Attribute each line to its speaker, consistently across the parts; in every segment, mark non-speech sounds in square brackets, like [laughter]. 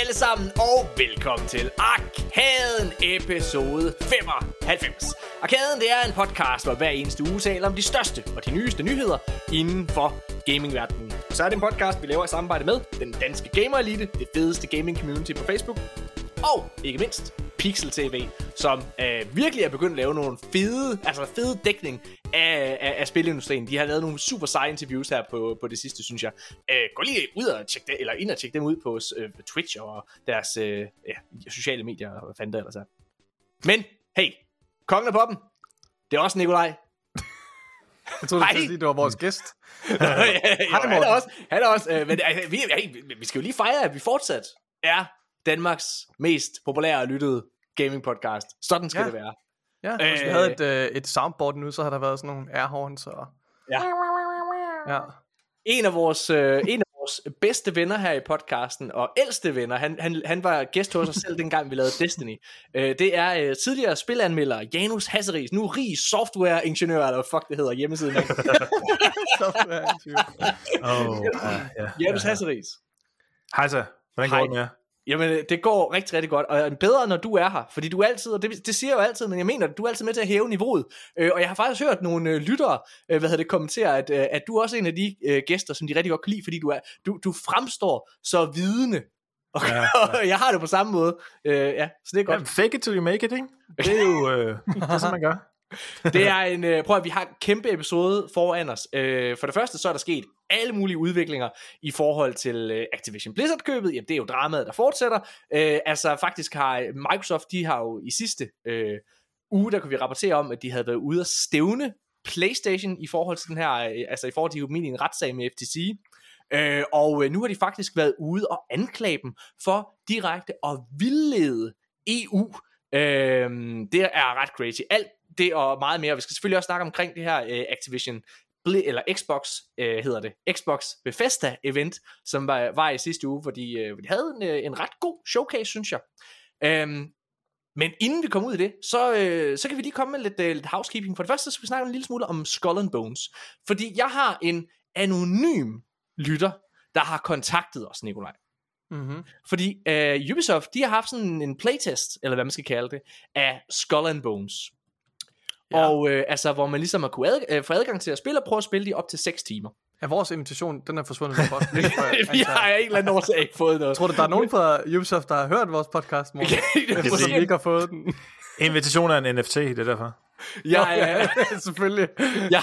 Speaker 1: alle sammen, og velkommen til Arkaden episode 95. Arkaden det er en podcast, hvor hver eneste uge taler om de største og de nyeste nyheder inden for gamingverdenen. Så er det en podcast, vi laver i samarbejde med den danske gamer elite, det fedeste gaming community på Facebook, og ikke mindst Pixel TV, som øh, virkelig er begyndt at lave nogle fede, altså fede dækning af, af, af spilindustrien. De har lavet nogle super seje interviews her på, på det sidste, synes jeg. Øh, gå lige ud og tjek det, eller ind og tjek dem ud på øh, Twitch og deres øh, ja, sociale medier, og hvad fanden det ellers er. Men, hey, kongen af poppen, det er også Nikolaj.
Speaker 2: Jeg troede, du sige, det var vores gæst. [laughs]
Speaker 1: ja, jo, han er også, han er også øh, men, altså, vi, hey, vi skal jo lige fejre, at vi fortsat er Danmarks mest populære og lyttede gaming podcast. Sådan skal
Speaker 2: Ja.
Speaker 1: det være.
Speaker 2: Ja, hvis vi
Speaker 1: Øh.
Speaker 2: havde et, øh, et soundboard nu, så har der været sådan nogle airhorns og...
Speaker 1: Ja.
Speaker 2: Ja.
Speaker 1: En af vores, øh, en af vores bedste venner her i podcasten, og ældste venner, han, han, han var gæst hos os selv, dengang vi lavede Destiny. Øh, det er øh, tidligere spilanmelder Janus Hasseris, nu rig softwareingeniør, eller hvad fuck det hedder, hjemmesiden af. [laughs]
Speaker 2: Software interview.
Speaker 3: Oh, ja, ja,
Speaker 1: Janus
Speaker 3: ja.
Speaker 1: Hasseris.
Speaker 3: Hej så, hvordan går det med jer?
Speaker 1: Jamen, øh, det går rigtig, rigtig godt, og bedre, når du er her, fordi du altid, og det, det siger jeg jo altid, men jeg mener, du er altid med til at hæve niveauet, øh, og jeg har faktisk hørt nogle øh, lyttere, øh, hvad hedder det, kommentere, at, øh, at du er også en af de øh, gæster, som de rigtig godt kan lide, fordi du, er, du, du fremstår så vidende, og,
Speaker 3: Ja, [laughs]
Speaker 1: og jeg har det på samme måde, øh, ja, så det er godt.
Speaker 3: Ja, fake it till you make it, ikke? Det er jo øh, det er sådan, man gør.
Speaker 1: Det er en, øh, prøv at vi har en kæmpe episode foran os. Øh, for det første, så er der sket alle mulige udviklinger i forhold til øh, Activision Blizzard-købet. Jamen, det er jo dramaet, der fortsætter. Øh, altså, faktisk har øh, Microsoft, de har jo i sidste øh, uge, der kunne vi rapportere om, at de havde været ude at stævne PlayStation i forhold til den her, øh, altså i forhold til de en retssag med FTC. Øh, og øh, nu har de faktisk været ude og anklage dem for direkte at vildlede EU. Øh, det er ret crazy. Alt det og meget mere. Vi skal selvfølgelig også snakke omkring det her øh, Activision eller Xbox øh, hedder det, Xbox Bethesda event, som var, var i sidste uge, hvor de, øh, hvor de havde en, øh, en ret god showcase, synes jeg. Øhm, men inden vi kommer ud i det, så, øh, så kan vi lige komme med lidt, øh, lidt housekeeping. For det første så skal vi snakke en lille smule om Skull and Bones. Fordi jeg har en anonym lytter, der har kontaktet os, Nikolaj.
Speaker 2: Mm-hmm.
Speaker 1: Fordi øh, Ubisoft, de har haft sådan en playtest, eller hvad man skal kalde det, af Skull and Bones.
Speaker 2: Ja.
Speaker 1: Og øh, altså, hvor man ligesom har kunne ad, øh, få adgang til at spille og prøve at spille de op til 6 timer.
Speaker 2: Ja, vores invitation, den er forsvundet fra os. [laughs]
Speaker 1: Vi har en eller anden årsag ikke fået noget.
Speaker 2: Jeg tror du, der er nogen fra Ubisoft, der har hørt vores podcast, Morten? [laughs]
Speaker 1: det er
Speaker 2: Eftersom vi ikke har fået den.
Speaker 3: Invitation er en NFT, det er derfor.
Speaker 1: Ja, ja, ja. [laughs]
Speaker 2: selvfølgelig.
Speaker 1: ja.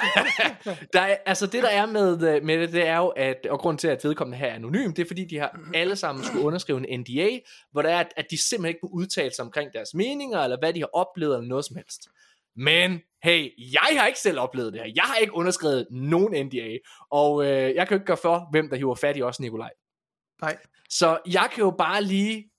Speaker 1: Der er, altså det der er med, øh, med det, det er jo, at, og grund til, at vedkommende her er anonym, det er fordi, de har alle sammen skulle underskrive en NDA, hvor der er, at, at de simpelthen ikke må udtale sig omkring deres meninger, eller hvad de har oplevet, eller noget som helst. Men hey, jeg har ikke selv oplevet det her. Jeg har ikke underskrevet nogen NDA, og øh, jeg kan jo ikke gøre for, hvem der hiver fat i os, Nikolaj.
Speaker 2: Nej.
Speaker 1: Så jeg kan jo bare lige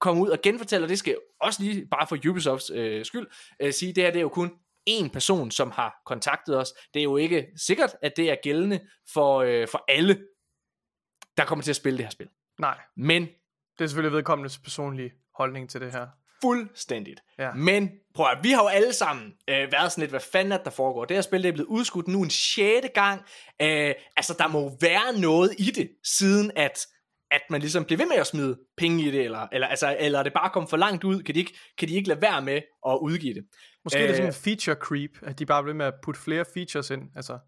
Speaker 1: komme ud og genfortælle, og det skal jeg også lige, bare for Ubisofts øh, skyld, øh, sige, det her det er jo kun én person, som har kontaktet os. Det er jo ikke sikkert, at det er gældende for, øh, for alle, der kommer til at spille det her spil.
Speaker 2: Nej,
Speaker 1: Men
Speaker 2: det er selvfølgelig vedkommendes personlige holdning til det her.
Speaker 1: Fuldstændigt.
Speaker 2: Ja.
Speaker 1: Men prøv at, vi har jo alle sammen øh, været sådan lidt, hvad fanden er det, der foregår? Det her spil det er blevet udskudt nu en sjette gang. Øh, altså, der må jo være noget i det, siden at at man ligesom bliver ved med at smide penge i det, eller, eller, altså, eller er det bare kommet for langt ud, kan de ikke, kan de ikke lade være med at udgive det.
Speaker 2: Måske øh, er det sådan
Speaker 1: Øh,
Speaker 2: en feature creep, at de bare bliver ved med at putte flere features ind, altså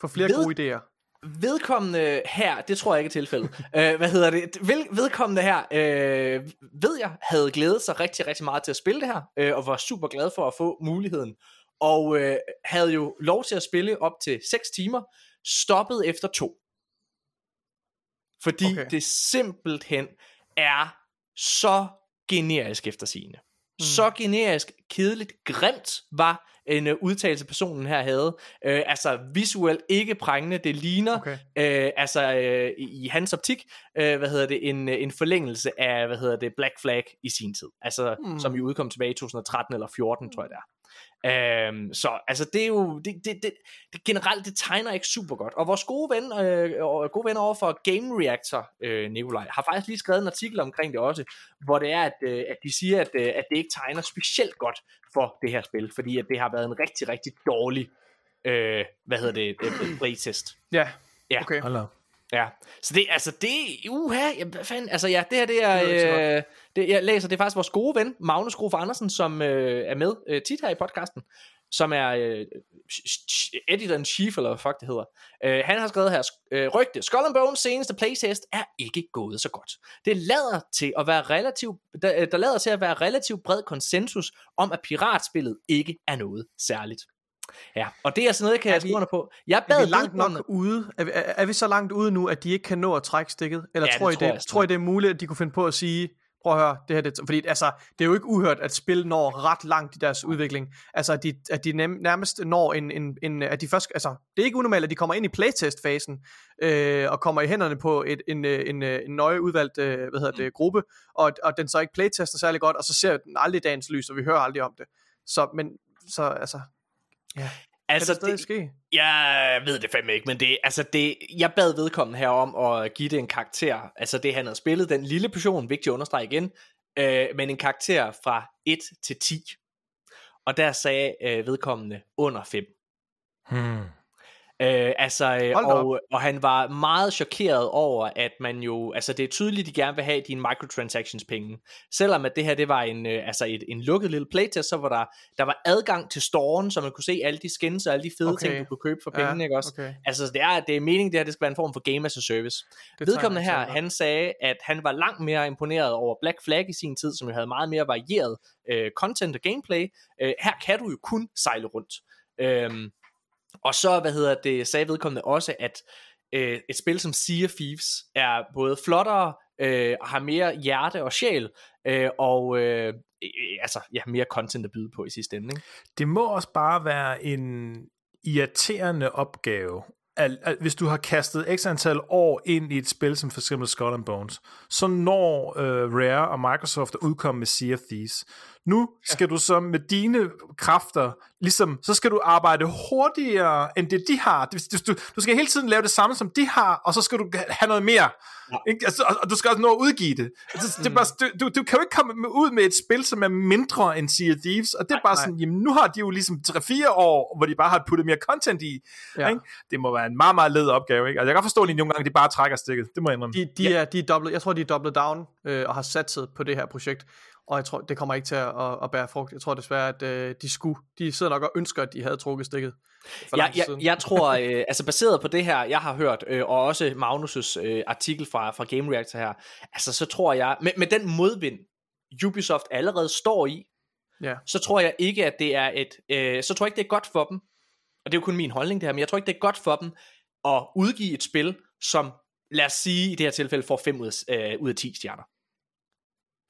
Speaker 2: få flere
Speaker 1: Ved-
Speaker 2: gode idéer.
Speaker 1: Vedkommende her, det tror jeg ikke er tilfældet, [laughs] øh, hvad hedder det, Vel, vedkommende her, øh, ved jeg, havde glædet sig rigtig, rigtig meget til at spille det her, øh, og var super glad for at få muligheden, og øh, havde jo lov til at spille op til 6 timer, stoppet efter to. Fordi
Speaker 2: Okay.
Speaker 1: okay. det simpelthen er så generisk efter sigende. Mm. Så generisk, kedeligt, grimt var en uh, udtalelse personen her havde. Uh, altså visuelt ikke prængende, det ligner
Speaker 2: Okay.
Speaker 1: øh, altså øh, i, i hans optik, øh, hvad hedder det, en, en forlængelse af, hvad hedder det, Black Flag i sin tid. Altså,
Speaker 2: mm.
Speaker 1: som jo udkom tilbage i 2013 eller 14, tror jeg det er. Øhm, så altså det er jo det, det, det, det generelt det tegner ikke super godt og vores gode ven øh, og gode venner over for Game Reactor øh, Nikolaj har faktisk lige skrevet en artikel omkring det også hvor det er at, øh, at de siger at, øh, at det ikke tegner specielt godt for det her spil fordi at det har været en rigtig rigtig dårlig øh, hvad hedder det øh, playtest
Speaker 2: Ja,
Speaker 1: Ja.
Speaker 2: okay.
Speaker 1: Ja, så det, altså det, uha, ja, hvad fanden, altså ja, det her, det er,
Speaker 2: Det
Speaker 1: øh, det, jeg læser, det er faktisk vores gode ven, Magnus Grof Andersen, som øh, er med øh, tit her i podcasten, som er øh, editor-in-chief, eller hvad fuck det hedder. Øh, han har skrevet her, øh, rygte, Skull and Bones seneste playtest er ikke gået så godt. Det lader til at være relativt, der, der lader til at være relativt bred konsensus om, at piratspillet ikke er noget særligt. Ja, og det er sådan noget, jeg kan
Speaker 2: Er
Speaker 1: skrive under på. Jeg
Speaker 2: Er
Speaker 1: bad
Speaker 2: vi langt nok ude? Er vi, er, er vi så langt ude nu, at de ikke kan nå at trække stikket? Eller
Speaker 1: Ja,
Speaker 2: tror,
Speaker 1: det
Speaker 2: I
Speaker 1: tror jeg
Speaker 2: det, tror I, det er muligt, at de kunne finde på at sige, prøv at høre, det her, det, fordi altså, det er jo ikke uhørt, at spil når ret langt i deres udvikling. Altså, at de, at de nærmest når en, en, en, at de først, altså, det er ikke unormalt, at de kommer ind i playtest-fasen, øh, og kommer i hænderne på et, en, øh, en, øh, en nøje udvalgt, øh, hvad hedder det, gruppe, og, og den så ikke playtester særlig godt, og så ser den aldrig dagens lys, og vi hører aldrig om det. Så, men, så, altså, ja.
Speaker 1: Altså,
Speaker 2: kan det stadig
Speaker 1: det,
Speaker 2: ske?
Speaker 1: Jeg ved det fandme ikke, men det, altså det, jeg bad vedkommende her om at give det en karakter, altså det han havde spillet, den lille portion, vigtigt at understrege igen, øh, men en karakter fra 1 til 10. Og der sagde øh, vedkommende under 5.
Speaker 3: Hmm.
Speaker 1: Øh, altså, øh,
Speaker 2: Hold
Speaker 1: og, og han var meget chokeret over, at man jo, altså det er tydeligt, de gerne vil have dine microtransactions penge. Selvom at det her, det var en, øh, altså et, en lukket lille playtest, så var der, der var adgang til storen, så man kunne se alle de skins og alle de fede
Speaker 2: Okay.
Speaker 1: ting, du kunne købe for pengene, ikke også?
Speaker 2: Okay.
Speaker 1: Altså, det er, det er meningen, det her, det skal være en form for game as a service.
Speaker 2: Det
Speaker 1: Vedkommende
Speaker 2: jeg
Speaker 1: her,
Speaker 2: altså.
Speaker 1: han sagde, at han var langt mere imponeret over Black Flag i sin tid, som jo havde meget mere varieret øh, content og gameplay. Øh, her kan du jo kun sejle rundt. Øhm, og så, hvad hedder det, sagde vedkommende også, at øh, et spil som Sea of Thieves er både flottere, øh, har mere hjerte og sjæl, øh, og øh, øh, altså, ja, mere content at byde på i sidste ende. Ikke?
Speaker 3: Det må også bare være en irriterende opgave, at, at hvis du har kastet x antal år ind i et spil som for eksempel Skull and Bones, så når øh, Rare og Microsoft er udkommet med Sea of Thieves. Nu skal du så med dine kræfter, ligesom, så skal du arbejde hurtigere end det de har. Du, du skal hele tiden lave det samme som de har, og så skal du have noget mere.
Speaker 1: Ja.
Speaker 3: Ikke? Altså, og, og du skal også nå at udgive det. Altså, det er bare, du, du, du kan jo ikke komme ud med et spil, som er mindre end Sea of Thieves, og det er bare
Speaker 2: nej.
Speaker 3: sådan, jamen nu har de jo ligesom 3-4 år, hvor de bare har puttet mere content i.
Speaker 2: Ja.
Speaker 3: Ja. Ikke? Det må være en meget, meget led opgave. Ikke? Altså, jeg kan forstå, at de nogle gange de bare trækker stikket. Det må jeg indrømme.
Speaker 2: De, de, ja. er, de er doublet, jeg tror, de er doublet down øh, og har satset på det her projekt. Og jeg tror, det kommer ikke til at, at, at bære frugt. Jeg tror desværre, at øh, de skulle. De sidder nok og ønsker, at de havde trukket stikket. For
Speaker 1: jeg, jeg, jeg tror, [laughs] øh, altså baseret på det her, jeg har hørt, øh, og også Magnus' øh, artikel fra, fra Game Reactor her, altså så tror jeg, med, med den modvind, Ubisoft allerede står i,
Speaker 2: Ja.
Speaker 1: så tror jeg ikke, at det er et, øh, så tror jeg ikke, det er godt for dem, og det er jo kun min holdning det her, men jeg tror ikke, det er godt for dem at udgive et spil, som, lad os sige i det her tilfælde, får 5 ud af, øh, ud af 10 stjerner.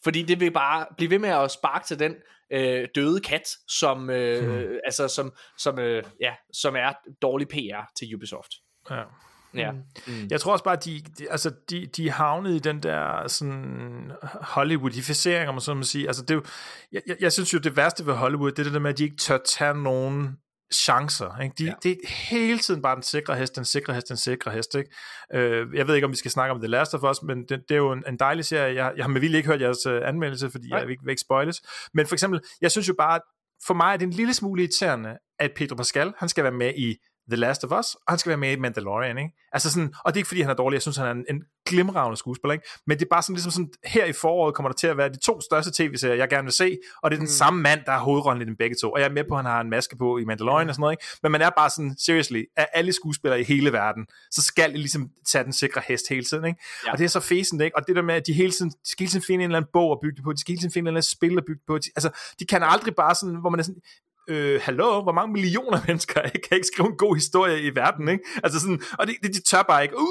Speaker 1: Fordi det vil bare blive ved med at sparke til den øh, døde kat, som, øh, hmm. altså, som, som, øh, ja, som er dårlig PR til Ubisoft.
Speaker 3: Ja.
Speaker 1: Ja.
Speaker 2: Mm.
Speaker 3: Jeg tror også bare, at de, de, altså, de, de havnet i den der sådan, Hollywoodificering, om man så må sige. Altså, det jo, jeg, jeg, jeg synes jo, det værste ved Hollywood, det er det der med, at de ikke tør tage nogen chancer. Ikke? De,
Speaker 1: Ja.
Speaker 3: Det er hele tiden bare den sikre hest, den sikre hest, den sikre hest. Ikke? Øh, jeg ved ikke, om vi skal snakke om The Last of Us, men det, det er jo en, en dejlig serie. Jeg, jeg har med vilje ikke hørt jeres uh, anmeldelse, fordi
Speaker 1: Nej.
Speaker 3: jeg vil ikke, vil ikke spoiles. Men for eksempel, jeg synes jo bare, for mig er det en lille smule irriterende, at Pedro Pascal, han skal være med i The Last of Us, og han skal være med i Mandalorian, ikke? Altså sådan, og det er ikke fordi, han er dårlig, jeg synes, han er en, en glimragende skuespiller, ikke? Men det er bare sådan, ligesom sådan, her i foråret kommer der til at være de to største tv-serier, jeg gerne vil se, og det er den mm. samme mand, der har hovedrollen i dem begge to, og jeg er med på, at han har en maske på i Mandalorian og sådan noget, ikke? Men man er bare sådan, seriously, af alle skuespillere i hele verden, så skal I ligesom tage den sikre hest hele tiden, ikke?
Speaker 1: Ja.
Speaker 3: Og det er så fæsent, ikke? Og det der med, at de hele tiden, de skal hele tiden finde en eller anden bog at bygge det på, de skal hele tiden finde en eller anden spil at bygge det på, de, altså, de kan aldrig bare sådan, hvor man er sådan, øh, hallo, hvor mange millioner [laughs] mennesker ikke, kan ikke skrive en god historie i verden, ikke? Altså sådan, og det, det, de tør bare ikke. Uh,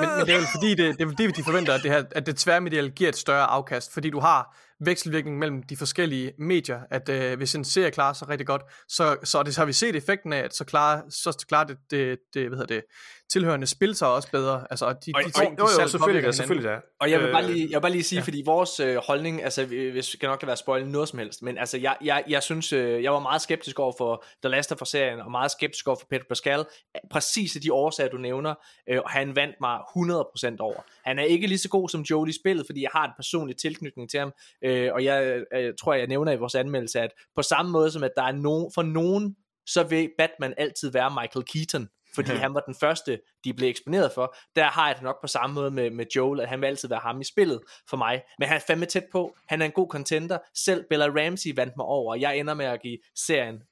Speaker 2: Men, men det er vel fordi, det, det er fordi, de forventer, at det, her, at det tværmedielle giver et større afkast, fordi du har vekselvirkning mellem de forskellige medier, at øh, hvis en serie klarer sig rigtig godt, så, så, det, så har vi set effekten af, at så klarer, så klarer det, det, det, hvad hedder det tilhørende spil sig også bedre. Altså, og de,
Speaker 1: Og-
Speaker 2: de
Speaker 1: og-
Speaker 2: ting, de
Speaker 3: jo, jo,
Speaker 2: selv
Speaker 3: selvfølgelig da, selvfølgelig.
Speaker 1: Og jeg vil, bare
Speaker 3: Øh,
Speaker 1: lige, jeg vil bare lige sige, ja.
Speaker 3: ja.
Speaker 1: fordi vores øh, holdning, altså vi, vi skal nok lade være spoil noget som helst, men altså jeg, jeg, jeg synes, øh, jeg var meget skeptisk over for The Last of Us-serien, og meget skeptisk over for Pedro Pascal, præcis af de årsager, du nævner, øh, og han vandt mig 100% over. Han er ikke lige så god som Joel i spillet, fordi jeg har en personlig tilknytning til ham, øh, og jeg øh, tror, jeg nævner i vores anmeldelse, at på samme måde som at der er nogen, for nogen, så vil Batman altid være Michael Keaton, fordi [laughs] han var den første, de blev eksponeret for. Der har jeg det nok på samme måde med, med Joel, at han vil altid være ham i spillet for mig. Men han er fandme tæt på. Han er en god contender. Selv Bella Ramsey vandt mig over. Jeg ender med at give serien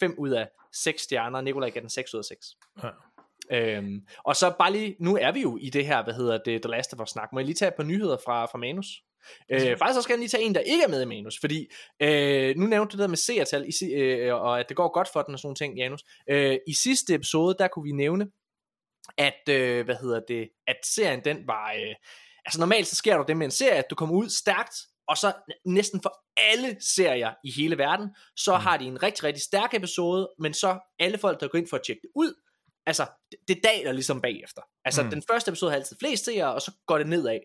Speaker 1: 5 ud af 6 stjerner. Nikolaj gav den 6 ud af 6.
Speaker 3: Ja.
Speaker 1: Øhm, og så bare lige, nu er vi jo i det her, hvad hedder det, The Last of Us snak. Må jeg lige tage et par nyheder fra, fra Manus? Øh, faktisk så skal jeg lige tage en, der ikke er med i Manus, fordi øh, nu nævnte du det der med seertal, øh, og at det går godt for den og sådan nogle ting, Janus. Øh, I sidste episode, der kunne vi nævne, at, øh, hvad hedder det, at serien den var, øh, altså normalt så sker der det med en serie, at du kommer ud stærkt, og så næsten for alle serier i hele verden, så
Speaker 3: Mm.
Speaker 1: har de en rigtig, rigtig stærk episode, men så alle folk, der går ind for at tjekke det ud, altså, det, det daler ligesom bagefter. Altså,
Speaker 3: Mm.
Speaker 1: den første episode har altid flest seere, og så går det nedad.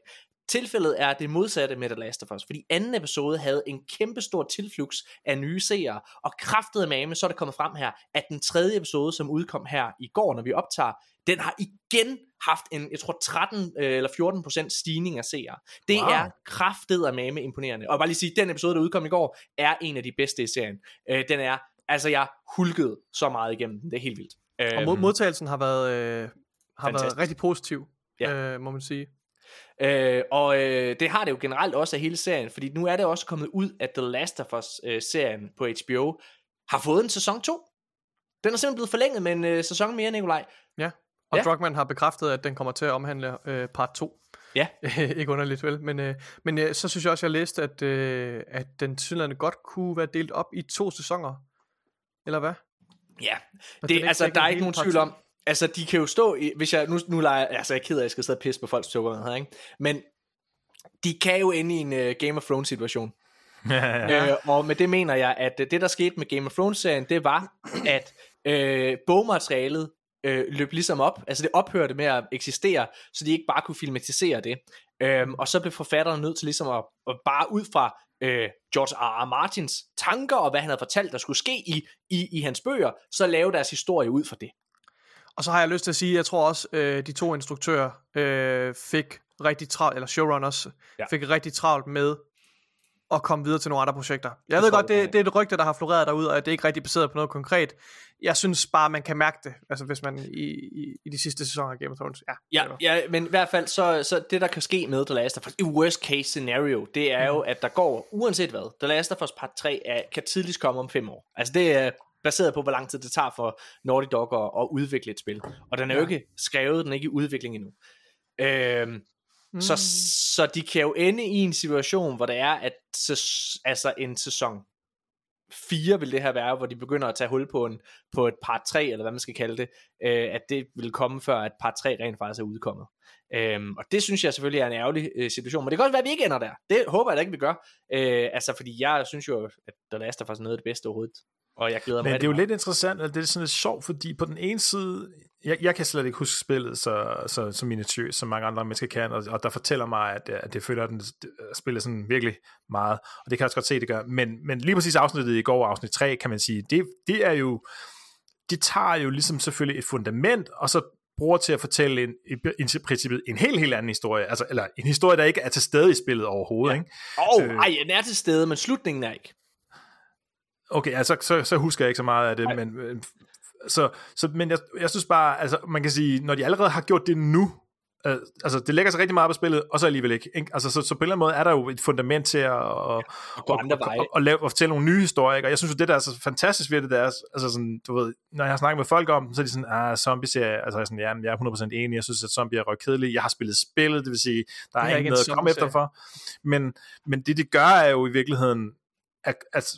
Speaker 1: Tilfældet er det modsatte med The Last of Us, fordi anden episode havde en kæmpe stor tilflugs af nye seere, og kraftede mame, så er det kommet frem her, at den tredje episode, som udkom her i går, når vi optager, den har igen haft en, jeg tror 13 øh, eller 14 procent stigning af seere. Det
Speaker 3: wow.
Speaker 1: er kraftet af mame imponerende. Og bare lige sige, den episode, der udkom i går, er en af de bedste i serien. Øh, den er, altså jeg hulkede så meget igennem den, det er helt vildt.
Speaker 2: Og
Speaker 1: Øh,
Speaker 2: mod, modtagelsen har været, øh, har været rigtig positiv,
Speaker 1: Ja.
Speaker 2: øh, må man sige.
Speaker 1: Øh, og øh, det har det jo generelt også af hele serien, fordi nu er det også kommet ud, at The Last of Us-serien på HBO har fået en sæson 2. Den er simpelthen blevet forlænget med en øh, sæson mere, Nikolaj.
Speaker 2: Og
Speaker 1: Ja.
Speaker 2: ja. Druckmann har bekræftet, at den kommer til at omhandle øh, part 2.
Speaker 1: Ja. [laughs]
Speaker 2: ikke underligt vel, men, øh, men øh, så synes jeg også, jeg læste, at, øh, at den tydeligvis godt kunne være delt op i to sæsoner. Eller hvad?
Speaker 1: Ja,
Speaker 2: Og
Speaker 1: det,
Speaker 2: er
Speaker 1: altså, der er ikke nogen tvivl om, altså, de kan jo stå i, hvis jeg, nu, nu leger, altså, jeg er ked af, at jeg skal sidde og pisse på folks sukker her, ikke? Men de kan jo ende i en uh, Game of Thrones situation. [laughs]
Speaker 3: ja.
Speaker 1: Øh, og med det mener jeg, at øh, det der skete med Game of Thrones-serien, det var, at øh, bogmaterialet øh, løb ligesom op, altså det ophørte med at eksistere, så de ikke bare kunne filmatisere det. Øhm, og så blev forfatteren nødt til ligesom at, at bare ud fra øh, George R. R. Martins tanker og hvad han havde fortalt, der skulle ske i, i, i hans bøger, så lave deres historie ud fra det.
Speaker 2: Og så har jeg lyst til at sige, jeg tror også, øh, de to instruktører øh, fik rigtig travlt, eller showrunners,
Speaker 1: Ja.
Speaker 2: fik rigtig travlt med at komme videre til nogle andre projekter. Jeg
Speaker 1: Det
Speaker 2: ved godt, det, det er et rygte, der har floreret derude, og det er ikke rigtig baseret på noget konkret. Jeg synes bare, man kan mærke det, altså hvis man i, i, i de sidste sæsoner af Game of Thrones. Ja,
Speaker 1: Ja, ja, men i hvert fald, så, så det der kan ske med The Last of Us, i worst case scenario, det er jo, at der går, uanset hvad, The Last of Us part 3 er, kan tidligst komme om fem år. Altså det er baseret på, hvor lang tid det tager for Naughty Dog at, at udvikle et spil. Og den er jo
Speaker 2: Ja.
Speaker 1: ikke skrevet, den er ikke i udvikling endnu. Øhm,
Speaker 2: Mm.
Speaker 1: så, så de kan jo ende i en situation, hvor det er, at sæs, altså en sæson 4 vil det her være, hvor de begynder at tage hul på, en, på et part 3, eller hvad man skal kalde det, øh, at det vil komme før, at part 3 rent faktisk er udkommet. Øhm, og det synes jeg selvfølgelig er en ærgerlig øh, situation, men det kan også være, at vi ikke ender der. Det håber jeg da ikke, vi gør. Øh, altså, fordi jeg synes jo, at The Last of Us er noget af det bedste overhovedet, og jeg glæder mig
Speaker 3: Men det er jo
Speaker 1: meget.
Speaker 3: lidt interessant, og det er sådan lidt sjovt, fordi på den ene side, jeg, jeg kan slet ikke huske spillet så, så, så minutiøst, som mange andre mennesker kan, og, og der fortæller mig, at, at det føler, at den spiller sådan virkelig meget, og det kan jeg også godt se, det gør. Men, men lige præcis afsnittet i går, afsnit 3, kan man sige, det, det er jo, de tager jo ligesom selvfølgelig et fundament, og så bruger til at fortælle en, i, princippet en helt, helt anden historie, altså, eller en historie, der ikke er til stede i spillet overhovedet,
Speaker 1: Ja.
Speaker 3: ikke?
Speaker 1: Åh,
Speaker 3: øh,
Speaker 1: oh, ej, den er til stede, men slutningen er ikke.
Speaker 3: Okay, altså, så, så husker jeg ikke så meget af det,
Speaker 1: Nej.
Speaker 3: men, øh, så, så, men jeg, jeg synes bare, altså, man kan sige, når de allerede har gjort det nu, øh, altså, det lægger sig rigtig meget på spillet, og så alligevel ikke. ikke? Altså, så, så på en eller anden måde er der jo et fundament til at, at,
Speaker 1: gå andre veje.
Speaker 3: at, at, lave, at fortælle nogle nye historier, ikke? og jeg synes jo, det der er så fantastisk ved det, der er, altså sådan, du ved, når jeg har snakket med folk om så er de sådan, ah, zombies er, altså jeg er sådan, ja, jeg er 100% enig, jeg synes, at zombie er røg kedelige, jeg har spillet spillet, det vil sige, der er
Speaker 2: er
Speaker 3: ikke noget at komme efter for, men, men det, det gør, er jo i virkeligheden, at, at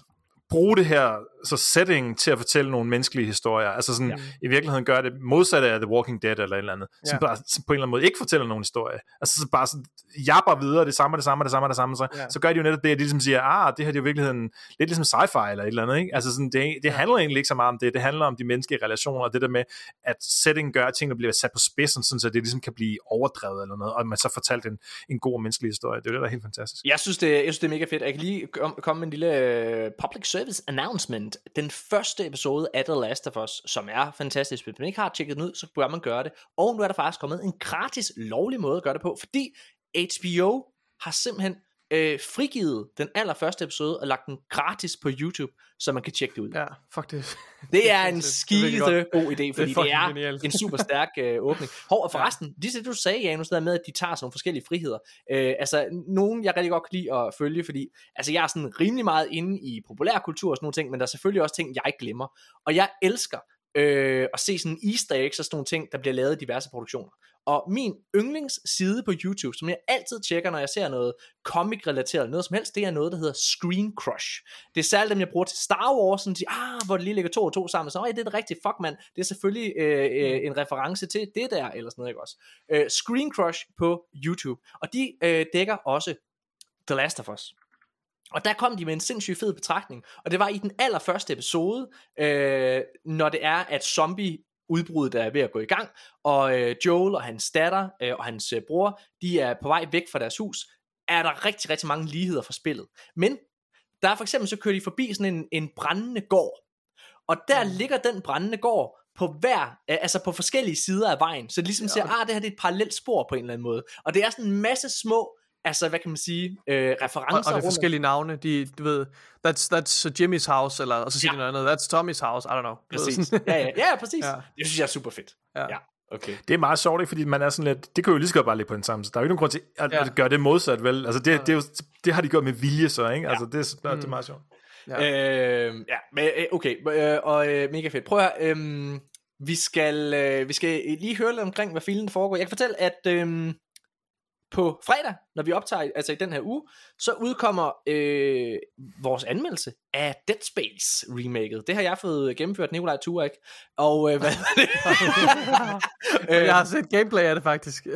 Speaker 3: bruge det her så setting til at fortælle nogle menneskelige historier. Altså sådan,
Speaker 1: Ja.
Speaker 3: i virkeligheden gør det modsatte af The Walking Dead eller et eller andet. Som,
Speaker 2: Ja.
Speaker 3: bare, som på en eller anden måde ikke fortæller nogen historie. Altså så bare sådan, jabber videre, det samme, det samme, det samme, det samme. Så,
Speaker 2: Ja.
Speaker 3: så gør de jo netop det, at de ligesom siger, ah, det her det er jo i virkeligheden lidt ligesom sci-fi eller et eller andet. Ikke? Altså sådan, det, det handler egentlig ikke så meget om det. Det handler om de menneskelige relationer, og det der med, at setting gør, at tingene bliver sat på spidsen, sådan, så det ligesom kan blive overdrevet eller noget, og man så fortalt en, en god og menneskelig historie. Det er jo det, der er helt fantastisk.
Speaker 1: Jeg synes, det, jeg synes, det er mega fedt. Jeg kan lige kom- komme med en lille øh, public service announcement. Den første episode af The Last of Us, som er fantastisk. Hvis man ikke har tjekket den ud, så bør man gøre det. Og nu er der faktisk kommet en gratis, lovlig måde at gøre det på, fordi HBO har simpelthen øh, frigivet den allerførste episode og lagt den gratis på YouTube, så man kan tjekke det ud.
Speaker 2: Ja, fuck det. [laughs]
Speaker 1: Det er [laughs] en skide god idé, fordi det er, det er en super [laughs] stærk øh, åbning. Hov, og forresten, ja. det du sagde, Janus, der med, at de tager sådan nogle forskellige friheder. Øh, altså, nogen jeg rigtig godt kan lide at følge, fordi altså, jeg er sådan rimelig meget inde i populærkultur og sådan nogle ting, men der er selvfølgelig også ting, jeg glemmer. Og jeg elsker øh, at se sådan easter eggs og sådan nogle ting, der bliver lavet i diverse produktioner. Og min yndlingsside på YouTube, som jeg altid tjekker, når jeg ser noget comic-relateret, noget som helst, det er noget, der hedder Screen Crush. Det er særligt dem, jeg bruger til Star Wars, sådan, de, ah, hvor det lige ligger to og to sammen, så ja, det er det rigtigt, fuck mand, det er selvfølgelig øh, øh, en reference til det der, eller sådan noget, ikke også? Øh, Screen Crush på YouTube, og de øh, dækker også The Last of Us. Og der kom de med en sindssygt fed betragtning, og det var i den allerførste episode, øh, når det er, at zombie udbruddet er ved at gå i gang, og øh, Joel og hans datter øh, og hans øh, bror, de er på vej væk fra deres hus, er der rigtig, rigtig mange ligheder fra spillet. Men der er for eksempel, så kører de forbi sådan en, en brændende gård, og der
Speaker 2: Mm.
Speaker 1: ligger den brændende gård på hver, altså på forskellige sider af vejen, så det ligesom
Speaker 2: Ja.
Speaker 1: siger, ah, det her det er et parallelt spor på en eller anden måde, og det er sådan en masse små, altså hvad kan man sige, øh,
Speaker 2: Og,
Speaker 1: referencer
Speaker 2: og det er forskellige navne, de, du ved, that's, that's Jimmy's house, eller, og så siger
Speaker 1: Ja.
Speaker 2: de noget andet, that's Tommy's house, I don't know.
Speaker 1: Præcis. Ja, ja, ja, præcis.
Speaker 2: Ja.
Speaker 1: Ja. Det synes jeg er super fedt.
Speaker 2: Ja.
Speaker 1: Ja. Okay.
Speaker 3: Det er meget sjovt, ikke? fordi man er sådan lidt, det kan jo lige så godt bare ligge på den samme, så der er jo ikke nogen grund til at,
Speaker 2: Ja.
Speaker 3: ja. at gøre det modsat, vel? Altså det, det, er jo, det har de gjort med vilje så, ikke? Altså det, er- det er
Speaker 2: Mm.
Speaker 3: meget sjovt.
Speaker 2: Ja.
Speaker 1: Ja. Øh, ja, men øh, okay, øh, og øh, mega fedt. Prøv at høre, øh, vi skal, øh, vi skal lige høre lidt omkring, hvad filmen foregår. Jeg kan fortælle, at øh, på fredag, når vi optager, altså i den her uge, så udkommer øh, vores anmeldelse af Dead Space remaket. Det har jeg fået gennemført, Nikolaj Ture, ikke? Og øh, hvad det? [laughs]
Speaker 2: Jeg har set gameplay af det faktisk.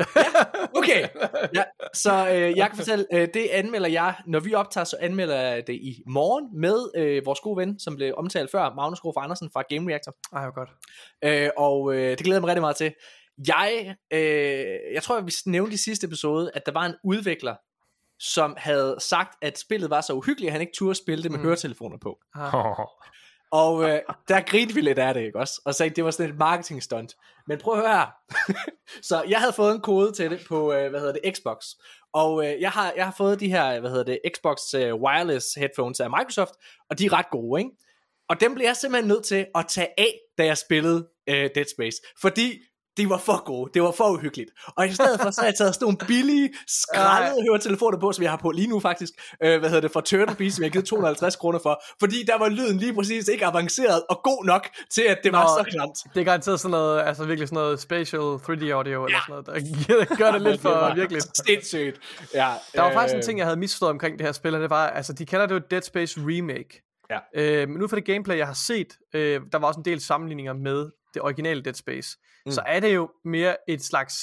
Speaker 1: Okay, ja, så øh, jeg kan fortælle, øh, det anmelder jeg, når vi optager, så anmelder jeg det i morgen med øh, vores gode ven, som blev omtalt før, Magnus Grof Andersen fra Game Reactor.
Speaker 2: Ej, hvor godt.
Speaker 1: Øh, og øh, det glæder jeg mig rigtig meget til. Jeg, øh, jeg tror, at vi nævnte i sidste episode, at der var en udvikler, som havde sagt, at spillet var så uhyggeligt, at han ikke turde spille det med
Speaker 2: Mm.
Speaker 1: mm. høretelefoner på.
Speaker 2: Ah. [laughs]
Speaker 1: Og øh, der grinte vi lidt af det, ikke også? Og sagde, at det var sådan et marketing stunt. Men prøv at høre her. [laughs] så jeg havde fået en kode til det på, øh, hvad hedder det, Xbox. Og øh, jeg, har, jeg har fået de her, hvad hedder det, Xbox øh, Wireless headphones af Microsoft, og de er ret gode, ikke? Og dem blev jeg simpelthen nødt til at tage af, da jeg spillede øh, Dead Space. Fordi de var for gode. Det var for uhyggeligt. Og i stedet for, så har jeg taget sådan nogle billige, skrællede høretelefoner på, som jeg har på lige nu faktisk. Øh, hvad hedder det, fra Turtle Beast, som jeg har givet 250 kroner for. Fordi der var lyden lige præcis ikke avanceret og god nok til, at det var
Speaker 2: Nå,
Speaker 1: så klamt.
Speaker 2: Det er garanteret sådan noget, altså virkelig sådan noget spatial 3D audio, eller sådan noget, der [laughs] gør det lidt for virkelig.
Speaker 1: Sindssygt. Ja,
Speaker 2: Der var faktisk en
Speaker 1: øh,
Speaker 2: ting, jeg havde misforstået omkring det her spil, og det var, altså de kalder det jo Dead Space Remake.
Speaker 1: Ja.
Speaker 2: Øh, men ud fra det gameplay, jeg har set, øh, der var også en del sammenligninger med det originale Dead Space. Mm.
Speaker 1: Mm.
Speaker 2: Så er det jo mere et slags...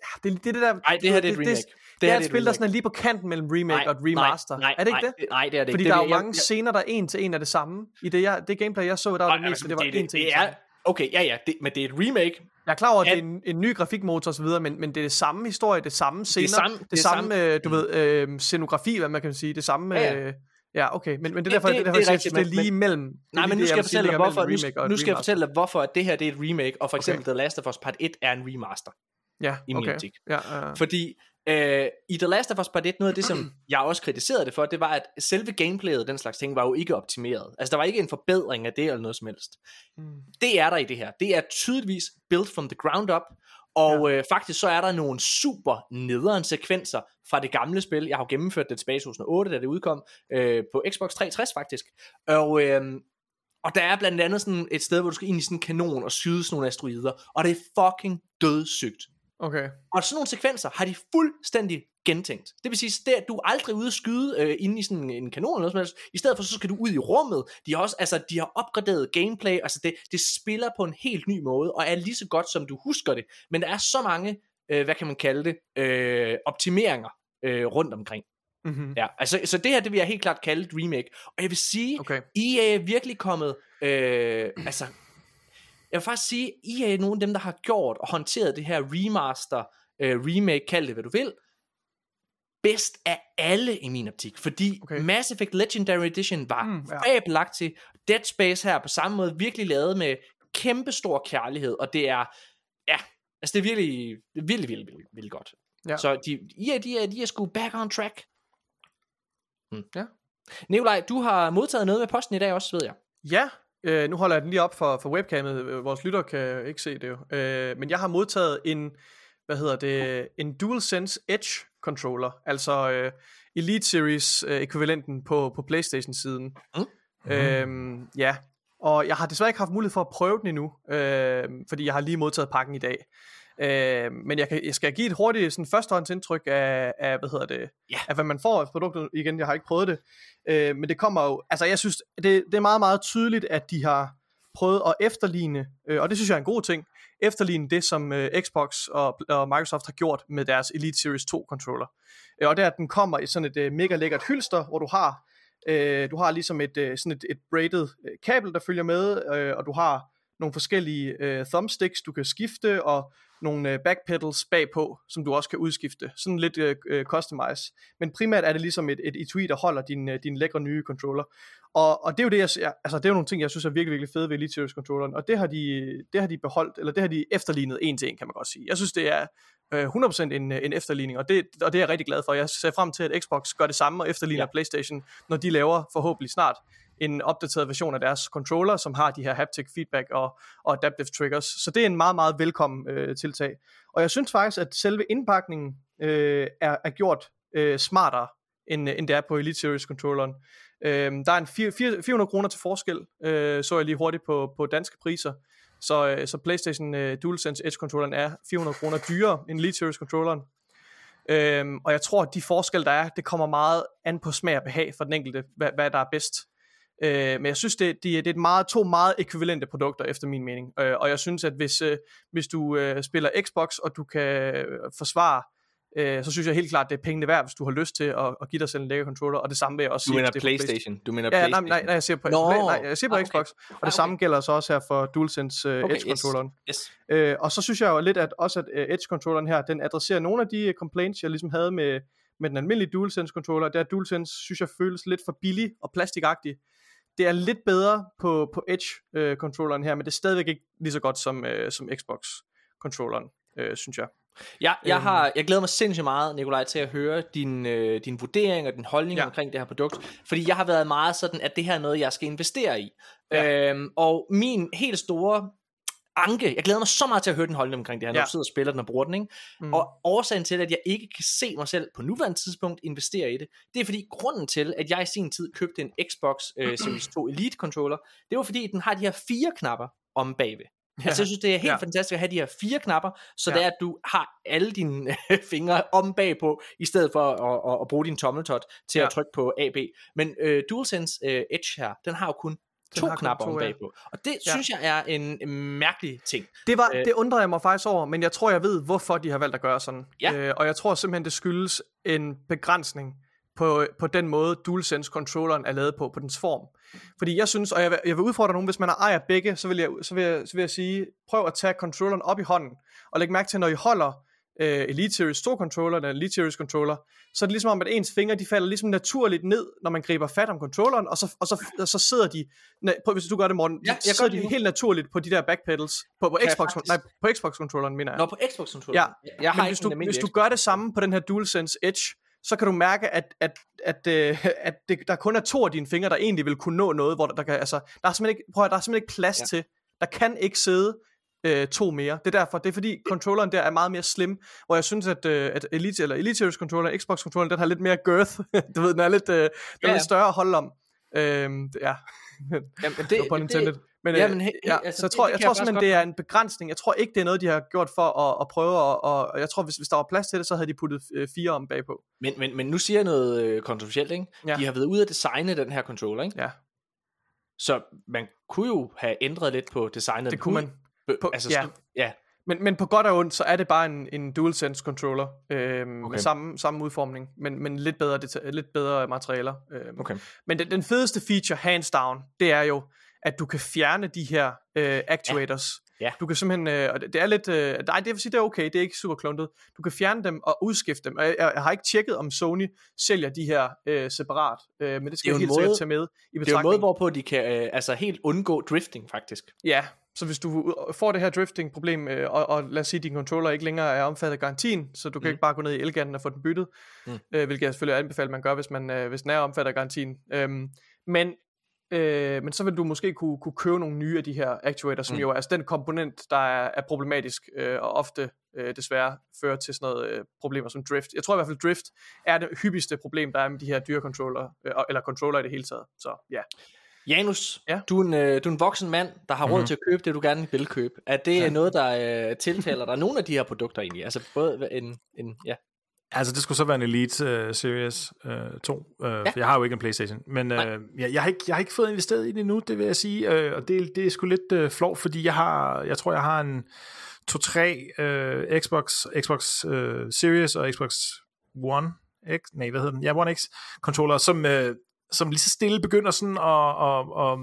Speaker 2: Ja, det, det, er det der...
Speaker 1: Nej, det her det er et remake.
Speaker 2: Det, det,
Speaker 1: her
Speaker 2: er et spil, der sådan er lige på kanten mellem remake
Speaker 1: Nej,
Speaker 2: og et remaster.
Speaker 1: Nej,
Speaker 2: er det ikke
Speaker 1: nej,
Speaker 2: det?
Speaker 1: Nej, det er det
Speaker 2: Fordi
Speaker 1: ikke.
Speaker 2: der er
Speaker 1: det,
Speaker 2: jo mange scener, der en til en er det samme. I det, jeg, det gameplay, jeg så, der var det
Speaker 1: Nej,
Speaker 2: meste,
Speaker 1: altså,
Speaker 2: det var
Speaker 1: det,
Speaker 2: en til
Speaker 1: det,
Speaker 2: en.
Speaker 1: det er, Okay, ja, ja, det, men det er et remake.
Speaker 2: Jeg er klar over, at
Speaker 1: Ja.
Speaker 2: det er en, en ny grafikmotor osv., men, men det er det samme historie, det samme scener,
Speaker 1: samme-
Speaker 2: det,
Speaker 1: det er
Speaker 2: samme,
Speaker 1: samme-
Speaker 2: øh, du ved, øh, scenografi, hvad man kan sige, det samme...
Speaker 1: Ja, ja.
Speaker 2: Øh, ja, okay, men, men det er derfor,
Speaker 1: det-
Speaker 2: det, det, derfor,
Speaker 1: det er rigtigt,
Speaker 2: det er lige
Speaker 1: men-
Speaker 2: mellem... det er
Speaker 1: Nej, men nu skal jeg fortælle dig, hvorfor, nu, nu skal jeg fortælle dig, hvorfor at det her det er et remake, og for eksempel
Speaker 2: Okay.
Speaker 1: The Last of Us Part 1 er en remaster.
Speaker 2: Ja,
Speaker 1: i min
Speaker 2: okay.
Speaker 1: optik.
Speaker 2: Ja, ja.
Speaker 1: Fordi øh, i The Last of Us Part 1, noget af det, som [clears throat] jeg også kritiserede det for, det var, at selve gameplayet, den slags ting, var jo ikke optimeret. Altså, der var ikke en forbedring af det, eller noget som helst.
Speaker 2: Mm.
Speaker 1: Det er der i det her. Det er tydeligvis built from the ground up, og ja. øh, faktisk så er der nogle super nederen sekvenser fra det gamle spil. Jeg har jo gennemført det tilbage i 2008, da det udkom, øh, på Xbox 360 faktisk. Og, øh, og der er blandt andet sådan et sted, hvor du skal ind i sådan en kanon og skyde sådan nogle asteroider, og det er fucking dødssygt.
Speaker 2: Okay.
Speaker 1: Og sådan nogle sekvenser har de fuldstændig gentænkt. Det vil sige, at du er aldrig ude at skyde øh, inde i sådan en kanon eller noget som. I stedet for, så skal du ud i rummet. De har også, altså, de har opgraderet gameplay. Altså, det, det spiller på en helt ny måde, og er lige så godt, som du husker det. Men der er så mange, øh, hvad kan man kalde det, øh, optimeringer øh, rundt omkring.
Speaker 2: Mm-hmm.
Speaker 1: Ja, altså, så det her, det vil jeg helt klart kalde et remake. Og jeg vil sige,
Speaker 2: Okay.
Speaker 1: EA er virkelig kommet, øh, altså, jeg vil faktisk sige, EA er nogle af dem, der har gjort og håndteret det her remaster, øh, remake, kald det hvad du vil, bedst af alle i min optik, fordi
Speaker 2: Okay.
Speaker 1: Mass Effect Legendary Edition var
Speaker 2: Mm,
Speaker 1: mm,
Speaker 2: ja.
Speaker 1: ja. fabelagt til, Dead Space her på samme måde virkelig lavet med kæmpe stor kærlighed, og det er, ja, altså det er virkelig, er virkelig, virkelig, virkelig, virkelig godt.
Speaker 2: Ja.
Speaker 1: Så de, EA, de er, de er sgu back on track. Nikolaj, du har modtaget noget med posten i dag også, ved jeg.
Speaker 2: Ja, øh, nu holder jeg den lige op for, for webcamet. Øh, Vores lytter kan ikke se det jo. Øh, men jeg har modtaget en, hvad hedder det, en DualSense Edge controller, altså øh, Elite Series øh, ekvivalenten på, på Playstation-siden.
Speaker 1: Mm.
Speaker 2: Øhm, ja, og jeg har desværre ikke haft mulighed for at prøve den endnu, øh, fordi jeg har lige modtaget pakken i dag. Øh, men jeg, kan, jeg skal give et hurtigt sådan førstehåndsindtryk af, af, hvad hedder det,
Speaker 1: Ja.
Speaker 2: af hvad man får af produktet. Igen, jeg har ikke prøvet det. Øh, men det kommer jo, altså jeg synes, det, det er meget, meget tydeligt, at de har prøvet at efterligne, øh, og det synes jeg er en god ting, efterligne det, som øh, Xbox og, og Microsoft har gjort med deres Elite Series 2 controller. Øh, og det er, at den kommer i sådan et øh, mega lækkert hylster, hvor du har, øh, du har ligesom et, øh, sådan et, et braided øh, kabel, der følger med, øh, og du har nogle forskellige øh, thumbsticks, du kan skifte, og nogle øh, backpedals bagpå, som du også kan udskifte. Sådan lidt øh, øh, customize. Men primært er det ligesom et, et etui, der holder din, øh, din lækre nye controller. Og, og det er jo det, jeg, ser- altså det er jo nogle ting, jeg synes er virkelig, virkelig fede ved Elite Series controlleren, og det har de, det har de beholdt, eller det har de efterlignet en til en, kan man godt sige. Jeg synes, det er øh, 100% en, en efterligning, og det, og det er jeg rigtig glad for. Jeg ser frem til, at Xbox gør det samme og efterligner
Speaker 1: ja.
Speaker 2: Playstation, når de laver forhåbentlig snart en opdateret version af deres controller, som har de her haptic feedback og, og adaptive triggers. Så det er en meget, meget velkommen øh, tiltag. Og jeg synes faktisk, at selve indpakningen øh, er, er gjort øh, smartere, end, øh, end det er på Elite Series controlleren. Øh, der er en fire- fire- 400 kroner til forskel, øh, så jeg lige hurtigt på, på danske priser. Så, øh, så PlayStation øh, DualSense Edge controlleren er 400 kroner dyrere end Elite Series controlleren. Øhm, og jeg tror, at de forskelle, der er, det kommer meget an på smag og behag for den enkelte, hvad, hvad der er bedst. Øh, men jeg synes, det, det, det er et meget, to meget ekvivalente produkter, efter min mening. Øh, og jeg synes, at hvis, øh, hvis du øh, spiller Xbox, og du kan øh, forsvare, øh, så synes jeg helt klart, det er pengene værd, hvis du har lyst til at, at give dig selv en lækker controller. Og det samme vil jeg også
Speaker 1: Du
Speaker 2: sige.
Speaker 1: mener
Speaker 2: det er på
Speaker 1: Playstation. Du mener
Speaker 2: Ja,
Speaker 1: Playstation.
Speaker 2: nej, nej, nej, jeg siger på,
Speaker 1: Nå.
Speaker 2: nej, jeg siger på
Speaker 1: Ah, okay.
Speaker 2: Xbox. Og
Speaker 1: Ah,
Speaker 2: det
Speaker 1: okay.
Speaker 2: samme gælder så også her for DualSense uh,
Speaker 1: Okay,
Speaker 2: Edge
Speaker 1: yes. Yes.
Speaker 2: Øh, og så synes jeg jo lidt, at også at uh, Edge-controlleren her, den adresserer nogle af de øh, complaints, jeg ligesom havde med, med den almindelige DualSense-controller. Det er, at DualSense, synes jeg, føles lidt for billig og plastikagtig. Det er lidt bedre på, på Edge-controlleren her, men det er stadigvæk ikke lige så godt som, uh, som Xbox-controlleren, uh, synes jeg.
Speaker 1: Ja, jeg,
Speaker 2: Øhm.
Speaker 1: har, jeg glæder mig sindssygt meget, Nikolaj, til at høre din, øh, din vurdering og din holdning. Ja. omkring det her produkt. Fordi jeg har været meget sådan, at det her er noget, jeg skal investere i.
Speaker 2: Ja.
Speaker 1: Øhm, og min helt store anke, jeg glæder mig så meget til at høre din holdning omkring det her, når
Speaker 2: Ja.
Speaker 1: du sidder og spiller den og bruger den. Ikke? Mm. Og årsagen til, at jeg ikke kan se mig selv på nuværende tidspunkt investere i det, det er fordi grunden til, at jeg i sin tid købte en Xbox øh, [clears throat] Series 2 Elite controller, det var fordi, den har de her fire knapper om bagved. Ja. Altså jeg synes det er helt ja. Fantastisk at have de her fire knapper, så ja. Det er at du har alle dine fingre om bagpå, i stedet for at, at, at bruge din tommeltot til. Ja. at trykke på AB. Men øh, DualSense øh, Edge her, den har jo kun to
Speaker 2: har
Speaker 1: knapper
Speaker 2: to,
Speaker 1: om bagpå. Og det
Speaker 2: Ja.
Speaker 1: synes jeg er en, mærkelig ting.
Speaker 2: Det, var,
Speaker 1: Øh.
Speaker 2: det undrer jeg mig faktisk over, men jeg tror, jeg ved, hvorfor de har valgt at gøre sådan.
Speaker 1: Ja.
Speaker 2: Øh, og jeg tror simpelthen, det skyldes en begrænsning på, på den måde, DualSense-controlleren er lavet på, på dens form. Fordi jeg synes, og jeg vil, jeg vil udfordre nogen, hvis man ejer begge, så vil, jeg, så, vil jeg, så vil jeg sige, prøv at tage controlleren op i hånden, og læg mærke til, når I holder øh, Elite Series 2 controller, eller Elite Series controller, så er det ligesom om, at ens fingre, de falder ligesom naturligt ned, når man griber fat om controlleren, og så, og så, og så sidder de, nej, prøv hvis du gør det, Morten,
Speaker 1: Ja, jeg
Speaker 2: sidder de helt naturligt på de der backpedals, på, på Xbox,
Speaker 1: faktisk-
Speaker 2: nej, på Xbox-controlleren, mener jeg.
Speaker 1: Nå, på Xbox controller.
Speaker 2: Ja,
Speaker 1: jeg, har
Speaker 2: Men hvis du, hvis du
Speaker 1: Xbox
Speaker 2: gør det samme på den her DualSense Edge, så kan du mærke, at, at, at, øh, at det, der kun er to af dine fingre, der egentlig vil kunne nå noget, hvor der, der kan, altså, der er simpelthen ikke, prøv at, der er simpelthen ikke plads
Speaker 1: ja.
Speaker 2: til, der kan ikke sidde øh, to mere. Det er derfor, det er fordi controlleren der er meget mere slim, hvor jeg synes, at, øh, at Elite, eller Elite Series controller, Xbox controller, den har lidt mere girth. [laughs] du ved, den er lidt, øh, den er
Speaker 1: Ja,
Speaker 2: lidt større at holde om. Øhm, ja,
Speaker 1: Jamen, det, [laughs]
Speaker 2: det, på
Speaker 1: det,
Speaker 2: intended. Men,
Speaker 1: ja,
Speaker 2: øh,
Speaker 1: men he-
Speaker 2: ja,
Speaker 1: altså,
Speaker 2: så jeg
Speaker 1: det-
Speaker 2: tror,
Speaker 1: det
Speaker 2: jeg tror
Speaker 1: jeg
Speaker 2: simpelthen, det er en begrænsning. Jeg tror ikke, det er noget, de har gjort for at, at prøve, at, og, og jeg tror, hvis, hvis der var plads til det, så havde de puttet øh, fire om bagpå.
Speaker 1: men, men, men nu siger jeg noget øh, kontroversielt, ikke?
Speaker 2: Ja.
Speaker 1: De har været ude at designe den her controller, ikke?
Speaker 2: Ja,
Speaker 1: Så man kunne jo have ændret lidt på designet.
Speaker 2: det kunne man.
Speaker 1: På, altså,
Speaker 2: ja.
Speaker 1: ja. ja.
Speaker 2: Men, men på godt og ondt, så er det bare en, en DualSense controller øhm, okay. Med samme, samme udformning, men, men lidt, bedre deta- lidt bedre materialer. Øhm.
Speaker 1: Okay.
Speaker 2: Men den, den fedeste feature, hands down, det er jo, at du kan fjerne de her øh, actuators.
Speaker 1: Ja.
Speaker 2: Du kan simpelthen, øh, og det, det er lidt, øh, nej, det vil sige, det er okay, det er ikke super kluntet. Du kan fjerne dem og udskifte dem. Og jeg, jeg har ikke tjekket, om Sony sælger de her øh, separat, øh, men det skal
Speaker 1: Det
Speaker 2: jeg
Speaker 1: jo
Speaker 2: helt
Speaker 1: en
Speaker 2: sikkert
Speaker 1: måde-
Speaker 2: tage med i
Speaker 1: Det er en
Speaker 2: betragtning.
Speaker 1: måde, hvorpå de kan øh, altså helt undgå drifting, faktisk.
Speaker 2: Ja, så hvis du får det her drifting-problem, øh, og, og lad os sige, at din controller ikke længere er omfattet af garantien, så du kan
Speaker 1: Mm.
Speaker 2: ikke bare gå ned i Elgaten og få den byttet,
Speaker 1: Mm.
Speaker 2: øh, hvilket jeg selvfølgelig anbefaler, man gør, hvis, man, øh, hvis den er omfattet af garantien. Øhm, men, øh, men så vil du måske kunne, kunne købe nogle nye af de her actuator, som
Speaker 1: Mm.
Speaker 2: jo er altså den komponent, der er, er problematisk, øh, og ofte øh, desværre fører til sådan noget øh, problemer som drift. Jeg tror i hvert fald, drift er det hyppigste problem, der er med de her dyre controller, øh, eller controller i det hele taget. Så ja.
Speaker 1: Janus,
Speaker 2: Ja.
Speaker 1: du, er en, øh, du er en voksen mand, der har råd
Speaker 3: Mhm.
Speaker 1: til at købe det, du gerne vil købe. Er det ja. noget, der øh, tiltaler dig nogle af de her produkter egentlig? Altså både en, en ja.
Speaker 3: Altså, det skulle så være en Elite uh, Series uh, 2, uh, ja. jeg har jo ikke en Playstation, men uh, jeg, jeg, har ikke, jeg har ikke fået investeret i det endnu, det vil jeg sige, uh, og det, det er sgu lidt uh, flov, fordi jeg har, jeg tror, jeg har en 2-3 uh, Xbox, Xbox uh, Series og Xbox One X, nej, hvad hedder den? Ja, One X controller, som, uh, som lige så stille begynder sådan at, at, at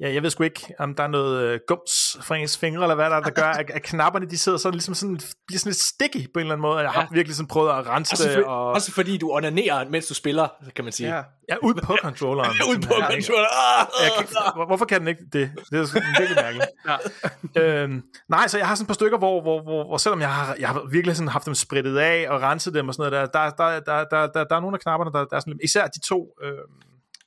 Speaker 3: Ja, jeg ved sgu ikke, om der er noget øh, gums fra ens fingre, eller hvad der, er, der gør, at, at knapperne, de sidder sådan ligesom sådan, bliver sådan lidt sticky på en eller anden måde. Jeg har
Speaker 1: Ja.
Speaker 3: virkelig sådan prøvet at rense
Speaker 1: Også,
Speaker 3: det,
Speaker 1: for,
Speaker 3: og
Speaker 1: også fordi du onanerer, mens du spiller, kan man sige.
Speaker 2: ja.
Speaker 3: ja, ud på controlleren. [laughs]
Speaker 1: Ud på
Speaker 3: simpelthen, ikke?
Speaker 1: controller. Ah,
Speaker 3: Jeg kan, hvorfor kan den ikke det? Det er sådan virkelig mærkeligt. [laughs]
Speaker 2: Ja.
Speaker 3: øhm, nej, så jeg har sådan et par stykker, hvor, hvor, hvor, hvor selvom jeg har, jeg har virkelig sådan haft dem spredt af og renset dem og sådan noget, der, der, der, der, der, der, der er nogle af knapperne, der, der er sådan, lidt- især de to, øh,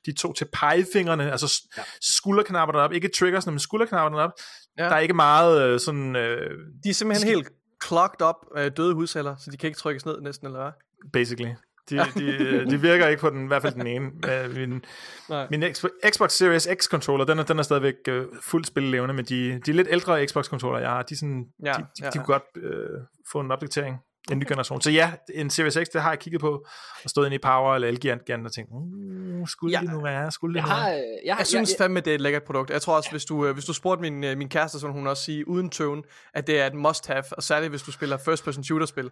Speaker 3: de to til pegefingrene, altså ja. skulderknapperne op, ikke triggersne, men skulderknapperne op, ja. Der er ikke meget øh, sådan, øh,
Speaker 2: De er simpelthen helt clogged op af døde hudceller, så de kan ikke trykkes ned næsten, eller hvad?
Speaker 3: basically. De, de, de virker ikke på den, i hvert fald den ene. [laughs] Øh, Min,
Speaker 2: Nej.
Speaker 3: min Xbox- Series X controller, den er, den er stadigvæk øh, fuldt spillelevende, men de, de lidt ældre Xbox controller, jeg har, de, sådan,
Speaker 2: Ja,
Speaker 3: de, de,
Speaker 2: ja.
Speaker 3: de kunne godt øh, få en opdatering. En ny generation. Så ja, en Series X, det har jeg kigget på, og stået inde i Power eller Elgiganten og tænkt, uh, skulle
Speaker 2: Ja.
Speaker 3: det nu være? Skulle det
Speaker 1: Jeg
Speaker 3: nu
Speaker 1: har,
Speaker 3: være?
Speaker 1: øh, jeg, har,
Speaker 2: Jeg synes
Speaker 1: jeg,
Speaker 2: fandme, det er et lækkert produkt. Jeg tror også, hvis du, øh, hvis du spurgte min, øh, min kæreste, så hun også sige uden tøven, at det er et must-have, og særligt hvis du spiller first-person shooter-spil.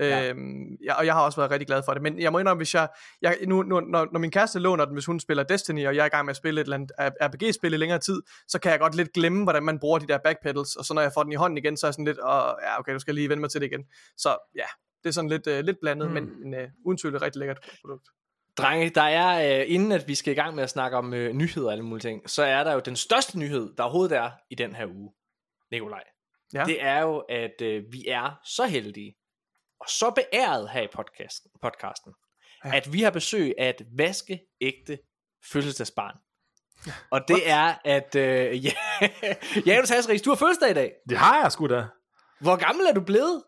Speaker 1: Ja.
Speaker 2: Øhm, ja, og jeg har også været rigtig glad for det. Men jeg må indrømme, hvis jeg, jeg nu, nu, når, når min kæreste låner den, hvis hun spiller Destiny, og jeg er i gang med at spille et eller andet RPG-spil i længere tid, så kan jeg godt lidt glemme, hvordan man bruger de der backpedals, og så når jeg får den i hånden igen, så er jeg sådan lidt, og ja, okay, du skal lige vende mig til det igen. Så ja, det er sådan lidt, øh, lidt blandet,
Speaker 3: Mm.
Speaker 2: men, øh, uden tvivl et rigtig lækkert produkt.
Speaker 1: Drenge, der er, øh, inden at vi skal i gang med at snakke om øh, nyheder og alle mulige ting, så er der jo den største nyhed, der overhovedet er i den her uge, Nikolaj.
Speaker 2: Ja.
Speaker 1: Det er jo, at øh, vi er så heldige, og så beæret her i podcasten, podcasten
Speaker 2: Ja.
Speaker 1: at vi har besøg af et vaskeægte fødselsdagsbarn. Og det er, at øh, [laughs] ja, Janus Hasseris, du har fødselsdag i dag.
Speaker 3: Det har jeg sgu da.
Speaker 1: Hvor gammel er du blevet?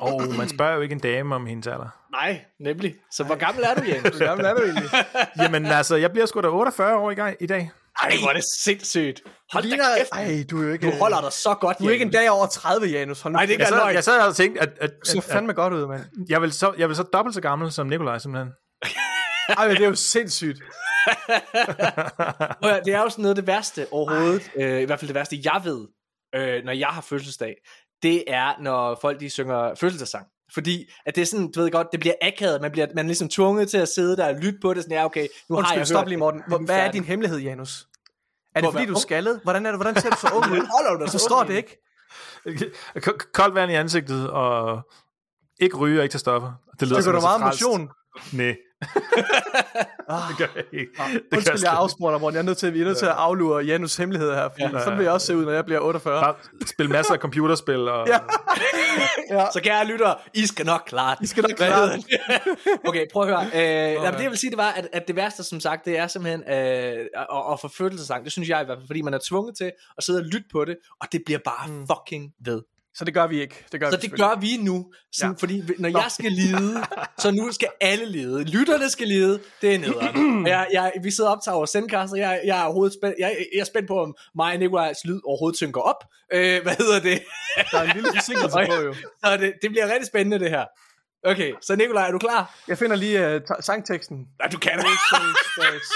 Speaker 3: Og man spørger jo ikke en dame om hendes alder.
Speaker 1: Nej, nemlig. Så hvor gammel er du, Janus?
Speaker 2: Hvor gammel er du egentlig?
Speaker 3: Jamen altså, jeg bliver sgu da 48 år i, gang, i dag.
Speaker 1: Ej, hvor er det sindssygt. Hold da
Speaker 2: Ligner,
Speaker 1: kæft.
Speaker 2: ej, du er jo ikke...
Speaker 1: Du holder dig så godt,
Speaker 2: Du er ikke en
Speaker 1: Janus.
Speaker 2: dag over 30, Janus. Hold nu
Speaker 1: Nej, det er ikke
Speaker 3: Jeg sad, jeg sad og tænkte, at, at, at, at
Speaker 2: fandme godt ud, mand.
Speaker 3: jeg, vil så, jeg vil så dobbelt så gammel som Nikolaj, simpelthen.
Speaker 2: Ej, men det er jo sindssygt. [laughs]
Speaker 1: Det er jo sådan noget af det værste overhovedet, øh, i hvert fald det værste, jeg ved, øh, når jeg har fødselsdag, det er, når folk de synger fødselsdagssang. Fordi at det er sådan, du ved godt, det bliver akavet, man bliver man er ligesom tvunget til at sidde der og lytte på det, sådan, ja okay, nu har
Speaker 2: Undskyld,
Speaker 1: jeg
Speaker 2: stop
Speaker 1: hørt
Speaker 2: lige, Morten. Hvor, hvad er din hemmelighed, Janus? Er det fordi, du er skaldet? Hvordan, er det, hvordan ser du så ung [laughs] ud?
Speaker 1: Holder du dig
Speaker 2: forstår det ikke.
Speaker 3: K- Koldt vand i ansigtet, og ikke ryge og ikke tage stoffer. Det lyder
Speaker 2: Tykker du meget motion?
Speaker 3: Nej, [laughs]
Speaker 2: Ah,
Speaker 3: det gør jeg ikke. Det gør
Speaker 2: Undskyld, jeg afspurgte dig, Morten. Jeg er nødt til, vi er nødt til at aflure Janus hemmelighed her, fordi
Speaker 1: Ja.
Speaker 2: sådan vil jeg også se ud, når jeg bliver 48.
Speaker 3: Bare spille masser af computerspil. Og,
Speaker 2: Ja. [laughs] ja.
Speaker 1: Så kære lytter, I skal nok klare det.
Speaker 2: I skal nok klare
Speaker 1: det? okay, prøv at høre. Øh, nej, men det jeg vil sige, det var, at, at det værste, som sagt, det er simpelthen øh, at, at få fødselsdagssang. Det synes jeg i hvert fald, fordi man er tvunget til at sidde og lytte på det, og det bliver bare
Speaker 2: Mm.
Speaker 1: fucking ved.
Speaker 2: Så det gør vi ikke. Det gør
Speaker 1: Så
Speaker 2: vi
Speaker 1: det gør vi nu, sådan,
Speaker 2: Ja.
Speaker 1: fordi når jeg skal lide, så nu skal alle lide. Lytterne skal lide, det er nederen. [clears throat] Jeg, jeg, vi sidder og optager vores sendkast, og jeg, jeg, er spændt, jeg, jeg er spændt på, om mig og Nikolajs lyd overhovedet synker op. Øh, hvad hedder det?
Speaker 2: Der er en lille forsinkelse på, jo. [laughs]
Speaker 1: Så det, det bliver rigtig spændende, det her. Okay, så Nikolaj, er du klar?
Speaker 2: Jeg finder lige uh, sangteksten.
Speaker 1: Nej, du kan ikke.
Speaker 2: Fødselsdags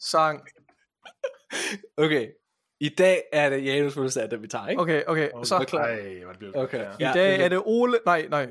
Speaker 2: sang.
Speaker 1: Okay, i dag er det Janus fødselsdag, den vi tager, ikke?
Speaker 2: Okay, okay.
Speaker 1: er
Speaker 2: Så
Speaker 1: klar?
Speaker 3: Ej, hvor det bliver
Speaker 1: Okay.
Speaker 2: i dag er det Ole... Nej, nej.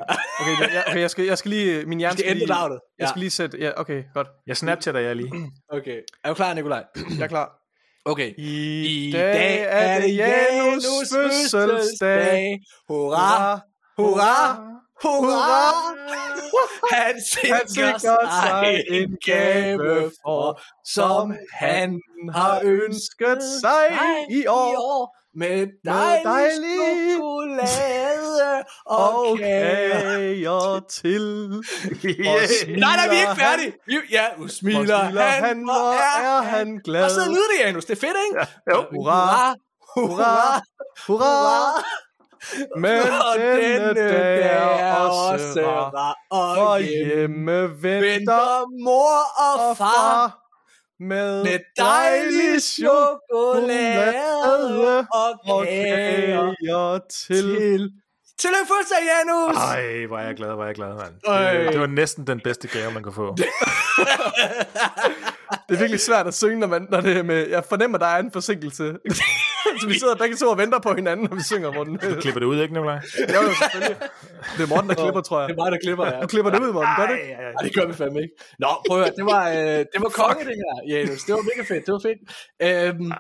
Speaker 2: Okay, jeg, okay jeg, skal, jeg skal lige... Min hjerne
Speaker 1: skal ændre
Speaker 2: lige...
Speaker 1: navnet.
Speaker 2: Jeg
Speaker 1: Ja.
Speaker 2: skal lige sætte... Ja, okay, godt.
Speaker 3: Jeg snapchatter jer lige. [clears throat]
Speaker 1: Okay, er du klar, Nikolaj?
Speaker 2: Jeg er klar. [clears throat]
Speaker 1: Okay.
Speaker 2: I, dag er det Janus fødselsdag.
Speaker 1: Hurra, hurra, hurra. [laughs] Han
Speaker 2: Han
Speaker 1: sikrer sig en gave for, som han har ønsket sig i år. Med dejlig,
Speaker 2: dejlig
Speaker 1: chokolade og,
Speaker 2: Og
Speaker 1: kage.
Speaker 2: kager til.
Speaker 3: Yeah.
Speaker 1: Nej, nej, vi er ikke færdige. Vi, ja, nu smiler, han,
Speaker 2: han, hvor er han glad.
Speaker 1: Og så nyder det, Janus. Det er fedt, ikke?
Speaker 3: Jo.
Speaker 2: Hurra,
Speaker 1: hurra,
Speaker 2: hurra. Men [laughs]
Speaker 1: Og
Speaker 2: denne dag er også rar. For
Speaker 1: Og hjemme
Speaker 2: venter
Speaker 1: mor og
Speaker 2: og
Speaker 1: far
Speaker 2: med
Speaker 1: med dejlig chokolade og
Speaker 2: og
Speaker 1: kager
Speaker 2: kager til.
Speaker 1: til. Tillykke fødselsdag, Janus!
Speaker 3: Ej, hvor er jeg glad, hvor er jeg glad, mand. Det, det var næsten den bedste gave, man kunne få. [laughs]
Speaker 2: Det er virkelig svært at synge, når, man, når det er med... Jeg fornemmer, der er en forsinkelse. [laughs] [laughs] så vi sidder begge to og venter på hinanden, når vi synger, Morten.
Speaker 3: Du klipper det ud, ikke, Nicolaj?
Speaker 2: Jo, jo, selvfølgelig. Det er Morten, der klipper, tror jeg.
Speaker 1: Det er mig, der klipper, ja.
Speaker 2: Du klipper det ud, Morten, gør det ikke?
Speaker 1: Nej, det gør vi fandme ikke. Nå, prøv at høre, det var, øh, det var konge, det her, Janus. Det var mega fedt, det var fedt. Øhm,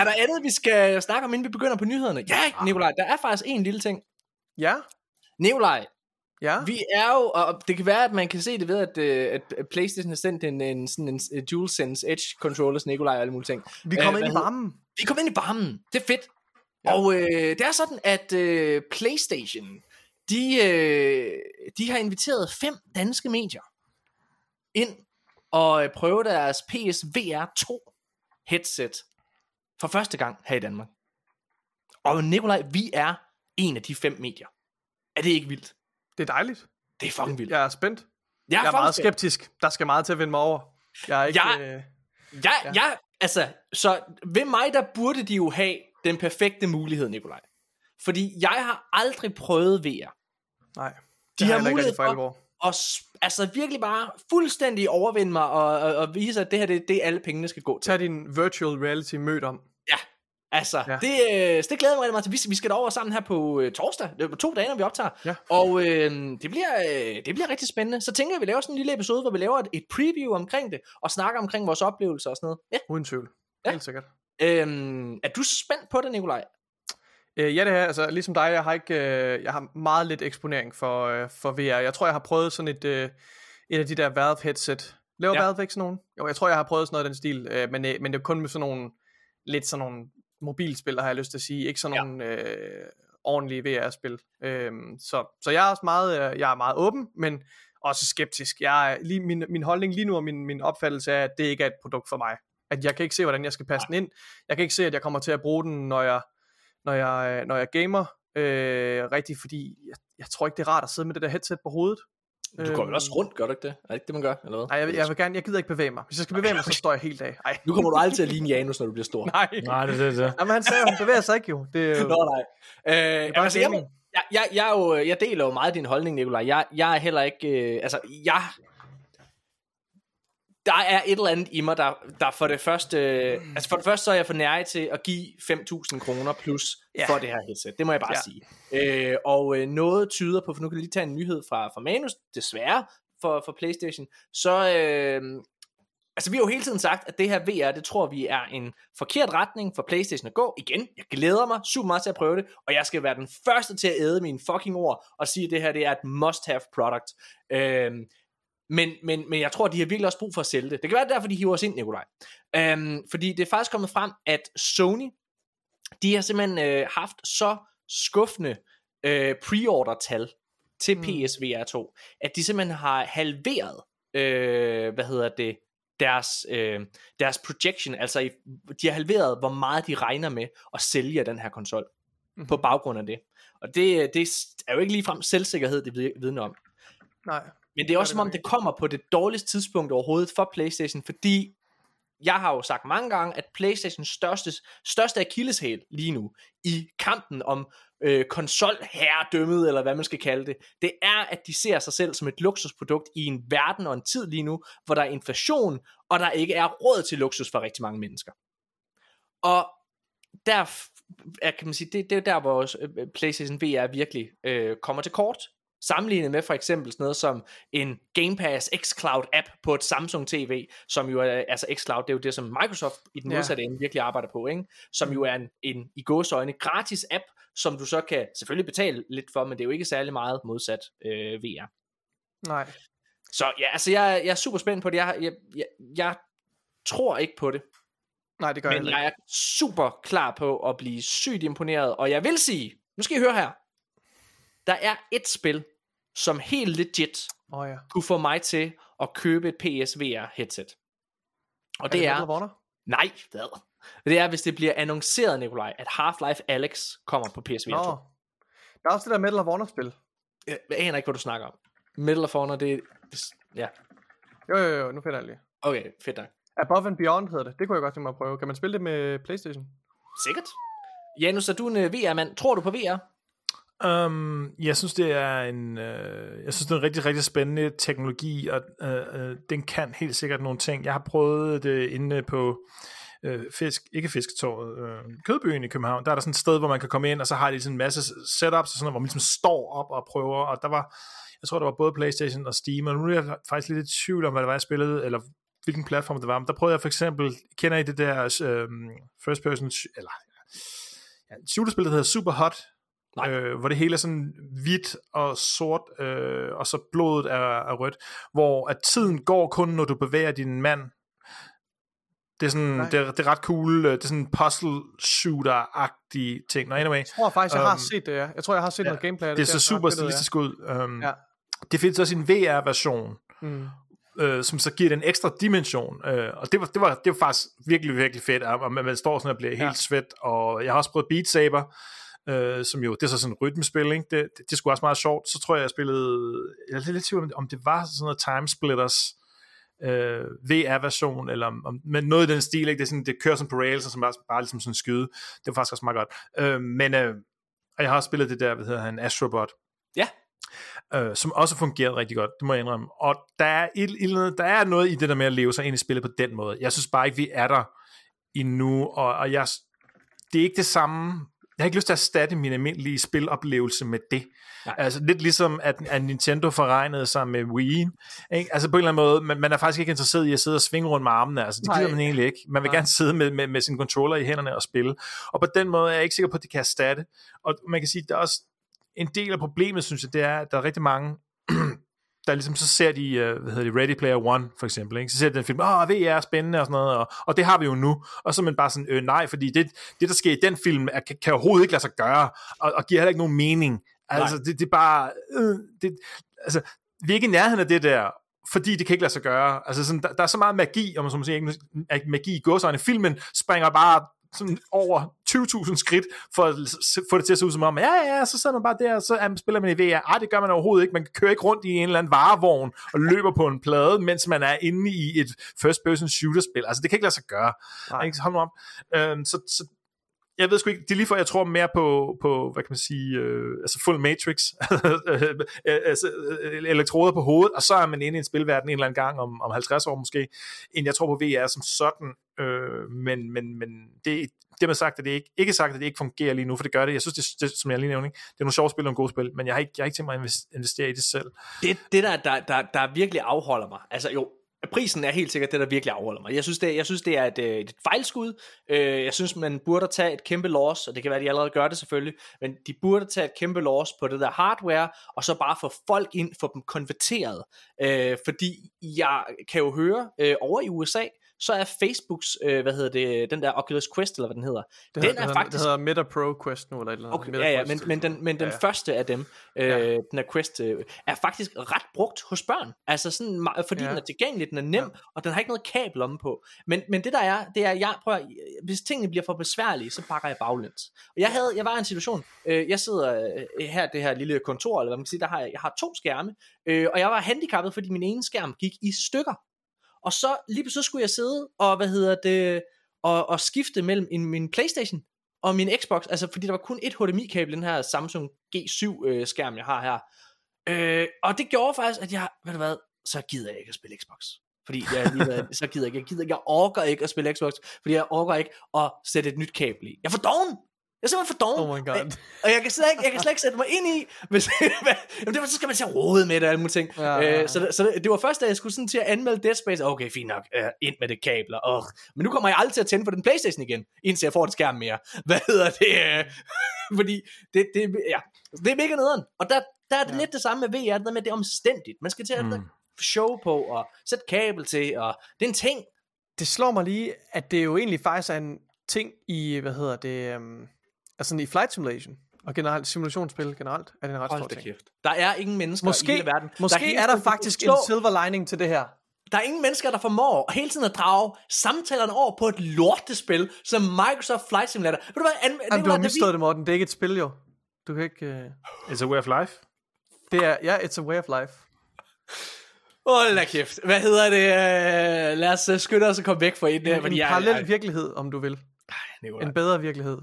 Speaker 1: er der andet, vi skal snakke om, inden vi begynder på nyhederne? Ja, Nikolaj, der er faktisk en lille ting.
Speaker 2: Ja,
Speaker 1: Nikolaj,
Speaker 2: ja.
Speaker 1: vi er jo, og det kan være, at man kan se det ved, at, øh, at Playstation har sendt en, en, sådan en DualSense Edge controller til Nikolaj og alle mulige ting.
Speaker 2: Vi kommer
Speaker 1: Øh,
Speaker 2: ind i varmen.
Speaker 1: Vi er kommet ind i varmen. Det er fedt. Ja. Og øh, det er sådan, at øh, PlayStation, de, øh, de har inviteret fem danske medier ind og øh, prøve deres PSVR 2 headset for første gang her i Danmark. Og Nikolaj, vi er en af de fem medier. Er det ikke vildt?
Speaker 2: Det er dejligt.
Speaker 1: Det er fucking vildt.
Speaker 2: Jeg er spændt.
Speaker 1: jeg
Speaker 2: Jeg er meget skeptisk. Der skal meget til at vinde mig over. Jeg er ikke...
Speaker 1: Jeg-
Speaker 2: øh,
Speaker 1: Ja, ja. Jeg, altså, så ved mig, der burde de jo have den perfekte mulighed, Nikolaj. Fordi jeg har aldrig prøvet VR.
Speaker 2: Nej.
Speaker 1: De har
Speaker 2: ikke
Speaker 1: mulighed
Speaker 2: for
Speaker 1: s- altså virkelig bare fuldstændig overvinde mig og, og, og vise, at det her det, det er alle pengene skal gå til.
Speaker 2: Tag din virtual reality mødt om.
Speaker 1: Altså, ja. Det, øh, så det glæder jeg mig meget til. Vi, skal- vi skal derover sammen her på øh, torsdag. Det er på to dage, når vi optager.
Speaker 2: Ja.
Speaker 1: Og øh, det, bliver, øh, det bliver rigtig spændende. Så tænker jeg, at vi laver sådan en lille episode, hvor vi laver et, et preview omkring det, og snakker omkring vores oplevelser og sådan noget. Ja.
Speaker 2: Uden tvivl.
Speaker 1: Ja.
Speaker 2: Helt sikkert.
Speaker 1: Øhm, er du spændt på det, Nikolaj?
Speaker 2: Øh, ja, det er altså ligesom dig, jeg har ikke, øh, jeg har meget lidt eksponering for, øh, for VR. Jeg tror, jeg har prøvet sådan et, øh, et af de der Valve headset. Laver
Speaker 1: Ja.
Speaker 2: ja. Valve ikke sådan nogen? Jo, jeg tror, jeg har prøvet sådan noget af den stil, øh, men, øh, men det er kun med sådan nogle, lidt sådan nogle mobilspil, har jeg lyst til at sige. Ikke sådan
Speaker 1: Ja.
Speaker 2: nogle øh, ordentlige VR-spil. Øh, så, så jeg er også meget, øh, jeg er meget åben, men også skeptisk. Jeg er, lige, min, min holdning lige nu og min, min opfattelse er, at det ikke er et produkt for mig. At jeg kan ikke se, hvordan jeg skal passe den ind. Jeg kan ikke se, at jeg kommer til at bruge den, når jeg, når jeg, når jeg gamer. Øh, rigtig, fordi jeg, jeg tror ikke, det er rart at sidde med det der headset på hovedet.
Speaker 1: Du går vel også rundt, gør du ikke det? Er det ikke det, man gør? Eller hvad?
Speaker 2: Nej, jeg, jeg vil gerne, jeg gider ikke bevæge mig. Hvis jeg skal bevæge mig, så [laughs] står jeg helt af. Ej,
Speaker 1: Nu kommer du aldrig til at ligne Janus, når du bliver stor. [laughs]
Speaker 2: nej.
Speaker 3: Nej, det er det, det.
Speaker 2: Jamen, han sagde, jo, han bevæger sig ikke jo. Det er jo
Speaker 1: Nå, nej. Øh,
Speaker 2: bare
Speaker 1: altså, jeg, jeg, jeg, jeg, er jo, jeg deler jo meget din holdning, Nikolaj. Jeg, jeg er heller ikke... Øh, altså, jeg... Der er et eller andet i mig, der, der for det første... Altså, for det første, så er jeg for nær til at give 5.000 kroner plus
Speaker 2: Ja.
Speaker 1: for det her headset. Det må jeg bare
Speaker 2: Ja.
Speaker 1: sige. Øh, og øh, noget tyder på, for nu kan jeg lige tage en nyhed fra, fra Manus, desværre, for, for Playstation, så... Øh, Altså, vi har jo hele tiden sagt, at det her VR, det tror vi er en forkert retning for PlayStation at gå. Igen, jeg glæder mig super meget til at prøve det, og jeg skal være den første til at æde mine fucking ord og sige, at det her det er et must-have product. Øhm, men, men, men jeg tror, de har virkelig også brug for at sælge det. Det kan være derfor, de hiver os ind, Nikolaj. Øhm, fordi det er faktisk kommet frem, at Sony, de har simpelthen øh, haft så skuffende øh, pre-order-tal til
Speaker 2: Mm.
Speaker 1: PSVR 2, at de simpelthen har halveret, øh, hvad hedder det, deres, øh, deres projection, altså i, de har halveret, hvor meget de regner med at sælge af den her konsol,
Speaker 2: Mhm.
Speaker 1: på baggrund af det. Og det, det er jo ikke ligefrem selvsikkerhed, det vid- vidner om.
Speaker 2: Nej.
Speaker 1: Men det er også som om, det kommer på det dårligste tidspunkt overhovedet for PlayStation, fordi jeg har jo sagt mange gange, at PlayStations største, største akilleshæl lige nu i kampen om øh, konsolherredømmet, eller hvad man skal kalde det, det er, at de ser sig selv som et luksusprodukt i en verden og en tid lige nu, hvor der er inflation, og der ikke er råd til luksus for rigtig mange mennesker. Og der er, kan man sige, det, det er der, hvor øh, PlayStation VR virkelig øh, kommer til kort. Sammenlignet med for eksempel sådan noget som en Game Pass xCloud app på et Samsung TV, som jo er, altså xCloud, det er jo det, som Microsoft i den
Speaker 2: Ja.
Speaker 1: modsatte ende virkelig arbejder på, ikke? som jo er en, en i gåsøjne gratis app, som du så kan selvfølgelig betale lidt for, men det er jo ikke særlig meget modsat øh, VR.
Speaker 2: Nej.
Speaker 1: Så ja, altså jeg, jeg er super spændt på det. Jeg, jeg, jeg, jeg tror ikke på det,
Speaker 2: Nej, det gør jeg
Speaker 1: men
Speaker 2: heller
Speaker 1: jeg er super klar på at blive sygt imponeret, og jeg vil sige, nu skal I høre her, der er et spil, som helt legit
Speaker 2: oh, ja.
Speaker 1: kunne få mig til at købe et PSVR headset. Og det
Speaker 2: Medal
Speaker 1: er,
Speaker 2: Honor?
Speaker 1: nej, hvad? Det er, hvis det bliver annonceret, Nikolaj, at Half-Life Alex kommer på PSVR 2.
Speaker 2: Nå. Der er også det der Medal of Honor spil.
Speaker 1: Jeg aner ikke, hvad du snakker om. Medal of Honor, det, det ja,
Speaker 2: Jo, jo, jo, nu finder jeg det lige.
Speaker 1: okay, fedt nok.
Speaker 2: Above and Beyond hedder det. Det kunne jeg godt tænke mig at prøve. Kan man spille det med Playstation?
Speaker 1: Sikkert. Janus, er du en øh, VR-mand? Tror du på VR?
Speaker 3: Um, jeg synes, det er en, øh, jeg synes, det er en rigtig, rigtig spændende teknologi, og øh, øh, den kan helt sikkert nogle ting. Jeg har prøvet det inde på øh, fisk, ikke Fisketorvet, øh, Kødbyen i København. Der er der sådan et sted, hvor man kan komme ind, og så har de sådan en masse setups, og sådan hvor man ligesom står op og prøver, og der var, jeg tror, der var både Playstation og Steam, og nu er jeg faktisk lidt i tvivl om, hvad det var, jeg spillede, eller hvilken platform det var. Men der prøvede jeg for eksempel, kender I det der øh, first person, eller ja, shooterspil, der hedder Super Hot,
Speaker 1: Nej.
Speaker 3: øh, hvor det hele er sådan hvidt og sort, øh, og så blodet er, er rødt, hvor at tiden går kun, når du bevæger din mand. Det er sådan,
Speaker 2: Nej.
Speaker 3: det er, det er ret cool, øh, det er sådan puzzle shooter-agtig ting. Nå, anyway,
Speaker 2: Jeg tror faktisk, jeg har
Speaker 3: Øhm,
Speaker 2: set det, ja. Jeg tror, jeg har set
Speaker 3: ja,
Speaker 2: noget gameplay af
Speaker 3: det
Speaker 2: det.
Speaker 3: ser super stilistisk ud. Um,
Speaker 2: Ja.
Speaker 3: Det findes også en VR-version,
Speaker 2: Mm.
Speaker 3: øh, som så giver den en ekstra dimension. Øh, og det var, det, var, det var faktisk virkelig, virkelig fedt, og man, man står sådan og bliver helt
Speaker 2: Ja.
Speaker 3: svedt, og jeg har også prøvet Beat Saber, øh, som jo, det er så sådan et rytmespil, ikke? Det, det, det skulle også meget sjovt. Så tror jeg, jeg spillede, jeg er lidt tvivl om, det var sådan noget Time Splitters, øh, VR-version, eller om, men noget i den stil, ikke? Det, er sådan, det kører sådan på rails, og som bare, bare ligesom sådan skyde. Det var faktisk også meget godt. Øh, men, øh, og jeg har også spillet det der, hvad hedder han, Astrobot,
Speaker 1: Ja.
Speaker 3: øh, som også fungerede rigtig godt, det må jeg indrømme. Og der er, et, et, der er noget i det der med at leve sig ind i spillet på den måde. Jeg synes bare ikke, vi er der endnu, og, og jeg, det er ikke det samme. Jeg har ikke lyst til at erstatte min almindelige spiloplevelse med det.
Speaker 1: Nej.
Speaker 3: Altså lidt ligesom, at, at Nintendo forregnede sig med Wii. Ikke? Altså på en eller anden måde, man, man er faktisk ikke interesseret i at sidde og svinge rundt med armene. Altså det gider man egentlig ikke. Man vil
Speaker 2: Nej.
Speaker 3: gerne sidde med, med, med sin controller i hænderne og spille. Og på den måde er jeg ikke sikker på, at det kan erstatte. Og man kan sige, at der er også en del af problemet, synes jeg, det er, at der er rigtig mange, der ligesom så ser de, uh, hvad hedder det, Ready Player One for eksempel, ikke? så ser de den film, åh, VR er spændende og sådan noget, og, og det har vi jo nu, og så er man bare sådan, øh, nej, fordi det, det der sker i den film, er, kan, kan overhovedet ikke lade sig gøre, og, og giver heller ikke nogen mening, altså det, det er bare, øh, det, altså, vi er ikke i nærheden af det der, fordi det kan ikke lade sig gøre, altså sådan, der, der er så meget magi, om man så må sige, magi i godsøjne, filmen springer bare sådan over 20.000 skridt, for at få det til at se ud som om, ja, ja, ja, så sidder man bare der, og så spiller man i VR. Ej, det gør man overhovedet ikke. Man kører ikke rundt i en eller anden varevogn og løber på en plade, mens man er inde i et first-person shooter-spil. Altså, det kan ikke lade sig gøre.
Speaker 2: Nej.
Speaker 3: Ikke? Hold nu op. Øhm, så, så jeg ved sgu ikke, det er lige for, jeg tror mere på, på hvad kan man sige, øh, altså full matrix, [laughs] øh, øh, altså, øh, elektroder på hovedet, og så er man inde i en spilverden en eller anden gang om, om 50 år måske, end jeg tror på VR som sådan, øh, men, men, men det, det man sagt, at det ikke, ikke sagt, at det ikke fungerer lige nu, for det gør det. Jeg synes, det, det som jeg lige nævnte, det er nogle sjove spil og nogle gode spil, men jeg har ikke, jeg har ikke tænkt mig at investere i det selv.
Speaker 1: Det, det der, der, der, der virkelig afholder mig, altså jo, prisen er helt sikkert det, der virkelig afholder mig. Jeg synes, det, jeg synes, det er et, øh, et fejlskud. Øh, jeg synes, man burde tage et kæmpe loss, og det kan være, at de allerede gør det selvfølgelig, men de burde tage et kæmpe loss på det der hardware, og så bare få folk ind, få dem konverteret. Øh, fordi jeg kan jo høre over i USA, så er Facebooks, øh, hvad hedder det, den der Oculus Quest, eller hvad den hedder,
Speaker 2: Det
Speaker 1: den
Speaker 2: hedder,
Speaker 1: er
Speaker 2: det
Speaker 1: faktisk...
Speaker 2: det hedder Meta Pro Quest nu, eller et eller andet.
Speaker 1: Okay,
Speaker 2: Meta
Speaker 1: ja, ja, men, men den, men den
Speaker 2: Ja.
Speaker 1: ja. første af dem, øh,
Speaker 2: Ja.
Speaker 1: den er Quest, øh, er faktisk ret brugt hos børn. Altså sådan, fordi
Speaker 2: ja.
Speaker 1: den er tilgængelig, den er nem, ja. og den har ikke noget kabel om på. Men, men det der er, det er, jeg prøver, hvis tingene bliver for besværlige, så pakker jeg baglæns. Og jeg, havde, jeg var i en situation, øh, jeg sidder øh, her, det her lille kontor, eller hvad man kan sige, der har jeg, jeg har to skærme, øh, og jeg var handicappet, fordi min ene skærm gik i stykker. Og så lige så skulle jeg sidde og, hvad hedder det, og, og skifte mellem en, min Playstation og min Xbox, altså fordi der var kun et HDMI-kabel i den her Samsung G7 øh, skærm, jeg har her. Øh, og det gjorde faktisk, at jeg, ved du hvad, så gider jeg ikke at spille Xbox. Fordi jeg lige, [laughs] så gider jeg ikke, jeg gider ikke, jeg orker ikke at spille Xbox, fordi jeg orker ikke at sætte et nyt kabel i. Jeg er for doven! Jeg er simpelthen for doven.
Speaker 2: Oh my god.
Speaker 1: Og jeg kan slet ikke, jeg kan slet ikke sætte mig ind i, hvis, [laughs] jamen det var, så skal man til at rode med det og alle mulige ting.
Speaker 2: Ja, ja, ja.
Speaker 1: Øh, så, det, så det, det, var først, da jeg skulle sådan til at anmelde Dead Space, okay, fint nok, øh, ind med det kabler. Oh. Men nu kommer jeg aldrig til at tænde på den Playstation igen, indtil jeg får et skærm mere. [laughs] Hvad hedder det? Øh, fordi det, det, ja, det er mega nederen. Og der, der er det ja. lidt det samme med VR, det med, det er omstændigt. Man skal til at mm. show på, og sætte kabel til, og det er en ting.
Speaker 2: Det slår mig lige, at det jo egentlig faktisk er en ting i, hvad hedder det, um, altså i Flight Simulation, og generelt simulationsspil generelt, er det en ret stor
Speaker 1: Hold da
Speaker 2: ting.
Speaker 1: kæft. Der er ingen mennesker
Speaker 2: Måske,
Speaker 1: i hele verden.
Speaker 2: måske
Speaker 1: hele
Speaker 2: er der
Speaker 1: tiden kan
Speaker 2: faktisk en silver lining til det her.
Speaker 1: Der er ingen mennesker, der formår hele tiden at drage samtalerne over på et lortespil, som Microsoft Flight Simulator. Ved du hvad, an-
Speaker 2: Jamen, du har misstået det, Morten. Det er ikke et spil, jo. Du kan ikke... Uh...
Speaker 3: It's a way of life.
Speaker 2: Det er, ja, it's a way of life.
Speaker 1: Hold da kæft. Hvad hedder det? Øh, lad os øh, skynde os at komme væk fra en der.
Speaker 2: En, en parallel
Speaker 1: jeg-
Speaker 2: virkelighed, om du vil.
Speaker 1: Nikolaj.
Speaker 2: En bedre virkelighed.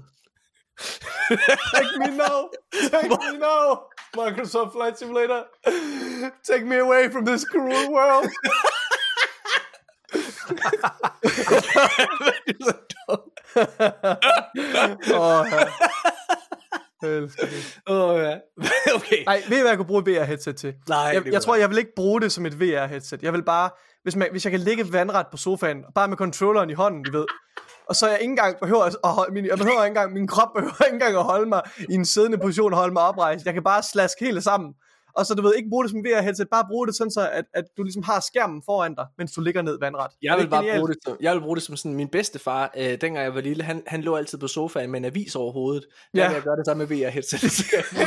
Speaker 2: Take me now! Take me now! Microsoft Flight Simulator! Take me away from this cruel world! Åh, ja. [laughs]
Speaker 1: Okay.
Speaker 2: Nej, ved I, hvad jeg kunne bruge et VR-headset til?
Speaker 1: Nej,
Speaker 2: jeg, jeg tror, jeg vil ikke bruge det som et VR-headset. Jeg vil bare, hvis, man, hvis jeg kan ligge vandret på sofaen, bare med controlleren i hånden, du ved, og så jeg ikke engang behøver at holde, min, jeg behøver ikke engang, min krop behøver ikke engang at holde mig i en siddende position og holde mig oprejst. Jeg kan bare slaske hele sammen. Og så du ved, ikke bruge det som VR-headset, bare bruge det sådan så, at, at du ligesom har skærmen foran dig, mens du ligger ned vandret.
Speaker 1: Jeg vil bare
Speaker 2: genialt?
Speaker 1: bruge det som, jeg vil bruge det som sådan min bedstefar, øh, dengang jeg var lille, han, han lå altid på sofaen med en avis over hovedet. Der
Speaker 2: Ja.
Speaker 1: vil jeg gøre det samme med VR headset. [laughs]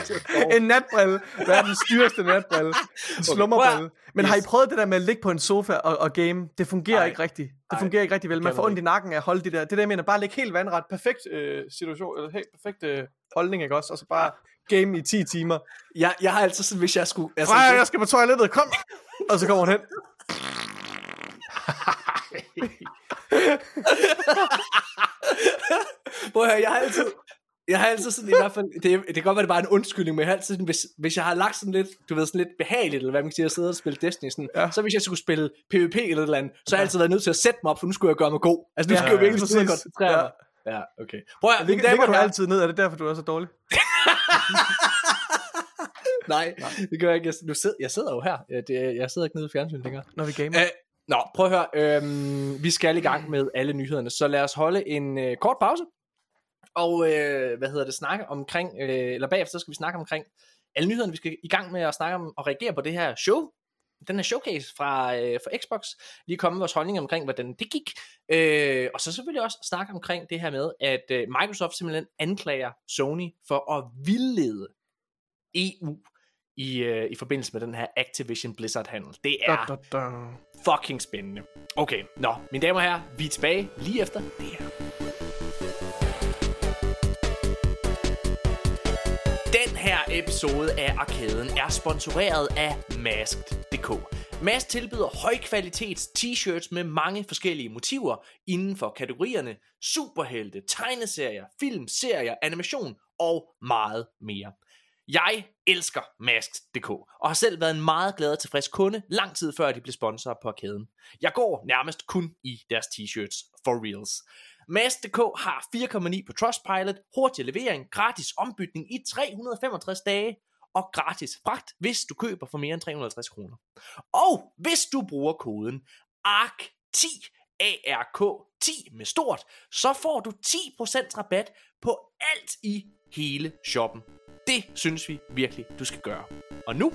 Speaker 1: [laughs]
Speaker 2: En natbrille. Verdens dyreste natbrille. En slummerbrille. Men har I prøvet det der med at ligge på en sofa og, og game? Det fungerer
Speaker 1: Nej.
Speaker 2: ikke rigtigt. Det
Speaker 1: Nej.
Speaker 2: fungerer ikke rigtig vel. Man får ondt i nakken af at holde det der. Det der, jeg mener, bare ligge helt vandret. Perfekt øh, situation, eller helt perfekt øh, holdning, ikke også? Og så bare game i 10 timer.
Speaker 1: jeg, jeg har altid sådan, hvis jeg skulle... Altså,
Speaker 2: Freja, jeg skal på toilettet, kom! Og så kommer hun hen.
Speaker 1: Prøv at høre, jeg har altid... Jeg har altid sådan i hvert fald, det, det kan godt være, det er bare en undskyldning, men jeg har altid sådan, hvis, hvis jeg har lagt sådan lidt, du ved, sådan lidt behageligt, eller hvad man kan sige, at sidde og spille Destiny, sådan,
Speaker 2: Ja.
Speaker 1: så hvis jeg skulle spille PvP eller et eller andet, så har jeg altid været nødt til at sætte mig op, for nu skulle jeg gøre mig god. Altså nu
Speaker 2: Ja,
Speaker 1: skulle jeg virkelig sidde og koncentrere mig. Ja, okay. Prøv at mine
Speaker 2: Ligger, du
Speaker 1: herrer-
Speaker 2: altid ned? Er det derfor, du er så dårlig? [laughs]
Speaker 1: Nej, det gør jeg ikke. Jeg, nu sidder, jeg sidder jo her. Ja, det, jeg sidder ikke nede i fjernsynet længere.
Speaker 2: Når vi gamer?
Speaker 1: Øh, nå, prøv at høre. Øhm, vi skal i gang med alle nyhederne, så lad os holde en øh, kort pause. Og øh, hvad hedder det, snakke omkring, øh, eller bagefter så skal vi snakke omkring alle nyhederne. Vi skal i gang med at snakke om og reagere på det her show. Den her showcase fra, øh, fra Xbox. Lige komme med vores holdning omkring, hvordan det gik. Øh, og så selvfølgelig også snakke omkring det her med, at øh, Microsoft simpelthen anklager Sony for at vildlede EU i, øh, i forbindelse med den her Activision Blizzard handel. Det er
Speaker 2: Da, da, da.
Speaker 1: fucking spændende. Okay, nå, mine damer og herrer, vi er tilbage lige efter det her. Her episode af Arkaden er sponsoreret af Masked.dk. Mask tilbyder højkvalitets t-shirts med mange forskellige motiver inden for kategorierne superhelte, tegneserier, film, serier, animation og meget mere. Jeg elsker Masked.dk og har selv været en meget glad og tilfreds kunde lang tid før de blev sponsor på arkaden. Jeg går nærmest kun i deres t-shirts for reals. Mask.dk har 4,9 på Trustpilot, hurtig levering, gratis ombytning i 365 dage og gratis fragt, hvis du køber for mere end 350 kroner. Og hvis du bruger koden ARK10, ARK10 med stort, så får du 10% rabat på alt i hele shoppen. Det synes vi virkelig, du skal gøre. Og nu,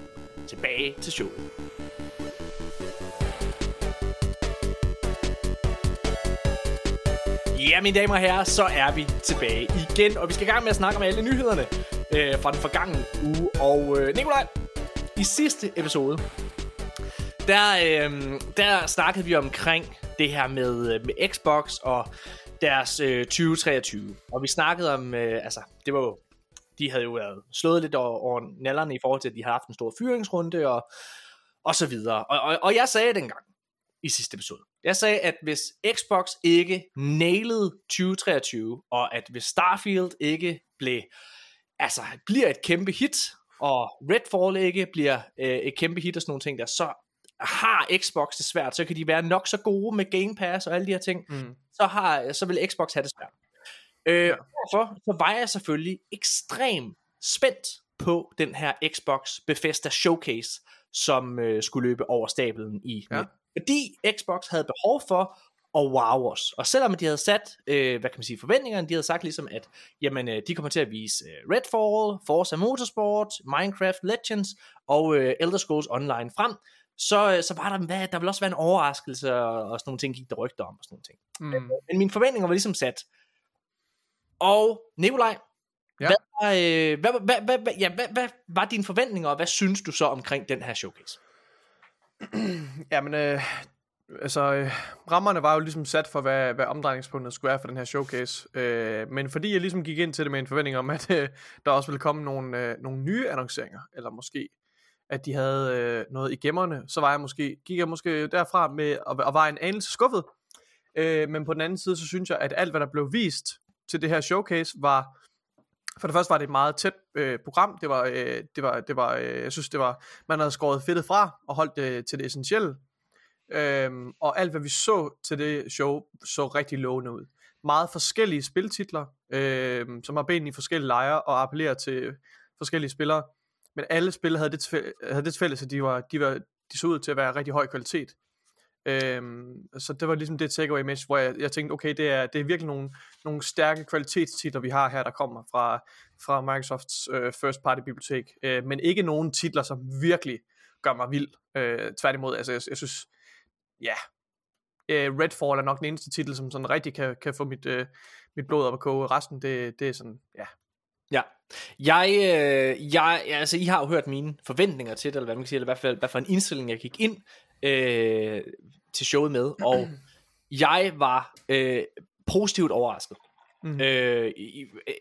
Speaker 1: tilbage til showet. Ja, mine damer og herrer, så er vi tilbage igen, og vi skal i gang med at snakke om alle nyhederne øh, fra den forgangne uge. Og øh, Nikolaj, i sidste episode, der, øh, der snakkede vi omkring det her med, øh, med Xbox og deres øh, 2023. Og vi snakkede om, øh, altså, det var jo, de havde jo været slået lidt over, over nallerne i forhold til, at de havde haft en stor fyringsrunde og, og så videre. Og, og, og jeg sagde dengang, i sidste episode. Jeg sagde, at hvis Xbox ikke nailede 2023, og at hvis Starfield ikke blev, altså bliver et kæmpe hit, og Redfall ikke bliver øh, et kæmpe hit og sådan nogle ting der, så har Xbox det svært, så kan de være nok så gode med Game Pass og alle de her ting,
Speaker 2: Mm.
Speaker 1: så, har, så vil Xbox have det svært. Øh, Derfor så var jeg selvfølgelig ekstremt spændt på den her Xbox Bethesda Showcase, som øh, skulle løbe over stablen i
Speaker 2: Ja.
Speaker 1: Fordi Xbox havde behov for at wow os. Og selvom de havde sat, øh, hvad kan man sige, forventningerne, de havde sagt ligesom, at jamen, øh, de kommer til at vise øh, Redfall, Forza Motorsport, Minecraft Legends og øh, Elder Scrolls Online frem, så, øh, så var der, hvad, der ville også være en overraskelse, og, og sådan nogle ting gik der rygter om, og sådan nogle ting.
Speaker 2: Mm.
Speaker 1: Men mine forventninger var ligesom sat. Og Nikolaj,
Speaker 2: Ja.
Speaker 1: hvad, var, øh, hvad, hvad, hvad, hvad, ja, hvad, hvad var dine forventninger, og hvad synes du så omkring den her showcase? [clears throat]
Speaker 2: Jamen, øh, altså, øh, rammerne var jo ligesom sat for, hvad, hvad omdrejningspunktet skulle være for den her showcase. Øh, men fordi jeg ligesom gik ind til det med en forventning om, at øh, der også ville komme nogle, øh, nogle nye annonceringer, eller måske at de havde øh, noget i gemmerne, så var jeg måske, gik jeg måske derfra med og, og var en anelse skuffet. Øh, men på den anden side, så synes jeg, at alt, hvad der blev vist til det her showcase, var for det første var det et meget tæt øh, program. Det var, øh, det var, det var øh, jeg synes, det var, man havde skåret fedtet fra og holdt det til det essentielle. Øhm, og alt, hvad vi så til det show, så rigtig lovende ud. Meget forskellige spiltitler, øh, som har ben i forskellige lejre og appellerer til forskellige spillere. Men alle spil havde det, havde det til fælles, at de, var, de, var, de så ud til at være rigtig høj kvalitet. Øhm, så det var ligesom det takeaway match, hvor jeg, jeg tænkte, okay, det er, det er virkelig nogle, nogle stærke kvalitetstitler, vi har her, der kommer fra, fra Microsofts øh, first party bibliotek. Øh, men ikke nogen titler, som virkelig gør mig vild. Øh, tværtimod, altså jeg, jeg synes, ja, øh, Redfall er nok den eneste titel, som sådan rigtig kan, kan få mit, øh, mit blod op at koge. Resten, det, det er sådan, ja.
Speaker 1: Ja, jeg, øh, jeg, altså I har jo hørt mine forventninger til det, eller hvad man kan sige, eller i hvert fald, hvad for en indstilling jeg gik ind øh, til showet med, og [clears throat] jeg var øh, positivt overrasket.
Speaker 2: Mhm.
Speaker 1: Øh,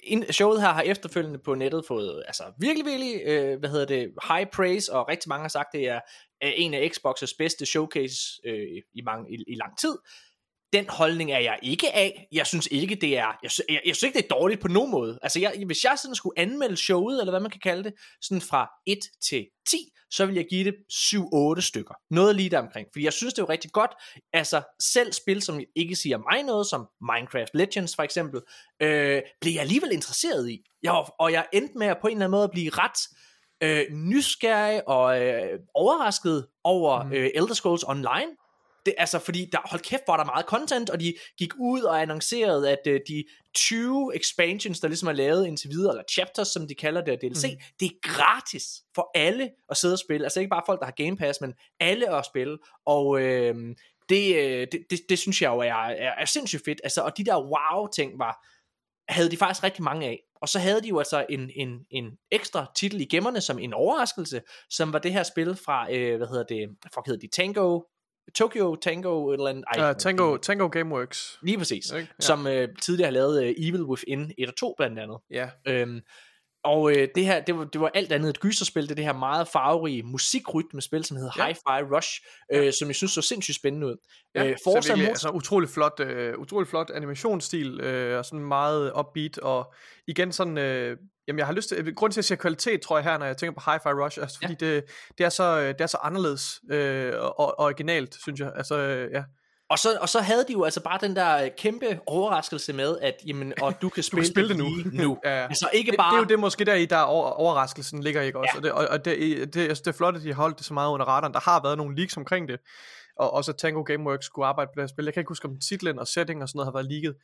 Speaker 1: ind, showet her har efterfølgende på nettet fået altså virkelig, virkelig, øh, hvad hedder det, high praise, og rigtig mange har sagt, det er øh, en af Xbox's bedste showcase øh, i, mange, i, i lang tid. Den holdning er jeg ikke af. Jeg synes ikke, det er, jeg, sy- jeg, jeg synes ikke, det er dårligt på nogen måde. Altså, jeg, hvis jeg sådan skulle anmelde showet, eller hvad man kan kalde det, sådan fra 1 til 10, så vil jeg give det 7-8 stykker. Noget lige der omkring. Fordi jeg synes, det er jo rigtig godt. Altså, selv spil, som ikke siger mig noget, som Minecraft Legends for eksempel, øh, blev jeg alligevel interesseret i. Jeg var, og jeg endte med at på en eller anden måde at blive ret øh, nysgerrig og øh, overrasket over mm. øh, Elder Scrolls Online. Det, altså, fordi der, hold kæft, hvor er der meget content, og de gik ud og annoncerede, at øh, de 20 expansions, der ligesom er lavet indtil videre, eller chapters, som de kalder det, DLC, mm. det er gratis for alle at sidde og spille. Altså ikke bare folk, der har Game Pass, men alle at spille. Og øh, det, øh, det, det, det synes jeg jo er, er, er sindssygt fedt. Altså, og de der wow-ting var, havde de faktisk rigtig mange af. Og så havde de jo altså en, en, en ekstra titel i gemmerne som en overraskelse, som var det her spil fra, øh, hvad hedder det, fuck hedder de, Tango, Tokyo Tango, et eller andet. Ej,
Speaker 2: Uh, Tango, Tango Gameworks.
Speaker 1: Lige præcis.
Speaker 2: Ikke?
Speaker 1: Ja. Som øh, tidligere har lavet øh, Evil Within 1 og 2 blandt andet.
Speaker 2: Ja.
Speaker 1: Øhm, og øh, det her, det var, det var alt andet et gyserspil, det det her meget farverige musikrytmespil, som hedder
Speaker 2: Ja.
Speaker 1: ja. Hi-Fi Rush, øh, som jeg synes så sindssygt spændende ud.
Speaker 2: Ja,
Speaker 1: øh,
Speaker 2: så
Speaker 1: Forza
Speaker 2: virkelig,
Speaker 1: Motor-
Speaker 2: altså utrolig flot, øh, utrolig flot animationsstil, øh, og sådan meget upbeat, og igen sådan, øh, jamen jeg har lyst til, grund til at jeg siger kvalitet, tror jeg her, når jeg tænker på Hi-Fi Rush, altså fordi det, det, er så, øh, det er så anderledes øh, og, og originalt, synes jeg, altså øh, ja.
Speaker 1: Og så, og så havde de jo altså bare den der øh, kæmpe overraskelse med, at jamen, og du kan [laughs] spille,
Speaker 2: spille det nu. [laughs]
Speaker 1: nu.
Speaker 2: Ja, ja.
Speaker 1: Altså ikke
Speaker 2: Det,
Speaker 1: bare...
Speaker 2: det er jo det måske der i, der over, overraskelsen ligger, ikke også?
Speaker 1: Ja.
Speaker 2: Og, det, og, og det, det, altså, det er flot, at de har holdt det så meget under radaren. Der har været nogle leaks omkring det, og også at Tango Gameworks skulle arbejde på det her spil. Jeg kan ikke huske, om titlen og setting og sådan noget har været leaget,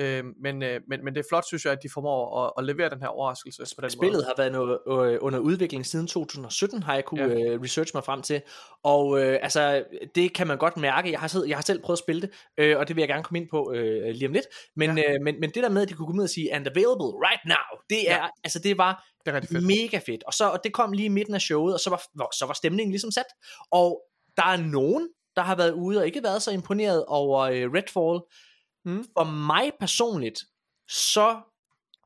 Speaker 2: øh, men, øh, men, men det er flot, synes jeg, at de formår at, at levere den her overraskelse på den
Speaker 1: Spillet
Speaker 2: måde.
Speaker 1: har været noget, under udvikling siden 2017, har jeg kunne
Speaker 2: Ja.
Speaker 1: øh, research mig frem til. Og øh, altså, det kan man godt mærke. Jeg har, selv, jeg har selv prøvet at spille det, øh, og det vil jeg gerne komme ind på øh, lige om lidt. Men, ja. øh, men, men det der med, at de kunne komme ud og sige, and available right now, det er,
Speaker 2: Ja.
Speaker 1: altså det var
Speaker 2: Det er fedt.
Speaker 1: mega fedt. Og, så, og det kom lige i midten af showet, og så var, så var stemningen ligesom sat. Og der er nogen, der har været ude og ikke været så imponeret over øh, Redfall.
Speaker 2: Mm.
Speaker 1: For mig personligt, så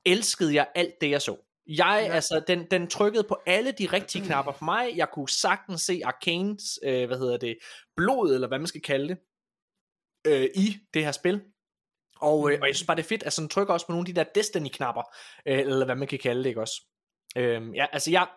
Speaker 1: elskede jeg alt det, jeg så. Jeg,
Speaker 2: Ja.
Speaker 1: altså, den, den trykkede på alle de rigtige knapper for mig. Jeg kunne sagtens se Arcanes, øh, hvad hedder det, blod, eller hvad man skal kalde det, øh, i det her spil. Og, øh, og jeg synes bare, det er fedt, altså den trykker også på nogle af de der Destiny-knapper, øh, eller hvad man kan kalde det, ikke også? Øh, ja, altså jeg,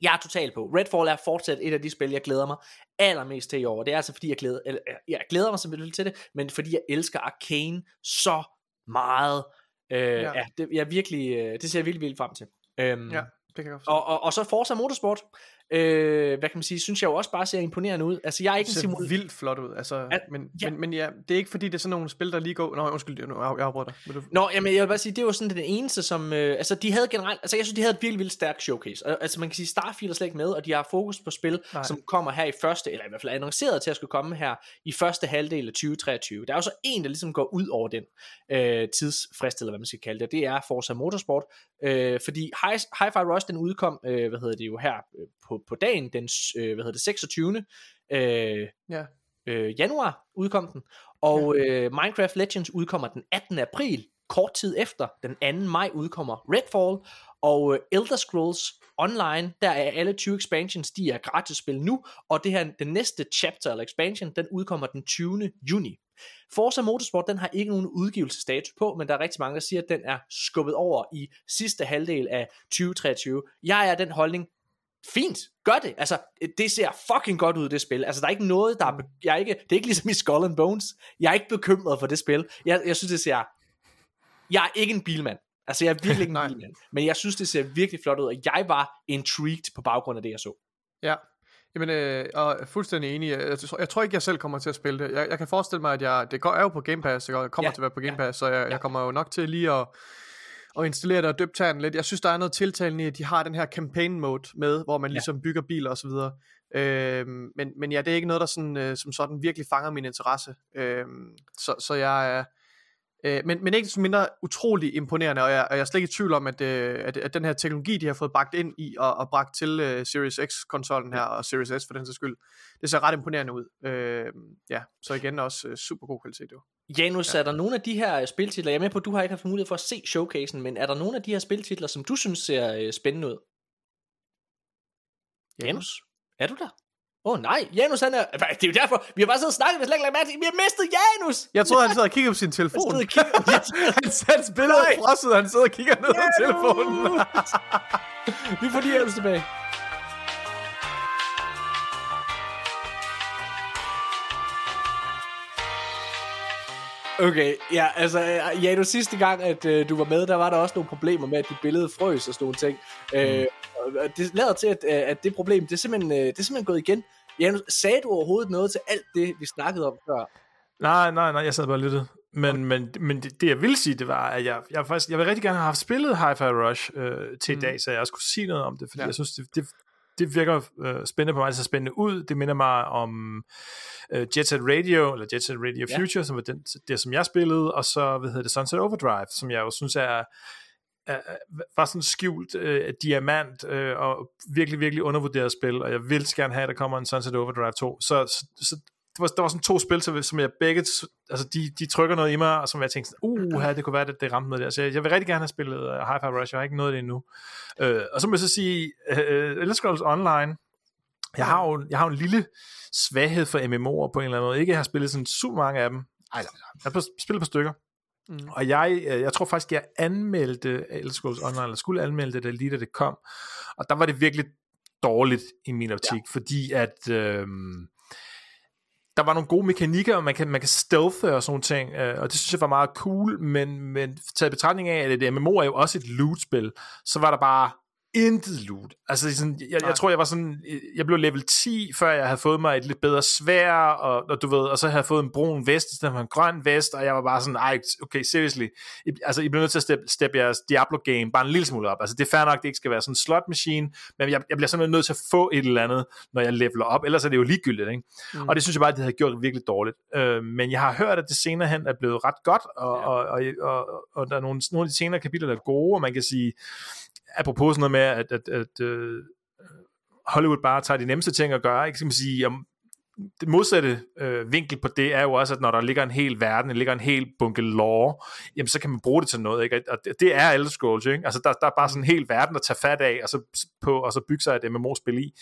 Speaker 1: jeg er totalt på. Redfall er fortsat et af de spil, jeg glæder mig allermest til i år. Det er altså fordi, jeg glæder, eller, jeg glæder mig simpelthen til det, men fordi jeg elsker Arcane så meget. Øh, ja.
Speaker 2: Ja.
Speaker 1: det, jeg virkelig, øh, det ser jeg virkelig, virkelig frem til. Øhm,
Speaker 2: Ja, det kan jeg godt
Speaker 1: og, og, og så Forza Motorsport, øh, hvad kan man sige, synes jeg jo også bare ser imponerende ud. Altså, jeg er ikke
Speaker 2: det
Speaker 1: en
Speaker 2: ser
Speaker 1: simul...
Speaker 2: vildt flot ud. Altså,
Speaker 1: Al-
Speaker 2: men,
Speaker 1: ja.
Speaker 2: Men, men ja, det er ikke fordi, det er sådan nogle spil, der lige går... Nå, undskyld, jeg afbryder dig. Vil du...
Speaker 1: Nå, jamen, jeg vil bare sige, det var sådan den eneste, som... Øh, altså, de havde generelt... Altså, jeg synes, de havde et virkelig, virkelig stærkt showcase. Altså, man kan sige, Starfield er slet ikke med, og de har fokus på spil, Nej.
Speaker 2: Nej.
Speaker 1: som kommer her i første, eller i hvert fald er annonceret til at skulle komme her i første halvdel af 2023. Der er jo så en, der ligesom går ud over den øh, tidsfrist, eller hvad man skal kalde det, det er Forza Motorsport. Øh, fordi Hi- Hi-Fi Rush, den udkom, øh, hvad hedder det jo her, øh, på, på dagen, den, øh, hvad hedder det, 26. Øh,
Speaker 2: Ja.
Speaker 1: øh, januar udkom den, og øh, Minecraft Legends udkommer den 18. april, kort tid efter, den 2. maj udkommer Redfall, og øh, Elder Scrolls Online, der er alle 20 expansions, de er gratis spil nu, og det her, den næste chapter eller expansion, den udkommer den 20. juni. Forza Motorsport, den har ikke nogen udgivelsesdato på, men der er rigtig mange, der siger, at den er skubbet over i sidste halvdel af 2023. Jeg er den holdning, fint, gør det. Altså, det ser fucking godt ud, det spil. Altså, der er ikke noget, der er, jeg er ikke, det er ikke ligesom i Skull and Bones. Jeg er ikke bekymret for det spil. Jeg, jeg synes, det ser, jeg er ikke en bilmand. Altså, jeg er virkelig ikke en [laughs] bilmand. Men jeg synes, det ser virkelig flot ud, og jeg var intrigued på baggrund af det, jeg så.
Speaker 2: Ja, Jamen, øh, og jeg er fuldstændig enig. Jeg, tror- jeg tror ikke, jeg selv kommer til at spille det. Jeg, jeg kan forestille mig, at jeg, det går, er jo på Game Pass, jeg kommer
Speaker 1: Ja,
Speaker 2: ja, til at være på Game
Speaker 1: ja,
Speaker 2: Pass, så jeg,
Speaker 1: ja.
Speaker 2: jeg kommer jo nok til lige at, at installere det og døbe tanden lidt. Jeg synes, der er noget tiltalende i, at de har den her campaign mode med, hvor man
Speaker 1: Ja.
Speaker 2: ligesom bygger biler og videre. Øhm, men, men ja, det er ikke noget, der sådan, øh, som sådan virkelig fanger min interesse. Øhm, så, så jeg er... Øh, men, men ikke desto mindre utrolig imponerende, og jeg, og jeg er slet ikke i tvivl om, at, øh, at, at den her teknologi, de har fået bragt ind i og, og bragt til øh, Series X-konsollen her, og Series S for den sags skyld, det ser ret imponerende ud. Øh, ja, så igen også øh, super god kvalitet jo.
Speaker 1: Janus, ja. er der nogle af de her øh, spiltitler, jeg er med på, at du har ikke haft mulighed for at se showcasen, men er der nogle af de her spiltitler, som du synes ser øh, spændende ud? Janus, er du der? Åh oh, nej, Janus han er... Det er jo derfor, vi har bare siddet og snakket, vi har slet ikke lagt mærke til, vi har mistet Janus!
Speaker 2: Jeg troede, han sad og kiggede på sin telefon.
Speaker 1: Han og kigger- [laughs]
Speaker 2: han satte spillet
Speaker 1: Nej.
Speaker 2: frosset, og han sidder og kigger ned på telefonen. [laughs]
Speaker 1: vi får lige Janus tilbage. Okay, ja, altså, øh, Janus, sidste gang, at øh, du var med, der var der også nogle problemer med, at dit billede frøs og sådan nogle ting. Mm. Øh, og det lader til, at, øh, at det problem, det er, simpelthen, øh, det er simpelthen gået igen. Janus, sagde du overhovedet noget til alt det, vi snakkede om før?
Speaker 3: Nej, nej, nej, jeg sad bare og lyttede. Men, men, men det, det, jeg vil sige, det var, at jeg, jeg, faktisk, jeg vil rigtig gerne have haft spillet Hi-Fi Rush øh, til mm. i dag, så jeg også kunne sige noget om det, fordi ja.
Speaker 2: Ja.
Speaker 3: jeg synes, det, det, det virker øh, spændende på mig, det ser spændende ud. Det minder mig om øh, Jet Set Radio, eller Jet Set Radio
Speaker 1: Ja.
Speaker 3: Future, som var den, det, som jeg spillede, og så, hvad hedder det, Sunset Overdrive, som jeg jo synes er, er- er- var sådan skjult øh, diamant, øh, og virkelig, virkelig undervurderet spil, og jeg vil gerne have, at der kommer en Sunset Overdrive 2. Så, så, så det var, der var sådan to spil, som- som jeg begge, altså de, de trykker noget i mig, og som jeg tænkte, uh, her, det kunne være, at det ramte noget der. Så jeg, jeg vil rigtig gerne have spillet uh, Hi-Fi Rush, jeg har ikke nået det endnu. Uh, og så må jeg så sige, uh, Elder Scrolls Online, jeg har, jo, jeg har jo en lille svaghed for MMO'er på en eller anden måde. Ikke, jeg har spillet sådan super mange af dem. Ej, jeg har spillet på stykker.
Speaker 2: Mm.
Speaker 3: Og jeg, øh, jeg tror faktisk, jeg anmeldte Elder Scrolls Online, eller skulle anmelde det, lige da det kom. Og der var det virkelig dårligt i min optik, ja. fordi at øhm, der var nogle gode mekanikker, og man kan, man kan stealthe og sådan nogle ting, øh, og det synes jeg var meget cool, men, men taget betragtning af, at det MMO er jo også et loot-spil, så var der bare intet loot. Altså sådan, jeg, jeg tror, jeg var sådan, jeg blev level 10, før jeg havde fået mig et lidt bedre svær, og, og du ved, og så havde jeg fået en brun vest, i stedet for en grøn vest, og jeg var bare sådan, ej, okay, seriously, I, altså, I bliver nødt til at steppe, steppe jeres Diablo-game bare en lille smule op. Altså, det er fair nok, det ikke skal være sådan en slot-machine, men jeg, jeg bliver simpelthen nødt til at få et eller andet, når jeg leveler op, ellers er det jo ligegyldigt, ikke? Mm. Og det synes jeg bare, at det havde gjort virkelig dårligt. Øh, men jeg har hørt, at det senere hen er blevet ret godt, og,
Speaker 1: Ja.
Speaker 3: og, og, og, og der er nogle, nogle af de senere kapitler, der er gode, og man kan sige, apropos sådan noget med, at, at, at uh, Hollywood bare tager de nemmeste ting at gøre, ikke? Skal kan man sige, om, det modsatte øh, vinkel på det er jo også, at når der ligger en hel verden, der ligger en hel bunke lore, jamen så kan man bruge det til noget, ikke? Og det, det er Elder Scrolls, ikke? Altså der, der er bare sådan en hel verden at tage fat af, og så, på, og så bygge sig et MMO-spil i.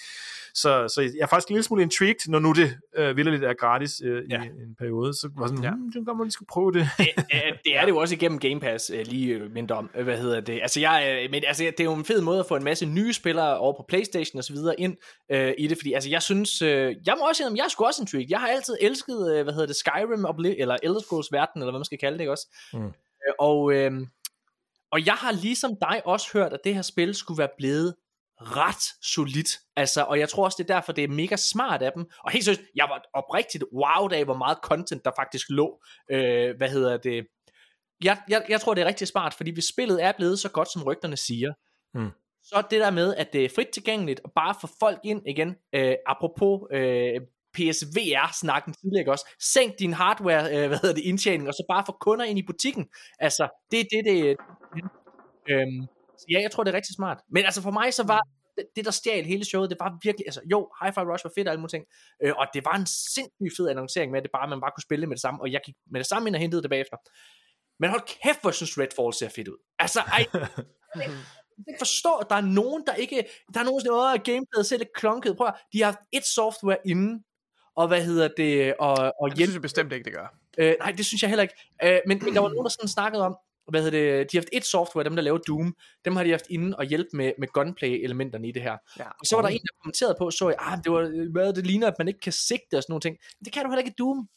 Speaker 3: Så, så jeg er faktisk en lille smule intrigued, når nu det øh, vildt er gratis øh,
Speaker 1: Ja.
Speaker 3: i en periode, så var sådan,
Speaker 2: Ja.
Speaker 3: hmm, det kan man lige skulle prøve det.
Speaker 1: Det er [laughs] det jo også igennem Game Pass øh, lige øh, mindre om, øh, hvad hedder det. Altså, jeg, øh, men, altså, det er jo en fed måde at få en masse nye spillere over på Playstation og så videre ind øh, i det, fordi altså, jeg synes, øh, jeg må også sige, at jeg er sgu også intrigued. Jeg har altid elsket, øh, hvad hedder det, Skyrim, Obli- eller Elder Scrolls verden, eller hvad man skal kalde det, ikke også?
Speaker 3: Mm.
Speaker 1: Og, øh, Og jeg har ligesom dig også hørt, at det her spil skulle være blevet ret solidt. Altså, og jeg tror også, det er derfor, det er mega smart af dem. Og helt seriøst, jeg var oprigtigt wow af, hvor meget content der faktisk lå. Øh, hvad hedder det? Jeg, jeg, jeg tror, det er rigtig smart, fordi hvis spillet er blevet så godt, som rygterne siger,
Speaker 3: Mm.
Speaker 1: så det der med, at det er frit tilgængeligt, og bare få folk ind igen, øh, apropos øh, PSVR-snakken tidligere også, sænk din hardware, øh, hvad hedder det, indtjening, og så bare få kunder ind i butikken. Altså, det er det, det, øhm, så ja, jeg tror, det er rigtig smart. Men altså for mig, så var det, det der stjal hele showet, det var virkelig, altså jo, Hi-Fi Rush var fedt og alle mulige ting, øh, og det var en sindssygt fed annoncering med, at det bare, man bare kunne spille med det samme, og jeg gik med det samme ind og hentede det bagefter. Men hold kæft, hvor jeg synes Redfall ser fedt ud. Altså, ej, [laughs] jeg kan ikke forstå, at der er nogen, der ikke, der er nogen, der at gameplayet ser lidt klonket. Prøv at, de har haft et software inden, og hvad hedder det, og, og
Speaker 2: Det
Speaker 1: hjælp
Speaker 2: synes jeg bestemt ikke, det gør.
Speaker 1: Øh, nej, det synes jeg heller ikke. Øh, men der var nogen, der sådan snakkede om, hvad hedder det, de har haft et software, dem der laver Doom, dem har de haft inde og hjælpe med, med gunplay-elementerne i det her.
Speaker 2: Ja.
Speaker 1: Og så var der en, der kommenterede på, så jeg, ah, det, var, hvad, det ligner, at man ikke kan sigte og sådan nogle ting. Men det kan du heller ikke i Doom.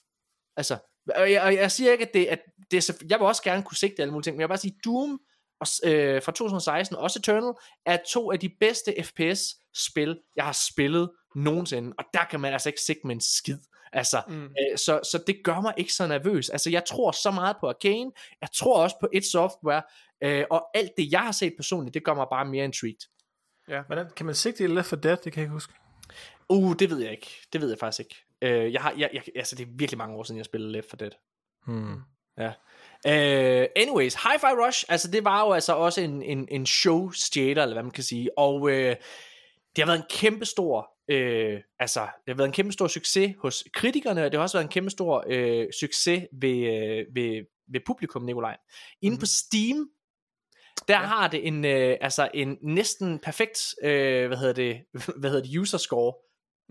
Speaker 1: Altså, og jeg, og jeg siger ikke, at det, at det er, så- jeg vil også gerne kunne sigte alle mulige ting, men jeg vil bare sige, Doom og, øh, fra 2016, og også Eternal, er to af de bedste FPS-spil, jeg har spillet nogensinde. Og der kan man altså ikke sigte med en skid. Altså,
Speaker 2: Mm.
Speaker 1: Øh, så, så det gør mig ikke så nervøs. Altså, jeg tror så meget på Arcane. Jeg tror også på et software. Øh, og alt det, jeg har set personligt, det gør mig bare mere intrigued.
Speaker 3: Hvordan, kan man sigte i Left 4 Dead? Det kan jeg ikke huske.
Speaker 1: Uh, det ved jeg ikke. Det ved jeg faktisk ikke. Øh, jeg har, jeg, jeg, altså, det er virkelig mange år siden, jeg spillede Left 4 Dead.
Speaker 3: Hmm.
Speaker 1: Ja. Uh, anyways, Hi-Fi Rush, altså det var jo altså også en, en, en show stjæler, eller hvad man kan sige, og uh, det har været en kæmpe stor, uh, altså det har været en kæmpe stor succes hos kritikerne, og det har også været en kæmpe stor uh, succes ved, uh, ved, ved publikum, Nikolaj. Inde
Speaker 2: Mhm.
Speaker 1: på Steam, der ja. har det en, uh, altså en næsten perfekt, uh, hvad hedder det, [laughs] hvad hedder det, user score,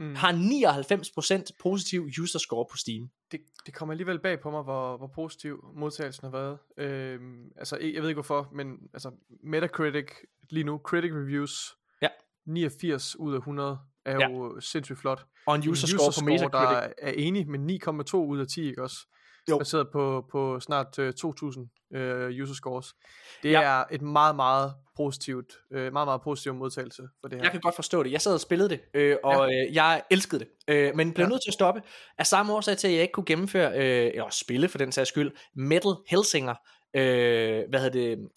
Speaker 2: Mm.
Speaker 1: har 99% positiv user score på Steam.
Speaker 2: det, det kommer alligevel bag på mig, hvor, hvor positiv modtagelsen har været. Øhm, altså, jeg jeg ved ikke hvorfor, men altså, Metacritic lige nu, critic reviews. 89 ud af 100 er
Speaker 1: Ja.
Speaker 2: jo sindssygt flot.
Speaker 1: Og en user score på Metacritic.
Speaker 2: der er, enig med 9,2 ud af 10, ikke også?
Speaker 1: Jo.
Speaker 2: Baseret på, på snart uh, 2000 uh, user scores. Det
Speaker 1: Ja.
Speaker 2: er et meget, meget positivt, uh, meget, meget positiv modtagelse for det her.
Speaker 1: Jeg kan godt forstå det. Jeg sad og spillede det, øh, og ja. øh, jeg elskede det. Øh, men blev
Speaker 2: Ja.
Speaker 1: nødt til at stoppe. Af samme årsag til, at jeg ikke kunne gennemføre, øh, eller spille for den sags skyld, Metal Hellsinger. Øh, hvad hedder det?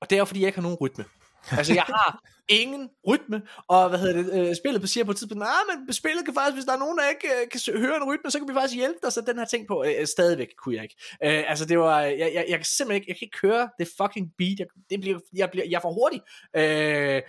Speaker 1: Og det er jo fordi, jeg ikke har nogen rytme. Altså, jeg har ingen rytme, og hvad hedder det, øh, spillet siger på et tidspunkt, nej, men spillet kan faktisk, hvis der er nogen, der ikke øh, kan høre en rytme, så kan vi faktisk hjælpe dig, sætte den her ting på. Øh, stadigvæk kunne jeg ikke. Øh, altså, det var, jeg, jeg, jeg kan simpelthen ikke, jeg kan ikke høre det fucking beat, jeg, det bliver, jeg, bliver, jeg er for hurtig. Øh,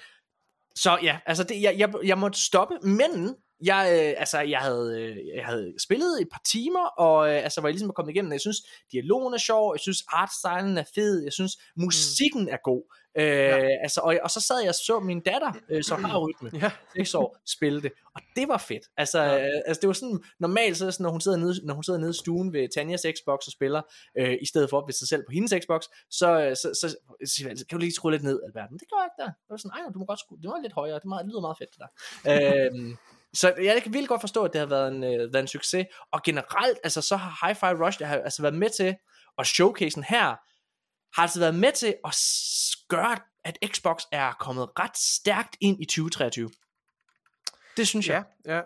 Speaker 1: så ja, altså det, jeg, jeg, jeg måtte stoppe, men jeg, øh, altså, jeg, havde, øh, jeg havde spillet et par timer, og øh, altså, var jeg ligesom kommet igennem, jeg synes, dialogen er sjov, jeg synes, artstylen er fed, jeg synes, musikken mm. er god. Øh, ja. altså, og, og så sad jeg og så min datter, øh, som har rytme,
Speaker 2: Ja.
Speaker 1: 6 år, spille det, og det var fedt. Altså,
Speaker 2: Ja.
Speaker 1: øh, altså det var sådan, normalt så er det sådan, når hun sidder nede, når hun sidder nede i stuen ved Tanjas Xbox og spiller, øh, i stedet for ved sig selv på hendes Xbox, så, øh, så, så, så jeg, kan du lige skrue lidt ned, Albert? Men det gør jeg ikke der. Jeg var sådan, ej, du må godt skrue, det var lidt højere, det, meget, det lyder meget fedt det der. øhm, så jeg kan virkelig godt forstå, at det har været en, øh, været en succes, og generelt, altså så har Hi-Fi Rush, det har altså været med til, og showcasen her, har altså været med til at gøre, at Xbox er kommet ret stærkt ind i 2023. Det synes jeg.
Speaker 2: Ja, ja.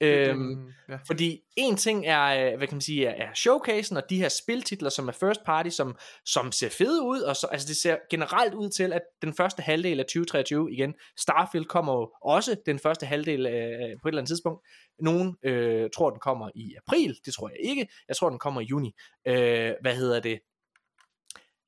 Speaker 1: Øhm,
Speaker 2: ja.
Speaker 1: fordi en ting er, øh, hvad kan man sige, er, er showcasen og de her spiltitler, som er first party, som, som ser fede ud, og så, altså det ser generelt ud til, at den første halvdel af 2023 igen, Starfield kommer jo også den første halvdel øh, på et eller andet tidspunkt. Nogen øh, tror, den kommer i april, det tror jeg ikke. Jeg tror, den kommer i juni. Øh, hvad hedder det?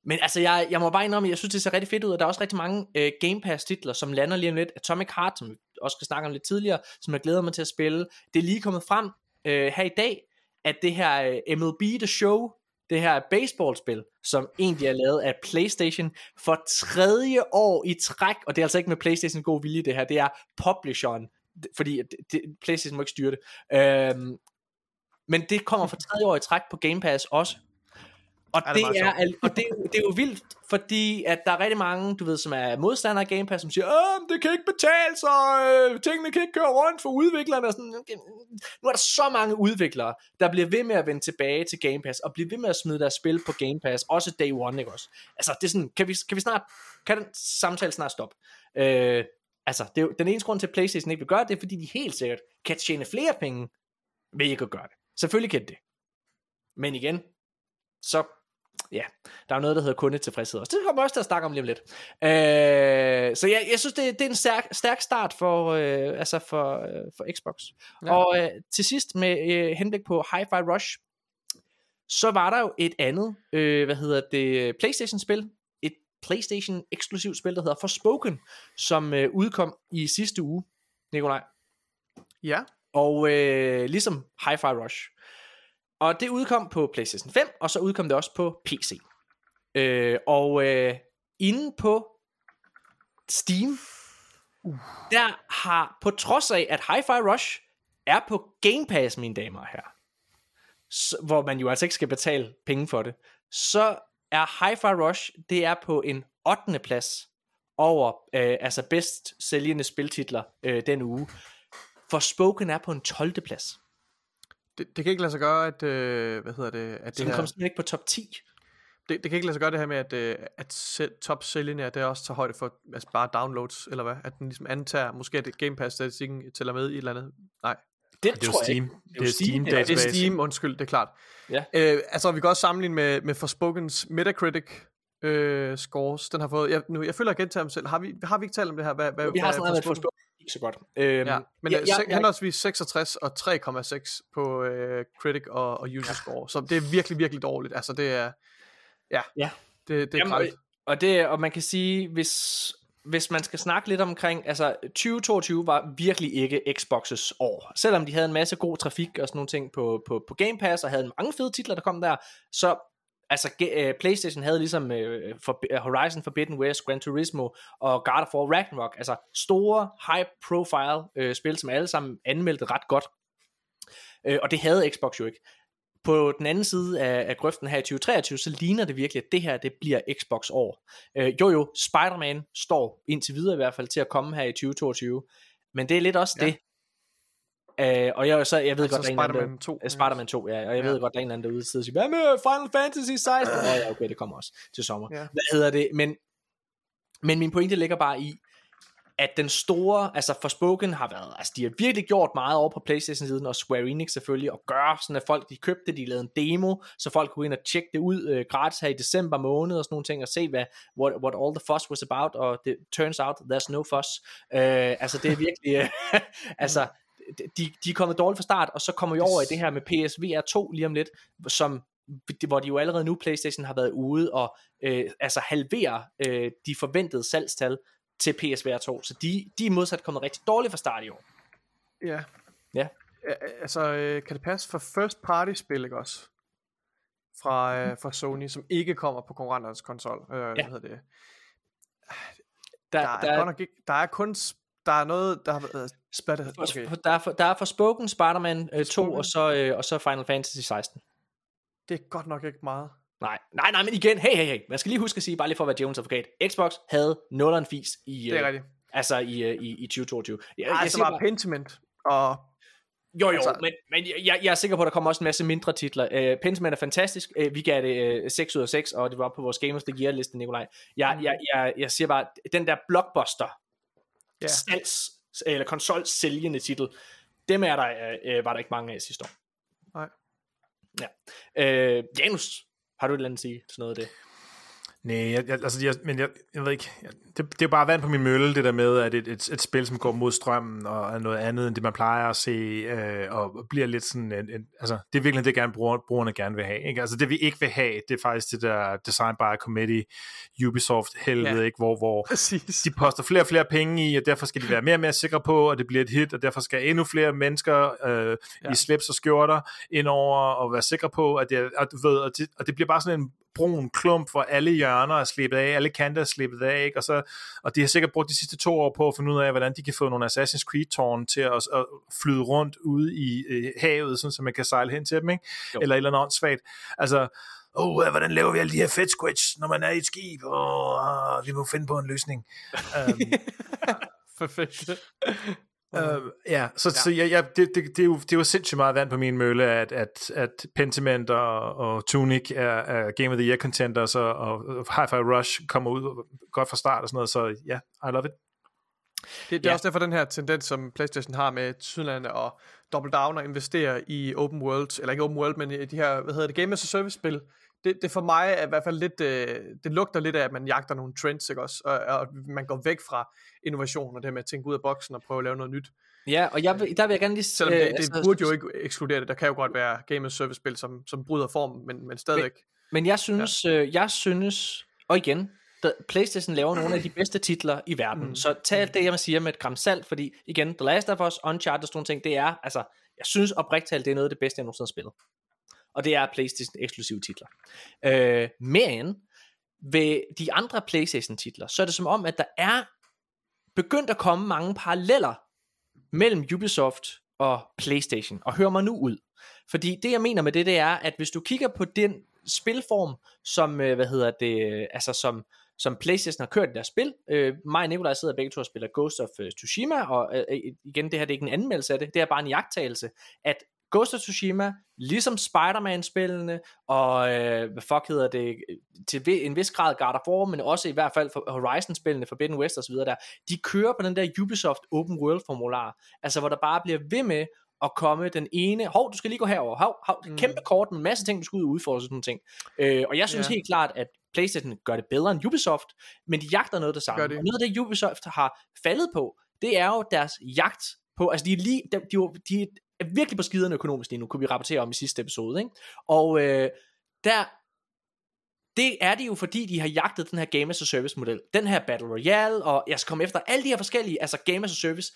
Speaker 1: Men altså, jeg, jeg må bare indrømme, jeg synes, det ser rigtig fedt ud, og der er også rigtig mange øh, Game Pass titler, som lander lige om lidt. Atomic Heart, som vi også skal snakke om lidt tidligere, som jeg glæder mig til at spille. Det er lige kommet frem øh, her i dag, at det her øh, MLB The Show, det her baseballspil, som egentlig er lavet af PlayStation for tredje år i træk, og det er altså ikke med PlayStation god vilje det her, det er publisheren, fordi det, det, PlayStation må ikke styre det. Øhm, men det kommer for tredje år i træk på Game Pass også. Og,
Speaker 2: Ja,
Speaker 1: det,
Speaker 2: det er
Speaker 1: er, og det, det er jo vildt, fordi at der er rigtig mange, du ved, som er modstandere af Game Pass, som siger, Åh, det kan ikke betale sig, øh, tingene kan ikke køre rundt for udviklerne. Og sådan. Nu er der så mange udviklere, der bliver ved med at vende tilbage til Game Pass, og bliver ved med at smide deres spil på Game Pass, også day one, ikke også? Altså, det er sådan, kan vi, kan vi snart, kan den samtale snart stoppe? Øh, altså, det er jo, den eneste grund til, at Playstation ikke vil gøre det, er, fordi de helt sikkert kan tjene flere penge ved ikke at gøre det. Selvfølgelig kan de det. Men igen, så ja, der er jo noget, der hedder kundetilfredshed også. Det kommer også til at snakke om lige om lidt. Øh, så jeg, jeg synes, det, det er en stærk, stærk start for, øh, altså for, øh, for Xbox. Ja. Og øh, til sidst med øh, henblik på Hi-Fi Rush, så var der jo et andet, øh, hvad hedder det, Playstation-spil, et Playstation-eksklusivt spil, der hedder Forspoken, som øh, udkom i sidste uge, Nikolaj.
Speaker 2: Ja.
Speaker 1: Og øh, ligesom Hi-Fi Rush. Og det udkom på PlayStation 5, og så udkom det også på PC. Øh, og øh, inde på Steam, uh. der har, på trods af, at Hi-Fi Rush er på Game Pass, mine damer og herrer, så, hvor man jo altså ikke skal betale penge for det, så er Hi-Fi Rush, det er på en 8. plads over øh, altså bedst sælgende spiltitler øh, den uge. For Spoken er på en 12. plads.
Speaker 2: Det, det kan ikke lade sig gøre, at, øh, hvad hedder det, at
Speaker 1: Så
Speaker 2: det
Speaker 1: den
Speaker 2: her,
Speaker 1: kom simpelthen ikke på top 10.
Speaker 2: det, det kan ikke lade sig gøre det her med, at, øh, at top sælgende, det også tager højde for altså bare downloads, eller hvad? At den ligesom antager, måske at Game Pass statistikken tæller med i et eller andet. Nej,
Speaker 1: Det,
Speaker 3: Det er
Speaker 1: tror jeg
Speaker 3: Steam.
Speaker 1: ikke.
Speaker 3: Det er jo Steam
Speaker 1: det er-
Speaker 2: det er. Steam, undskyld, det er klart.
Speaker 1: Ja.
Speaker 2: Øh, altså, vi kan også sammenligne med, med Forspokens Metacritic øh, scores. Den har fået, jeg, nu, jeg føler at gentage mig selv. Har vi, har vi ikke talt om det her? Hvad, hvad,
Speaker 1: Vi har
Speaker 2: hvad
Speaker 1: sådan noget
Speaker 2: Forspoken-
Speaker 1: så godt. Øhm,
Speaker 2: Ja, men
Speaker 1: ja,
Speaker 2: ja,
Speaker 1: ja,
Speaker 2: henholdsvis 66 og 3,6 på øh, critic og, og user score. Så det er virkelig, virkelig dårligt. Altså det er, ja,
Speaker 1: Ja.
Speaker 2: det, det er
Speaker 1: Jamen, og, det, og man kan sige, hvis, hvis man skal snakke lidt omkring, altså 2022 var virkelig ikke Xbox's år. Selvom de havde en masse god trafik og sådan nogle ting på, på, på Game Pass, og havde mange fede titler, der kom der, så altså øh, Playstation havde ligesom øh, for, øh, Horizon Forbidden West, Gran Turismo og God of War Ragnarok, altså store high profile spil, som alle sammen anmeldte ret godt. Øh, og det havde Xbox jo ikke. På den anden side af, af grøften her i 2023, så ligner det virkelig, at det her det bliver Xbox år. Øh, jo jo, Spider-Man står indtil videre i hvert fald til at komme her i 2022, men det er lidt også
Speaker 2: Ja.
Speaker 1: det. Øh, og jeg, så, jeg ved
Speaker 2: Altså
Speaker 1: godt, der er en anden,
Speaker 2: Spider-Man 2.
Speaker 1: der- Spider-Man 2, ja, og jeg
Speaker 2: Ja.
Speaker 1: ved godt, der er en anden derude, og siger, hvad med Final Fantasy 16? Ja, ja, okay, det kommer også til sommer.
Speaker 2: Ja.
Speaker 1: Hvad hedder det? Men, men min pointe ligger bare i, at den store, altså Forspoken har været, altså de har virkelig gjort meget over på Playstation siden, og Square Enix selvfølgelig, og gøre sådan, at folk de købte, de lavede en demo, så folk kunne ind og tjekke det ud øh, gratis her i december måned, og sådan nogle ting, og se, hvad, what, what all the fuss was about, og det turns out, there's no fuss. Øh, altså det er virkelig, øh, [laughs] altså de, de er kommet dårligt fra start, og så kommer vi over i det her med PSVR 2 lige om lidt, som hvor de jo allerede nu, Playstation har været ude og øh, altså halvere øh, de forventede salgstal til PSVR 2, så de, de er modsat kommet rigtig dårligt fra start i år.
Speaker 2: Ja.
Speaker 1: Ja.
Speaker 2: Altså, øh, kan det passe for first party spil, ikke også? Fra, øh, fra Sony, som ikke kommer på konkurrenternes konsol. Øh, ja. Hvad hedder det?
Speaker 1: Der,
Speaker 2: Der, der, er, nok ikke, der er kun, der er noget, der har været, er det?
Speaker 1: okay. der, er for, der er Forspoken, Spider-Man øh, 2,
Speaker 2: Forspoken.
Speaker 1: og så, øh, og så Final Fantasy 16.
Speaker 2: det er godt nok ikke meget.
Speaker 1: Nej, nej, nej, men igen, hey, hey, hey, man skal lige huske at sige, bare lige for at være Jones advokat, Xbox havde 0 fis i,
Speaker 2: Det er
Speaker 1: øh,
Speaker 2: rigtigt.
Speaker 1: altså i, øh, i, i 2022. Jeg,
Speaker 2: Ej,
Speaker 1: jeg
Speaker 2: så
Speaker 1: siger
Speaker 2: var
Speaker 1: bare-
Speaker 2: Pentiment og
Speaker 1: Jo, jo,
Speaker 2: Altså-
Speaker 1: men, men jeg, jeg er sikker på, at der kommer også en masse mindre titler. Uh, Pentiment er fantastisk. Uh, vi gav det uh, 6 ud af 6, og det var på vores Gamers The Gear liste, Nikolaj. Jeg,
Speaker 2: Mm.
Speaker 1: jeg, jeg, jeg siger bare, den der blockbuster,
Speaker 2: Ja.
Speaker 1: salgs, eller konsol sælgende titel, dem er der, uh, var der ikke mange af sidste år.
Speaker 2: Nej.
Speaker 1: Ja. Uh, Janus, har du et eller andet at sige til noget af det?
Speaker 3: Nej, jeg, jeg, altså, jeg, men jeg, jeg ved ikke, jeg, det, det er bare vand på min mølle, det der med, at et, et, et spil, som går mod strømmen, og er noget andet, end det man plejer at se, øh, og bliver lidt sådan, en, en, altså, det er virkelig det, gerne bruger, brugerne gerne vil have, ikke? Altså, det vi ikke vil have, det er faktisk det der Design by Committee, Ubisoft helvede,
Speaker 2: Ja.
Speaker 3: ikke? Hvor, hvor
Speaker 2: præcis.
Speaker 3: de poster flere og flere penge i, og derfor skal de være mere og mere sikre på, at det bliver et hit, og derfor skal endnu flere mennesker øh,
Speaker 2: Ja.
Speaker 3: i slips og skjorter ind over og være sikre på, at det, at, du ved, og det, og det bliver bare sådan en brun klump, hvor alle hjørner er slippet af, alle kanter er slippet af, ikke? Og, så, og de har sikkert brugt de sidste to år på at finde ud af, hvordan de kan få nogle Assassin's Creed-tårn til at, at flyde rundt ude i øh, havet, sådan, så man kan sejle hen til dem, ikke?
Speaker 1: Jo.
Speaker 3: Eller et eller andet åndssvagt. Altså, oh, hvordan laver vi alle de her fed squidge, når man er i et skib, oh, vi må finde på en løsning. [laughs] um,
Speaker 2: Perfekt.
Speaker 3: Uh, ja, så, ja. så ja, ja, det, det, det, er jo, det er jo sindssygt meget vand på min mølle, at, at, at Pentiment og, og Tunic er, er Game of the Year contenders, og, og Hi-Fi Rush kommer ud godt fra start og sådan noget, så ja, I love it.
Speaker 2: Det, det er ja. også derfor den her tendens, som PlayStation har med Sydlandet og double down og investere i open world, eller ikke open world, men i de her, hvad hedder det, game as a service spil, det, det for mig er i hvert fald lidt, øh, det lugter lidt af, at man jagter nogle trends, ikke også? Og, og man går væk fra innovation og det med at tænke ud af boksen og prøve at lave noget nyt.
Speaker 1: Ja, og jeg, der vil jeg gerne lige...
Speaker 2: Selvom det, det altså, burde jo ikke ekskludere det. Der kan jo godt være game as service spil, som, som bryder formen, men, men stadigvæk.
Speaker 1: Men, men jeg synes, ja. øh, jeg synes, og igen, der, PlayStation laver nogle af de bedste titler i verden. Mm. Så tag alt det, jeg siger med et gram salt, fordi igen, The Last of Us, Uncharted, sådan ting, det er, altså, jeg synes oprigtigt talt, det er noget af det bedste, jeg nogensinde har spillet og det er PlayStation eksklusive titler. Øh, men ved de andre PlayStation titler, så er det som om, at der er begyndt at komme mange paralleller mellem Ubisoft og PlayStation, og hør mig nu ud. Fordi det jeg mener med det, det er, at hvis du kigger på den spilform, som, øh, hvad hedder det, øh, altså som, som PlayStation har kørt i deres spil. Øh, mig og Nikolaj sidder begge to og spiller Ghost of uh, Tsushima, og øh, øh, igen, det her det er ikke en anmeldelse af det, det er bare en jagttagelse, at Ghost of Tsushima, ligesom Spider-Man-spillene, og øh, hvad fuck hedder det, til en vis grad God of War, men også i hvert fald for Horizon-spillene, Forbidden West osv. der, de kører på den der Ubisoft Open World-formular, altså hvor der bare bliver ved med at komme den ene, hov, du skal lige gå herover, hov, hov, mm. kæmpe kort med en masse ting, du skal ud og udfordre sådan nogle ting. Øh, og jeg synes ja. helt klart, at PlayStation gør det bedre end Ubisoft, men de jagter noget af det samme. Det. Og noget af det Ubisoft har faldet på, det er jo deres jagt på, altså de er, lige, de, de, de er virkelig på skiderne økonomisk lige nu, kunne vi rapportere om i sidste episode. Ikke? Og øh, der, det er det jo fordi, de har jagtet den her Game as a Service model. Den her Battle Royale, og jeg skal komme efter alle de her forskellige, altså Game as a Service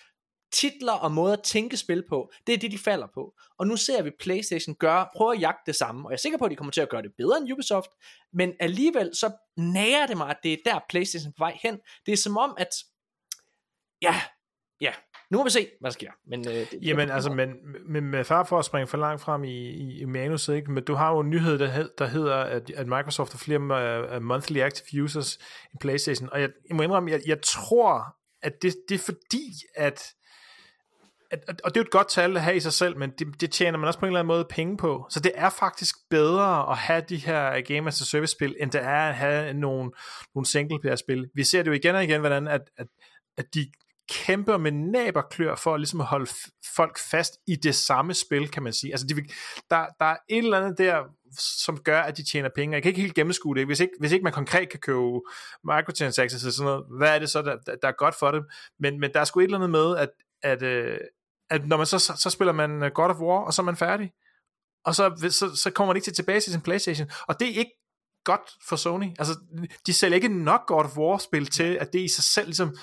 Speaker 1: titler og måder at tænke spil på, det er det, de falder på. Og nu ser vi PlayStation gøre, prøve at jagte det samme, og jeg er sikker på, at de kommer til at gøre det bedre end Ubisoft, men alligevel så nærer det mig, at det er der PlayStation er på vej hen. Det er som om, at ja, ja, nu må vi se, hvad der sker. Men, øh, det,
Speaker 3: Jamen det, altså, men, men med far for at springe for langt frem i, i, i manus, ikke? men du har jo en nyhed, der, hed, der hedder, at, at Microsoft har flere uh, monthly active users i PlayStation, og jeg, jeg må indrømme, jeg, jeg tror, at det, det er fordi, at at, og det er jo et godt tal at have i sig selv, men det, det tjener man også på en eller anden måde penge på. Så det er faktisk bedre at have de her Game as a Service spil, end det er at have nogle, nogle single player spil. Vi ser det jo igen og igen, hvordan at, at, at de kæmper med naberklør for at, ligesom at holde folk fast i det samme spil, kan man sige. Altså, de, der, der er et eller andet der, som gør, at de tjener penge. Jeg kan ikke helt gennemskue det. Hvis ikke, hvis ikke man konkret kan købe microtransactions og sådan noget, hvad er det så, der, der er godt for det? Men, men der er sgu et eller andet med, at, at, øh, at når man så, så, så spiller man øh, God of War, og så er man færdig. Og så, så, så kommer man ikke til tilbage til sin Playstation. Og det er ikke godt for Sony. Altså, de sælger ikke nok God of War-spil til, at det i sig selv ligesom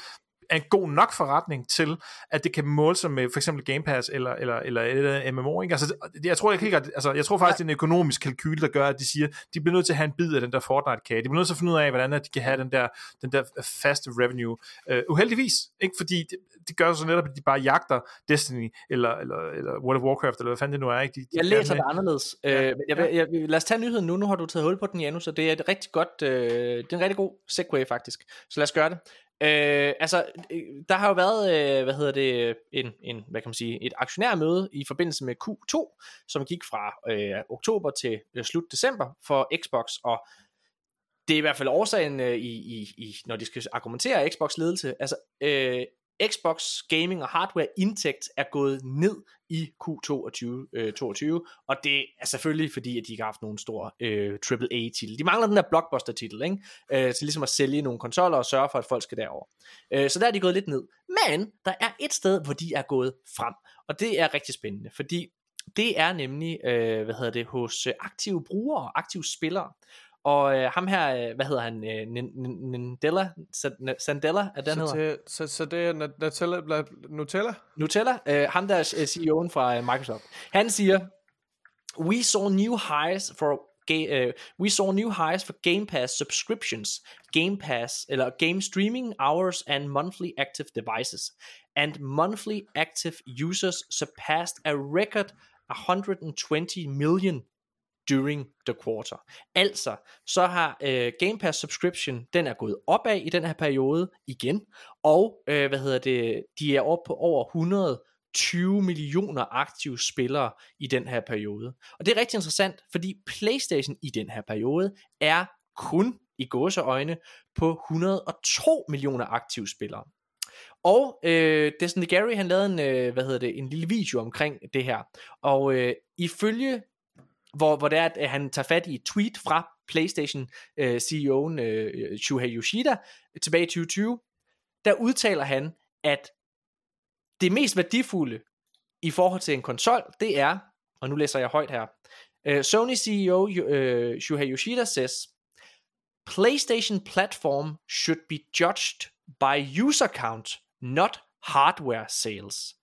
Speaker 3: er en god nok forretning til, at det kan måle sig med for eksempel Game Pass eller, eller, eller, eller MMO. Ikke? Altså, jeg tror, jeg, ikke, altså, jeg tror faktisk, det er en økonomisk kalkyl, der gør, at de siger, de bliver nødt til at have en bid af den der Fortnite-kage. De bliver nødt til at finde ud af, hvordan de kan have den der, den der faste revenue. Uh, uheldigvis, ikke? fordi det, det gør så netop, at de bare jagter Destiny, eller, eller, eller World of Warcraft, eller hvad fanden det nu er. Ikke? De, de
Speaker 1: jeg læser det anderledes. Ja. Øh, jeg, jeg, jeg, lad os tage nyheden nu. Nu har du taget hul på den, Janus, så det er et rigtig godt, øh, det er en rigtig god segue faktisk. Så lad os gøre det. Øh, altså, øh, der har jo været, øh, hvad hedder det, en, en, hvad kan man sige, et aktionærmøde i forbindelse med Q2, som gik fra øh, oktober til øh, slut december for Xbox, og det er i hvert fald årsagen øh, i, i, i, når de skal argumentere Xbox ledelse. Altså, øh, Xbox gaming og hardware indtægt er gået ned i Q2 22, øh, og det er selvfølgelig fordi, at de ikke har haft nogen stor øh, AAA-titel. De mangler den der blockbuster-titel, ikke? Øh, til ligesom at sælge nogle konsoller og sørge for, at folk skal derover. Øh, så der er de gået lidt ned. Men der er et sted, hvor de er gået frem, og det er rigtig spændende, fordi det er nemlig, øh, hvad hedder det, hos øh, aktive brugere aktive spillere. Og øh, ham her, øh, hvad hedder han? Øh, Nindella? Sandella, er den så hedder?
Speaker 2: Så, så det er Nutella? Nutella?
Speaker 1: Nutella, øh, ham der er øh, CEO'en fra øh, Microsoft. Han siger, We saw new highs for uh, we saw new highs for Game Pass subscriptions, Game Pass eller game streaming hours and monthly active devices. And monthly active users surpassed a record 120 million during the quarter. Altså, så har øh, Game Pass subscription, den er gået opad i den her periode igen, og øh, hvad hedder det, de er oppe på over 120 millioner aktive spillere i den her periode. Og det er rigtig interessant, fordi PlayStation i den her periode er kun i gåseøjne på 102 millioner aktive spillere. Og øh, Destiny Gary han lavede en, øh, hvad hedder det, en lille video omkring det her. Og øh, ifølge hvor, hvor det er, at han tager fat i et tweet fra PlayStation øh, CEO'en øh, øh, Shuhei Yoshida tilbage i 2020, der udtaler han, at det mest værdifulde i forhold til en konsol, det er, og nu læser jeg højt her, øh, Sony CEO øh, Shuhei Yoshida says, PlayStation platform should be judged by user count, not hardware sales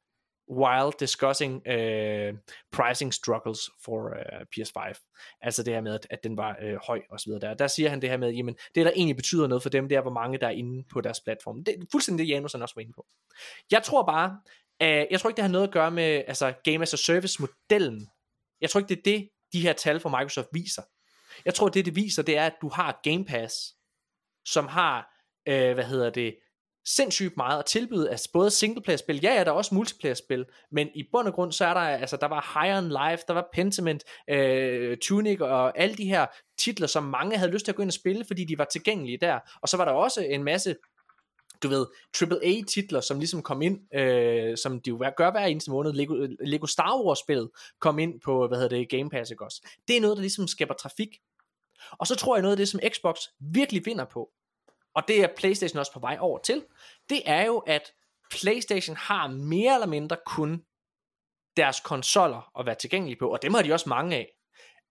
Speaker 1: while discussing uh, pricing struggles for øh, uh, PS5. Altså det her med, at, at den var uh, høj og så videre der. Der siger han det her med, jamen det der egentlig betyder noget for dem, det er, hvor mange der er inde på deres platform. Det er fuldstændig det, Janus han også var inde på. Jeg tror bare, uh, jeg tror ikke, det har noget at gøre med altså, Game as a Service modellen. Jeg tror ikke, det er det, de her tal fra Microsoft viser. Jeg tror, det det viser, det er, at du har Game Pass, som har, uh, hvad hedder det, sindssygt meget at tilbyde altså både singleplayer-spil, ja, ja, der er også multiplayer-spil, men i bund og grund, så er der, altså, der var Higher on Life, der var Pentiment, øh, Tunic og alle de her titler, som mange havde lyst til at gå ind og spille, fordi de var tilgængelige der, og så var der også en masse du ved, AAA titler, som ligesom kom ind, øh, som de jo gør hver eneste måned, Lego, Lego Star Wars spillet kom ind på, hvad hedder det, Game Pass, ikke også? Det er noget, der ligesom skaber trafik. Og så tror jeg noget af det, som Xbox virkelig vinder på, og det er PlayStation også på vej over til, det er jo, at PlayStation har mere eller mindre kun deres konsoller at være tilgængelige på, og dem har de også mange af.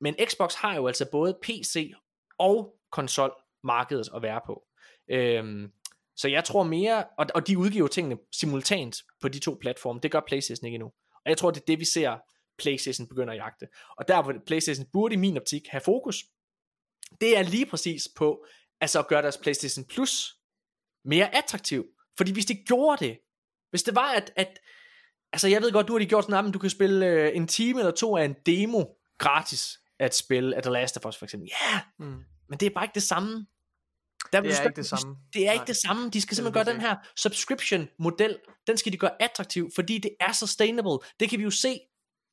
Speaker 1: Men Xbox har jo altså både PC og konsolmarkedet at være på. Øhm, så jeg tror mere, og, og de udgiver tingene simultant på de to platforme, det gør PlayStation ikke endnu. Og jeg tror, det er det, vi ser PlayStation begynder at jagte. Og der hvor PlayStation burde i min optik have fokus, det er lige præcis på, altså at gøre deres PlayStation Plus mere attraktiv. Fordi hvis de gjorde det, hvis det var at, at altså jeg ved godt, du har de gjort sådan, at du kan spille øh, en time eller to af en demo gratis at spille af The Last of Us for eksempel. Ja, yeah, mm. men det er bare ikke det samme.
Speaker 2: Der det er ikke det samme.
Speaker 1: Det er Nej. ikke det samme. De skal simpelthen gøre den her subscription model, den skal de gøre attraktiv, fordi det er sustainable. Det kan vi jo se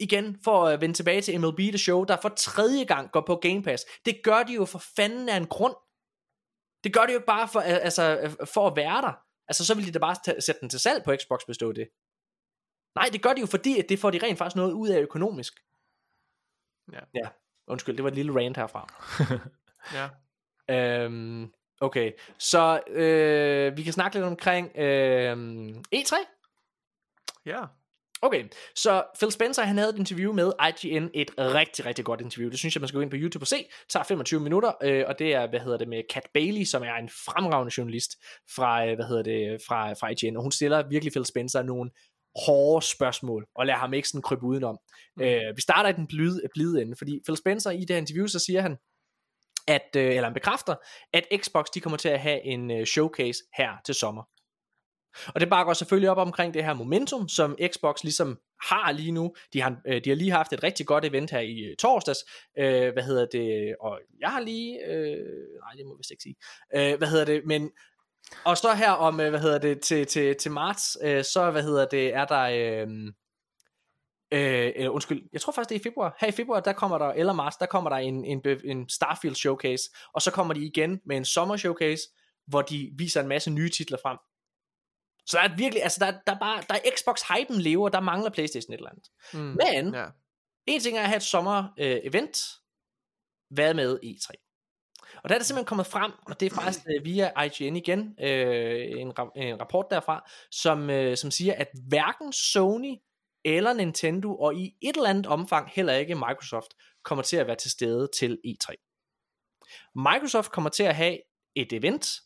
Speaker 1: igen for at vende tilbage til MLB The Show, der for tredje gang går på Game Pass. Det gør de jo for fanden af en grund. Det gør det jo bare for, altså, for at være der. Altså, så vil de da bare t- sætte den til salg på Xbox, hvis det var det. Nej, det gør de jo fordi, at det får de rent faktisk noget ud af økonomisk. Ja. Ja, undskyld, det var et lille rant herfra. [laughs] ja. Øhm, okay, så øh, vi kan snakke lidt omkring øh, E3.
Speaker 2: Ja.
Speaker 1: Okay, så Phil Spencer, han havde et interview med IGN, et rigtig, rigtig godt interview. Det synes jeg, man skal gå ind på YouTube og se. Det tager 25 minutter, øh, og det er, hvad hedder det, med Kat Bailey, som er en fremragende journalist fra, øh, hvad hedder det, fra, fra IGN, og hun stiller virkelig Phil Spencer nogle hårde spørgsmål, og lader ham ikke sådan krybe udenom. Mm. Øh, vi starter i den blide, blide ende, fordi Phil Spencer i det her interview, så siger han, at, øh, eller han bekræfter, at Xbox de kommer til at have en øh, showcase her til sommer. Og det bakker selvfølgelig op omkring det her momentum, som Xbox ligesom har lige nu. De har, øh, de har lige haft et rigtig godt event her i øh, torsdags. Øh, hvad hedder det? Og jeg har lige... Øh, nej, det må vi ikke sige. Øh, hvad hedder det? Men... Og så her om, øh, hvad hedder det, til, til, til marts, øh, så, hvad hedder det, er der... Øh, øh, undskyld, jeg tror faktisk det er i februar. Her i februar, der kommer der, eller marts, der kommer der en, en, en Starfield showcase, og så kommer de igen med en sommer showcase, hvor de viser en masse nye titler frem. Så der er virkelig, altså der, der er bare, der er Xbox-hypen lever, der mangler Playstation et eller andet. Mm, Men, ja. en ting er at have et sommer-event, øh, hvad med E3? Og der er det simpelthen kommet frem, og det er faktisk øh, via IGN igen, øh, en, ra- en rapport derfra, som, øh, som siger, at hverken Sony eller Nintendo, og i et eller andet omfang heller ikke Microsoft, kommer til at være til stede til E3. Microsoft kommer til at have et event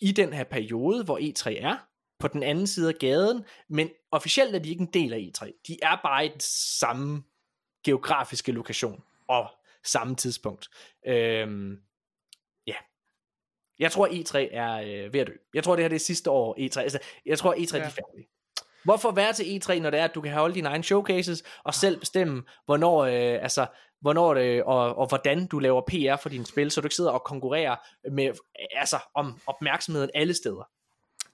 Speaker 1: i den her periode, hvor E3 er, på den anden side af gaden, men officielt er de ikke en del af E3. De er bare i den samme geografiske lokation og samme tidspunkt. Øhm, ja. Jeg tror E3 er øh, ved at dø. Jeg tror det her det er sidste år E3. Altså, jeg tror E3 ja. er færdige. Hvorfor være til E3, når det er, at du kan holde dine egne showcases, og selv bestemme, hvornår, øh, altså, hvornår det, og, og hvordan du laver PR for dine spil, så du ikke sidder og konkurrerer med, altså, om opmærksomheden alle steder.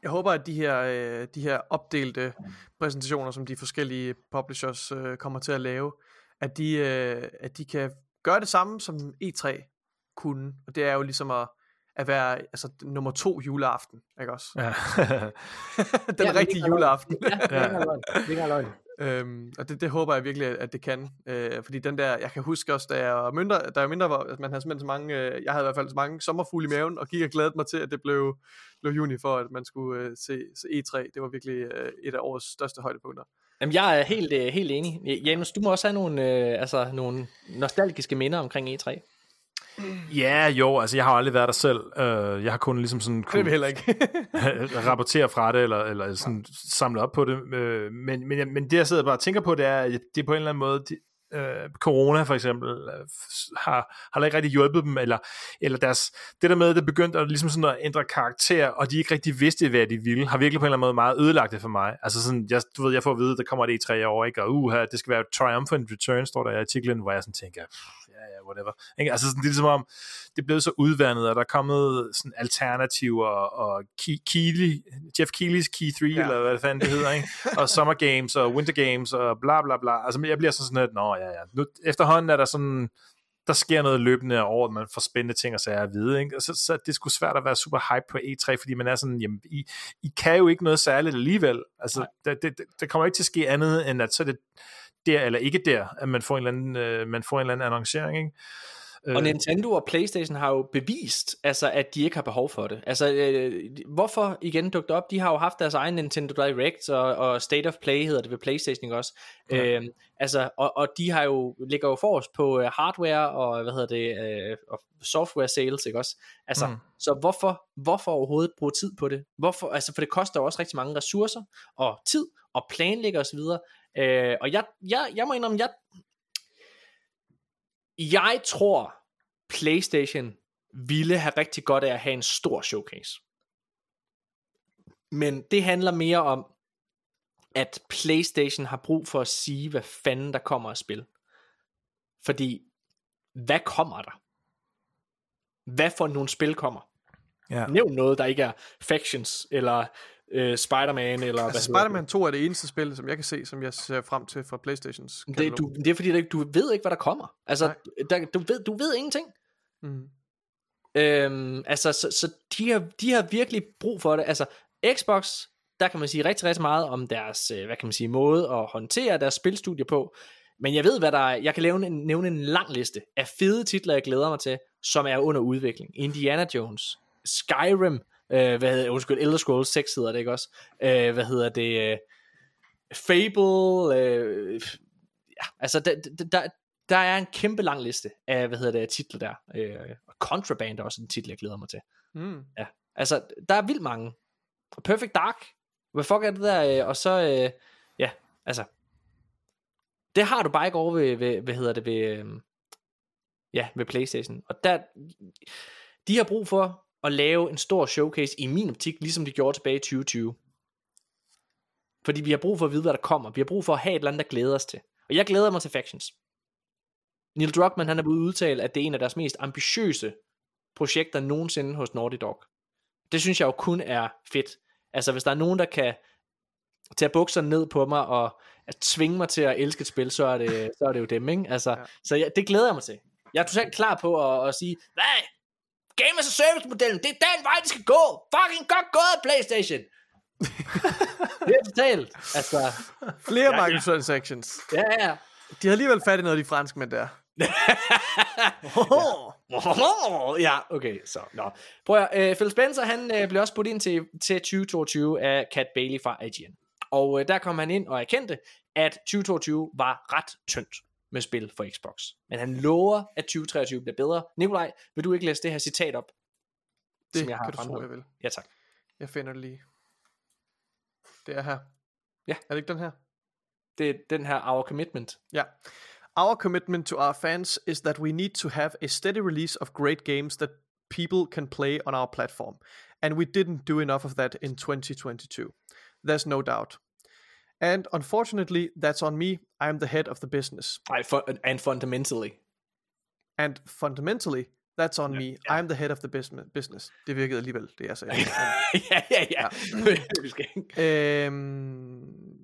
Speaker 2: Jeg håber, at de her, øh, de her opdelte præsentationer, som de forskellige publishers øh, kommer til at lave, at de, øh, at de kan gøre det samme, som E3 kunne. Og det er jo ligesom at, at være altså, nummer to juleaften, ikke også?
Speaker 3: Ja. [laughs]
Speaker 2: Den
Speaker 1: Ja,
Speaker 2: rigtige juleaften.
Speaker 1: Ja, det er ikke løgn.
Speaker 2: Øhm, og det, det håber jeg virkelig, at det kan. Øh, fordi den der, jeg kan huske også, da jeg var mindre, da jeg var mindre, var, at man havde simpelthen så mange, øh, jeg havde i hvert fald så mange sommerfugle i maven, og gik og glædede mig til, at det blev, blev juni for, at man skulle øh, se, se E3. Det var virkelig øh, et af årets største højdepunkter.
Speaker 1: Jamen, jeg er helt, øh, helt enig. Janus, du må også have nogle, øh, altså, nogle nostalgiske minder omkring E3
Speaker 3: ja, jo, altså jeg har aldrig været der selv. Øh, jeg har kun ligesom sådan
Speaker 2: Det
Speaker 3: kunne
Speaker 2: heller ikke. [laughs]
Speaker 3: rapportere fra det, eller, eller sådan samle op på det. Øh, men, men, men det, jeg sidder bare og tænker på, det er, det er på en eller anden måde, de, øh, corona for eksempel, øh, har, har ikke rigtig hjulpet dem, eller, eller deres, det der med, at det begyndte at, ligesom sådan at ændre karakter, og de ikke rigtig vidste, hvad de ville, har virkelig på en eller anden måde meget ødelagt det for mig. Altså sådan, jeg, du ved, jeg får at vide, at der kommer et E3 år, ikke? og uh, det skal være Triumphant Return, står der i artiklen, hvor jeg sådan tænker, ja, ja, whatever. Ikke? Altså sådan, det er ligesom om, det blevet så udvandet, og der er kommet sådan alternativer, og Ke- Keighley, Jeff Keighley's Key 3, ja. Eller hvad det fanden det hedder, ikke? og Summer Games, og Winter Games, og bla bla bla. Altså jeg bliver sådan sådan lidt, nå ja, ja. Nu, efterhånden er der sådan, der sker noget løbende over, at man får spændende ting og sager at vide, ikke? Og så, så det sgu svært at være super hype på E3, fordi man er sådan, jamen, I, I kan jo ikke noget særligt alligevel. Altså, det, det, det, kommer ikke til at ske andet, end at så det der eller ikke der, at man får en eller anden, øh, man får en eller anden annoncering, ikke?
Speaker 1: Og Nintendo og Playstation har jo bevist, altså, at de ikke har behov for det. Altså, øh, hvorfor igen dukke op? De har jo haft deres egen Nintendo Direct, og, og State of Play hedder det ved Playstation ikke også. Ja. Øhm, altså, og, og de har jo, ligger jo forrest på øh, hardware og, hvad hedder det, øh, og software sales, ikke også? Altså, mm. så hvorfor, hvorfor overhovedet bruge tid på det? Hvorfor, altså, for det koster jo også rigtig mange ressourcer, og tid, og planlægge osv., øh, og jeg, jeg, jeg må indrømme, jeg, jeg tror, PlayStation ville have rigtig godt af at have en stor showcase. Men det handler mere om, at PlayStation har brug for at sige, hvad fanden der kommer at spil. Fordi, hvad kommer der? Hvad for nogle spil kommer?
Speaker 3: Ja.
Speaker 1: Nævn noget, der ikke er Factions, eller øh, Spider-Man, eller
Speaker 2: Altså,
Speaker 1: hvad
Speaker 2: Spider-Man 2 er det eneste spil, som jeg kan se, som jeg ser frem til fra Playstations
Speaker 1: det?
Speaker 2: katalog.
Speaker 1: Det, du, det er fordi, du ved ikke, hvad der kommer. Altså,
Speaker 2: Nej.
Speaker 1: der, du, ved, du ved ingenting.
Speaker 2: Mm.
Speaker 1: Øhm, altså, så, så de, har, de har virkelig brug for det. Altså, Xbox, der kan man sige rigtig, rigtig meget om deres, øh, hvad kan man sige, måde at håndtere deres spilstudie på. Men jeg ved, hvad der er. Jeg kan lave en, nævne en lang liste af fede titler, jeg glæder mig til, som er under udvikling. Indiana Jones, Skyrim, øh, hvad hedder, undskyld, Elder Scrolls 6 hedder det, ikke også? Øh, hvad hedder det? Øh, Fable, øh, ja, altså, der, der, der, er en kæmpe lang liste af, hvad hedder det, titler der. Øh, og Contraband er også en titel, jeg glæder mig til.
Speaker 2: Mm.
Speaker 1: Ja, altså, der er vildt mange. Perfect Dark, hvad fuck er det der? øh, Og så, øh, ja, altså, det har du bare ikke over ved, ved hvad hedder det, ved, øh, ja, ved Playstation. Og der, de har brug for at lave en stor showcase i min optik, ligesom de gjorde tilbage i 2020. Fordi vi har brug for at vide, hvad der kommer. Vi har brug for at have et eller andet, der glæder os til. Og jeg glæder mig til Factions. Neil Druckmann, han er blevet udtalt, at det er en af deres mest ambitiøse projekter nogensinde hos Naughty Dog. Det synes jeg jo kun er fedt. Altså, hvis der er nogen, der kan tage bukserne ned på mig og at tvinge mig til at elske et spil, så er det, så er det jo dem, ikke? Altså, ja. Så ja, det glæder jeg mig til. Jeg er totalt klar på at, at sige, nej, Game as a Service modellen, det er den vej, det skal gå. Fucking godt gået, Playstation. [laughs] det er totalt. Altså,
Speaker 2: Flere
Speaker 1: Ja,
Speaker 2: microtransactions.
Speaker 1: ja, ja.
Speaker 2: De har alligevel fat i noget af de franskmænd der. [laughs] [laughs]
Speaker 1: ja, okay, så, nå. Prøv at, øh, Phil Spencer, han øh, blev også budt ind til, til 2022 af Cat Bailey fra IGN. Og øh, der kom han ind og erkendte, at 2022 var ret tyndt med spil for Xbox. Men han lover, at 2023 bliver bedre. Nikolaj, vil du ikke læse det her citat op?
Speaker 2: Det
Speaker 1: som jeg har
Speaker 2: kan du tro, jeg vil.
Speaker 1: Ja, tak.
Speaker 2: Jeg finder det lige. Det er her.
Speaker 1: Ja.
Speaker 2: Er det ikke den her?
Speaker 1: Det er den her Our Commitment.
Speaker 2: Yeah. Our commitment to our fans is that we need to have a steady release of great games that people can play on our platform. And we didn't do enough of that in 2022. There's no doubt. And unfortunately, that's on me. I am the head of the business.
Speaker 1: Nej, for, and fundamentally.
Speaker 2: and fundamentally, that's on me. I'm the head of the business. business. Det virkede alligevel, det jeg sagde. [laughs]
Speaker 1: ja, ja, ja. [laughs]
Speaker 2: Øhm,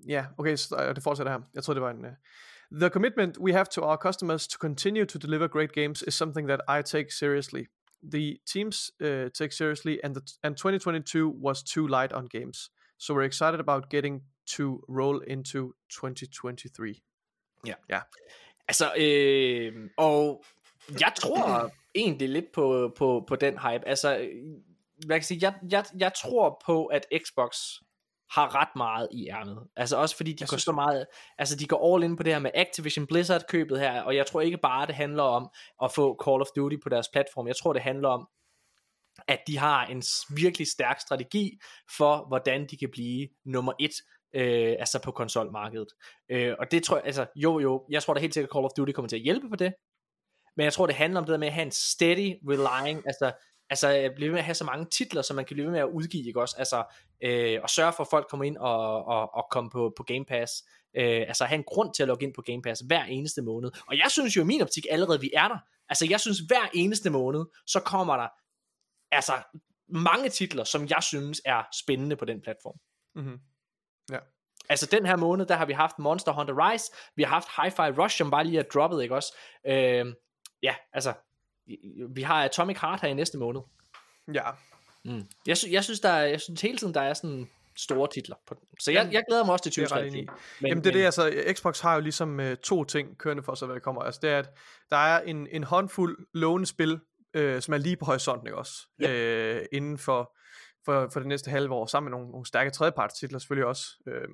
Speaker 2: ja, okay, så øh, det fortsætter her. Jeg troede, det var en... Uh, the commitment we have to our customers to continue to deliver great games is something that I take seriously. The teams uh, take seriously, and the, and 2022 was too light on games. So we're excited about getting to roll into 2023.
Speaker 1: Altså, øh, og jeg tror egentlig lidt på, på, på den hype. Altså, øh, hvad kan jeg sige, jeg, jeg, jeg tror på, at Xbox har ret meget i ærmet. Altså også fordi de
Speaker 2: Jeg
Speaker 1: går
Speaker 2: synes-
Speaker 1: så meget, altså de går all in på det her med Activision Blizzard købet her, og jeg tror ikke bare det handler om at få Call of Duty på deres platform. Jeg tror det handler om at de har en virkelig stærk strategi for hvordan de kan blive nummer et øh, altså på konsolmarkedet. Øh, og det tror jeg, altså jo jo, jeg tror da helt sikkert Call of Duty kommer til at hjælpe på det, men jeg tror det handler om det der med at have en steady relying, altså altså at blive ved med at have så mange titler, som man kan blive ved med at udgive, ikke også? Altså, øh, og sørge for, at folk kommer ind og, og, og kommer på, på Game Pass. Øh, altså have en grund til at logge ind på Game Pass hver eneste måned. Og jeg synes jo i min optik allerede, vi er der. Altså jeg synes hver eneste måned, så kommer der altså mange titler, som jeg synes er spændende på den platform.
Speaker 2: Mm-hmm.
Speaker 1: Altså den her måned, der har vi haft Monster Hunter Rise, vi har haft Hi-Fi Rush, som bare lige er droppet, ikke også? Øh, ja, altså, vi har Atomic Heart her i næste måned.
Speaker 2: Ja,
Speaker 1: Mm. Jeg, sy- jeg, synes, der er, jeg synes hele tiden, der er sådan store titler. På den. Så jeg, jeg glæder mig også til
Speaker 2: det er jeg ret
Speaker 1: 2023.
Speaker 2: enig i.
Speaker 1: Men,
Speaker 2: Jamen det er det, altså Xbox har jo ligesom uh, to ting kørende for sig, hvad det kommer. Altså det er, at der er en, en håndfuld lovende spil, øh, som er lige på horisonten, ikke også?
Speaker 1: Ja.
Speaker 2: Øh, inden for, for, for det næste halve år, sammen med nogle, nogle stærke tredjepartstitler selvfølgelig også. Øh,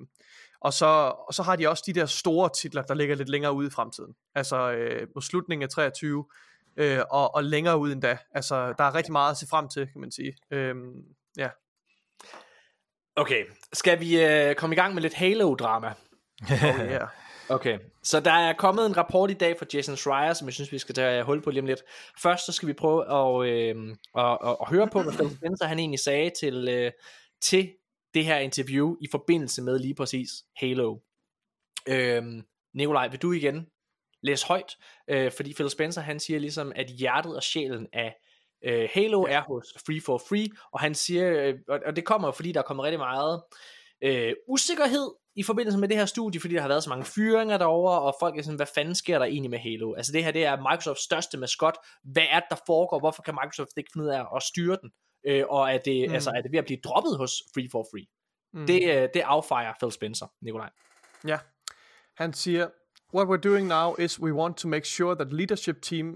Speaker 2: og, så, og så har de også de der store titler, der ligger lidt længere ude i fremtiden. Altså øh, på slutningen af 23, øh, og, og længere ud endda. Altså der er rigtig meget at se frem til, kan man sige. Øh, ja.
Speaker 1: Okay, skal vi øh, komme i gang med lidt Halo-drama?
Speaker 2: Oh, yeah.
Speaker 1: Okay, så der er kommet en rapport i dag fra Jason Schreier, som jeg synes, vi skal tage hul på lige om lidt. Først så skal vi prøve at, øh, at, at, at høre på, hvad Phil Spencer han egentlig sagde til, øh, til det her interview i forbindelse med lige præcis Halo. Øh, Nikolaj, vil du igen læse højt? Øh, fordi Phil Spencer han siger ligesom, at hjertet og sjælen af øh, Halo er hos Free for Free, og han siger, øh, og, og det kommer fordi der er kommet rigtig meget øh, usikkerhed i forbindelse med det her studie, fordi der har været så mange fyringer derovre, og folk er sådan, hvad fanden sker der egentlig med Halo? Altså det her, det er Microsofts største maskot. Hvad er det, der foregår? Hvorfor kan Microsoft ikke finde ud af at styre den? Øh, og er det,
Speaker 2: Mm.
Speaker 1: altså, er det ved at blive droppet hos Free for Free?
Speaker 2: Mm.
Speaker 1: Det, øh, det affejer Phil Spencer, Nikolaj.
Speaker 2: Ja. Han siger, what we're doing now is we want to make sure that leadership team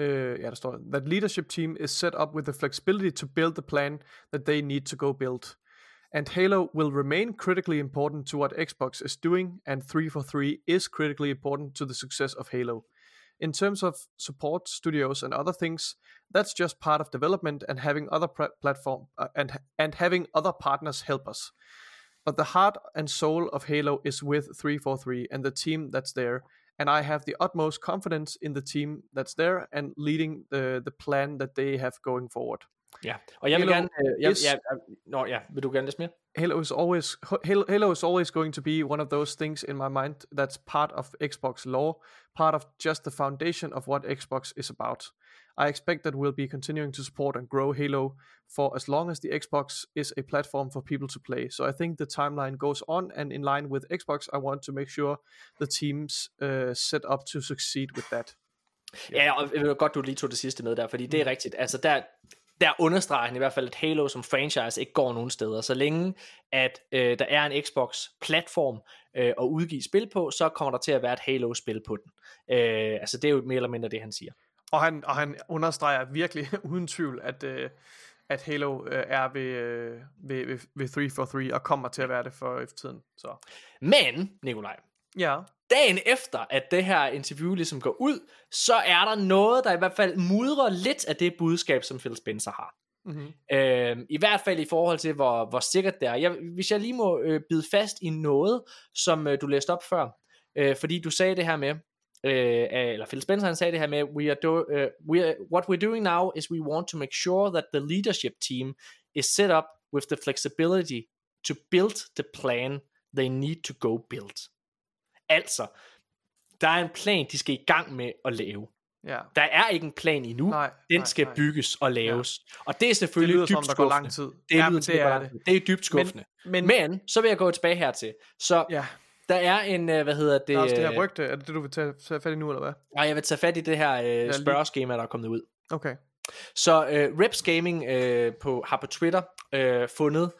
Speaker 2: uh, ja, der står, that leadership team is set up with the flexibility to build the plan that they need to go build. And Halo will remain critically important to what Xbox is doing, and 343 is critically important to the success of Halo. In terms of support studios and other things, that's just part of development and having other platform uh, and and having other partners help us. But the heart and soul of Halo is with 343 and the team that's there. And I have the utmost confidence in the team that's there and leading the, the plan that they have going forward.
Speaker 1: Ja, og jeg vil
Speaker 2: Halo
Speaker 1: gerne... Øh, jeg,
Speaker 2: is-
Speaker 1: ja, ja, nå, ja, vil du gerne læse mere?
Speaker 2: Halo is always Halo, Halo is always going to be one of those things in my mind that's part of Xbox lore, part of just the foundation of what Xbox is about. I expect that we'll be continuing to support and grow Halo for as long as the Xbox is a platform for people to play. So I think the timeline goes on, and in line with Xbox, I want to make sure the teams uh, set up to succeed with that.
Speaker 1: Ja, og det var godt, du lige tog det sidste med der, fordi det er rigtigt. Altså, der, der understreger han i hvert fald, at Halo som franchise ikke går nogen steder. Så længe, at øh, der er en Xbox-platform øh, at udgive spil på, så kommer der til at være et Halo-spil på den. Øh, altså, det er jo mere eller mindre det, han siger.
Speaker 2: Og han, og han understreger virkelig [laughs] uden tvivl, at, øh, at Halo øh, er ved, øh, ved, ved, ved 343 og kommer til at være det for tiden. Så.
Speaker 1: Men, Nikolaj,
Speaker 2: Ja.
Speaker 1: Dagen efter, at det her interview ligesom går ud, så er der noget, der i hvert fald mudrer lidt af det budskab, som Phil Spencer har.
Speaker 2: Mm-hmm.
Speaker 1: Øh, I hvert fald i forhold til, hvor, hvor sikkert det er. Jeg, hvis jeg lige må øh, bide fast i noget, som øh, du læste op før, øh, fordi du sagde det her med, øh, eller Phil Spencer han sagde det her med, we are do, uh, we are, what we're doing now is we want to make sure that the leadership team is set up with the flexibility to build the plan they need to go build. Altså, der er en plan, de skal i gang med at lave.
Speaker 2: Ja.
Speaker 1: Der er ikke en plan endnu.
Speaker 2: Nej,
Speaker 1: Den
Speaker 2: nej,
Speaker 1: skal
Speaker 2: nej.
Speaker 1: bygges og laves. Og det er
Speaker 2: Det
Speaker 1: selvfølgelig
Speaker 2: lyder som om,
Speaker 1: dybt
Speaker 2: der går lang
Speaker 1: skuffende.
Speaker 2: tid.
Speaker 1: Det,
Speaker 2: ja,
Speaker 1: lyder,
Speaker 2: det er det.
Speaker 1: det er dybt skuffende.
Speaker 2: Men,
Speaker 1: Men, men så vil jeg gå tilbage hertil. Så
Speaker 2: ja,
Speaker 1: der er en, øh, hvad hedder det?
Speaker 2: der er også det her
Speaker 1: øh,
Speaker 2: rygte. Er det det, du vil tage, tage fat i nu, eller hvad?
Speaker 1: Nej, jeg vil tage fat i det her øh, spørgeskema, der er kommet ud.
Speaker 2: Okay.
Speaker 1: Så øh, Reps Gaming øh, på, har på Twitter øh, fundet,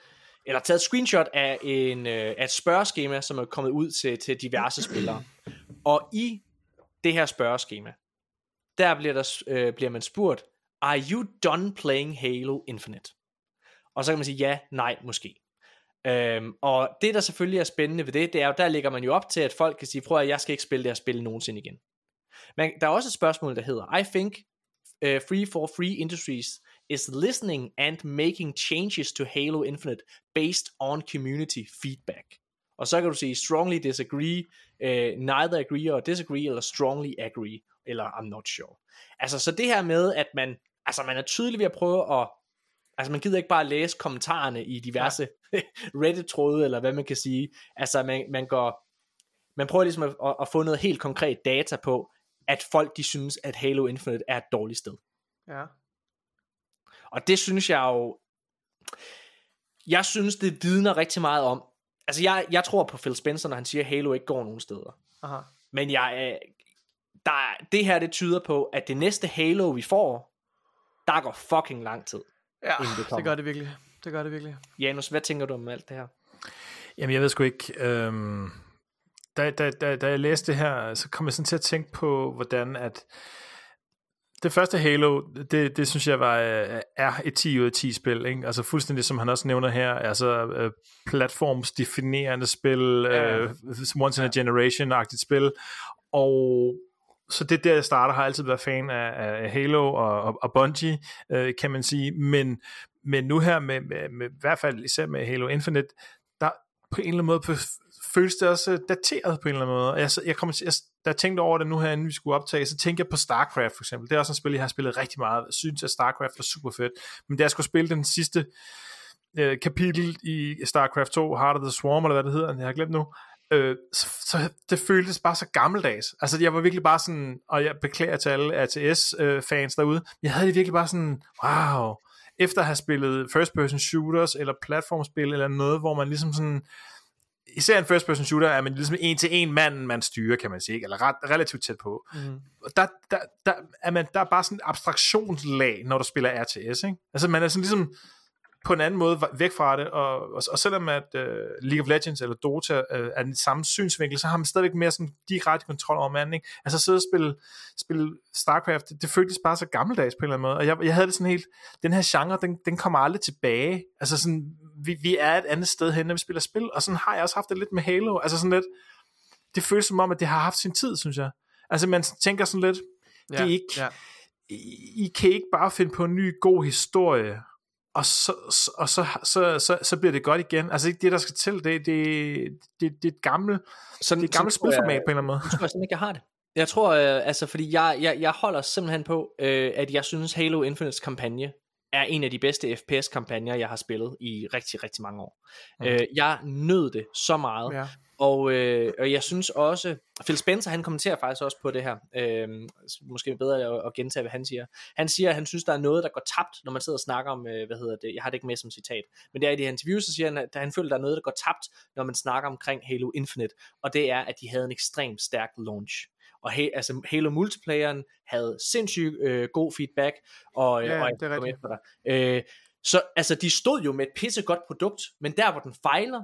Speaker 1: eller taget et screenshot af, en, øh, af et spørgeskema, som er kommet ud til, til diverse spillere. Og i det her spørgeskema, der bliver, der, øh, bliver man spurgt, Are you done playing Halo Infinite? Og så kan man sige ja, nej, måske. Øhm, og det der selvfølgelig er spændende ved det, det er jo, der ligger man jo op til, at folk kan sige, prøv at jeg skal ikke spille det her spil nogensinde igen. Men der er også et spørgsmål, der hedder, I think uh, Free for Free Industries is listening and making changes to Halo Infinite based on community feedback. Og så kan du sige strongly disagree, uh, neither agree or disagree, eller strongly agree, eller I'm not sure. Altså, så det her med, at man, altså man er tydelig ved at prøve at, altså man gider ikke bare læse kommentarerne i diverse [laughs] Reddit-tråde, eller hvad man kan sige. Altså man, man går, man prøver ligesom at, at, at få noget helt konkret data på, at folk de synes, at Halo Infinite er et dårligt sted.
Speaker 2: Ja.
Speaker 1: Og det synes jeg jo, jeg synes det vidner rigtig meget om, altså jeg, jeg tror på Phil Spencer, når han siger, at Halo ikke går nogen steder.
Speaker 2: Aha.
Speaker 1: Men jeg, øh, der, er- det her det tyder på, at det næste Halo vi får, der går fucking lang tid.
Speaker 2: Ja,
Speaker 1: Inden det
Speaker 2: det, gør det virkelig. Det gør det virkelig.
Speaker 1: Janus, hvad tænker du om alt det her?
Speaker 3: Jamen, jeg ved sgu ikke. Øhm, da, da, da, da jeg læste det her, så kom jeg sådan til at tænke på, hvordan at det første Halo, det, det synes jeg var, øh, er et 10 ud af 10 spil, ikke? Altså fuldstændig som han også nævner her, altså øh, platformsdefinerende spil,
Speaker 1: Ja.
Speaker 3: øh, once in a generation-agtigt spil, og så det er der, jeg starter, har altid været fan af, af Halo og, og, og Bungie, øh, kan man sige, men, men nu her med, med, med, i hvert fald især med Halo Infinite, der på en eller anden måde f- føles det også øh, dateret på en eller anden måde. Jeg, jeg, kommer til, jeg, da jeg tænkte over det nu her, inden vi skulle optage, så tænkte jeg på StarCraft for eksempel. Det er også et spil, jeg har spillet rigtig meget. Jeg synes, at StarCraft var super fedt. Men da jeg skulle spille den sidste øh, kapitel i StarCraft 2, Heart of the Swarm, eller hvad det hedder, jeg har glemt nu, øh, så, så det føltes bare så gammeldags. Altså jeg var virkelig bare sådan, og jeg beklager til alle RTS-fans øh, derude, jeg havde det virkelig bare sådan, wow, efter at have spillet first person shooters, eller platformspil, eller noget, hvor man ligesom sådan, især en first person shooter, er man ligesom en til en mand, man styrer, kan man sige, ikke? eller ret, relativt tæt på.
Speaker 2: Mm.
Speaker 3: Og Der, der, der, er man, der er bare sådan et abstraktionslag, når du spiller RTS, ikke? Altså man er sådan ligesom, på en anden måde væk fra det, og, og, og selvom at uh, League of Legends eller Dota uh, er den samme synsvinkel, så har man stadigvæk mere sådan direkte kontrol over manden, ikke? Altså sidde og spille, spille StarCraft, det, det føltes bare så gammeldags på en eller anden måde, og jeg, jeg havde det sådan helt, den her genre, den, den kommer aldrig tilbage, altså sådan, vi, vi er et andet sted hen, når vi spiller spil, og sådan har jeg også haft det lidt med Halo, altså sådan lidt, det føles som om, at det har haft sin tid, synes jeg. Altså man tænker sådan lidt, det er ikke,
Speaker 2: ja.
Speaker 3: I, I kan ikke bare finde på en ny god historie, og så, og så, så, så, så bliver det godt igen. Altså ikke det, der skal til, det, det, det, det er et gammelt,
Speaker 1: Sådan,
Speaker 3: det er et gammelt
Speaker 1: tror jeg-
Speaker 3: spilformat på en eller anden måde.
Speaker 1: Jeg tror jeg ikke, jeg har det. Jeg tror, øh, altså, fordi jeg, jeg, jeg holder simpelthen på, øh, at jeg synes Halo Infinite's kampagne er en af de bedste FPS-kampagner, jeg har spillet i rigtig, rigtig mange år.
Speaker 3: Mm.
Speaker 1: Øh, jeg nød det så meget,
Speaker 2: ja.
Speaker 1: Og, øh, og jeg synes også, Phil Spencer, han kommenterer faktisk også på det her, øh, måske bedre at, at gentage, hvad han siger. Han siger, at han synes, der er noget, der går tabt, når man sidder og snakker om, øh, hvad hedder det, jeg har det ikke med som citat, men det er i det her interview, så siger han, at han føler, der er noget, der går tabt, når man snakker omkring Halo Infinite, og det er, at de havde en ekstremt stærk launch. Og he, altså Halo multiplayeren havde sindssygt øh, god feedback, og, øh,
Speaker 2: Ja,
Speaker 1: og
Speaker 2: det er rigtigt.
Speaker 1: efter dig. Øh, så altså, de stod jo med et pissegodt produkt, men der, hvor den fejler,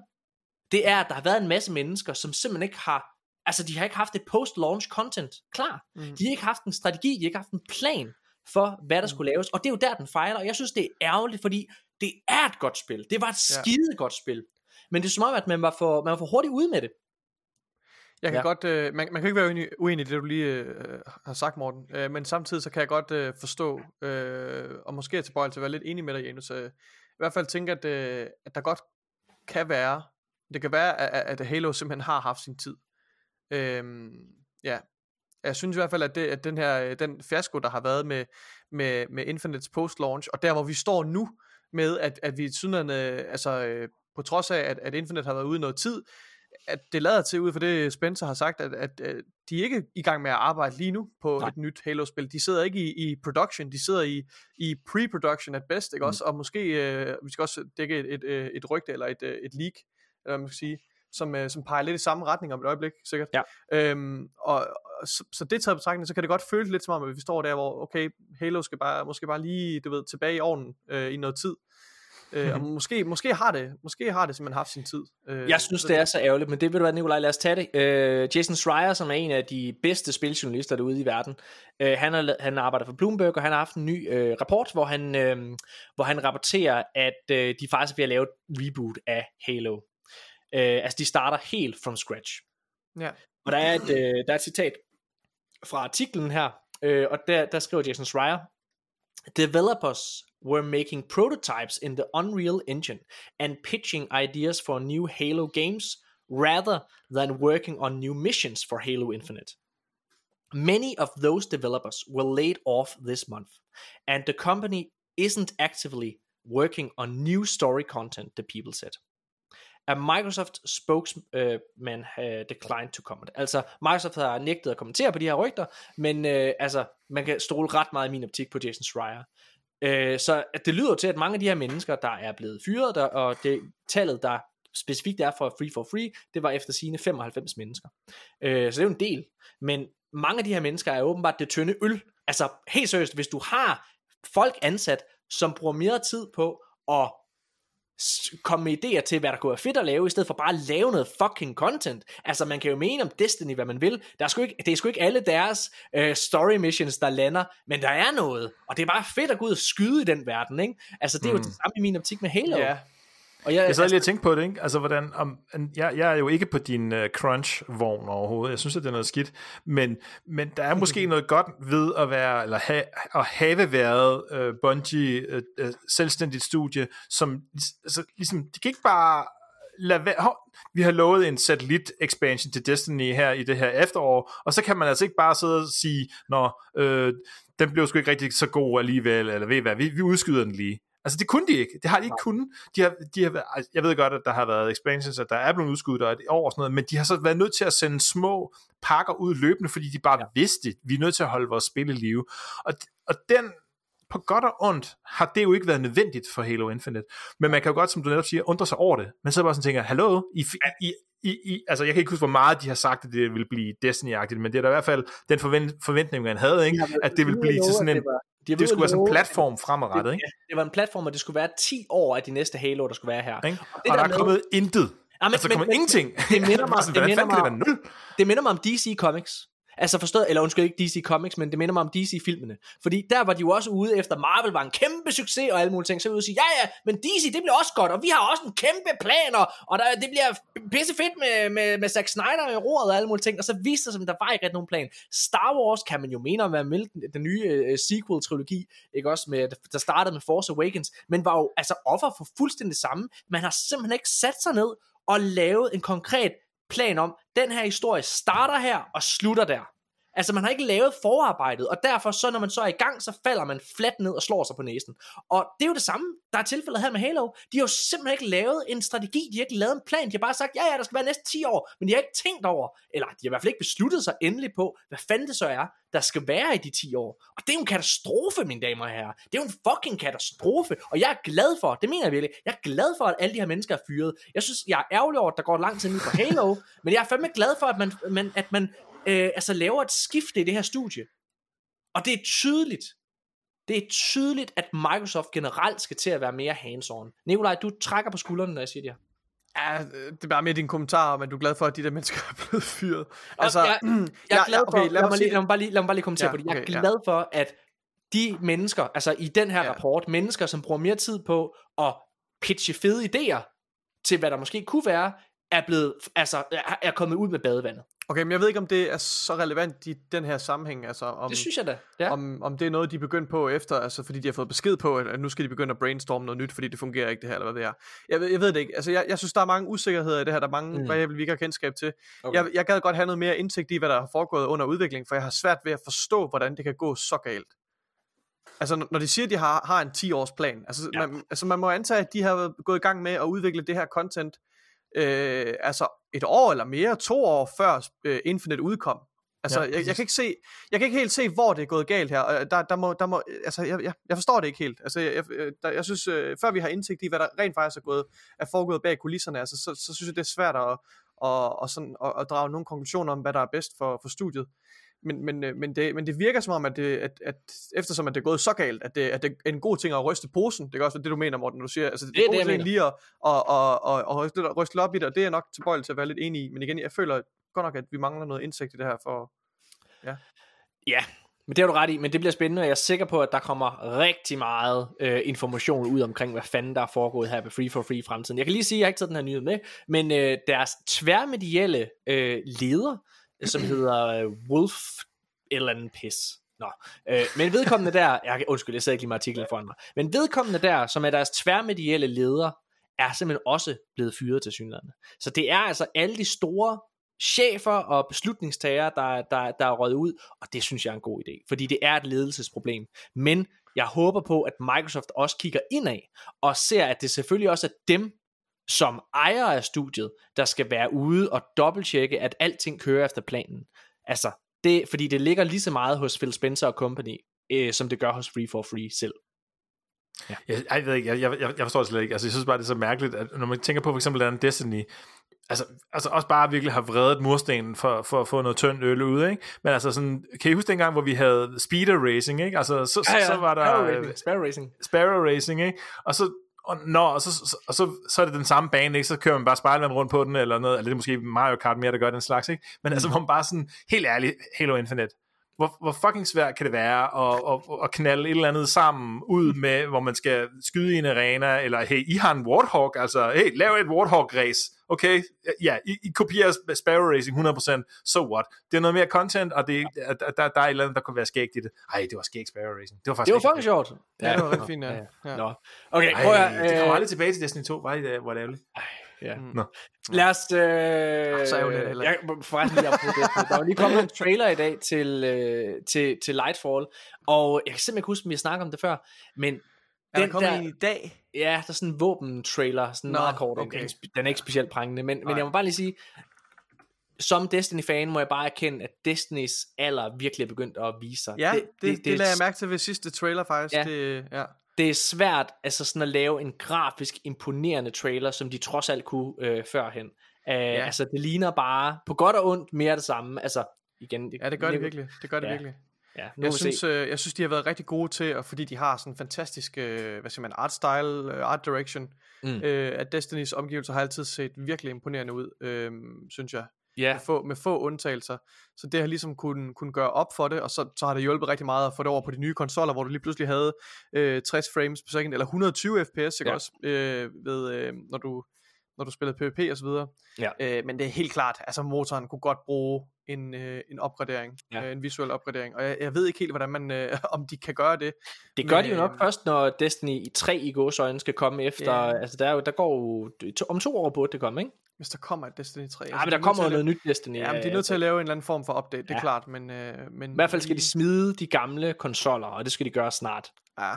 Speaker 1: det er, at der har været en masse mennesker, som simpelthen ikke har, altså de har ikke haft et post-launch content klar.
Speaker 2: Mm.
Speaker 1: De har ikke haft en strategi, de har ikke haft en plan for, hvad der
Speaker 2: Mm.
Speaker 1: skulle laves, og det er jo der, den fejler, og jeg synes, det er ærgerligt, fordi det er et godt spil. Det var et
Speaker 2: Ja.
Speaker 1: skide godt spil. Men det er som om, at man var for, man var for hurtigt ude med det.
Speaker 2: Jeg kan
Speaker 1: Ja.
Speaker 2: godt, øh, man, man kan ikke være uenig, uenig i det, du lige øh, har sagt, Morten. Øh, men samtidig så kan jeg godt øh, forstå, øh, og måske er tilbøjelig til at være lidt enig med dig, Janus. Øh, I hvert fald tænke, at, øh, at der godt kan være, det kan være, at, at Halo simpelthen har haft sin tid. Øh, ja, jeg synes i hvert fald, at, det, at den her øh, den fiasko, der har været med, med, med Infinites post-launch, og der hvor vi står nu, med at, at vi sådan, øh, altså øh, på trods af, at, at Infinite har været ude noget tid, at det lader til, ud for det Spencer har sagt, at, at, at de er ikke i gang med at arbejde lige nu på
Speaker 1: Nej.
Speaker 2: et nyt Halo-spil. De sidder ikke i, i production, de sidder i, i pre-production at best, ikke
Speaker 1: Mm.
Speaker 2: også? Og måske, øh, vi skal også dække et, et, et, rygte, eller et, et leak, eller hvad man skal sige, som, øh, som peger lidt i samme retning om et øjeblik, sikkert.
Speaker 1: Ja.
Speaker 2: Øhm, og, og så, så det taget betragtning, så kan det godt føles lidt som om, at vi står der, hvor okay, Halo skal bare, måske bare lige, du ved, tilbage i ovnen øh, i noget tid. Øh, og måske, måske, har det, måske har det simpelthen haft sin tid. Øh,
Speaker 1: Jeg synes, det er så ærgerligt, men det vil du være, Nikolaj, lad os tage det. Øh, Jason Schreier, som er en af de bedste spiljournalister derude i verden, øh, han, har, han arbejder for Bloomberg, og han har haft en ny øh, rapport, hvor han, øh, hvor han rapporterer, at øh, de faktisk er ved at lave et reboot af Halo. Øh, altså, de starter helt from scratch.
Speaker 2: Ja.
Speaker 1: Og der er et, øh, der er et citat fra artiklen her, øh, og der, der skriver Jason Schreier, Developers were making prototypes in the Unreal Engine and pitching ideas for new Halo games rather than working on new missions for Halo Infinite. Many of those developers were laid off this month, and the company isn't actively working on new story content, the people said. A Microsoft spokesman øh, uh, øh, declined to comment. Altså, Microsoft har nægtet at kommentere på de her rygter, men uh, altså, man kan stole ret meget i min optik på Jason Schreier. Uh, så at det lyder til, at mange af de her mennesker, der er blevet fyret, der, og det tallet, der specifikt er for Free for Free, det var efter sine 95 mennesker. Uh, så det er jo en del. Men mange af de her mennesker er åbenbart det tynde øl. Altså, helt seriøst, hvis du har folk ansat, som bruger mere tid på at komme med idéer til, hvad der kunne være fedt at lave, i stedet for bare at lave noget fucking content. Altså, man kan jo mene om Destiny, hvad man vil. Der er sgu ikke, det er sgu ikke alle deres øh, story missions, der lander, men der er noget. Og det er bare fedt at gå ud og skyde i den verden, ikke? Altså, det er jo det samme i min optik med Halo.
Speaker 2: Ja,
Speaker 1: Og jeg,
Speaker 3: Jeg sad lige og tænkte på det, ikke? Altså, hvordan, om, jeg, jeg er jo ikke på din uh, crunch-vogn overhovedet. Jeg synes, at det er noget skidt. Men, men der er måske [laughs] noget godt ved at være, eller ha, at have været uh, Bungie uh, uh, selvstændigt studie, som altså, ligesom, de kan ikke bare lade være, hov, vi har lovet en satellit expansion til Destiny her i det her efterår, og så kan man altså ikke bare sidde og sige, nå, øh, den blev sgu ikke rigtig så god alligevel, eller ved I hvad, vi, vi udskyder den lige. Altså det kunne de ikke. Det har de ikke kunnet. De har, de har, altså, jeg ved godt, at der har været expansions, at der er blevet udskudt og et år og sådan noget, men de har så været nødt til at sende små pakker ud løbende, fordi de bare ja. vidste, at vi er nødt til at holde vores spil i live. Og, og den, på godt og ondt, har det jo ikke været nødvendigt for Halo Infinite. Men man kan jo godt, som du netop siger, undre sig over det. Men så er bare sådan tænker, hallo, I, I, I, I, altså jeg kan ikke huske, hvor meget de har sagt, at det ville blive Destiny-agtigt, men det er da i hvert fald den forvent, forventning, man havde, ikke? at det ville blive til sådan en,
Speaker 1: de
Speaker 3: det skulle være sådan en platform fremadrettet, ikke?
Speaker 1: Det var en platform, og det skulle være 10 år af de næste Halo, der skulle være her.
Speaker 3: ikke?
Speaker 1: det
Speaker 3: Og der
Speaker 1: der
Speaker 3: er
Speaker 1: med-
Speaker 3: kommet intet.
Speaker 1: Ja, men-
Speaker 3: altså, der kommer
Speaker 1: men-
Speaker 3: ingenting.
Speaker 1: det minder [laughs] mig- det minder
Speaker 3: det
Speaker 1: mig-? Det minder mig om DC Comics. Altså forstået, eller undskyld ikke DC Comics, men det minder mig om DC-filmene. Fordi der var de jo også ude efter, Marvel var en kæmpe succes og alle mulige ting. Så ville de sige, ja ja, men DC det bliver også godt, og vi har også en kæmpe plan, og der, det bliver pisse fedt med, med, med Zack Snyder i roret og alle mulige ting. Og så viste det sig, at der var ikke rigtig nogen plan. Star Wars kan man jo mene om at være med den, den nye uh, sequel-trilogi, ikke også, med, der startede med Force Awakens, men var jo altså offer for fuldstændig samme. Man har simpelthen ikke sat sig ned og lavet en konkret plan om, den her historie starter her og slutter der. Altså man har ikke lavet forarbejdet, og derfor så når man så er i gang, så falder man fladt ned og slår sig på næsen. Og det er jo det samme, der er tilfældet her med Halo. De har jo simpelthen ikke lavet en strategi, de har ikke lavet en plan, de har bare sagt, ja ja, der skal være næste 10 år, men de har ikke tænkt over, eller de har i hvert fald ikke besluttet sig endelig på, hvad fanden det så er, der skal være i de 10 år. Og det er jo en katastrofe, mine damer og herrer. Det er jo en fucking katastrofe, og jeg er glad for, det mener jeg virkelig, jeg er glad for, at alle de her mennesker er fyret. Jeg synes, jeg er ærgerlig over, at der går lang tid nu på Halo, men jeg er fandme glad for, at man, man, at man øh, altså laver et skifte i det her studie. Og det er tydeligt, det er tydeligt, at Microsoft generelt skal til at være mere hands-on. Nikolaj, du trækker på skuldrene, når jeg siger det her.
Speaker 2: Ja, det er bare mere din kommentar om, at du er glad for, at de der mennesker er blevet fyret. Altså,
Speaker 1: jeg, [clears throat] jeg er
Speaker 2: ja,
Speaker 1: glad
Speaker 2: ja,
Speaker 1: for,
Speaker 2: okay,
Speaker 1: lad, mig
Speaker 2: mig
Speaker 1: lige, lad, mig bare lige, lad mig bare lige kommentere
Speaker 2: Ja,
Speaker 1: på det. Jeg er
Speaker 2: okay, ja.
Speaker 1: glad for, at de mennesker, altså i den her
Speaker 2: Ja.
Speaker 1: rapport, mennesker, som bruger mere tid på at pitche fede idéer til, hvad der måske kunne være, er blevet, altså, er, er kommet ud med badevandet.
Speaker 2: Okay, men jeg ved ikke, om det er så relevant i den her sammenhæng, altså om,
Speaker 1: Det synes jeg da. Ja.
Speaker 2: om, om det er noget, de er begyndt på efter, altså fordi de har fået besked på, at, nu skal de begynde at brainstorme noget nyt, fordi det fungerer ikke det her, eller hvad det er. Jeg, ved- jeg ved det ikke. Altså, jeg, jeg synes, der er mange usikkerheder i det her, der er mange
Speaker 1: Mm.
Speaker 2: variable, vi ikke har kendskab til.
Speaker 1: Okay.
Speaker 2: Jeg, jeg gad godt have noget mere indsigt i, hvad der har foregået under udvikling, for jeg har svært ved at forstå, hvordan det kan gå så galt. Altså, når- de siger, at de har, har en 10-års plan, altså,
Speaker 1: ja.
Speaker 2: man, altså man må antage, at de har gået i gang med at udvikle det her content øh, altså et år eller mere, to år før øh, Infinite udkom. Altså,
Speaker 3: Ja,
Speaker 2: jeg, jeg, kan ikke se, jeg kan ikke helt se, hvor det er gået galt her. og Der, der må, der må, altså, jeg, jeg, jeg forstår det ikke helt. Altså, jeg, jeg, der, jeg synes, øh, før vi har indsigt i, hvad der rent faktisk er gået, er foregået bag kulisserne, altså, så, så synes jeg, det er svært at, og, og sådan, at, at drage nogle konklusioner om, hvad der er bedst for, for studiet. Men, men, øh, men, det, men det virker som om, at, det, at, at eftersom at det er gået så galt, at det, at det er en god ting at ryste posen. Det kan også det, du mener, Morten, når du siger, altså det,
Speaker 1: Det er
Speaker 2: er en god ting lige at, at, at, at, at ryste, ryste op i det, og det er jeg nok tilbøjelig til at være lidt enig i. Men igen, jeg føler godt nok, at vi mangler noget indsigt i det her for...
Speaker 1: Ja, men det har du ret i, men det bliver spændende, og jeg er sikker på, at der kommer rigtig meget øh, information ud omkring, hvad fanden der er foregået her på Free for Free i fremtiden. Jeg kan lige sige, at jeg har ikke taget den her nyhed med, men øh, deres tværmedielle øh, leder, som hedder øh, Wolf et eller andet pis. Nå, øh, men vedkommende der, jeg, undskyld, jeg sad ikke lige med artiklen foran mig, men vedkommende der, som er deres tværmedielle leder, er simpelthen også blevet fyret til synligheden. Så det er altså alle de store chefer og beslutningstagere, der, der, der er røget ud, og det synes jeg er en god idé, fordi det er et ledelsesproblem. Men jeg håber på, at Microsoft også kigger indad, og ser, at det selvfølgelig også er dem, som ejer af studiet, der skal være ude og dobbelttjekke, at alting kører efter planen. Altså, det, fordi det ligger lige så meget hos Phil Spencer og company, øh, som det gør hos Free for Free selv.
Speaker 3: Jeg, jeg ved ikke, jeg, jeg, jeg forstår det slet ikke. Altså, jeg synes bare, det er så mærkeligt, at når man tænker på for eksempel den Destiny, altså, altså også bare virkelig har vredet murstenen for, for at få noget tynd øl ud, ikke? Men altså sådan, kan I huske dengang, hvor vi havde speeder racing, ikke? Altså, så, ja, ja. så var der.
Speaker 1: Sparrow Racing. Sparrow Racing,
Speaker 3: ikke? Og så, og, nå, og så, så, og så, så er det den samme bane, ikke? Så kører man bare Spider-Man rundt på den, eller noget, eller det er måske Mario Kart mere, der gør den slags, ikke? Men altså, hvor man bare sådan, helt ærligt, Halo Infinite, hvor, hvor fucking svært kan det være at, at, at knalde et eller andet sammen ud [laughs] med, hvor man skal skyde i en arena, eller hey, I har en Warthog, altså hey, lav et Warthog-race, okay, ja, I, I kopierer Sparrow Racing 100%, so what? Det er noget mere content, og det, der, der, der er et eller andet, der kunne være skægt i det. Ej, det var skægt Sparrow Racing. Det var faktisk
Speaker 1: Det var fucking sjovt.
Speaker 2: Ja, det var rigtig fint, ja. ja.
Speaker 1: Nå. Okay,
Speaker 3: Ej,
Speaker 1: prøv at,
Speaker 3: det kommer
Speaker 1: øh,
Speaker 3: aldrig tilbage til Destiny 2, var det, hvor det ærgerligt.
Speaker 1: Ja.
Speaker 2: Mm.
Speaker 3: Nå.
Speaker 1: Lad os... Øh,
Speaker 2: så ærgerligt heller
Speaker 1: jeg, forresten lige apropos det. Der var lige kommet en trailer i dag til, øh, til, til Lightfall, og jeg kan simpelthen ikke huske, om vi har snakket om det før, men
Speaker 2: Er der
Speaker 1: den
Speaker 2: kommet
Speaker 1: der,
Speaker 2: en i dag?
Speaker 1: ja, der er sådan en våben-trailer, sådan
Speaker 2: Nå,
Speaker 1: meget kort, okay. den, er ikke er specielt prangende, men, men
Speaker 2: Nej.
Speaker 1: jeg må bare lige sige, som Destiny-fan må jeg bare erkende, at Destinys alder virkelig er begyndt at vise sig.
Speaker 2: Ja, det, det, det, det lagde jeg
Speaker 1: er,
Speaker 2: mærke til ved sidste trailer faktisk.
Speaker 1: Ja.
Speaker 2: Det, ja.
Speaker 1: Det er svært altså sådan at lave en grafisk imponerende trailer, som de trods alt kunne øh, førhen. Uh, ja. Altså det ligner bare på godt og ondt mere det samme. Altså igen,
Speaker 2: ja, det gør det virkelig. Det gør det
Speaker 1: Ja.
Speaker 2: virkelig.
Speaker 1: Ja, nu
Speaker 2: Jeg synes,
Speaker 1: se.
Speaker 2: øh, jeg synes, de har været rigtig gode til, og fordi de har sådan en fantastisk, øh, hvad siger man, art style, øh, art direction,
Speaker 1: mm.
Speaker 2: øh, at Destinys omgivelser har altid set virkelig imponerende ud, øh, synes jeg.
Speaker 1: Ja,
Speaker 2: Med, få, med få undtagelser. Så det har ligesom kunne, kunne gøre op for det, og så, så har det hjulpet rigtig meget at få det over på de nye konsoller, hvor du lige pludselig havde øh, 60 frames per second, eller 120 fps, ikke
Speaker 1: Ja.
Speaker 2: også, øh, ved, øh, når du når du spillede PvP og så videre.
Speaker 1: Ja.
Speaker 2: Øh, men det er helt klart, altså motoren kunne godt bruge en, øh, en opgradering,
Speaker 1: Ja.
Speaker 2: øh, en visuel opgradering, og jeg, jeg ved ikke helt, hvordan man, øh, [laughs] om de kan gøre det.
Speaker 1: det gør
Speaker 2: men,
Speaker 1: de jo nok
Speaker 2: øh,
Speaker 1: først, når Destiny i 3 i gåsøjne skal komme efter.
Speaker 2: Ja.
Speaker 1: Altså der, er jo, der går jo, to- om to år burde det komme, ikke?
Speaker 2: Hvis der kommer et Destiny 3.
Speaker 1: Ja, men der kommer jo noget nyt Destiny.
Speaker 2: Ja, men de er
Speaker 1: øh,
Speaker 2: nødt til at lave en eller anden form for update, det er
Speaker 1: Ja.
Speaker 2: klart, men... Øh, men
Speaker 1: I hvert fald skal de smide de gamle konsoller, og det skal de gøre snart.
Speaker 2: Ja,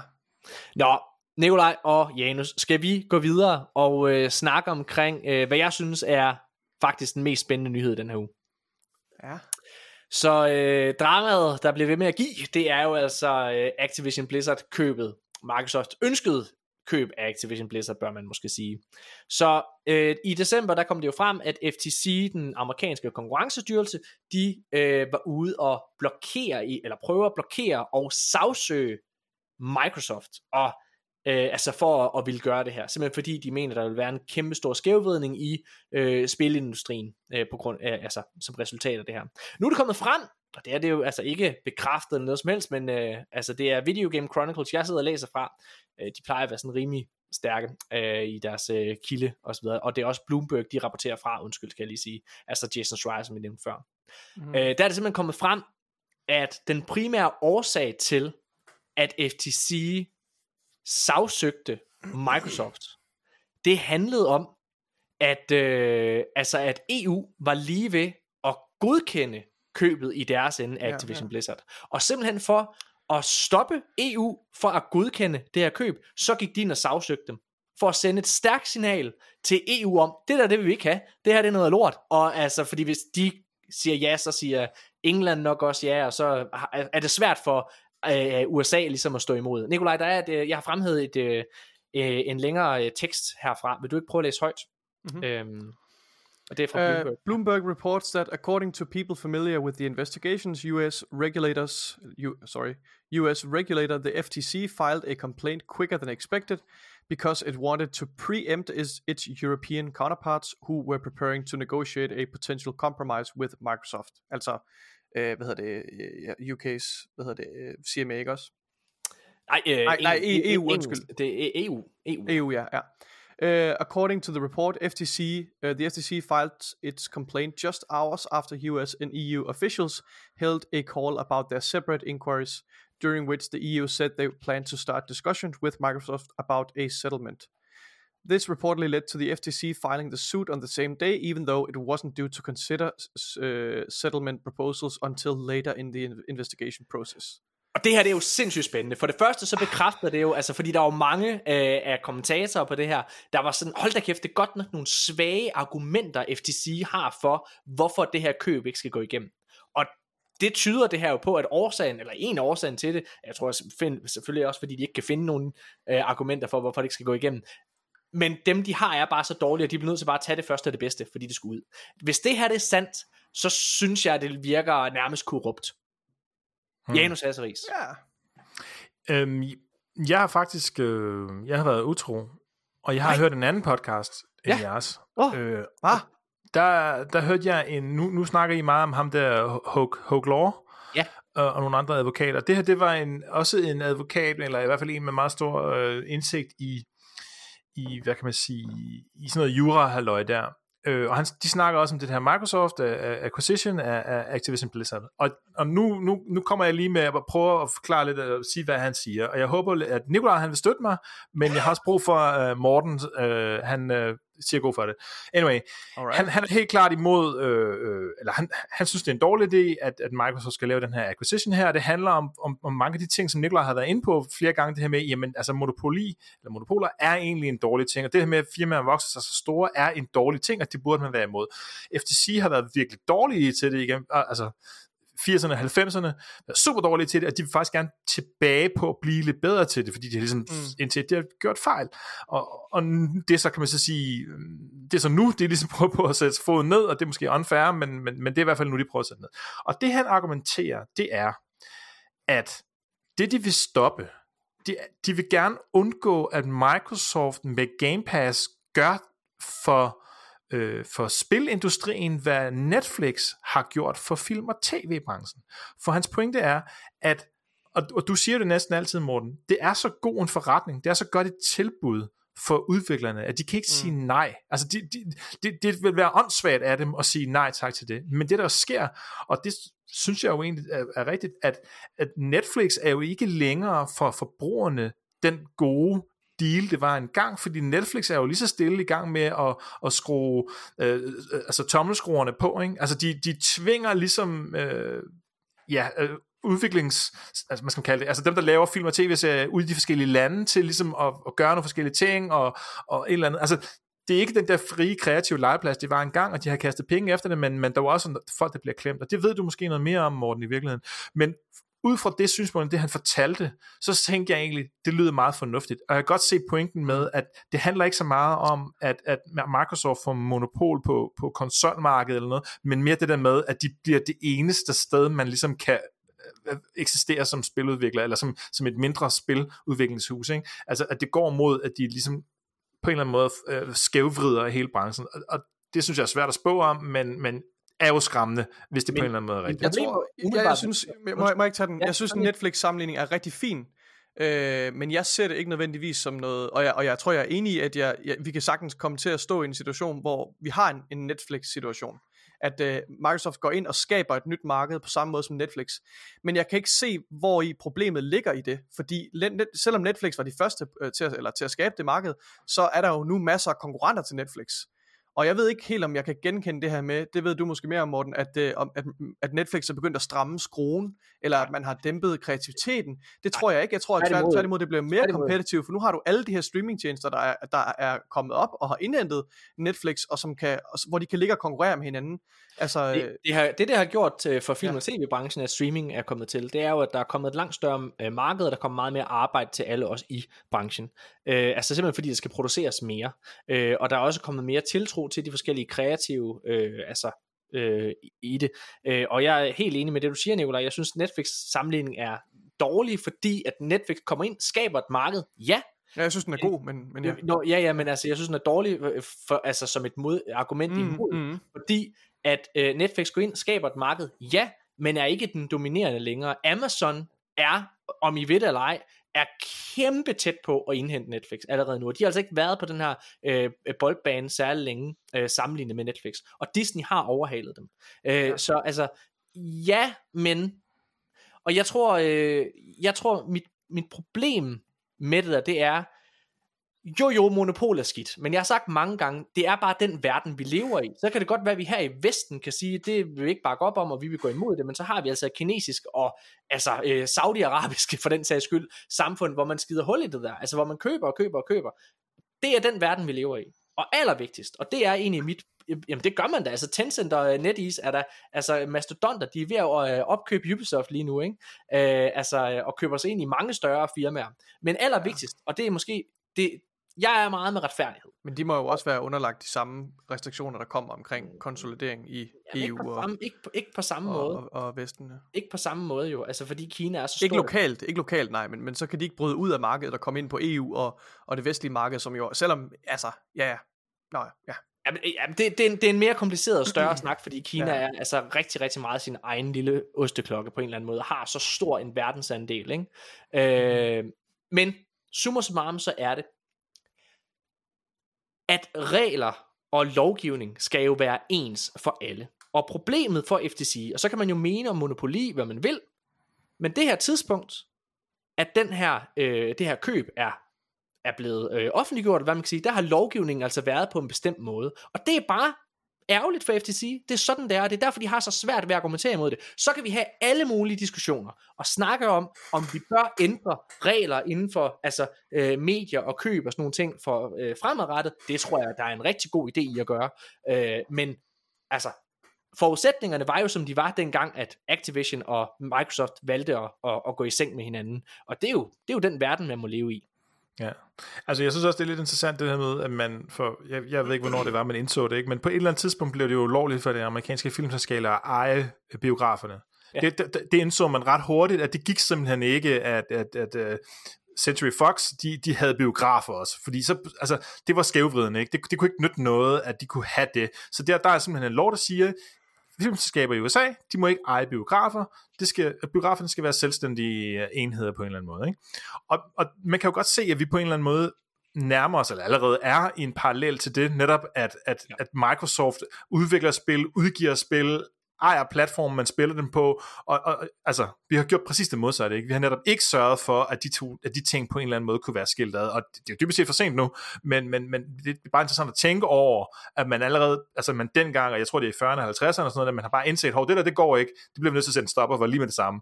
Speaker 1: Nå, Nikolaj og Janus, skal vi gå videre og øh, snakke omkring, øh, hvad jeg synes er faktisk den mest spændende nyhed den her uge.
Speaker 2: ja.
Speaker 1: Så øh, dramaet, der bliver ved med at give, det er jo altså øh, Activision Blizzard købet. Microsoft ønskede køb af Activision Blizzard, bør man måske sige. Så øh, i december, der kom det jo frem, at FTC, den amerikanske konkurrencestyrelse, de øh, var ude og blokere i, eller prøve at blokere og sagsøge Microsoft, og øh, altså for at, at ville gøre det her, simpelthen fordi de mener, der vil være en kæmpe stor skævvridning i øh, spilindustrien, øh, på grund, øh, altså som resultat af det her. Nu er det kommet frem, og det er det jo altså ikke bekræftet eller noget som helst, men øh, altså det er Video Game Chronicles, jeg sidder og læser fra. Øh, de plejer at være sådan rimelig stærke øh, i deres øh, kilde og så videre, og det er også Bloomberg, de rapporterer fra, undskyld skal jeg lige sige, altså Jason Schreier, som vi nævnte før.
Speaker 2: Mm.
Speaker 1: Øh, der er det simpelthen kommet frem, at den primære årsag til, at FTC sagsøgte Microsoft, det handlede om, at, øh, altså at EU var lige ved at godkende købet i deres ende af
Speaker 2: Ja,
Speaker 1: Activision
Speaker 2: ja.
Speaker 1: Blizzard. Og simpelthen for at stoppe EU for at godkende det her køb, så gik de ind og sagsøgte dem. for at sende et stærkt signal til EU om, det der det vil vi ikke have, det her det er noget lort, og altså, fordi hvis de siger ja, så siger England nok også ja, og så er det svært for øh, USA ligesom at stå imod. Nikolaj, der er et, øh, jeg har fremhævet et, øh, øh, en længere øh, tekst herfra. Vil du ikke prøve at læse højt? Mm-hmm. Øhm, og det er fra Bloomberg.
Speaker 2: Uh, Bloomberg reports that according to people familiar with the investigations, US regulators, U, sorry, US regulator the FTC filed a complaint quicker than expected because it wanted to preempt its, its European counterparts who were preparing to negotiate a potential compromise with Microsoft. Altså, øh, hvad hedder det, UK's, hvad hedder det, CMA, ikke også?
Speaker 1: Nej, øh,
Speaker 2: nej, nej,
Speaker 1: EU,
Speaker 2: EU, undskyld.
Speaker 1: Det er EU. EU,
Speaker 2: EU ja, ja. Uh, according to the report, FTC, uh, the FTC filed its complaint just hours after US and EU officials held a call about their separate inquiries, during which the EU said they plan to start discussions with Microsoft about a settlement. This reportedly led to the FTC filing the suit on the same day, even though it wasn't due to consider uh, settlement proposals until later in the investigation process.
Speaker 1: Og det her det er jo sindssygt spændende. For det første så bekræfter det jo, altså fordi der var mange øh, af kommentatorer på det her, der var sådan, hold da kæft, det er godt nok nogle svage argumenter, FTC har for, hvorfor det her køb ikke skal gå igennem. Og det tyder det her jo på, at årsagen, eller en af årsagen til det, jeg tror selvfølgelig også, fordi de ikke kan finde nogen øh, argumenter for, hvorfor det ikke skal gå igennem, men dem de har er bare så dårlige, at de bliver nødt til bare at tage det første og det bedste, fordi det skal ud. Hvis det her det er sandt, så synes jeg, at det virker nærmest korrupt. Hmm. Janus Hasseris.
Speaker 2: Ja.
Speaker 3: Øhm, jeg har faktisk, øh, jeg har været utro, og jeg har Nej. hørt en anden podcast end ja. jeres.
Speaker 2: Oh, øh, ah.
Speaker 3: der, der hørte jeg en, nu, nu snakker I meget om ham der, Hogue, Hogue Law,
Speaker 1: ja.
Speaker 3: og, og nogle andre advokater. Det her, det var en, også en advokat, eller i hvert fald en med meget stor øh, indsigt i, i, hvad kan man sige, i sådan noget jura-halløj der. Øh, og han, de snakker også om det her Microsoft uh, acquisition af, af Activision Blizzard. Og, og nu, nu, nu kommer jeg lige med at prøve at forklare lidt og sige, hvad han siger. Og jeg håber, at Nikolaj han vil støtte mig, men jeg har også brug for uh, Morten, uh, han uh, siger god for det. Anyway, han, han er helt klart imod, øh, øh, eller han, han synes, det er en dårlig idé, at, at Microsoft skal lave den her acquisition her. Det handler om, om, om mange af de ting, som Nikolaj har været inde på flere gange, det her med, jamen, altså monopoli, eller monopoler er egentlig en dårlig ting, og det her med, at firmaer vokser sig så store, er en dårlig ting, og det burde man være imod. FTC har været virkelig dårlige til det igen, altså 80'erne og 90'erne, været super dårlige til det, og de vil faktisk gerne tilbage på at blive lidt bedre til det, fordi de har ligesom, mm. indtil de har gjort fejl. Og, og det så kan man så sige, det er så nu, det er ligesom [laughs] prøver på at sætte foden ned, og det er måske unfair, men, men, men det er i hvert fald nu, de prøver at sætte ned. Og det han argumenterer, det er, at det de vil stoppe, de, de vil gerne undgå, at Microsoft med Game Pass gør for øh, for spilindustrien, hvad Netflix har gjort for film- og tv-branchen. For hans pointe er, at, og, og du siger det næsten altid, Morten, det er så god en forretning, det er så godt et tilbud for udviklerne, at de kan ikke mm. sige nej. Altså, de, de, de, det vil være åndssvagt af dem at sige nej tak til det. Men det, der sker, og det synes jeg jo egentlig er, er rigtigt, at, at Netflix er jo ikke længere for forbrugerne den gode deal, det var en gang, fordi Netflix er jo lige så stille i gang med at, at skrue øh, øh, altså tommelskruerne på, ikke? Altså de, de tvinger ligesom øh, ja, øh, udviklings, altså man skal kalde det, altså dem der laver film og tv-serier ud i de forskellige lande til ligesom at, at gøre nogle forskellige ting og, og et eller andet, altså det er ikke den der frie, kreative legeplads, det var engang, og de har kastet penge efter det, men, men der var også folk, der bliver klemt, og det ved du måske noget mere om, Morten, i virkeligheden. Men ud fra det synspunkt, det han fortalte, så tænkte jeg egentlig, det lyder meget fornuftigt. Og jeg kan godt se pointen med, at det handler ikke så meget om, at, at Microsoft får monopol på, på konsolmarkedet eller noget, men mere det der med, at de bliver det eneste sted, man ligesom kan øh, eksistere som spiludvikler, eller som, som et mindre spiludviklingshus. Ikke? Altså, at det går mod, at de ligesom på en eller anden måde øh, skævvrider hele branchen. Og, og det synes jeg er svært at spå om, men, men er jo skræmmende, hvis det Men, på en eller anden måde er rigtigt.
Speaker 2: Jeg, tror, jeg, jeg synes, må, må jeg ikke tage den? Ja, jeg synes, en Netflix-sammenligning er rigtig fin, øh, men jeg ser det ikke nødvendigvis som noget, og jeg, og jeg tror, jeg er enig i, at jeg, jeg, vi kan sagtens komme til at stå i en situation, hvor vi har en, en Netflix-situation, at øh, Microsoft går ind og skaber et nyt marked på samme måde som Netflix. Men jeg kan ikke se, hvor i problemet ligger i det, fordi net, selvom Netflix var de første øh, til, at, eller til at skabe det marked, så er der jo nu masser af konkurrenter til Netflix. Og jeg ved ikke helt, om jeg kan genkende det her med, det ved du måske mere om, Morten, at, øh, at, at Netflix er begyndt at stramme skruen, eller at man har dæmpet kreativiteten. Det tror jeg ikke. Jeg tror, at
Speaker 1: Tværtimod.
Speaker 2: tværtimod det bliver mere kompetitivt, for nu har du alle de her streamingtjenester, der er, der er kommet op og har indhentet Netflix, og som kan, hvor de kan ligge og konkurrere med hinanden. Altså, øh,
Speaker 1: Det, det, har, det, det har gjort øh, for film- og tv-branchen, at streaming er kommet til, det er jo, at der er kommet et langt større øh, marked, og der kommer meget mere arbejde til alle os i branchen. Øh, altså simpelthen fordi, der skal produceres mere. Øh, og der er også kommet mere tiltro til de forskellige kreative, øh, altså øh, i- det. Øh, og jeg er helt enig med det, du siger, Nicolaj. Jeg synes, Netflix sammenligning er dårlig, fordi at Netflix kommer ind, skaber et marked. Ja,
Speaker 2: ja, jeg synes, den er god, men, men ja.
Speaker 1: Nå, ja, ja, men altså, jeg synes, den er dårlig øh, for, altså, som et mod, argument mm, imod,
Speaker 2: mm.
Speaker 1: fordi at øh, Netflix går ind, skaber et marked, ja, men er ikke den dominerende længere. Amazon er, om I ved det eller ej, er kæmpe tæt på at indhente Netflix allerede nu. Og de har altså ikke været på den her øh, boldbane særlig længe øh, sammenlignet med Netflix. Og Disney har overhalet dem. Øh, ja. Så altså, ja, men... Og jeg tror, øh, jeg tror mit, mit problem med det der, det er, jo jo, monopol er skidt, men jeg har sagt mange gange, det er bare den verden, vi lever i. Så kan det godt være, at vi her i Vesten kan sige, det vil vi ikke bakke op om, og vi vil gå imod det, men så har vi altså kinesisk og altså øh, saudiarabisk, for den sags skyld samfund, hvor man skider hul i det der, altså hvor man køber og køber og køber. Det er den verden, vi lever i. Og allervigtigst, og det er egentlig mit, jamen det gør man da, altså Tencent og øh, NetEase er der, altså mastodonter, de er ved at øh, opkøbe Ubisoft lige nu, ikke? Øh, altså, øh, og køber sig ind i mange større firmaer. Men allervigtigst, og det er måske, det, jeg er meget med retfærdighed.
Speaker 2: Men de må jo også være underlagt de samme restriktioner, der kommer omkring konsolidering i
Speaker 1: Jamen, ikke,
Speaker 2: EU
Speaker 1: på
Speaker 2: og,
Speaker 1: samme, ikke, på, ikke på samme
Speaker 2: og,
Speaker 1: måde.
Speaker 2: og, og Vesten. ja.
Speaker 1: Ikke på samme måde jo, altså fordi Kina er så
Speaker 2: Ikke
Speaker 1: stor.
Speaker 2: lokalt, ikke lokalt, nej, men, men så kan de ikke bryde ud af markedet og komme ind på EU og, og det vestlige marked, som jo, selvom, altså, ja, ja, Nå, ja.
Speaker 1: Jamen, jamen, det, det, er en, det er en mere kompliceret og større [clears throat] snak, fordi Kina
Speaker 2: Ja.
Speaker 1: ja. er altså rigtig, rigtig meget sin egen lille osteklokke på en eller anden måde, og har så stor en verdensandel. Ikke? Øh, men summa summarum, så er det, at regler og lovgivning skal jo være ens for alle. Og problemet for FTC, og så kan man jo mene om monopoli, hvad man vil, men det her tidspunkt, at den her, øh, det her køb er, er blevet øh, offentliggjort, hvad man kan sige, der har lovgivningen altså været på en bestemt måde. Og det er bare ærgerligt for FTC. Det er sådan, det er, og det er derfor, de har så svært ved at argumentere imod det. Så kan vi have alle mulige diskussioner og snakke om, om vi bør ændre regler inden for altså, øh, medier og køb og sådan nogle ting for øh, fremadrettet. Det tror jeg, der er en rigtig god idé i at gøre. Øh, men altså, forudsætningerne var jo som de var dengang, at Activision og Microsoft valgte at, at, at gå i seng med hinanden. Og det er, jo, det er jo den verden, man må leve i.
Speaker 3: Ja, altså jeg synes også, det er lidt interessant det her med, at man, for jeg, jeg ved ikke, hvornår det var, man indså det, ikke? men på et eller andet tidspunkt blev det jo ulovligt for det amerikanske filmselskaber at eje biograferne.
Speaker 1: Ja.
Speaker 3: Det, det, det indså man ret hurtigt, at det gik simpelthen ikke, at, at, at uh, Century Fox, de, de havde biografer også, fordi så, altså, det var skævvridende, ikke? Det, det kunne ikke nytte noget, at de kunne have det. Så der, der er simpelthen en lov, der siger, filmselskaber i USA, de må ikke eje biografer, det skal, biograferne skal være selvstændige øh, enheder på en eller anden måde. Ikke? Og, og man kan jo godt se, at vi på en eller anden måde nærmer os, eller allerede er i en parallel til det, netop at, at, ja. at Microsoft udvikler spil, udgiver spil, ejer platformen, man spiller dem på, og, og altså, vi har gjort præcis det modsatte, ikke? Vi har netop ikke sørget for, at de, to, at de ting på en eller anden måde kunne være skilt ad, og det er jo dybest set for sent nu, men, men, men det er bare interessant at tænke over, at man allerede, altså man dengang, og jeg tror det er i 40'erne og 50'erne og sådan noget, at man har bare indset, hov, det der, det går ikke, det bliver vi nødt til at sætte en stopper for lige med det samme.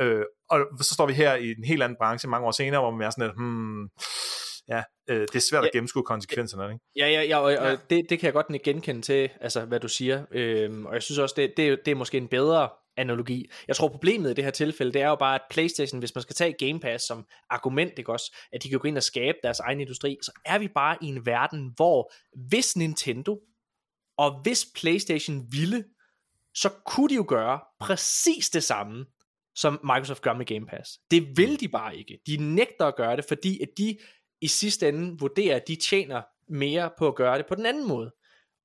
Speaker 3: Øh, og så står vi her i en helt anden branche mange år senere, hvor man er sådan lidt, hmm, ja, øh, det er svært at gennemskue konsekvenserne, ikke?
Speaker 1: Ja, ja, ja og,
Speaker 2: Ja.
Speaker 1: og det, det kan jeg godt genkende til, altså hvad du siger, øhm, og jeg synes også, det, det, er- det er måske en bedre analogi. Jeg tror problemet i det her tilfælde, det er jo bare, at Playstation, hvis man skal tage Game Pass som argument, ikke også, at de kan gå ind og skabe deres egen industri, så er vi bare i en verden, hvor hvis Nintendo og hvis Playstation ville, så kunne de jo gøre præcis det samme, som Microsoft gør med Game Pass. Det vil de bare ikke. De nægter at gøre det, fordi at de i sidste ende vurderer, at de tjener mere på at gøre det på den anden måde.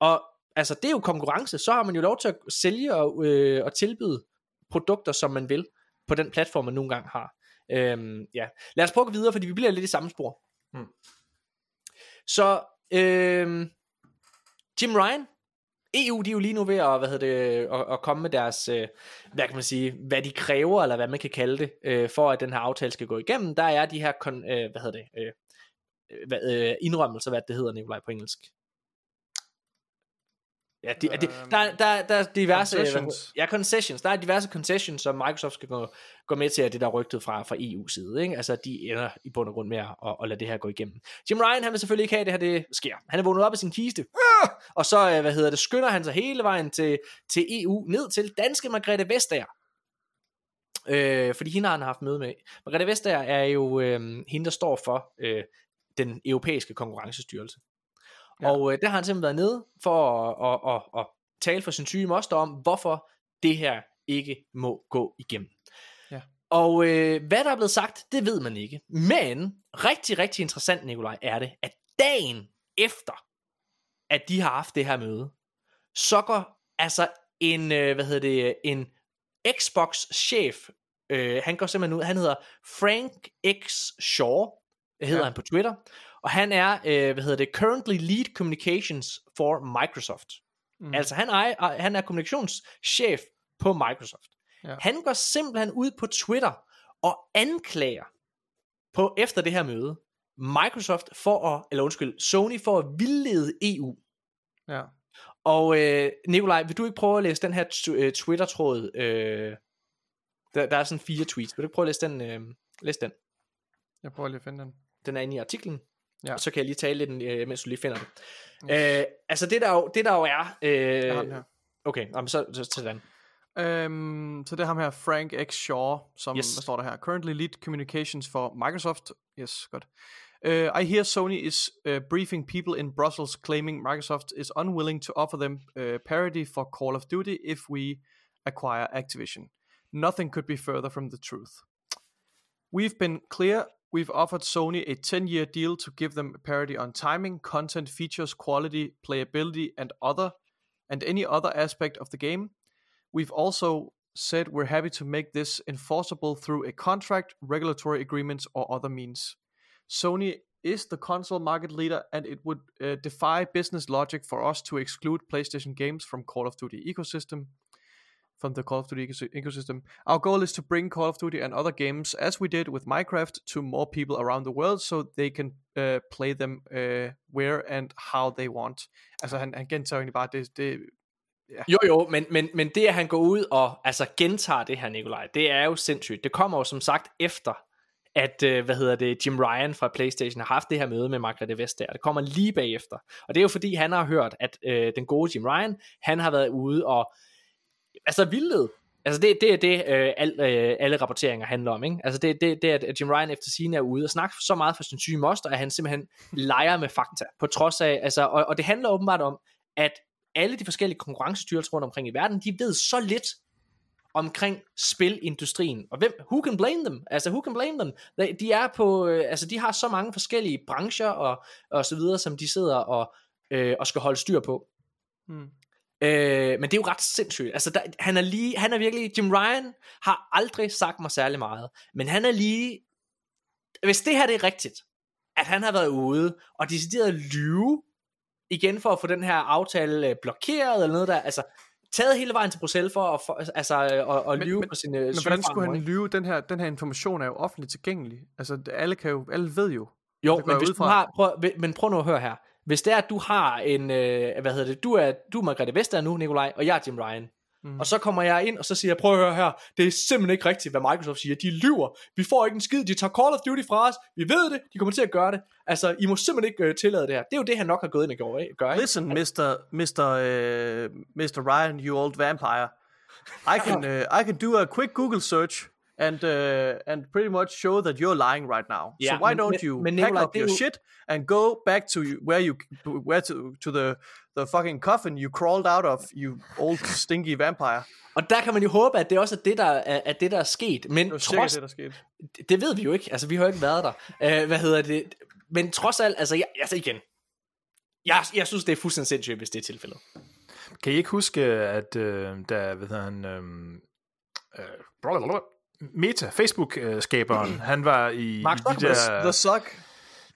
Speaker 1: Og altså, det er jo konkurrence. Så har man jo lov til at sælge og, øh, og tilbyde produkter, som man vil, på den platform, man nogle gange har. Øhm, ja. Lad os prøve at gå videre, fordi vi bliver lidt i samme spor.
Speaker 3: Hmm.
Speaker 1: Så øhm, Jim Ryan, EU de er jo lige nu ved at, hvad hedder det, at, at komme med deres, øh, hvad kan man sige, hvad de kræver, eller hvad man kan kalde det, øh, for at den her aftale skal gå igennem. Der er de her, øh, hvad hedder det, hvad, øh, indrømmelser, hvad det hedder, Nikolaj, på engelsk. Ja, de, de, der, der, der er diverse...
Speaker 2: Concessions.
Speaker 1: Ja, concessions. Der er diverse concessions, som Microsoft skal gå, gå med til, at det der er rygtet fra, fra EU-side. Ikke? Altså, de ender i bund og grund med at, at, at lade det her gå igennem. Jim Ryan, han vil selvfølgelig ikke have, at det her det sker. Han er vågnet op af sin kiste. Ah! Og så, øh, hvad hedder det, skynder han sig hele vejen til, til EU, ned til danske Margrethe Vestager. Øh, fordi hende har han haft møde med. Margrethe Vestager er jo øh, hende, der står for øh, den europæiske konkurrencestyrelse.
Speaker 2: Ja.
Speaker 1: Og øh, der har han simpelthen været nede for at, at, at, at tale for sin syge moster om, hvorfor det her ikke må gå igennem.
Speaker 2: Ja.
Speaker 1: Og øh, hvad der er blevet sagt, det ved man ikke. Men rigtig, rigtig interessant, Nikolaj, er det, at dagen efter, at de har haft det her møde, så går altså en, øh, hvad hedder det, en Xbox-chef, øh, han går simpelthen ud, han hedder Frank X. Shaw, hedder
Speaker 2: Ja.
Speaker 1: han på Twitter, og han er, øh, hvad hedder det, currently lead communications for Microsoft.
Speaker 2: Mm.
Speaker 1: Altså han er, han er kommunikationschef på Microsoft.
Speaker 2: Ja.
Speaker 1: Han går simpelthen ud på Twitter og anklager på efter det her møde Microsoft for at, eller undskyld, Sony for at vildlede EU.
Speaker 2: Ja.
Speaker 1: Og øh, Nikolaj, vil du ikke prøve at læse den her t- øh, Twitter-tråd? Øh, der, der er sådan fire tweets. Vil du ikke prøve at læse den? Øh, læse den.
Speaker 2: Jeg prøver lige at finde den.
Speaker 1: Den er inde i artiklen.
Speaker 2: Ja.
Speaker 1: Ja. Og så kan jeg lige tale lidt, øh, mens du lige finder det.
Speaker 2: Yes.
Speaker 1: Øh, altså det der jo, det der jo er...
Speaker 2: Jeg har den
Speaker 1: Øh,
Speaker 2: her.
Speaker 1: okay, jamen, så, så til den.
Speaker 2: Øhm, så det er ham her, Frank X. Shaw, som,
Speaker 1: Yes.
Speaker 2: hvad står der her? Currently lead communications for Microsoft. Yes, godt. Uh, I hear Sony is uh, briefing people in Brussels claiming Microsoft is unwilling to offer them uh, parity for Call of Duty if we acquire Activision. Nothing could be further from the truth. We've been clear. We've offered Sony a 10 year deal to give them parity on timing, content, features, quality, playability, and other, and any other aspect of the game. We've also said we're happy to make this enforceable through a contract, regulatory agreements, or other means. Sony is the console market leader, and it would uh, defy business logic for us to exclude PlayStation games from Call of Duty ecosystem. From the Call of Duty ecosystem, our goal is to bring Call of Duty and other games, as we did with Minecraft, to more people around the world, so they can uh, play them uh, where and how they want. Altså han, han gentager egentlig bare det, det
Speaker 1: Jo jo, men, men, men det at han går ud og altså gentager det her, Nikolaj, det er jo sindssygt. Det kommer jo som sagt efter, at, øh, hvad hedder det, Jim Ryan fra Playstation har haft det her møde med Margrethe Vestager. Det kommer lige bagefter. Og det er jo fordi, han har hørt, at øh, den gode Jim Ryan, han har været ude og, altså vildled. Altså det, det er det, øh, al, øh, alle rapporteringer handler om. Ikke? Altså det, det, det at Jim Ryan efter sine er ude og snakke så meget for sin syge moster, at han simpelthen leger med fakta. På trods af, altså, og, og det handler åbenbart om, at alle de forskellige konkurrencestyrelser rundt omkring i verden, de ved så lidt omkring spilindustrien. Og hvem, who can blame them? Altså, who can blame them? De- De er på, øh, altså, de har så mange forskellige brancher og, og så videre, som de sidder og, øh, og skal holde styr på.
Speaker 2: Hmm.
Speaker 1: Øh, men det er jo ret sindssygt. Altså, der, han er lige, han er virkelig, Jim Ryan har aldrig sagt mig særlig meget, men han er lige, hvis det her det er rigtigt, at han har været ude og decideret lyve igen for at få den her aftale øh, blokeret eller noget der, altså taget hele vejen til Bruxelles for at, for, altså, øh, at, at
Speaker 2: Men-
Speaker 1: lyve
Speaker 2: men-
Speaker 1: på sine
Speaker 2: Men hvordan skulle han lyve? Den her, den her information er jo offentligt tilgængelig. Altså, alle, kan jo, alle ved jo.
Speaker 1: Jo,
Speaker 2: går
Speaker 1: men, hvis
Speaker 2: ud
Speaker 1: du
Speaker 2: fra.
Speaker 1: har, prøv, men prøv nu at høre her. Hvis det er, at du har en, øh, hvad hedder det, du er, du er Margrethe Vestager nu, Nikolaj, og jeg er Jim Ryan.
Speaker 2: Mm.
Speaker 1: Og så kommer jeg ind, og så siger jeg, prøv at høre her, det er simpelthen ikke rigtigt, hvad Microsoft siger. De lyver. Vi får ikke en skid. De tager Call of Duty fra os. Vi ved det. De kommer til at gøre det. Altså, I må simpelthen ikke øh, tillade det her. Det er jo det, han nok har gået ind og gjort, ikke? gør. Ikke?
Speaker 2: Listen, Mr. Mr. Uh, Mr. Ryan, you old vampire. I can uh, [laughs] I can do a quick Google search and uh, and pretty much show that you're lying right now.
Speaker 1: Ja,
Speaker 2: so why
Speaker 1: men-
Speaker 2: don't
Speaker 1: men-
Speaker 2: you
Speaker 1: men
Speaker 2: pack
Speaker 1: Nikolaj,
Speaker 2: up
Speaker 1: er
Speaker 2: your
Speaker 1: jo-
Speaker 2: shit and go back to where you where to to the the fucking coffin you crawled out of, you old stinky vampire.
Speaker 1: Og der kan man jo håbe, at det også er det, der er, er, det, der er sket. Men
Speaker 2: Det
Speaker 1: trods,
Speaker 2: det, der skete.
Speaker 1: det, det ved vi jo ikke. Altså, vi har jo ikke været der. Uh, hvad hedder det? Men trods alt, altså, jeg, altså igen. Jeg, jeg synes, det er fuldstændig sindssygt, hvis det er tilfældet.
Speaker 3: Kan I ikke huske, at øh, da, hvad hedder han, øh, øh, blablabla, Meta, Facebook-skaberen, [clears throat] han var i,
Speaker 1: Mark
Speaker 3: i de der...
Speaker 2: The suck.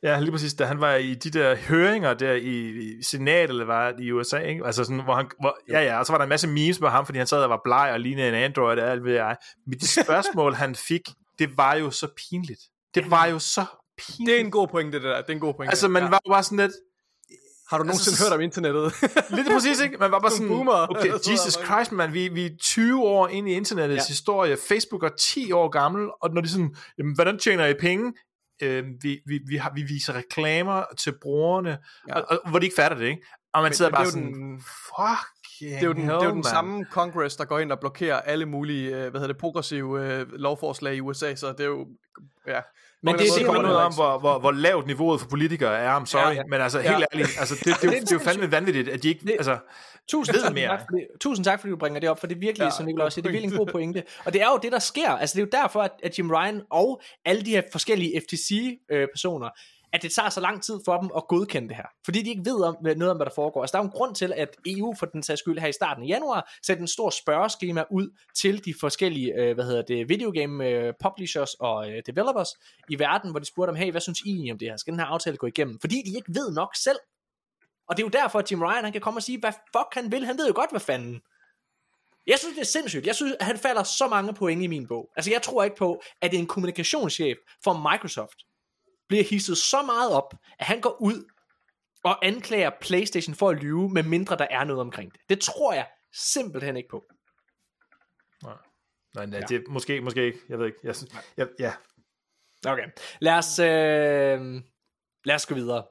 Speaker 3: Ja, lige præcis, da han var i de der høringer der i, i senatet, eller var i USA, ikke? Altså sådan, hvor han, hvor, ja ja, og så var der en masse memes med ham, fordi han sad og var bleg og lignede en Android og alt ved jeg. Men de spørgsmål, han fik, det var jo så pinligt. Det var jo så pinligt.
Speaker 2: Det er en god pointe, det der. Det er en god pointe.
Speaker 3: Altså, man
Speaker 2: ja.
Speaker 3: var jo bare sådan lidt,
Speaker 2: Har du nogensinde altså, hørt om internettet? [laughs]
Speaker 3: Lidt præcis, ikke? Man var bare sådan,
Speaker 2: boomer.
Speaker 3: okay, Jesus Christ, man, vi, vi er 20 år ind i internettets ja. historie. Facebook er 10 år gammel, og når de sådan, jamen, hvordan tjener I penge? Øh, vi, vi, vi, har, vi viser reklamer til brugerne, ja. og, og, hvor de ikke fatter det, ikke? Og man sidder
Speaker 2: det
Speaker 3: bare sådan,
Speaker 2: den-
Speaker 3: fuck
Speaker 2: Det er jo den, det er jo den samme Congress, der går ind og blokerer alle mulige, øh, hvad hedder det, progressive øh, lovforslag i USA, så det er jo, ja.
Speaker 1: Men det er
Speaker 3: siger noget om, hvor, hvor, hvor lavt niveauet for politikere er, I'm sorry,
Speaker 1: Ja,
Speaker 3: ja,
Speaker 1: ja.
Speaker 3: men altså
Speaker 1: Ja.
Speaker 3: helt ærligt, altså, det, det, det, det, det, er jo fandme vanvittigt, at de ikke,
Speaker 1: Det-
Speaker 3: altså,
Speaker 1: Tusind,
Speaker 3: ved
Speaker 1: tusind,
Speaker 3: mere.
Speaker 1: tak, fordi, tusind tak, fordi du bringer det op, for det er virkelig, ja,
Speaker 2: Ja,
Speaker 1: som Nicolai siger, det er virkelig en god
Speaker 2: pointe.
Speaker 1: Og det er jo det, der sker. Altså, det er jo derfor, at, at Jim Ryan og alle de her forskellige FTC-personer, at det tager så lang tid for dem at godkende det her. Fordi de ikke ved om, hvad- noget om, hvad der foregår. Altså, der er jo en grund til, at EU for den sags skyld her i starten af januar sætter en stor spørgeskema ud til de forskellige, øh, hvad hedder det, videogame øh, publishers og øh, developers i verden, hvor de spurgte dem, hey, hvad synes I egentlig om det her? Skal den her aftale gå igennem? Fordi de ikke ved nok selv. Og det er jo derfor, at Jim Ryan han kan komme og sige, hvad fuck han vil. Han ved jo godt, hvad fanden. Jeg synes, det er sindssygt. Jeg synes, at han falder så mange point i min bog. Altså, jeg tror ikke på, at en kommunikationschef for Microsoft bliver hisset så meget op, at han går ud og anklager PlayStation for at lyve, med mindre der er noget omkring det. Det tror jeg simpelthen ikke på.
Speaker 3: nej, nej, det, måske, måske ikke, jeg ved ikke, jeg, jeg, ja,
Speaker 1: Okay. Lad os, øh, lad os gå videre.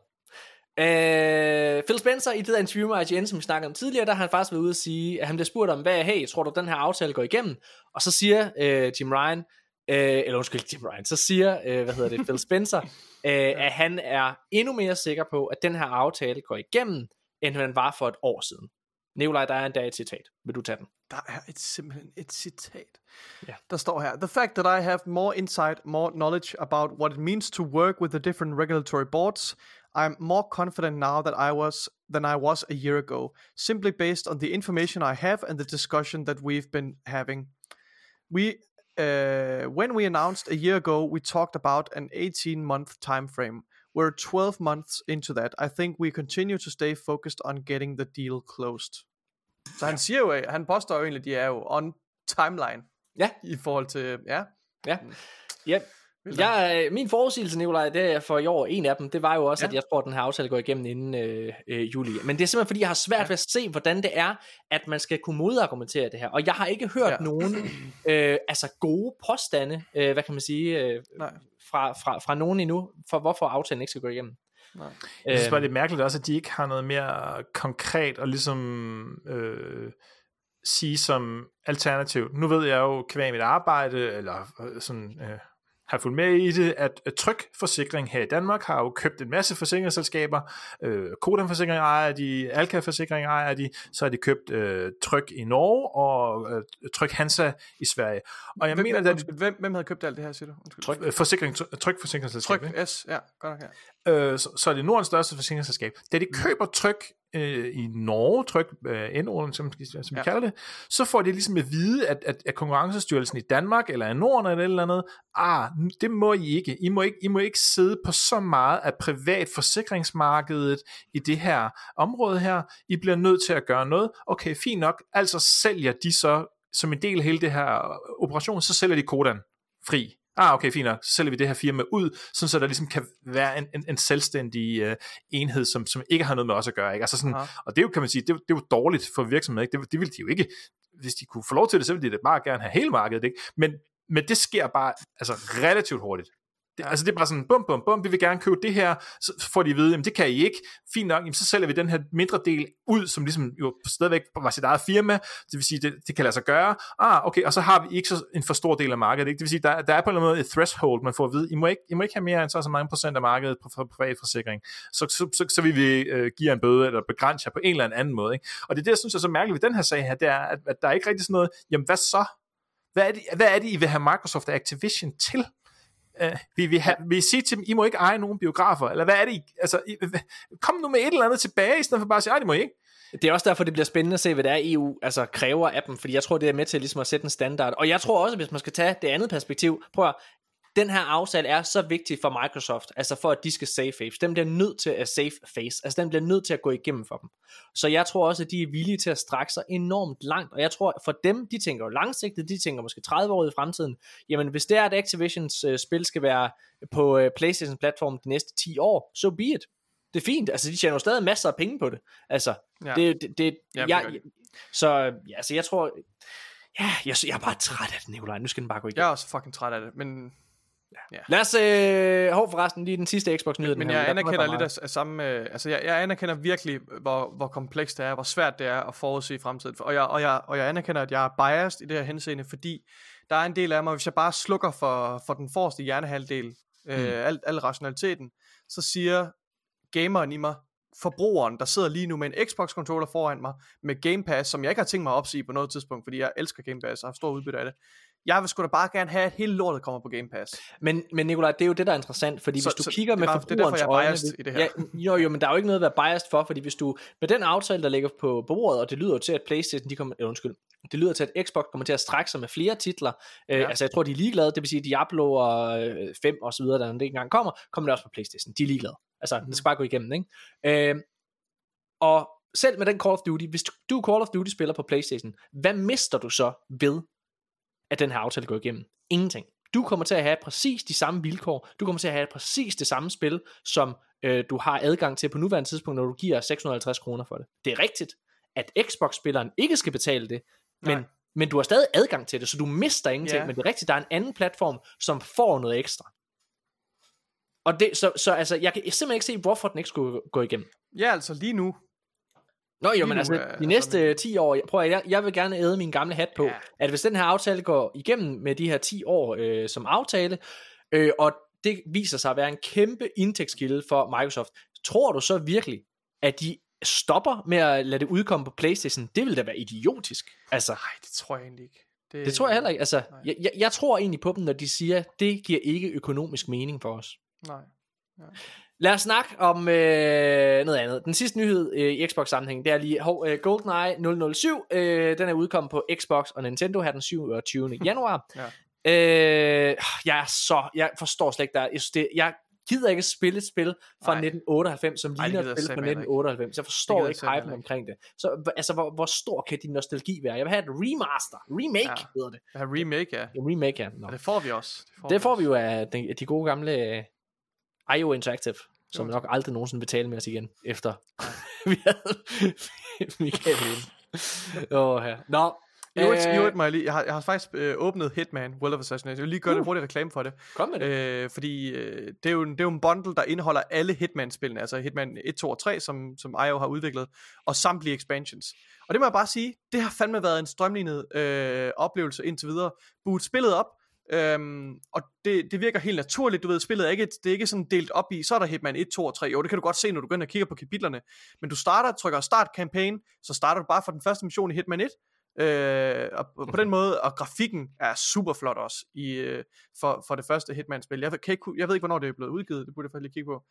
Speaker 1: Øh, Phil Spencer i det der interview med IGN, som vi snakkede om tidligere, der har han faktisk været ude at sige, at han bliver spurgt om, hvad, hey, tror du, den her aftale går igennem? Og så siger øh, Jim Ryan, øh, eller undskyld, Jim Ryan, så siger, øh, hvad hedder det, Phil Spencer, [laughs] øh, at han er endnu mere sikker på, at den her aftale går igennem, end han var for et år siden. Nikolaj, der er endda et citat. Vil du tage den?
Speaker 2: Der er et, simpelthen et citat.
Speaker 1: Ja.
Speaker 2: Der står her, The fact that I have more insight, more knowledge about what it means to work with the different regulatory boards, I'm more confident now that I was than I was a year ago, simply based on the information I have and the discussion that we've been having. We uh, when we announced a year ago, we talked about an 18 month time frame. We're 12 months into that. I think we continue to stay focused on getting the deal closed. Så han siger jo, han påstår jo egentlig, at de er jo on timeline
Speaker 1: Ja,
Speaker 2: i forhold til, ja.
Speaker 1: ja. ja. Jeg, min forudsigelse, Nikolaj, det er for i år, en af dem, det var jo også, ja. At jeg tror, at den her aftale går igennem inden øh, øh, juli. Men det er simpelthen, fordi jeg har svært ja. ved at se, hvordan det er, at man skal kunne modargumentere det her. Og jeg har ikke hørt ja. Nogen øh, altså gode påstande, øh, hvad kan man sige, øh,
Speaker 2: Nej.
Speaker 1: fra, fra, fra nogen endnu, for hvorfor aftalen ikke skal gå igennem.
Speaker 2: Nej.
Speaker 3: Jeg synes bare, det er mærkeligt også, at de ikke har noget mere konkret og ligesom øh, sige som alternativ. Nu ved jeg jo kvæg mit arbejde, eller øh, sådan... Øh, har fulgt med i det, at at Tryg Forsikring her i Danmark har jo købt en masse forsikringsselskaber. Øh, Kodan Forsikring ejer de, Alka Forsikring ejer de, så har de købt øh, Tryg i Norge og øh, Tryg Hansa i Sverige. Og jeg
Speaker 2: Hvem,
Speaker 3: mener, at
Speaker 2: undskyld, hvem, hvem havde købt alt det her, siger du? Undskyld.
Speaker 3: Tryg, øh, forsikring, Tryg Forsikringsselskab,
Speaker 2: Tryk? S, ja, godt nok her.
Speaker 3: Øh, så, så er det Nordens største forsikringsselskab. Da de køber tryk øh, i Norge, tryk øh, N-orden, som, som vi
Speaker 2: Ja.
Speaker 3: kalder det, så får de ligesom at vide, at, at, at Konkurrencestyrelsen i Danmark, eller i Norden eller et eller andet, ah, det må I ikke. I må ikke, I må ikke sidde på så meget af privat forsikringsmarkedet i det her område her. I bliver nødt til at gøre noget. Okay, fint nok. Altså sælger de så, som en del af hele det her operation, så sælger de Kodan fri. Ah, okay, fint nok. Så sælger vi det her firma ud, sådan så der ligesom kan være en, en, en selvstændig uh, enhed, som, som ikke har noget med os at gøre. Ikke? Altså sådan,
Speaker 2: Aha.
Speaker 3: og det er jo, kan man sige, det, er jo- det er jo dårligt for virksomheden. Ikke? Det, det vil de jo ikke. Hvis de kunne få lov til det, så ville de da bare gerne have hele markedet. Ikke? Men, men det sker bare altså, relativt hurtigt. Det. Altså det er bare sådan, bum, bum, bum, vi vil gerne købe det her, så får de at vide, jamen det kan I ikke, fint nok, jamen, så sælger vi den her mindre del ud, som ligesom jo stadigvæk var sit eget firma, det vil sige, det, det kan lade sig gøre, ah, okay, og så har vi ikke så en for stor del af markedet, ikke? det vil sige, der, der er på en eller anden måde et threshold, man får at vide, I må ikke, I må ikke have mere end så så mange procent af markedet på, på privat forsikring, så, så, så, så vil vi øh, give en bøde, eller begrænse jer på en eller anden måde, ikke? og det er det, jeg synes er så mærkeligt ved den her sag her, det er, at, at der er ikke rigtig sådan noget, jamen hvad så? Hvad er, det, hvad er det, I vil have Microsoft og Activision til? Uh, vi, vi, have, vi sige til dem, I må ikke eje nogen biografer, eller hvad er det, I, altså, I, kom nu med et eller andet tilbage, i stedet for bare at sige, det må I ikke.
Speaker 1: Det er også derfor, det bliver spændende at se, hvad det er, EU altså, kræver af dem, fordi jeg tror, det er med til ligesom at sætte en standard. Og jeg tror også, hvis man skal tage det andet perspektiv, prøv at, den her aftale er så vigtig for Microsoft, altså for at de skal save face. Den bliver nødt til at save face, altså den bliver nødt til at gå igennem for dem. Så jeg tror også, at de er villige til at strække sig enormt langt, og jeg tror for dem, de tænker jo langsigtet, de tænker måske 30 år i fremtiden, jamen hvis det er, at Activisions øh, spil skal være på øh, Playstation-platformen de næste 10 år, så so be it. Det er fint. Altså, de tjener jo stadig masser af penge på det. Altså,
Speaker 2: Ja.
Speaker 1: det, det, det
Speaker 2: Jamen,
Speaker 1: jeg,
Speaker 2: de.
Speaker 1: så, ja, altså, jeg tror, ja, jeg, jeg er bare træt af det, Nikolaj. Nu skal den bare gå igen.
Speaker 2: Jeg er også fucking træt af det, men,
Speaker 1: Lad os, øh, hov forresten, lige den sidste Xbox-nyhed.
Speaker 2: men
Speaker 1: her
Speaker 2: jeg
Speaker 1: kommer
Speaker 2: anerkender
Speaker 1: der
Speaker 2: lidt af, af samme, øh, altså jeg, jeg anerkender virkelig, hvor, hvor komplekst det er, hvor svært det er at forudse fremtiden, og jeg, og, jeg, og jeg anerkender, at jeg er biased i det her henseende, fordi der er en del af mig, hvis jeg bare slukker for, for den forreste hjernehalvdel, øh,
Speaker 1: Mm.
Speaker 2: al, al rationaliteten, så siger gameren i mig, forbrugeren, der sidder lige nu med en Xbox-controller foran mig, med Game Pass, som jeg ikke har tænkt mig at opsige på noget tidspunkt, fordi jeg elsker Game Pass og har stor udbytte af det. Jeg vil sgu da bare gerne have, at hele lortet kommer på Game Pass.
Speaker 1: Men, men Nikolaj, det er jo det, der er interessant, fordi
Speaker 2: Så-
Speaker 1: hvis du
Speaker 2: så
Speaker 1: kigger
Speaker 2: er
Speaker 1: med
Speaker 2: bare- det er derfor,
Speaker 1: forbrugerens
Speaker 2: jeg er
Speaker 1: øjne...
Speaker 2: biased i det her.
Speaker 1: Ja, jo, jo, men der er jo ikke noget at være biased for, fordi hvis du... Med den aftale, der ligger på bordet, og det lyder jo til, at Playstation, de kommer... Øh, undskyld. Det lyder til, at Xbox kommer til at strække sig med flere titler. Øh,
Speaker 2: Ja.
Speaker 1: Altså, jeg tror, de er ligeglade. Det vil sige, Diablo og øh, 5 og så videre, der ikke engang kommer, kommer det også på Playstation. De er ligeglade. Altså,
Speaker 2: Mhm.
Speaker 1: det skal bare gå igennem, ikke? Øh, og selv med den Call of Duty, hvis du, du Call of Duty spiller på Playstation, hvad mister du så ved, at den her aftale går igennem? Ingenting. Du kommer til at have præcis de samme vilkår. Du kommer til at have præcis det samme spil, som øh, du har adgang til på nuværende tidspunkt, når du giver 650 kroner for det. Det er rigtigt, at Xbox-spilleren ikke skal betale det, men,
Speaker 2: Nej.
Speaker 1: men du har stadig adgang til det, så du mister ingenting.
Speaker 2: Ja.
Speaker 1: Men det er rigtigt, der er en anden platform, som får noget ekstra. Og det, så, så altså, jeg kan simpelthen ikke se, hvorfor den ikke skulle gå igennem.
Speaker 2: Ja, altså lige nu.
Speaker 1: Nå jo, men altså, de næste 10 år, prøv at, jeg, jeg vil gerne æde min gamle hat på,
Speaker 2: Ja.
Speaker 1: ja. at hvis den her aftale går igennem med de her 10 år øh, som aftale, øh, og det viser sig at være en kæmpe indtægtskilde for Microsoft, tror du så virkelig, at de stopper med at lade det udkomme på Playstation? Det ville da være idiotisk. Altså,
Speaker 2: Nej, det tror jeg egentlig ikke.
Speaker 1: det tror jeg heller ikke. Altså,
Speaker 2: Nej.
Speaker 1: jeg, jeg, jeg tror egentlig på dem, når de siger, det giver ikke økonomisk mening for os.
Speaker 2: Nej.
Speaker 1: Lad os snakke om øh, noget andet. Den sidste nyhed øh, i Xbox-sammenhæng, det er lige hov, øh, GoldenEye 007. Øh, den er udkommet på Xbox og Nintendo her den 27. [laughs] januar.
Speaker 2: Ja.
Speaker 1: øh, jeg er så, jeg forstår slet ikke, der, jeg, synes, det, jeg gider ikke spille et spil fra
Speaker 2: Nej.
Speaker 1: 1998, som
Speaker 2: Ej, det
Speaker 1: ligner et spil fra
Speaker 2: satme heller ikke.
Speaker 1: 1998. Jeg
Speaker 2: Det
Speaker 1: forstår
Speaker 2: jeg
Speaker 1: ikke hypen omkring det. Så altså, hvor, hvor stor kan din nostalgi være? Jeg vil have et remaster. Remake
Speaker 2: Ja.
Speaker 1: hedder det.
Speaker 2: Har remake, ja.
Speaker 1: En remake, ja. Nå.
Speaker 2: Det får vi også.
Speaker 1: Det får vi jo af de, de gode gamle uh, IO Interactive, som
Speaker 2: Jo.
Speaker 1: nok aldrig nogensinde vil tale med os igen, efter [laughs] vi havde [laughs] Michael inde. Åh, her. Nå,
Speaker 2: I øvrigt, i
Speaker 1: øh,
Speaker 2: må jeg, lige, jeg, har, jeg har faktisk øh, åbnet Hitman, World of Assassination. Jeg vil lige gøre uh. Lidt hurtigt reklame for det.
Speaker 1: kom med det.
Speaker 2: Øh, fordi øh, det, er jo, en- det er jo en bundle, der indeholder alle Hitman-spillene, altså Hitman 1, 2 og 3, som, som IO har udviklet, og samtlige expansions. Og det må jeg bare sige, det har fandme været en strømlignet øh, oplevelse indtil videre. Boot spillet op, Øhm, og det, det virker helt naturligt, du ved, spillet er ikke, det er ikke sådan delt op i, så er der Hitman 1, 2 og 3, jo det kan du godt se, når du går ind og kigger på kapitlerne, men du starter, trykker start campaign, så starter du bare for den første mission i Hitman 1, Øh, og på den måde, og grafikken er super flot også i, øh, for, for det første Hitman-spil. Jeg, ved- kan ikke, jeg ved ikke, hvornår det er blevet udgivet, det burde jeg faktisk lige kigge på.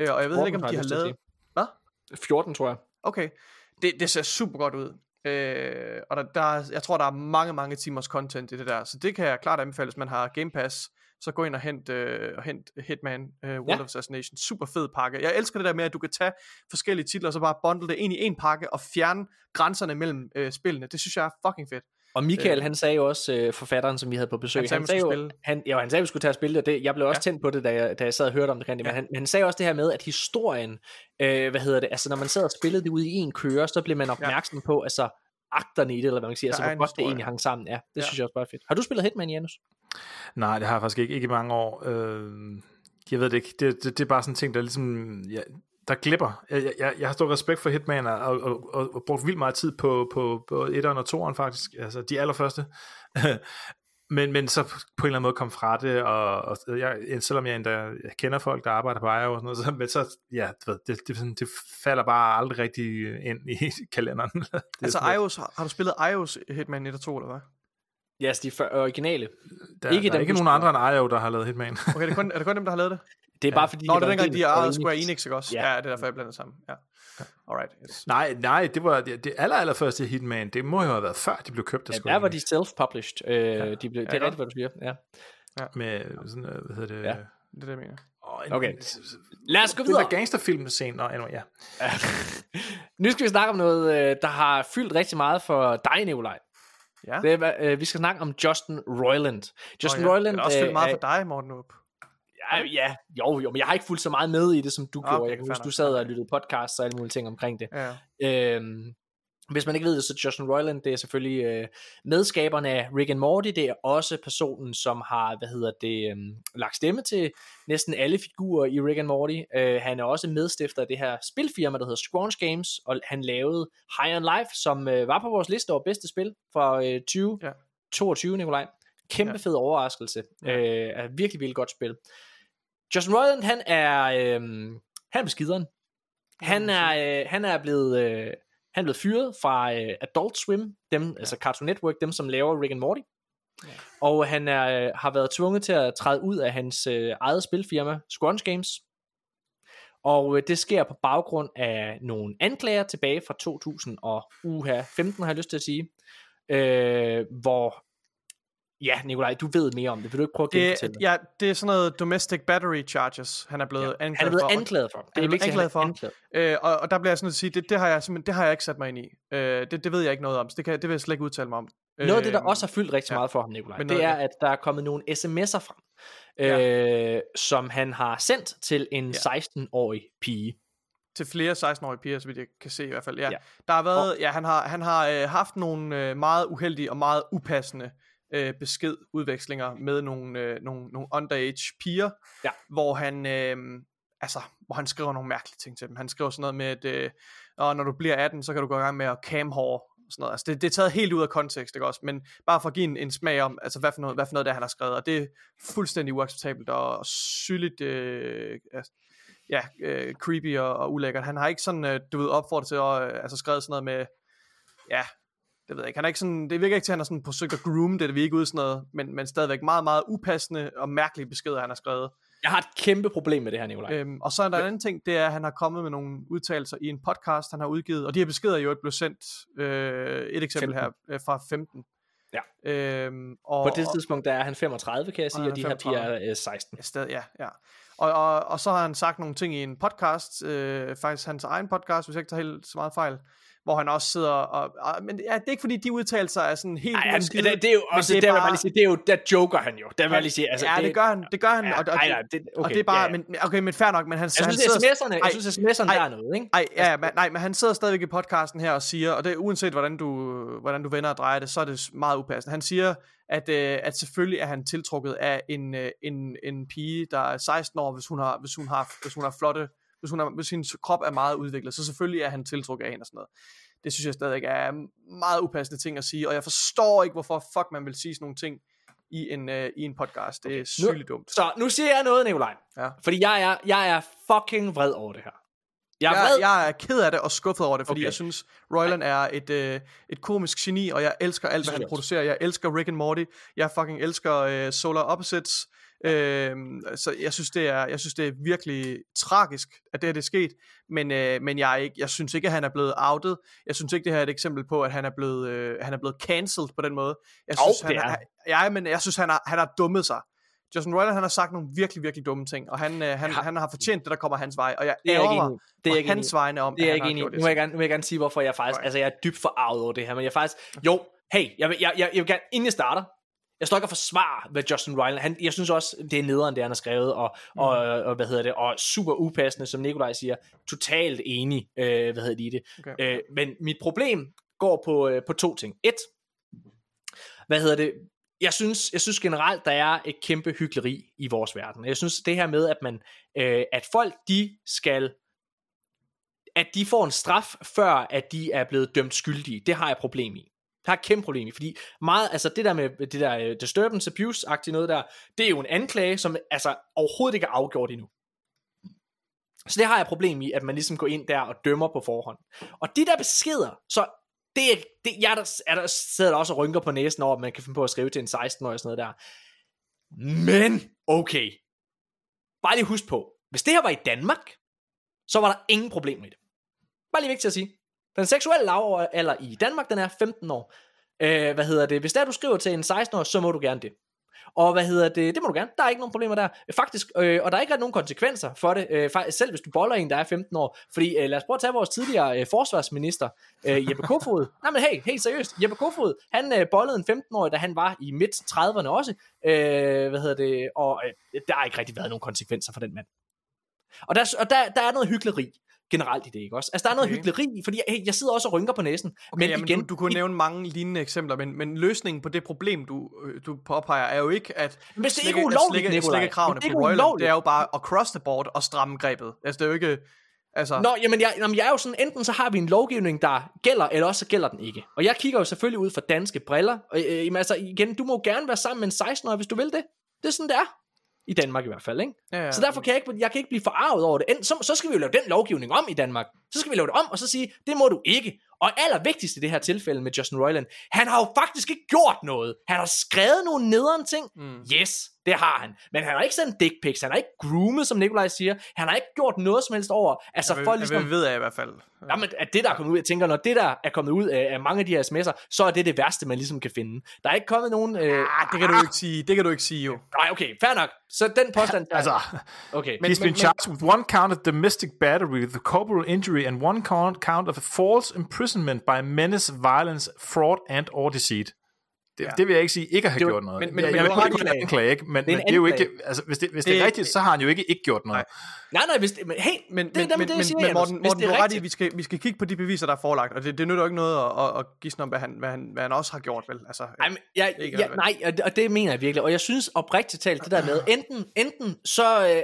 Speaker 2: Øh, og jeg ved ikke, om
Speaker 1: 14
Speaker 2: de
Speaker 1: har at
Speaker 2: lavet...
Speaker 1: sige. 14, tror jeg.
Speaker 2: Okay, det, det ser super godt ud. Øh, og der, der, er- jeg tror, der er mange, mange timers content i det der, så det kan jeg klart anbefale, hvis man har Game Pass, så gå ind og hent, øh, og hent Hitman øh, World
Speaker 1: Ja.
Speaker 2: of Assassination. Super fed pakke. Jeg elsker det der med, at du kan tage forskellige titler, og så bare bundle det ind i en pakke, og fjerne grænserne mellem øh, spillene. Det synes jeg er fucking fedt.
Speaker 1: Og Michael,
Speaker 2: Øh.
Speaker 1: han sagde jo også, øh, forfatteren, som vi havde på besøg,
Speaker 2: Han sagde,
Speaker 1: han sagde,
Speaker 2: skulle
Speaker 1: jo,
Speaker 2: spille.
Speaker 1: han, ja, han sagde, at vi skulle tage og spille det, og det. Jeg blev også
Speaker 2: Ja.
Speaker 1: tændt på det, da jeg, da jeg sad og hørte om det, men,
Speaker 2: Ja.
Speaker 1: han, men han sagde også det her med, at historien, øh, hvad hedder det, altså når man sad og spillede det ude i en køre, så blev man opmærksom på, altså akterne i det, eller hvad man kan sige, altså hvor godt det
Speaker 2: historie.
Speaker 1: egentlig hang sammen. Ja, det
Speaker 2: Ja.
Speaker 1: synes jeg også bare er fedt. Har du spillet Hitman, Janus?
Speaker 3: Nej, det har jeg faktisk ikke, ikke i mange år. Øh, jeg ved det ikke. Det, det, det er bare sådan en ting, der ligesom... Ja, der glipper. Jeg, jeg, jeg har stor respekt for Hitman, og, og, og, og, og brugt vildt meget tid på, på, på 1'eren og 2'eren faktisk. Altså de allerførste. [laughs] men, men så på en eller anden måde kom fra det, og, og jeg, selvom jeg endda jeg kender folk, der arbejder på IO og sådan noget, så, men så, ja, ved, det, det, sådan, det falder bare aldrig rigtig ind i [laughs] kalenderen. det
Speaker 2: Altså iOS, har du spillet iOS Hitman 1 og 2, eller hvad?
Speaker 1: Ja, yes, de originale.
Speaker 3: der,
Speaker 1: ikke
Speaker 3: der er ikke nogen andre end IO, der har lavet Hitman.
Speaker 2: Okay, er det kun, er det kun dem, der har lavet det?
Speaker 1: Det er bare fordi,
Speaker 2: Nå, det er
Speaker 1: var
Speaker 2: dengang,
Speaker 1: en
Speaker 2: de ejede Square Enix, ikke også?
Speaker 1: Ja.
Speaker 2: Ja, det er derfor, jeg blander sammen. Ja. Alright. Yes.
Speaker 3: Nej, nej, det var det, det aller, aller første Hitman, det må jo have været før, de blev købt af
Speaker 1: Ja,
Speaker 3: Square
Speaker 1: der var de self-published. Øh, de blev, det er
Speaker 2: Ja,
Speaker 1: rigtigt, hvad du siger. Ja.
Speaker 3: Med sådan, øh, hvad hedder det?
Speaker 1: Ja.
Speaker 3: Ja.
Speaker 2: Det er det, jeg mener.
Speaker 1: Okay. Lad os gå videre.
Speaker 3: der gangsterfilm scene, nå, anyway, ja. [laughs]
Speaker 1: nu skal vi snakke om noget, øh, der har fyldt rigtig meget for dig, Nikolaj.
Speaker 2: Ja.
Speaker 1: Det er, øh, vi skal snakke om Justin Roiland. Justin
Speaker 2: Nå, ja.
Speaker 1: Roiland
Speaker 2: Det er også
Speaker 1: øh,
Speaker 2: fyldt meget
Speaker 1: er-
Speaker 2: for dig, Morten Åb.
Speaker 1: Ja, ja, jo, jo, men jeg har ikke fulgt så meget med i det, som du
Speaker 2: Okay,
Speaker 1: gjorde. Jeg kan huske, du sad og lyttede podcasts og alle mulige ting omkring det.
Speaker 2: Ja.
Speaker 1: Øhm, hvis man ikke ved det, så Justin Roiland, det er selvfølgelig øh, medskaberne af Rick and Morty, det er også personen, som har, hvad hedder det, øhm, lagt stemme til næsten alle figurer i Rick and Morty. Øh, han er også medstifter af det her spilfirma, der hedder Scrunch Games, og han lavede High on Life, som øh, var på vores liste over bedste spil fra øh, 20,
Speaker 2: Ja.
Speaker 1: ja. 22, Nikolaj. Kæmpe
Speaker 2: Ja.
Speaker 1: fed overraskelse.
Speaker 2: Ja.
Speaker 1: Øh, er virkelig, virkelig godt spil. Justin Roiland, han er, øh, han er beskideren. Han er, øh, han er blevet, øh, han er blevet fyret fra øh, Adult Swim, dem, ja. altså Cartoon Network, dem som laver Rick and Morty.
Speaker 2: Ja.
Speaker 1: Og han er, øh, har været tvunget til at træde ud af hans øh, eget spilfirma, Scrunch Games. Og øh, det sker på baggrund af nogle anklager tilbage fra 2015, har jeg lyst til at sige. Øh, hvor, ja Nikolaj, du ved mere om det. Vil du ikke prøve at
Speaker 2: Det,
Speaker 1: genfortælle?
Speaker 2: ja, det er sådan noget domestic battery charges, han er blevet
Speaker 1: Ja.
Speaker 2: anklaget
Speaker 1: Han er blevet
Speaker 2: for.
Speaker 1: anklaget for. Det er
Speaker 2: blevet anklaget for.
Speaker 1: anklaget.
Speaker 2: Øh, og, og der bliver jeg sådan at sige, det, det, har jeg simpelthen, det har jeg ikke sat mig ind i. Øh, det, det ved jeg ikke noget om, så det, kan, det vil jeg slet ikke udtale mig om.
Speaker 1: Noget af det, der
Speaker 2: Øh,
Speaker 1: også har fyldt rigtig
Speaker 2: ja.
Speaker 1: meget for ham, Nikolaj, det er, at der er kommet nogle sms'er frem,
Speaker 2: Ja.
Speaker 1: øh, som han har sendt til en
Speaker 2: Ja.
Speaker 1: 16-årig pige.
Speaker 2: til flere 16-årige piger, så vidt jeg kan se i hvert fald. Ja.
Speaker 1: Ja.
Speaker 2: ja. Der har været, ja, han har, han har øh, haft nogle øh, meget uheldige og meget upassende øh, beskedudvekslinger med nogle, øh, nogle, nogle underage piger,
Speaker 1: Ja.
Speaker 2: hvor han øh, altså, hvor han skriver nogle mærkelige ting til dem. Han skriver sådan noget med, at øh, og når du bliver 18, så kan du gå i gang med at camhår sådan noget. Altså, det, det er taget helt ud af kontekst, ikke også? Men bare for at give en, en smag om, altså, hvad for noget, hvad for noget det er, han har skrevet. Og det er fuldstændig uacceptabelt og sygligt øh, altså, ja, øh, creepy og, og ulækkert. Han har ikke sådan, øh, du ved, opfordret til at, øh, altså skrevet sådan noget med, ja, det ved jeg ikke, han er ikke sådan, det virker ikke til, at han har sådan forsøgt at groom det, det virker ikke ud sådan noget, men, men stadigvæk meget, meget upassende og mærkelige beskeder, han har skrevet.
Speaker 1: Jeg har et kæmpe problem med det her, Nikolaj.
Speaker 2: Øhm, og så er der en anden ting, det er, at han har kommet med nogle udtalelser i en podcast, han har udgivet, og de her beskeder er jo blev sendt, øh, et eksempel
Speaker 1: 15.
Speaker 2: her, øh, fra 15.
Speaker 1: Ja.
Speaker 2: Øhm, og,
Speaker 1: På det tidspunkt, der er han 35, kan jeg sige,
Speaker 2: han
Speaker 1: og de
Speaker 2: er
Speaker 1: her piger
Speaker 2: 35.
Speaker 1: er øh, 16.
Speaker 2: Ja, stadig, ja, ja. Og, og, og så har han sagt nogle ting i en podcast, øh, faktisk hans egen podcast, hvis jeg ikke tager helt så meget fejl, hvor han også sidder og, og men ja, det er ikke fordi de udtalelser er sådan helt
Speaker 1: Ej, han, det, det er jo også,
Speaker 2: det
Speaker 1: det,
Speaker 2: er
Speaker 1: der, jeg
Speaker 2: bare-
Speaker 1: lige sige, det er jo, der joker han jo. Der vil jeg lige sige, altså,
Speaker 2: ja, det, gør han, det gør han,
Speaker 1: Ja,
Speaker 2: og, og,
Speaker 1: nej, nej, det, okay,
Speaker 2: og det er bare,
Speaker 1: ja, ja.
Speaker 2: men, okay, men fair nok, men han,
Speaker 1: Jeg
Speaker 2: han
Speaker 1: synes,
Speaker 2: sidder,
Speaker 1: sms'erne, jeg
Speaker 2: Ej,
Speaker 1: synes, sms'erne
Speaker 2: ej,
Speaker 1: der er noget, ikke?
Speaker 2: ej, ja, men, nej, men han sidder stadigvæk i podcasten her og siger, og det er uanset hvordan du, hvordan du vender og drejer det, så er det meget upassende. Han siger, at, øh, at selvfølgelig er han tiltrukket af en, øh, en, en pige, der er 16 år, hvis hun har, hvis hun har, hvis hun har flotte, hvis, hun har, hvis hendes krop er meget udviklet, så selvfølgelig er han tiltrukket af hende og sådan noget. Det synes jeg stadig er meget upassende ting at sige, og jeg forstår ikke, hvorfor fuck man vil sige sådan nogle ting i en, øh, i en podcast. Det er sygeligt dumt.
Speaker 1: Så nu siger jeg noget, Nikolaj.
Speaker 2: Ja.
Speaker 1: Fordi jeg er, jeg er fucking vred over det her. Jeg er
Speaker 2: Jeg,
Speaker 1: vred.
Speaker 2: jeg er ked af det og skuffet over det, fordi
Speaker 1: Okay.
Speaker 2: jeg synes, Royland er et, øh, et komisk geni, og jeg elsker alt, hvad han producerer. Jeg elsker Rick and Morty. Jeg fucking elsker øh, Solar Opposites. Øh, så jeg synes, det er, jeg synes, det er virkelig tragisk, at det her det er sket. Men, øh, men jeg, er ikke, jeg synes ikke, at han er blevet outet. Jeg synes ikke, det her er et eksempel på, at han er blevet, øh, han er blevet cancelled på den måde. Jeg synes,
Speaker 1: det
Speaker 2: han
Speaker 1: er
Speaker 2: er. Ja, men jeg synes, han har, han har dummet sig. Justin Roiland, han har sagt nogle virkelig, virkelig dumme ting, og han, øh, han,
Speaker 1: Ja.
Speaker 2: han har fortjent det, der kommer hans vej, og jeg
Speaker 1: Det er
Speaker 2: ærger
Speaker 1: ikke
Speaker 2: mig.
Speaker 1: Det er ikke
Speaker 2: hans vegne om,
Speaker 1: Det er jeg ikke enig Nu
Speaker 2: det.
Speaker 1: jeg gerne, nu vil jeg gerne sige, hvorfor jeg faktisk,
Speaker 2: Nej.
Speaker 1: altså jeg er dybt forarvet over det her, men jeg faktisk, jo, hey, jeg vil, jeg, jeg, jeg vil gerne, inden jeg starter, jeg står ikke og forsvarer, hvad Justin Roiland, han, jeg synes også, det er nederen, det han har skrevet, og,
Speaker 2: Mm.
Speaker 1: og, og, hvad hedder det, og super upassende, som Nikolaj siger, totalt enig, øh, hvad hedder det i det.
Speaker 2: Okay.
Speaker 1: Øh, men mit problem går på, øh, på to ting. Et, hvad hedder det, jeg synes, jeg synes generelt, der er et kæmpe hyggeleri i vores verden. Jeg synes det her med, at man, øh, at folk, de skal, at de får en straf, før at de er blevet dømt skyldige, det har jeg problem i. Har et kæmpe problem i, fordi meget, altså det der med det der øh, disturbance abuse-agtige noget der, det er jo en anklage, som altså overhovedet ikke er afgjort endnu. Så det har jeg et problem i, at man ligesom går ind der og dømmer på forhånd. Og de der beskeder, så det, det jeg der, er der sidder der også og rynker på næsen over, at man kan finde på at skrive til en 16-årig og sådan noget der. Men, okay. Bare lige husk på, hvis det her var i Danmark, så var der ingen problemer i det. Bare lige vigtigt at sige. Den seksuelle lavalder i Danmark, den er 15 år. Øh, hvad hedder det? Hvis der du skriver til en 16-årig, så må du gerne det. Og hvad hedder det, det må du gerne, der er ikke nogen problemer der. Faktisk, øh, og der er ikke nogen konsekvenser for det, øh, faktisk, selv hvis du boller en, der er 15 år. Fordi øh, lad os prøve at tage vores tidligere øh, forsvarsminister, øh, Jeppe Kofod. [laughs] Nej, men hey, helt seriøst, Jeppe Kofod, han øh, bollede en 15-årig, da han var i midt 30'erne også. Øh, hvad hedder det, og øh, der har ikke rigtig været nogen konsekvenser for den mand. Og der, og der, der er noget hykleri generelt i det, ikke også? Altså, der er noget
Speaker 2: Okay.
Speaker 1: hykleri, fordi jeg, jeg sidder også og rynker på næsen.
Speaker 2: Okay,
Speaker 1: men
Speaker 2: jamen,
Speaker 1: igen,
Speaker 2: du, du kunne nævne mange lignende eksempler, men, men løsningen på det problem, du, øh, du påpeger, er jo ikke at
Speaker 1: Hvis det er
Speaker 2: at
Speaker 1: ulovligt,
Speaker 2: slække,
Speaker 1: Nikolaj.
Speaker 2: slække kravene
Speaker 1: det
Speaker 2: på
Speaker 1: er
Speaker 2: Royal.
Speaker 1: ulovligt.
Speaker 2: Det er jo bare across the board og stramme grebet. Altså, det er jo ikke... Altså,
Speaker 1: Nå, jamen jeg, jamen jeg er jo sådan, enten så har vi en lovgivning, der gælder, eller også så gælder den ikke. Og jeg kigger jo selvfølgelig ud fra danske briller. Og, øh, jamen, altså igen, du må jo gerne være sammen med en 16-årig, hvis du vil det. Det er sådan, det er. I Danmark i hvert fald, ikke?
Speaker 2: ja, ja.
Speaker 1: Så derfor kan jeg ikke, jeg kan ikke blive forarvet over det. Så, så skal vi jo lave den lovgivning om i Danmark. Så skal vi lave det om, og så sige, det må du ikke. Og allervigtigst i det her tilfælde med Justin Roiland, han har jo faktisk ikke gjort noget. Han har skrevet nogle nederen ting.
Speaker 2: Mm.
Speaker 1: Yes, det har han. Men han har ikke sendt dick pics, han har ikke groomet, som Nikolaj siger. Han har ikke gjort noget som helst over. Altså
Speaker 2: jeg,
Speaker 1: for
Speaker 2: ved,
Speaker 1: ligesom...
Speaker 2: jeg ved jeg i hvert fald.
Speaker 1: Jamen, at det der er kommet ud, jeg tænker, når det der er kommet ud af, af mange af de her sms'er, så er det det værste, man ligesom kan finde. Der er ikke kommet nogen... Øh,
Speaker 2: Ah, det kan du jo ikke sige. Det kan du ikke sige, jo.
Speaker 1: Nej, okay, fair nok. Så den påstand...
Speaker 3: Altså,
Speaker 1: okay.
Speaker 2: Men-
Speaker 3: he's been charged with one count of domestic battery, the corporal injury, and one count, count of false imprisonment by menace, violence, fraud and or deceit. Det, ja. det vil jeg ikke sige ikke at have
Speaker 1: var-
Speaker 3: gjort noget.
Speaker 2: men- men-
Speaker 3: jeg, jeg vil ikke
Speaker 1: anklage.
Speaker 3: anklage, ikke? Men,
Speaker 1: Det er
Speaker 3: men
Speaker 1: en
Speaker 3: det er jo ikke, altså, hvis det, hvis det,
Speaker 2: Det-
Speaker 3: er rigtigt, så har han jo ikke ikke gjort noget.
Speaker 1: Nej, nej, hvis det, men hey,
Speaker 2: Men,
Speaker 1: det er
Speaker 2: men,
Speaker 1: dem,
Speaker 2: men,
Speaker 1: det,
Speaker 2: men,
Speaker 1: siger
Speaker 2: men
Speaker 1: jeg,
Speaker 2: Morten,
Speaker 1: hvis
Speaker 2: Morten
Speaker 1: det
Speaker 2: du
Speaker 1: er
Speaker 2: ret i,
Speaker 1: rigtigt.
Speaker 2: vi skal, vi skal kigge på de beviser, der er forelagt, og det, det nytter jo ikke noget at, at, at gisne om, hvad han, hvad, han, hvad han også har gjort, vel? Altså,
Speaker 1: Ej, men, jeg,
Speaker 2: Ikke
Speaker 1: ja, nej, og det, og det mener jeg virkelig. Og jeg synes oprigtigt talt, det der med, enten, enten så, øh,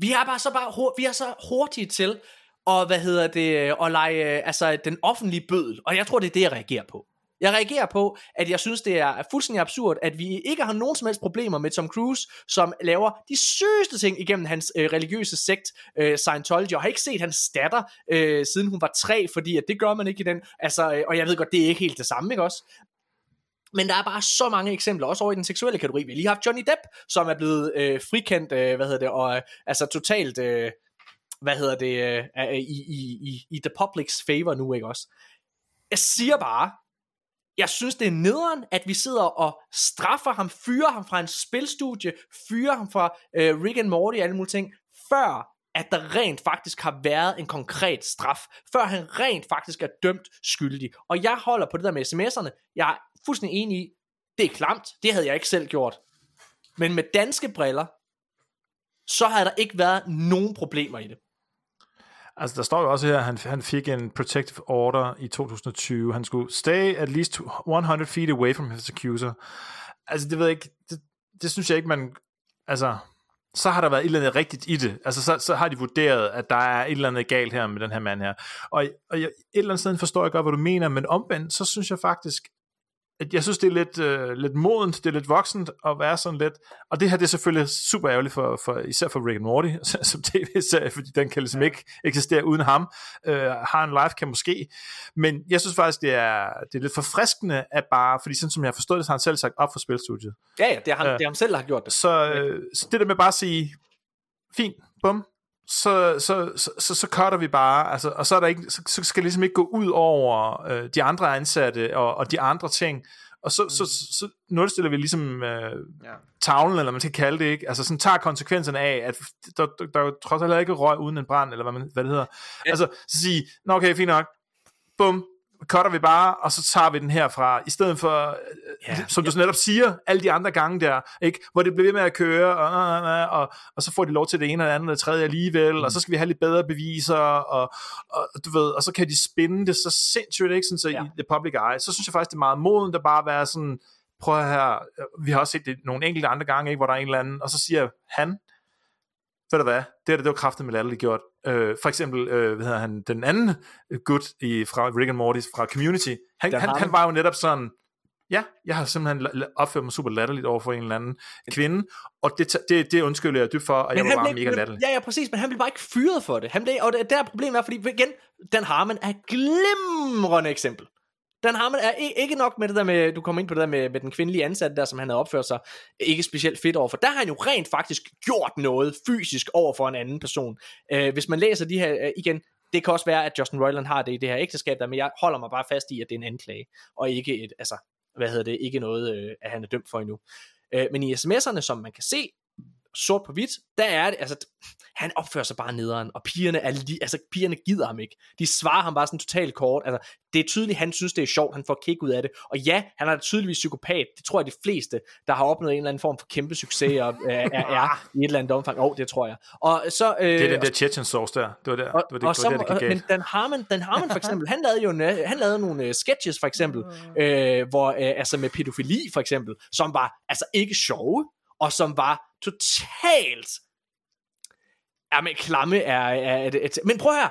Speaker 1: vi er bare så bare, vi er så hurtige til, og hvad hedder det, øh, og lege, øh, altså den offentlige bødel. Og jeg tror, det er det, jeg reagerer på. Jeg reagerer på, at jeg synes, det er fuldstændig absurd, at vi ikke har nogen som helst problemer med Tom Cruise, som laver de sygeste ting igennem hans øh, religiøse sekt, øh, Scientology. Jeg har ikke set hans datter, øh, siden hun var tre, fordi at det gør man ikke i den. Altså, øh, og jeg ved godt, det er ikke helt det samme, ikke også? Men der er bare så mange eksempler, også over i den seksuelle kategori. Vi har lige haft Johnny Depp, som er blevet øh, frikendt, øh, hvad hedder det, og øh, altså totalt, øh, hvad hedder det, øh, øh, i, i, i, i the public's favor nu, ikke også? Jeg siger bare, jeg synes, det er nederen, at vi sidder og straffer ham, fyrer ham fra en spilstudie, fyrer ham fra øh, Rick and Morty og alle mulige ting, før at der rent faktisk har været en konkret straf, før han rent faktisk er dømt skyldig. Og jeg holder på det der med sms'erne. Jeg er fuldstændig enig i, det er klamt, det havde jeg ikke selv gjort. Men med danske briller, så havde der ikke været nogen problemer i det.
Speaker 3: Altså, der står jo også her, at han, han fik en protective order i 2020. Han skulle stay at least 100 feet away from his accuser. Altså, det ved jeg ikke, det, det synes jeg ikke, man... Altså, så har der været et eller andet rigtigt i det. Altså, så, så har de vurderet, at der er et eller andet galt her med den her mand her. Og, og jeg, et eller andet sted forstår jeg godt, hvad du mener, men omvendt, så synes jeg faktisk, at jeg synes, det er lidt, øh, lidt modent, det er lidt voksent at være sådan lidt, og det her det er selvfølgelig super ærgerligt, for, for, især for Rick and Morty, [laughs] som tv-serie, fordi den kan ligesom ikke eksistere uden ham. Øh, har en live kan måske, men jeg synes faktisk, det er, det er lidt forfriskende, at bare, fordi sådan som jeg har forstået det, så har han selv sagt op for spilstudiet.
Speaker 1: Ja, ja, det er ham,
Speaker 3: Ja.
Speaker 1: det er ham selv, der har gjort det.
Speaker 3: Så, øh, så det der med bare at sige, fint, bum, så, så, så, så, så cutter vi bare, altså, og så, er der ikke, så, så skal det ligesom ikke gå ud over øh, de andre ansatte og, og de andre ting, og så, mm. så, så, så nulstiller vi ligesom øh,
Speaker 2: ja.
Speaker 3: tavlen, eller man skal kalde det, ikke? Altså sådan tager konsekvenserne af, at der, der, der er trods alt ikke røg uden en brand, eller hvad, man, hvad det hedder.
Speaker 1: Ja.
Speaker 3: Altså, så sige, nå okay, fint nok, bum, cutter vi bare, og så tager vi den herfra, i stedet for,
Speaker 1: Ja.
Speaker 3: ja, som du netop siger, alle de andre gange der, ikke? hvor det bliver ved med at køre, og, og, og, og, så får de lov til det ene og det andet og det tredje alligevel, mm. og så skal vi have lidt bedre beviser, og, og, du ved, og så kan de spinde det så sindssygt, ikke? Sådan, så
Speaker 1: Ja.
Speaker 3: ja. i the public eye, så synes jeg faktisk, det er meget moden, der bare være sådan, prøv her, vi har også set det nogle enkelte andre gange, ikke? hvor der er en eller anden, og så siger han, ved du hvad, det er det, var kraftigt med latterligt gjort. Øh, for eksempel, øh, hvad hedder han, den anden gut i, fra Rick and Morty, fra Community, han, han, han var jo netop sådan, ja, jeg har simpelthen opført mig super latterligt over for en eller anden kvinde, og det, det, det undskylder jeg dybt for, og jeg var bare mega latterlig.
Speaker 1: ja, ja, præcis, men han blev bare ikke fyret for det. Han blev, og det, der er problemet er, fordi igen, Dan Harmon er et glimrende eksempel. Dan Harmon er ikke nok med det der med, du kommer ind på det der med, med den kvindelige ansatte der, som han havde opført sig ikke specielt fedt overfor. Der har han jo rent faktisk gjort noget fysisk over for en anden person. Øh, hvis man læser de her, øh, igen, det kan også være, at Justin Roiland har det i det her ægteskab der, men jeg holder mig bare fast i, at det er en anklage, og ikke et, altså, hvad hedder det, ikke noget, øh, at han er dømt for endnu. Øh, men i sms'erne, som man kan se, sort på hvidt, der er det, altså, han opfører sig bare nederen, og pigerne, er lige, altså, pigerne gider ham ikke. De svarer ham bare sådan totalt kort. Altså, det er tydeligt, han synes, det er sjovt, han får kick ud af det. Og ja, han er tydeligvis psykopat. Det tror jeg, de fleste, der har opnået en eller anden form for kæmpe succes, og, er, er, er, i et eller andet omfang. Åh, oh, det tror jeg. Og så, øh,
Speaker 3: Det er den der Chechen sauce der. Det var der,
Speaker 1: og,
Speaker 3: det var det,
Speaker 1: og
Speaker 3: det, var der, det gik
Speaker 1: men. Dan Harmon, Dan Harmon for eksempel, han lavede jo en, øh, han lavede nogle uh, sketches for eksempel, øh, hvor øh, altså med pædofili for eksempel, som var altså ikke sjove, og som var totalt Ja, men klamme er, er, er, er, men prøv her.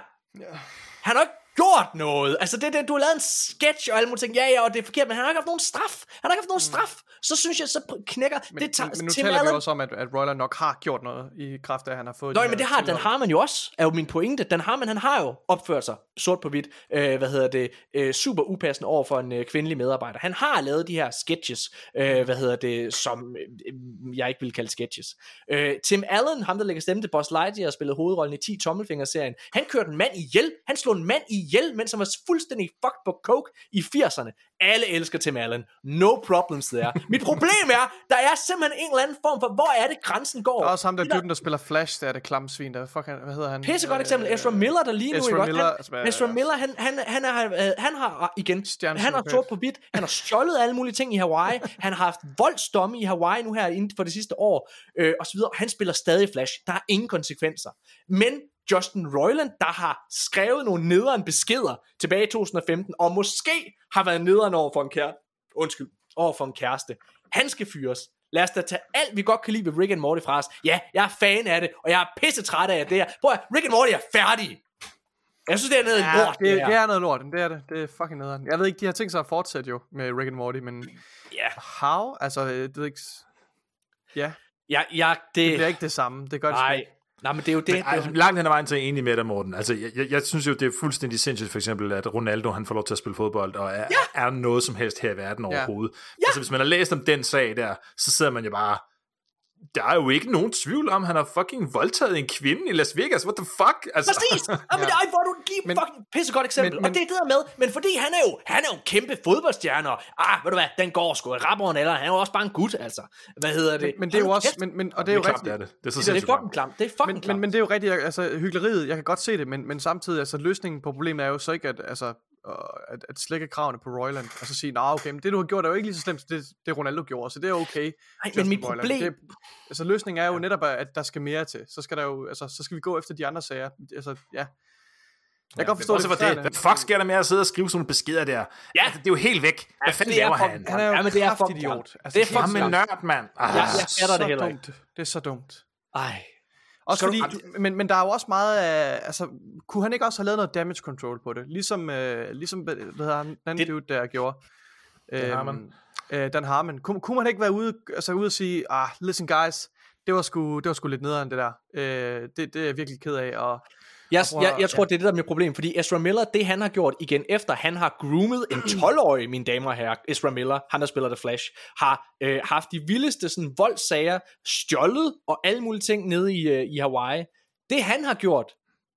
Speaker 1: Han har ikke gjort noget. Altså, det, det, du har lavet en sketch og alle mulige ting. Ja, ja, og det er forkert, men han har ikke haft nogen straf. Han har ikke haft nogen straf. Så synes jeg, så knækker...
Speaker 2: Men,
Speaker 1: det tager,
Speaker 2: men, men nu
Speaker 1: Tim
Speaker 2: taler vi
Speaker 1: Allen-
Speaker 2: også om, at, at Royler nok har gjort noget i kraft af, at han har fået...
Speaker 1: Nå,
Speaker 2: de
Speaker 1: men det har Dan
Speaker 2: tilhold.
Speaker 1: Harmon jo også, er jo min pointe. Dan Harmon, han har jo opført sig sort på hvidt, øh, hvad hedder det, øh, super upassende over for en øh, kvindelig medarbejder. Han har lavet de her sketches, øh, hvad hedder det, som øh, jeg ikke vil kalde sketches. Øh, Tim Allen, ham der lægger stemme til Buzz Lightyear og spillede hovedrollen i 10 tommelfingerserien, han kørte en mand ihjel. Han slog en mand ihjel, mens han var fuldstændig fucked på coke i 80'erne. Alle elsker Tim Allen. No problems there. [laughs] Mit problem er, der er simpelthen en eller anden form for, hvor er det grænsen går?
Speaker 2: Der er også ham der
Speaker 1: Det der-
Speaker 2: der spiller Flash, der er det klamme svin, der fuck, hvad hedder han?
Speaker 1: Pisse godt
Speaker 2: Øh,
Speaker 1: eksempel. Ezra Miller, der lige nu
Speaker 2: Ezra Miller,
Speaker 1: han, Ezra Miller, han, han, han, er, øh, han har ah, igen,
Speaker 2: Stjernepsykopat.
Speaker 1: han har sort på hvidt, han har stjålet alle mulige ting i Hawaii, han har haft voldsdomme i Hawaii nu her inden for det sidste år, øh, og så videre. Han spiller stadig Flash. Der er ingen konsekvenser. Men Justin Roiland, der har skrevet nogle nederen beskeder tilbage i 2015, og måske har været nederen over for en kæreste, undskyld, over for en kæreste. Han skal fyres. Lad os da tage alt, vi godt kan lide ved Rick and Morty fra os. Ja, jeg er fan af det, og jeg er pisse træt af det her. Prøv at, Rick and Morty er færdig. Jeg synes, det er noget
Speaker 2: Ja,
Speaker 1: lort,
Speaker 2: det,
Speaker 1: det,
Speaker 2: det er noget lort, det er det. Det er fucking nederen. Jeg ved ikke, de har tænkt sig at fortsætte jo med Rick and Morty, men
Speaker 1: Ja,
Speaker 2: how? Altså, øh, det er ikke... Ja,
Speaker 1: jeg, jeg, det,
Speaker 2: det bliver ikke det samme. Det gør det
Speaker 1: nej,
Speaker 2: ikke.
Speaker 1: Nej, men det er jo det.
Speaker 3: Men, altså, langt hen ad vejen jeg enig med dig, Morten. Altså, jeg, jeg, jeg synes jo, det er fuldstændig sindssygt, for eksempel, at Ronaldo, han får lov til at spille fodbold, og er, ja. er noget som helst her i verden overhovedet. Ja. Altså, hvis man har læst om den sag der, så sidder man jo bare, der er jo ikke nogen tvivl om, han har fucking voldtaget en kvinde i Las Vegas. What the fuck? Altså,
Speaker 1: Præcis! [laughs] Jamen, ja. hvor du give
Speaker 2: Men-
Speaker 1: fucking pissegodt eksempel.
Speaker 2: men-
Speaker 1: Men, og det er det der med, men fordi han er jo, han er jo en kæmpe fodboldstjerne, og, ah, ved du hvad, den går sgu, rapperen eller, han er jo også bare en gut, altså. Hvad hedder det?
Speaker 2: Men, men det er jo også... Men, men, og
Speaker 3: det
Speaker 2: det
Speaker 3: er
Speaker 2: er jo
Speaker 3: klart,
Speaker 2: rigtigt.
Speaker 3: det er det. Det er så
Speaker 1: det er
Speaker 3: sindssygt.
Speaker 1: fucking klamt. Det er fucking
Speaker 2: Men,
Speaker 1: klamt.
Speaker 2: men, men det er jo rigtigt, altså hyggeleriet, jeg kan godt se det, men, men samtidig, altså løsningen på problemet er jo så ikke at, altså, øh, at, at slække kravene på Royland, og så sige, nej, okay, men det du har gjort er jo ikke lige så slemt, som det, det Ronaldo gjorde, så det er okay.
Speaker 1: Nej, men mit
Speaker 2: Roiland.
Speaker 1: problem,
Speaker 2: Det, altså løsningen er jo netop, at der skal mere til. Så skal der jo, altså, så skal vi gå efter de andre sager. Altså, ja. Jeg kan godt forstå
Speaker 3: Også
Speaker 2: det.
Speaker 3: for det. Hvad fuck sker der med at sidde og skrive sådan nogle beskeder der?
Speaker 1: Ja.
Speaker 3: Altså, det er jo helt væk. Hvad fanden
Speaker 1: det er
Speaker 3: laver han?
Speaker 2: Han er jo
Speaker 1: Ja,
Speaker 2: ja,
Speaker 1: men det er fucking
Speaker 2: idiot. Altså,
Speaker 1: Det er fucking
Speaker 3: nørd, mand. Ah,
Speaker 1: Ja,
Speaker 2: det er
Speaker 1: jeg fatter
Speaker 2: så
Speaker 1: det heller
Speaker 2: dumt. Det er så dumt.
Speaker 1: Ej.
Speaker 2: Også
Speaker 1: Skal
Speaker 2: fordi,
Speaker 1: du-
Speaker 2: men, men der er jo også meget af, altså, kunne han ikke også have lavet noget damage control på det? Ligesom, øh, ligesom hvad hedder han, den anden
Speaker 1: Det-
Speaker 2: dude, der gjorde. Dan
Speaker 3: Harmon.
Speaker 2: Øh, Dan Harmon. Kunne, kunne man ikke være ude, altså ude og sige, ah, listen guys, det var sgu, det var sgu lidt nederen det der. Øh, det, det er jeg virkelig ked af, og
Speaker 1: Jeg,
Speaker 2: prøver-
Speaker 1: jeg, jeg tror,
Speaker 2: ja.
Speaker 1: det er det, der er mit problem, fordi Ezra Miller, det han har gjort igen, efter han har groomet en 12-årig, mine damer og herrer, Ezra Miller, han der spiller The Flash, har øh, haft de vildeste sådan, voldssager, stjålet og alle mulige ting nede i, øh, i Hawaii. Det han har gjort,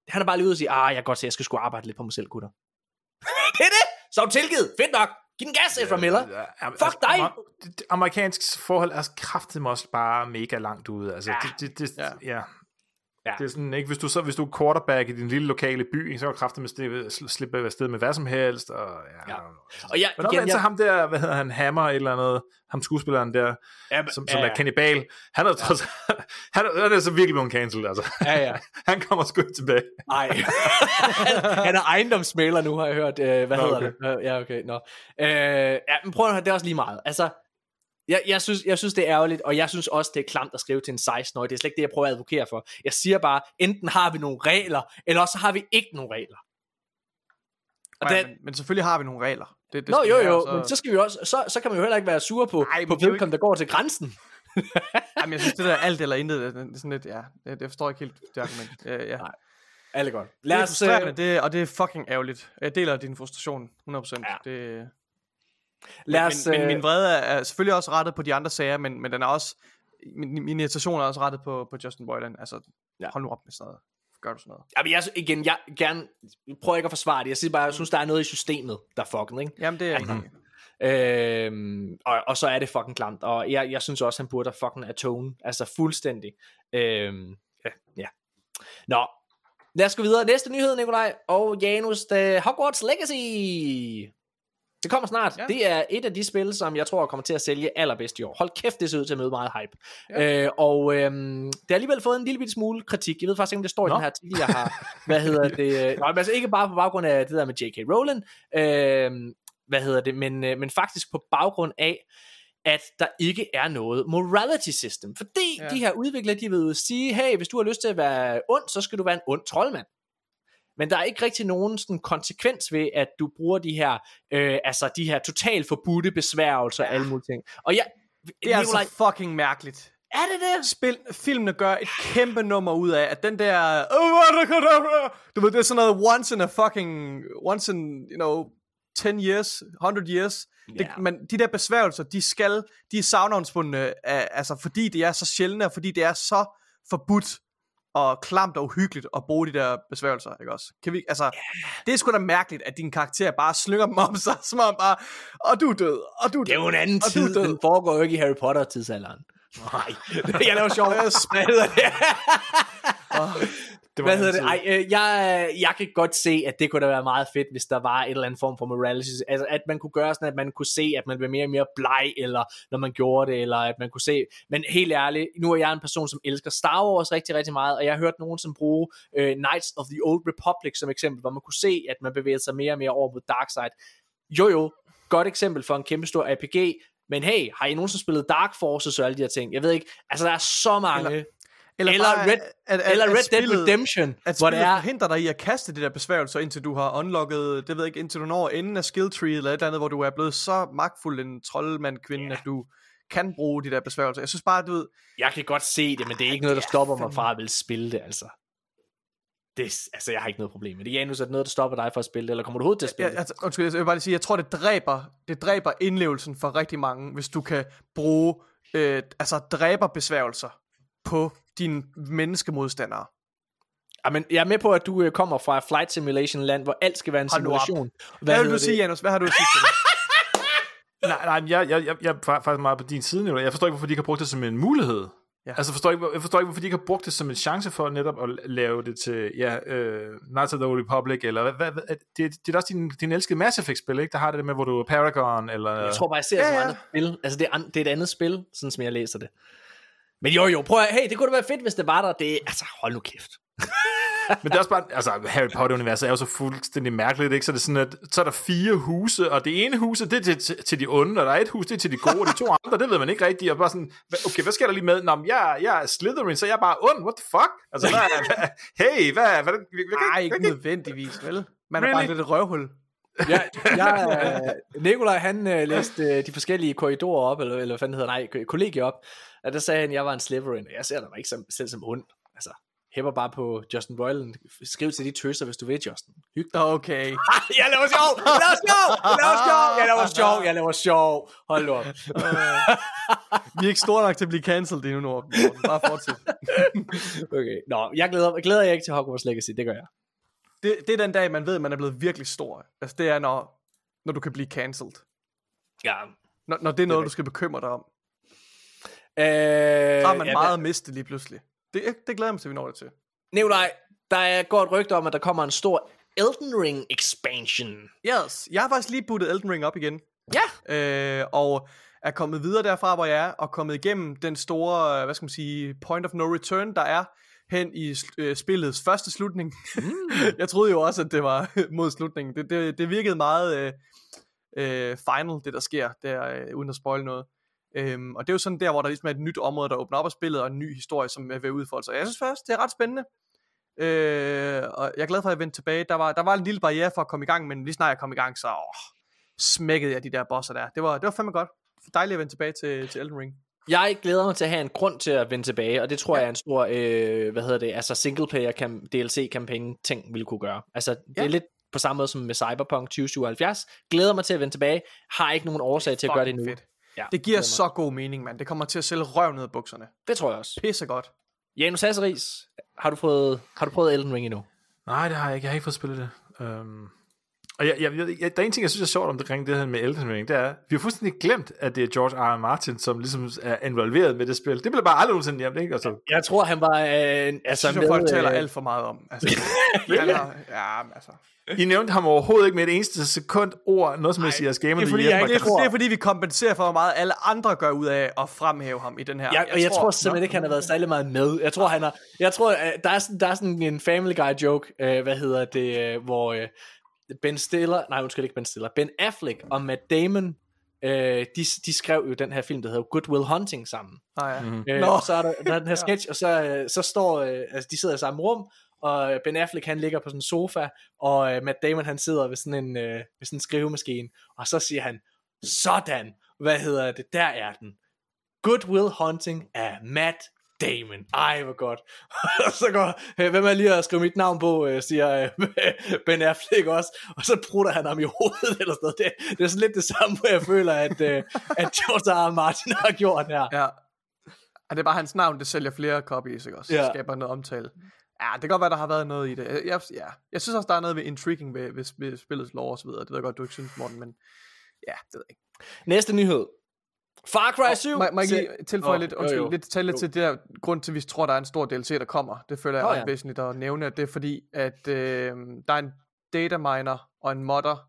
Speaker 1: han har bare lige ude og sige, ah, jeg kan godt se, jeg skal sgu arbejde lidt på mig selv, gutter. [laughs] det er det! Så er du tilgivet. Fedt nok. Giv den gas, Ezra Miller.
Speaker 3: Ja, ja,
Speaker 1: Fuck dig!
Speaker 3: amer- Amerikansk forhold er kraftigt også bare mega langt ude. Altså,
Speaker 1: Ja.
Speaker 3: det, det, det,
Speaker 2: Ja.
Speaker 3: ja. Ja.
Speaker 1: Ja.
Speaker 3: Det er sådan, ikke? Hvis du, så, hvis du er quarterback i din lille lokale by, så kan du kraftigt med slippe, slippe afsted med hvad som helst. Og, ja.
Speaker 1: Ja. Og jeg,
Speaker 3: Men igen,
Speaker 1: igen,
Speaker 3: så
Speaker 1: jeg,
Speaker 3: ham der, hvad hedder han, Hammer eller noget, ham skuespilleren der,
Speaker 1: ja,
Speaker 3: som, som er kannibal, han er, trods, [laughs] han, er, han er så virkelig blevet cancelled, altså.
Speaker 1: ja, ja. [laughs]
Speaker 3: Han kommer sgu ikke tilbage.
Speaker 1: Nej. [laughs] han, han er ejendomsmaler nu, har jeg hørt. Øh, hvad
Speaker 3: Nå,
Speaker 1: hedder
Speaker 3: okay.
Speaker 1: det? Øh, Ja, okay. Nå. Øh, ja, men prøv at høre, det er også lige meget. Altså, jeg, jeg, synes, jeg synes, det er ærgerligt, og jeg synes også, det er klamt at skrive til en 16-årig. Det er slet ikke det, jeg prøver at advokere for. Jeg siger bare, enten har vi nogle regler, eller også har vi ikke nogle regler. Og
Speaker 2: Nej,
Speaker 1: det,
Speaker 2: men, men selvfølgelig har vi nogle regler. Det, det
Speaker 1: Nå, jo, jo,
Speaker 2: så-
Speaker 1: men så skal vi også, så, så kan man jo heller ikke være sur på,
Speaker 2: Ej,
Speaker 1: på
Speaker 2: det
Speaker 1: vedkommende, der går til grænsen.
Speaker 2: Jamen, jeg synes, det der alt eller intet, det er sådan lidt, ja, det, det forstår jeg ikke helt, det argument. Øh, ja.
Speaker 1: Nej. Alle godt.
Speaker 2: Det
Speaker 1: Lad
Speaker 2: er
Speaker 1: os, øh,
Speaker 2: det, og det er fucking ærgerligt. Jeg deler din frustration, 100%.
Speaker 1: Ja.
Speaker 2: Det,
Speaker 1: lad os,
Speaker 2: men, men
Speaker 1: øh,
Speaker 2: min vrede er, selvfølgelig også rettet på de andre sager, men, men den er også, min, min irritation er også rettet på, på Justin Boylan. Altså,
Speaker 1: Ja.
Speaker 2: hold nu op med sådan noget. Gør du sådan noget?
Speaker 1: Jamen, jeg, igen, jeg gerne, prøver ikke at forsvare det. Jeg siger bare, jeg synes, der er noget i systemet, der er fucking, ikke?
Speaker 2: Jamen, det er
Speaker 3: Mhm.
Speaker 2: enig i.
Speaker 1: Øhm, og, og så er det fucking klamt, og jeg, jeg synes også, han burde fucking atone, altså fuldstændig. Øhm, ja, ja. Nå, lad os gå videre. Næste nyhed, Nikolaj og Janus, The Hogwarts Legacy. Det kommer snart. Ja. Det er et af de spil, som jeg tror kommer til at sælge allerbedst i år. Hold kæft, det ser ud til at møde meget hype. Ja. Øh, og øhm, det har alligevel fået en lille bitte smule kritik. Jeg ved faktisk ikke, om det står i
Speaker 3: Nå.
Speaker 1: den her artikel, jeg har. Hvad hedder [laughs] det? Nå, men altså ikke bare på baggrund af det der med J.K. Rowling. Øh, hvad hedder det? Men, øh, men faktisk på baggrund af, at der ikke er noget morality system. Fordi ja. De her udviklere, de vil sige, hey, hvis du har lyst til at være ond, så skal du være en ond troldmand. Men der er ikke rigtig nogen sådan konsekvens ved, at du bruger de her, øh, altså de her totalt forbudte besværgelser og alle mulige ting. Og jeg,
Speaker 2: Det er altså fucking mærkeligt.
Speaker 1: er det det?
Speaker 2: Spil, filmene gør et kæmpe nummer ud af, at den der, "Oh, what the- du ved, det er sådan noget once in a fucking, once in, you know, 10 years, 100 years. Det,
Speaker 1: Ja.
Speaker 2: men de der besværgelser, de skal, de er savnavnsbundne, af, altså fordi det er så sjældne, og fordi det er så forbudt og klamt og uhyggeligt at bruge de der besværgelser, ikke også? Kan vi, altså, det er sgu da mærkeligt, at din karakter bare slynger dem om sig, [laughs] som om bare, og du er død, og du er død.
Speaker 1: Det er jo en anden
Speaker 2: og
Speaker 1: tid.
Speaker 2: død.
Speaker 1: Den foregår jo ikke i Harry Potter-tidsalderen. Nej, [laughs] jeg laver sjov. Hvad hedder det?
Speaker 3: Det var
Speaker 1: Hvad hedder
Speaker 3: en
Speaker 1: det? Ej, øh, jeg, jeg kan godt se, at det kunne da være meget fedt, hvis der var et eller andet form for morality. Altså, at man kunne gøre sådan, at man kunne se, at man blev mere og mere bleg, eller når man gjorde det, eller at man kunne se... Men helt ærligt, nu er jeg en person, som elsker Star Wars rigtig, rigtig meget, og jeg har hørt nogen, som bruge øh, Knights of the Old Republic som eksempel, hvor man kunne se, at man bevægede sig mere og mere over mod Dark Side. Jo jo, godt eksempel for en kæmpe stor RPG, men hey, har I nogensinde spillet Dark Forces og alle de her ting? Jeg ved ikke, altså der er så mange... Eller,
Speaker 2: Eller,
Speaker 1: eller
Speaker 2: bare,
Speaker 1: Red,
Speaker 2: at, at,
Speaker 1: eller
Speaker 2: at
Speaker 1: Red Dead
Speaker 2: spillet-
Speaker 1: Redemption,
Speaker 2: At
Speaker 1: hvor det er...
Speaker 2: forhindrer dig i at kaste de der besværgelser, indtil du har unlocket, det ved jeg ikke, indtil du når enden af skill tree, eller et eller andet, hvor du er blevet så magtfuld en troldmand kvinde,
Speaker 1: Ja.
Speaker 2: at du kan bruge de der besværgelser. Jeg synes bare, du ved,
Speaker 1: Jeg kan godt se det, men det er ikke noget, der stopper mig fra at ville spille det, altså. Det, altså, jeg har ikke noget problem med det. Janus, er det noget, der stopper dig fra at spille det, eller kommer du overhovedet til at spille
Speaker 2: jeg,
Speaker 1: det?
Speaker 2: altså, undskyld, jeg vil bare lige sige, jeg tror, det dræber, det dræber indlevelsen for rigtig mange, hvis du kan bruge, øh, altså dræber besværgelser på dine menneskemodstandere.
Speaker 1: Ja, men jeg er med på, at du øh, kommer fra et flight simulation land, hvor alt skal være en
Speaker 2: Hold
Speaker 1: simulation.
Speaker 2: Hvad, vil
Speaker 1: hedder
Speaker 2: du sige, Janus? Hvad har du at sige til det? [laughs]
Speaker 3: Nej, nej, men jeg, jeg, jeg, jeg er fa- faktisk meget på din side nu. Jeg forstår ikke, hvorfor de ikke har brugt det som en mulighed.
Speaker 2: Ja.
Speaker 3: Altså, forstår ikke, jeg forstår ikke, hvorfor de ikke har brugt det som en chance for netop at lave det til, ja, øh, Knights of the Old Republic, eller hvad, hvad, hvad det, det er også din, din elskede Mass Effect-spil, ikke? Der har det med, hvor du er Paragon, eller...
Speaker 1: Jeg tror bare, jeg ser det
Speaker 2: Ja,
Speaker 1: som
Speaker 2: ja.
Speaker 1: andet spil. Altså, det er, an, det er et andet spil, sådan som jeg læser det. Men jo, jo, prøv at, hey, det kunne da være fedt, hvis det var der. Det, altså, hold nu kæft. [laughs]
Speaker 3: Men det er også bare, altså Harry Potter-universet er jo så fuldstændig mærkeligt, ikke? Så det er sådan, at så er der fire huse, og det ene hus, det er til, til, til de onde, og der er et hus, det er til de gode, og de to andre, det ved man ikke rigtigt, og bare sådan, okay, hvad sker der lige med? Nå, jeg, jeg er Slytherin, så jeg er bare ond, what the fuck? Altså, hvad, [laughs] hvad, hey, hvad, hvad, hvad, hvad,
Speaker 2: Nej,
Speaker 3: hvad,
Speaker 2: ikke nødvendigvis, vel? Man er bare
Speaker 3: Really?
Speaker 2: lidt et røvhul.
Speaker 1: Ja, jeg, øh, Nikolaj, han øh, læste øh, de forskellige korridorer op, eller, eller hvad fanden hedder, nej, ko- kollegier op, og der sagde han, at jeg var en Slytherin, og jeg ser dig ikke som, selv som ond. Altså, hæpper bare på Justin Roiland. Skriv til de tøser, hvis du vil, Justin. Hyg dig.
Speaker 2: Okay.
Speaker 1: jeg laver sjov! Jeg laver sjov! Jeg laver sjov! Jeg laver [laughs] sjov! Jeg laver sjov! Hold nu op. [laughs]
Speaker 2: Vi er ikke store nok til at blive cancelled endnu, Morten. Bare fortsæt. [laughs]
Speaker 1: Okay. Nå, jeg glæder, glæder jeg ikke til Hogwarts Legacy, det gør jeg.
Speaker 2: Det, det er den dag, man ved, at man er blevet virkelig stor. Altså, det er, når, når du kan blive cancelled.
Speaker 1: Ja.
Speaker 2: Når, når det er noget, du skal bekymre dig om.
Speaker 1: Øh,
Speaker 2: Så er man
Speaker 1: ja,
Speaker 2: meget at miste lige pludselig. Det, det glæder jeg mig til, vi når det til.
Speaker 1: Nikolaj, der er, et rygte om, at der kommer en stor Elden Ring expansion.
Speaker 2: Yes, jeg har faktisk lige puttet Elden Ring op igen.
Speaker 1: Ja.
Speaker 2: Øh, og er kommet videre derfra, hvor jeg er, og kommet igennem den store, hvad skal man sige, point of no return, der er hen i øh, spillets første slutning. Mm. [laughs] jeg troede jo også, at det var [laughs] mod slutningen. Det, det, det virkede meget øh, øh, final, det der sker, der, øh, uden at spoil noget. Øhm, og det er jo sådan der, hvor der ligesom er et nyt område, der åbner op af spillet, og en ny historie, som er ved at udfolde sig. Jeg synes faktisk, det er ret spændende. Øh, og jeg er glad for, at jeg vendte tilbage. Der var, der var en lille barriere for at komme i gang, men lige snart jeg kom i gang, så åh, smækkede jeg de der bosser der. Det var, det var fandme godt. Dejligt at vende tilbage til, til Elden Ring.
Speaker 1: Jeg glæder mig til at have en grund til at vende tilbage, og det tror ja. jeg er en stor, øh, hvad hedder det, altså single player kam- DLC kampagne ting ville kunne gøre. Altså det
Speaker 2: Ja.
Speaker 1: er lidt på samme måde som med Cyberpunk 2077. Glæder mig til at vende tilbage. Har ikke nogen årsag til at gøre det nu.
Speaker 2: Fedt.
Speaker 1: Ja,
Speaker 2: Det giver
Speaker 1: mig.
Speaker 2: så god mening, mand. Det kommer til at sælge røv ned af bukserne.
Speaker 1: Det tror jeg også.
Speaker 2: Pisse godt.
Speaker 1: Janus Hasseris, har du prøvet, har du prøvet Elden Ring endnu?
Speaker 3: Nej, det har jeg ikke. Jeg har ikke fået spillet det. Um, Og jeg, jeg, jeg, der er en ting, jeg synes er sjovt omkring det her med Elden Ring, det er, vi har fuldstændig glemt, at det er George R. R. Martin, som ligesom er involveret med det spil. Det blev bare aldrig nogensinde hjem, ikke? Altså,
Speaker 1: Jeg tror, han var... Øh,
Speaker 2: Altså, jeg synes, at folk
Speaker 1: med,
Speaker 2: taler
Speaker 1: øh,
Speaker 2: alt for meget om. Altså, [laughs] han er, ja, men altså.
Speaker 3: I nævnte ham overhovedet ikke med et eneste sekund ord, noget som jeg siger, gamer
Speaker 2: Det er, fordi,
Speaker 3: Year.
Speaker 2: jeg, det, er,
Speaker 1: tror-
Speaker 2: det er fordi, vi kompenserer for, hvor meget alle andre gør ud af at fremhæve ham i den her.
Speaker 1: Ja, og jeg, jeg tror simpelthen ikke, han har været særlig meget med. Jeg tror, han har, jeg tror, øh, der er sådan, der er sådan en Family Guy joke, øh, hvad hedder det, øh, hvor øh, Ben Stiller, nej, undskyld ikke Ben Stiller, Ben Affleck og Matt Damon, øh, de, de skrev jo den her film, der hedder Good Will Hunting sammen.
Speaker 2: Ah, ja.
Speaker 3: Mhm.
Speaker 1: Øh,
Speaker 2: Nå.
Speaker 1: og så er der, der er den her [laughs] sketch, og så, øh, så står, øh, altså de sidder i samme rum, og Ben Affleck han ligger på sådan en sofa, og øh, Matt Damon han sidder ved sådan en, øh, ved sådan en skrivemaskine, og så siger han, sådan, hvad hedder det, der er den. Good Will Hunting af Matt Damon. Ej, hvor godt. [laughs] og så går, øh, hvem er lige at skrive mit navn på, øh, siger øh, [laughs] Ben Affleck også, og så prutter han ham i hovedet eller sådan noget. Det, det er sådan lidt det samme, hvor jeg føler, at, øh, at George R. R. Martin har gjort her.
Speaker 2: Ja. Og det er bare hans navn, det sælger flere copies, ikke også?
Speaker 1: Ja.
Speaker 2: Det skaber noget omtale. Ja, det kan godt være, der har været noget i det. Jeg, jeg, ja. jeg synes også, der er noget ved intriguing ved, ved, ved spillets lov og så videre. Det ved jeg godt, du ikke synes, Morten, men ja, det ved jeg ikke.
Speaker 1: Næste nyhed. Far Cry 7.
Speaker 2: Må, må jeg lige tilføje
Speaker 1: Åh,
Speaker 2: lidt,
Speaker 1: jo,
Speaker 2: undskyld,
Speaker 1: jo.
Speaker 2: lidt, tale lidt
Speaker 1: Jo.
Speaker 2: til det der grund til, at vi tror, der er en stor DLC, der kommer. Det føler jeg er ret
Speaker 1: ja.
Speaker 2: væsentligt at nævne, at det er fordi, at øh, der er en dataminer og en modder.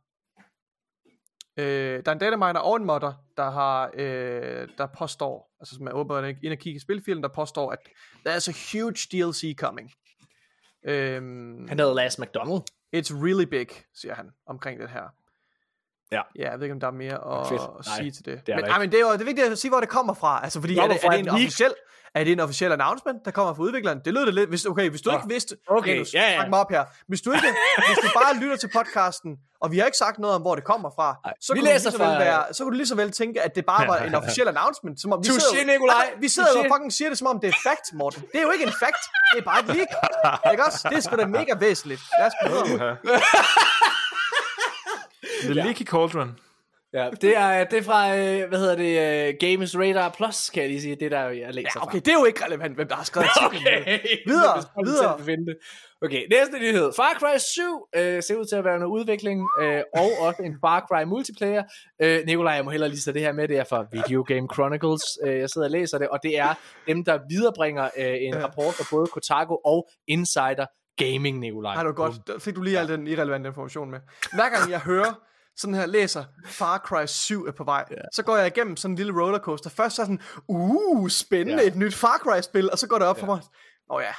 Speaker 2: Øh, der er en dataminer og en modder, der har, øh, der påstår, altså som er åben ind og kigge i spilfilen, der påstår, at der er a huge DLC coming. Øhm,
Speaker 1: Han hedder Last McDonald.
Speaker 2: It's really big, siger han omkring det her.
Speaker 1: Ja.
Speaker 2: Ja, jeg ved ikke, om der er mere at,
Speaker 1: Fedt.
Speaker 2: at
Speaker 1: Nej,
Speaker 2: sige til det.
Speaker 1: det er
Speaker 2: men,
Speaker 1: der
Speaker 2: ej, men det er jo det er vigtigt at sige, hvor det kommer fra. Altså, fordi er det, er det
Speaker 1: et
Speaker 2: en officiel, er det en officiel announcement, der kommer fra udvikleren? Det lyder det lidt. Hvis, okay, hvis du
Speaker 1: Nå.
Speaker 2: ikke vidste...
Speaker 1: Okay,
Speaker 2: nu
Speaker 1: ja, ja.
Speaker 2: mig op her. Hvis du, ikke, hvis du bare lytter til podcasten, og vi har ikke sagt noget om, hvor det kommer fra,
Speaker 1: Nej,
Speaker 2: så, kunne du
Speaker 1: læser
Speaker 2: lige så, vel
Speaker 1: fra-
Speaker 2: være, så kunne du lige så vel tænke, at det bare var en [laughs] officiel announcement. Som om, vi
Speaker 1: Touché,
Speaker 2: sidder,
Speaker 1: Nikolaj.
Speaker 2: Altså, vi sidder jo og
Speaker 1: Touché.
Speaker 2: fucking siger det, som om det er fact, Morten. Det er jo ikke en fact. Det er bare et leak. [laughs] ikke også? Det er sgu da mega væsentligt. Lad os prøve. [laughs]
Speaker 3: The Leaky Cauldron.
Speaker 1: Ja, det er, det er fra, øh, hvad hedder det, uh, Games Radar Plus, kan jeg lige sige. Det er der, jeg læser
Speaker 2: Ja, okay, det er jo ikke relevant, hvem der har skrevet.
Speaker 1: Okay, [laughs]
Speaker 2: Videre, videre.
Speaker 1: finde det. Okay, næste nyhed. Far Cry 7 øh, ser ud til at være noget udvikling, øh, og [laughs] også en Far Cry multiplayer. Øh, Nikolaj, jeg må hellere lige sætte det her med, det er fra Video Game Chronicles. Øh, jeg sidder og læser det, og det er dem, der viderebringer øh, en rapport fra både Kotaku og Insider Gaming, Nikolaj.
Speaker 2: Har du godt, der fik du lige al den irrelevante information med. Hver gang jeg hører sådan her, læser Far Cry 7 er på vej, yeah. så går jeg igennem sådan en lille rollercoaster. Først så er sådan, uh, spændende, yeah. et nyt Far Cry-spil, og så går det op yeah. for mig, åh ja,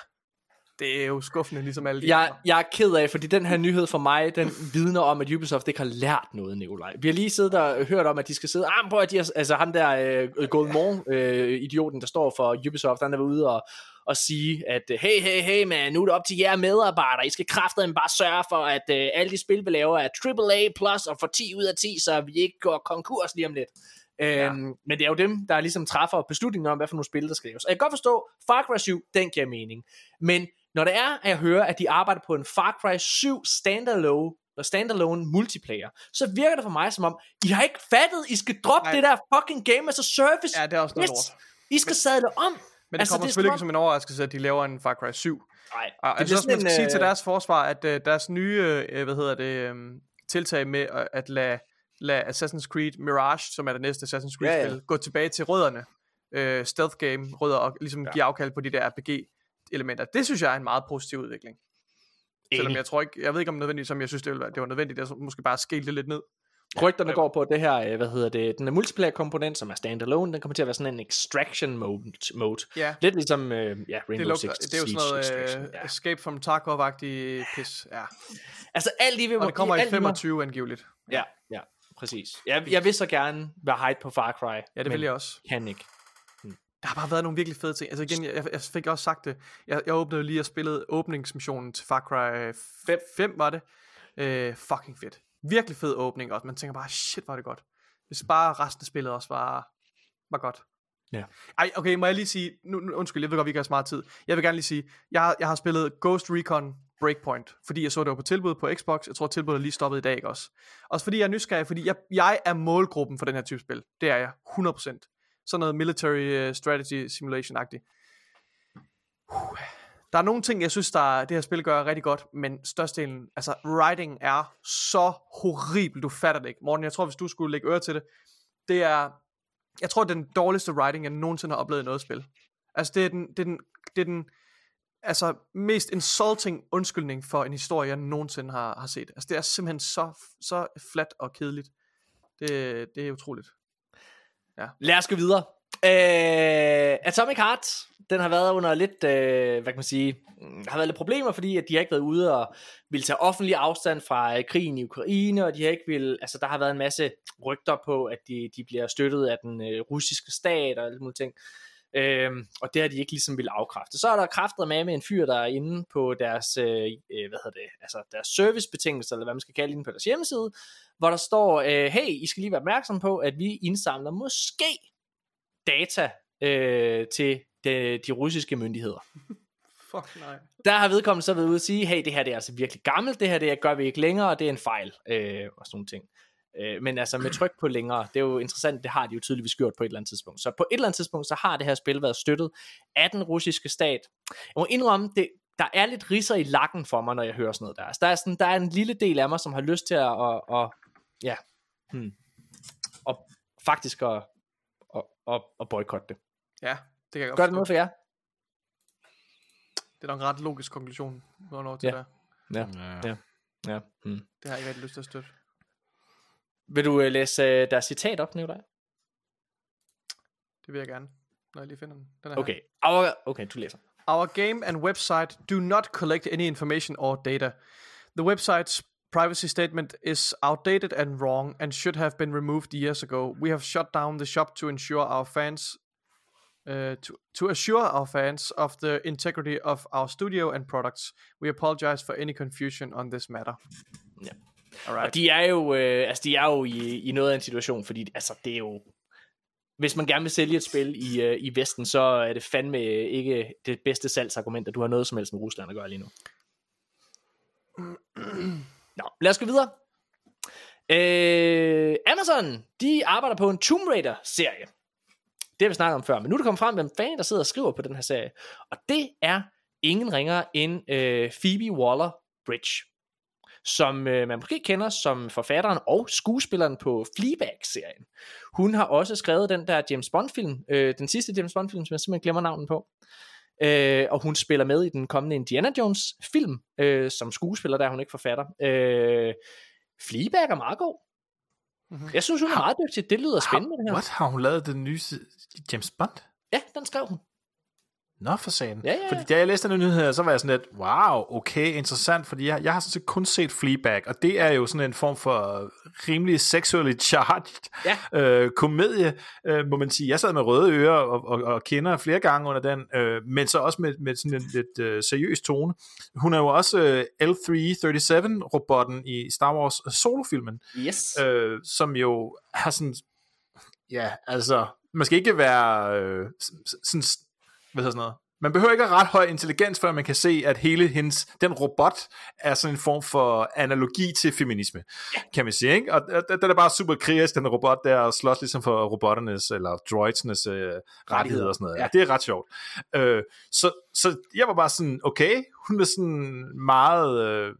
Speaker 2: det er jo skuffende, ligesom alle de
Speaker 1: Jeg,
Speaker 2: andre.
Speaker 1: jeg er ked af, fordi den her nyhed for mig, den vidner om, at Ubisoft ikke har lært noget, Nikolaj. Vi har lige siddet og hørt om, at de skal sidde, ah, prøv at de har, altså ham der, øh, Goldmore, øh, idioten, der står for Ubisoft, han er ude og, og sige, at øh, hey, hey, hey, man, nu er det op til jer medarbejdere, I skal kraftedeme bare sørge for, at øh, alle de spil, vi laver, er AAA+, plus og for 10 ud af 10, så vi ikke går konkurs lige om lidt. Øhm, Men det er jo dem, der ligesom træffer beslutningen om, hvad for nogle spil, der skal laves. Og jeg kan godt forstå, Far Cry 7, den giver mening. Men når det er, at jeg hører, at de arbejder på en Far Cry 7 standalone, eller standalone multiplayer, så virker det for mig som om, I har ikke fattet, I skal droppe
Speaker 2: Nej.
Speaker 1: det der fucking game as a service.
Speaker 2: Ja, det er også noget lort.
Speaker 1: I skal sadle om.
Speaker 2: Men det altså, kommer
Speaker 1: det
Speaker 2: selvfølgelig
Speaker 1: som
Speaker 2: ikke som en overraskelse, at de laver en Far Cry 7.
Speaker 1: Nej,
Speaker 2: Og jeg
Speaker 1: det
Speaker 2: synes også, man skal sige
Speaker 1: øh,
Speaker 2: til deres forsvar, at uh, deres nye, uh, hvad hedder det, um, tiltag med at, at lade, lade Assassin's Creed Mirage, som er det næste Assassin's Creed-spil,
Speaker 1: Ja,
Speaker 2: ja, gå tilbage til rødderne. Uh, stealth game rødder, og ligesom ja. give afkald på de der RPG-elementer. Det synes jeg er en meget positiv udvikling. Selvom jeg tror ikke, jeg ved ikke om nødvendigt, som jeg synes, det, ville være, det var nødvendigt, at måske bare skale det lidt ned.
Speaker 1: Rygterne går på, det her, øh, hvad hedder det, den er multiplayer komponent, som er standalone, den kommer til at være sådan en extraction mode. mode.
Speaker 2: Ja,
Speaker 1: Lidt ligesom, øh, ja,
Speaker 2: det,
Speaker 1: Rainbow
Speaker 2: lugter,
Speaker 1: Six
Speaker 2: det er jo sådan noget
Speaker 1: Ja.
Speaker 2: Escape from Tarkov-agtig pis. Ja.
Speaker 1: Altså alt i vil
Speaker 2: Og det kommer i
Speaker 1: alt mig-
Speaker 2: 25 angiveligt.
Speaker 1: Ja, ja, præcis. Jeg, jeg vil så gerne være hype på Far Cry.
Speaker 2: Ja, det vil jeg også.
Speaker 1: kan ikke.
Speaker 2: Der har bare været nogle virkelig fede ting. Altså igen, jeg, jeg fik også sagt det. Jeg, jeg åbnede lige og spillede åbningsmissionen til Far Cry 5, 5 var det. Øh, fucking fedt. Virkelig fed åbning også. Man tænker bare, shit, var det godt. Hvis bare resten af spillet også var, var godt.
Speaker 1: Ja.
Speaker 2: Ej, okay, må jeg lige sige, nu, nu, undskyld, jeg ved godt, vi ikke har så meget tid. Jeg vil gerne lige sige, jeg, har- jeg har spillet Ghost Recon Breakpoint, fordi jeg så det var på tilbud på Xbox. Jeg tror, tilbuddet er lige stoppet i dag, ikke også? Også fordi jeg er nysgerrig, fordi jeg, jeg er målgruppen for den her type spil. Det er jeg, 100%. Sådan noget military uh, strategy simulation-agtigt. Uh, der er nogle ting, jeg synes, der det her spil gør rigtig godt, men størstedelen, altså writing er så horribel, du fatter det ikke. Morten, jeg tror, hvis du skulle lægge øre til det, det er, jeg tror, det er den dårligste writing, jeg nogensinde har oplevet i noget spil. Altså, det er den, det er den, det er den altså, mest insulting undskyldning for en historie, jeg nogensinde har, har set. Altså, det er simpelthen så, så flat og kedeligt. Det, det er utroligt.
Speaker 1: Lad os gå videre. Øh, Atomic Heart, den har været under lidt, øh, hvad kan man sige, har været lidt problemer, fordi at de har ikke været ude og ville tage offentlig afstand fra øh, krigen i Ukraine, og de har ikke vil, altså der har været en masse rygter på, at de, de bliver støttet af den øh, russiske stat og alt muligt ting. Øhm, og det har de ikke ligesom ville afkræfte. Så er der kræftet med med en fyr, der er inde på deres, øh, øh, hvad hedder det, altså deres servicebetingelser, eller hvad man skal kalde det på deres hjemmeside, hvor der står, øh, hey, I skal lige være opmærksom på, at vi indsamler måske data øh, til de, de russiske myndigheder. [laughs]
Speaker 2: Fuck nej.
Speaker 1: Der har vedkommende så været ude at sige, hey, det her det er altså virkelig gammelt, det her det gør vi ikke længere, og det er en fejl, øh, og sådan nogle ting. Øh, men altså med tryk på længere, det er jo interessant, det har de jo tydeligvis gjort på et eller andet tidspunkt. Så på et eller andet tidspunkt, så har det her spil været støttet af den russiske stat. Jeg må indrømme, det, der er lidt risser i lakken for mig, når jeg hører sådan noget der. Altså, der, er sådan, der er en lille del af mig, som har lyst til at, og, og, ja, hmm, og faktisk at, og, og, og boykotte det.
Speaker 2: Ja, det kan jeg godt
Speaker 1: Gør det noget for jer?
Speaker 2: Det er nok en ret logisk konklusion, hvornår til
Speaker 1: Ja.
Speaker 2: ja.
Speaker 1: Ja.
Speaker 3: Ja.
Speaker 1: Ja. ja. Hmm.
Speaker 2: Det har jeg ikke rigtig lyst til at støtte.
Speaker 1: Vil du uh, læse uh, deres citat op, Nikolaj?
Speaker 2: Det vil jeg gerne, når jeg lige finder den. den er her.
Speaker 1: Okay. Our, okay, du læser.
Speaker 2: Our game and website do not collect any information or data. The website's privacy statement is outdated and wrong and should have been removed years ago. We have shut down the shop to ensure our fans uh, to, to assure our fans of the integrity of our studio and products. We apologize for any confusion on this matter.
Speaker 1: Ja.
Speaker 2: Alright.
Speaker 1: Og de er jo, øh, altså de er jo i, i noget af en situation, fordi altså det er jo, hvis man gerne vil sælge et spil i, øh, i Vesten, så er det fandme ikke det bedste salgsargument, at du har noget som helst med Rusland at gøre lige nu. [clears throat] Nå, lad os gå videre. Øh, Amazon, de arbejder på en Tomb Raider-serie. Det har vi snakket om før, men nu er det kommet frem, hvem fanden der sidder og skriver på den her serie. Og det er ingen ringer end øh, Phoebe Waller-Bridge som øh, man måske kender som forfatteren og skuespilleren på Fleabag-serien. Hun har også skrevet den der James Bond-film, øh, den sidste James Bond-film, som jeg simpelthen glemmer navnet på. Øh, og hun spiller med i den kommende Indiana Jones-film, øh, som skuespiller, der er hun ikke forfatter. Øh, Fleabag er meget god.
Speaker 2: Mhm.
Speaker 1: Jeg synes, hun er meget dygtig. Det lyder spændende, det her.
Speaker 3: What? Har hun lavet den nye James Bond?
Speaker 1: Ja, den skrev hun.
Speaker 3: Nå, for sagen.
Speaker 1: Ja, ja, ja.
Speaker 3: Fordi da jeg læste den nyhed så var jeg sådan lidt, wow, okay, interessant, fordi jeg, jeg har sådan set kun set Fleabag, og det er jo sådan en form for rimelig sexually charged
Speaker 1: Ja.
Speaker 3: øh, komedie, øh, må man sige. Jeg sad med røde ører og, og, og kender flere gange under den, øh, men så også med, med sådan en lidt øh, seriøs tone. Hun er jo også øh, L337-robotten i Star Wars solofilmen,
Speaker 1: Yes.
Speaker 3: øh, som jo har sådan, ja, altså, man skal ikke være øh, sådan, hvad hedder sådan noget, man behøver ikke have ret høj intelligens, før man kan se, at hele hendes, den robot er sådan en form for analogi til feminisme, kan man sige, ikke? Og og den er bare super krigerisk, den robot der, og slås ligesom for robotternes, eller droidsenes øh, rettigheder og sådan noget.
Speaker 1: Ja.
Speaker 3: Ja. Det er ret sjovt. Øh, så, så jeg var bare sådan, okay, hun er sådan meget øh,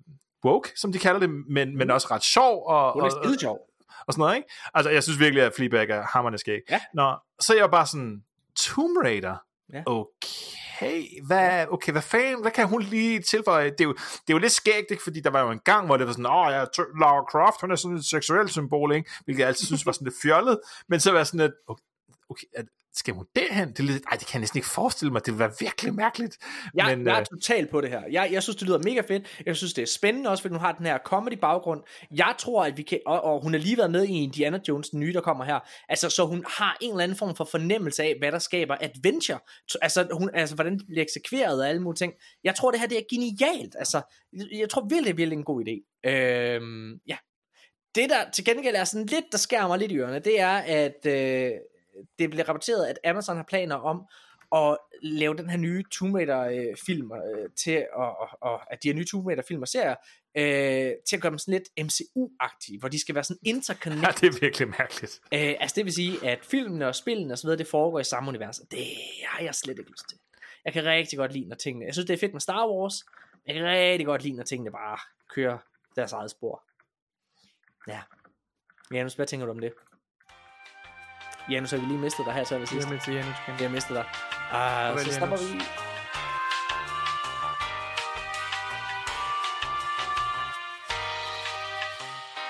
Speaker 3: woke, som de kalder det, men, men også ret sjov, og,
Speaker 1: Hun er
Speaker 3: og,
Speaker 1: skide sjov.
Speaker 3: og sådan noget, ikke? Altså, jeg synes virkelig, at Fleabag er hammerende skæg.
Speaker 1: Ja.
Speaker 3: Nå, så jeg bare sådan, Tomb Raider?
Speaker 1: Ja.
Speaker 3: Okay, hvad, okay, hvad fanden, hvad kan hun lige tilføje? Det er jo, det er jo lidt skægt, ikke? Fordi der var jo en gang, hvor det var sådan, åh ja, T- Lara Croft, hun er sådan et seksuelt symbol, ikke? Hvilket jeg altid synes var sådan lidt fjollet. Men så var sådan lidt, okay, okay at, skal hun derhen? Det, er lidt, ej, det kan jeg næsten ikke forestille mig. Det ville være virkelig mærkeligt.
Speaker 1: Jeg,
Speaker 3: Men,
Speaker 1: jeg er
Speaker 3: øh,
Speaker 1: totalt på det her. Jeg, jeg synes, det lyder mega fedt. Jeg synes, det er spændende også, fordi hun har den her comedy-baggrund. Jeg tror, at vi kan... Og, og hun har lige været med i Indiana Jones, den nye, der kommer her. Altså, så hun har en eller anden form for fornemmelse af, hvad der skaber adventure. Så- Altså, hun, altså hvordan det bliver eksekveret og alle mulige ting. Jeg tror, det her det er genialt. Altså, jeg, tror virkelig, det er virkelig en god idé. Øhm, ja. Det, der til gengæld er sådan lidt, der skærer mig lidt i ørerne, det er, at øh, det bliver rapporteret, at Amazon har planer om at lave den her nye Tomb Raider øh, øh, til og, og, og at de her nye Tomb Raider film og serier øh, til at gøre dem sådan lidt MCU-agtige, hvor de skal være sådan [laughs]
Speaker 3: ja,
Speaker 1: interconnected.
Speaker 3: det er virkelig mærkeligt.
Speaker 1: øh, altså det vil sige, at filmene og spillene og så videre, det foregår i samme univers. og Det har jeg slet ikke lyst til. Jeg kan rigtig godt lide, når tingene... Jeg synes, det er fedt med Star Wars. Jeg kan rigtig godt lide, når tingene bare kører deres eget spor. Ja. Janus, hvad tænker du om det? Janus, har vi lige mistet dig her til sidst?
Speaker 2: med til Janus.
Speaker 1: Vi har mistet dig. Ah,
Speaker 2: Farvel,
Speaker 1: så
Speaker 2: Janus.
Speaker 1: vi.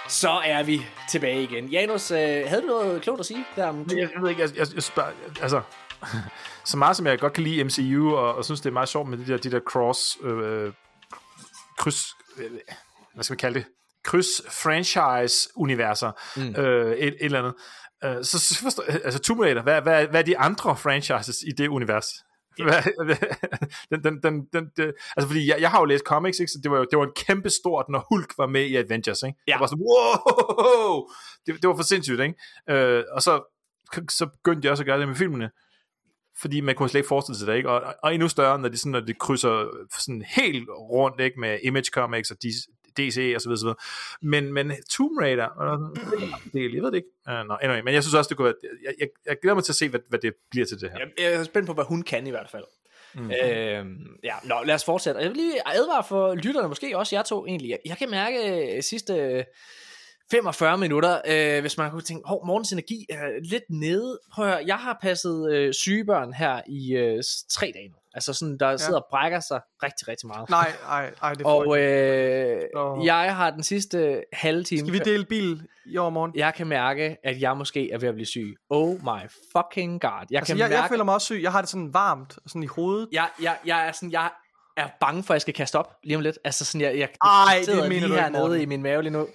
Speaker 1: Så er vi tilbage igen. Janus, øh, havde du noget klogt at sige der om
Speaker 3: Jeg, jeg ved ikke, jeg, jeg, jeg spørger, altså, [laughs] så meget som jeg godt kan lide MCU, og, og synes, det er meget sjovt med de der, de der cross, øh, kryds, øh, hvad skal vi kalde det, kryds franchise-universer, mm. øh, et, et eller andet. Øh, så, så forstår, altså Tomb Raider, hvad, hvad, hvad er de andre franchises i det univers? [laughs] Den, den, den, den, den, altså fordi jeg, jeg har jo læst comics, ikke? så det var jo det var en kæmpe stort, når Hulk var med i Avengers, ikke?
Speaker 1: Ja.
Speaker 3: Det var sådan, wow! Det, det var for sindssygt, ikke? Øh, og så, så begyndte jeg også at gøre det med filmene, fordi man kunne slet ikke forestille sig det, ikke? Og, og endnu større, når de, sådan, når de krydser sådan helt rundt, ikke? Med Image Comics og DC og så videre, så videre. Men, men Tomb Raider, og det, jeg ved det ikke. Uh, no, anyway, men jeg synes også, det kunne være, jeg, jeg, jeg glæder mig til at se, hvad, hvad det bliver til det her.
Speaker 1: Jeg, jeg er spændt på, hvad hun kan i hvert fald. Mm. Øhm, ja, nå, lad os fortsætte. Og Jeg vil lige advare for lytterne, måske også jer to egentlig. Jeg kan mærke øh, sidste 45 minutter, øh, hvis man kunne tænke, hov, morgens energi er lidt nede. Prøv at høre, jeg har passet øh, sygebørn her i øh, tre dage nu. Altså sådan, der ja. sidder og brækker sig rigtig, rigtig meget.
Speaker 2: Nej, nej, nej, det [laughs]
Speaker 1: og
Speaker 2: frygteligt.
Speaker 1: øh, jeg har den sidste halve time...
Speaker 2: Skal vi dele bil i overmorgen?
Speaker 1: Jeg kan mærke, at jeg måske er ved at blive syg. Oh my fucking god. Jeg
Speaker 2: Altså,
Speaker 1: kan
Speaker 2: jeg,
Speaker 1: mærke,
Speaker 2: jeg føler mig også syg. Jeg har det sådan varmt sådan i hovedet.
Speaker 1: jeg, jeg, jeg er sådan, jeg er bange for, at jeg skal kaste op lige om lidt. Altså sådan, jeg, jeg
Speaker 2: Ej, det
Speaker 1: sidder
Speaker 2: mener
Speaker 1: lige
Speaker 2: du
Speaker 1: hernede i min mave lige nu.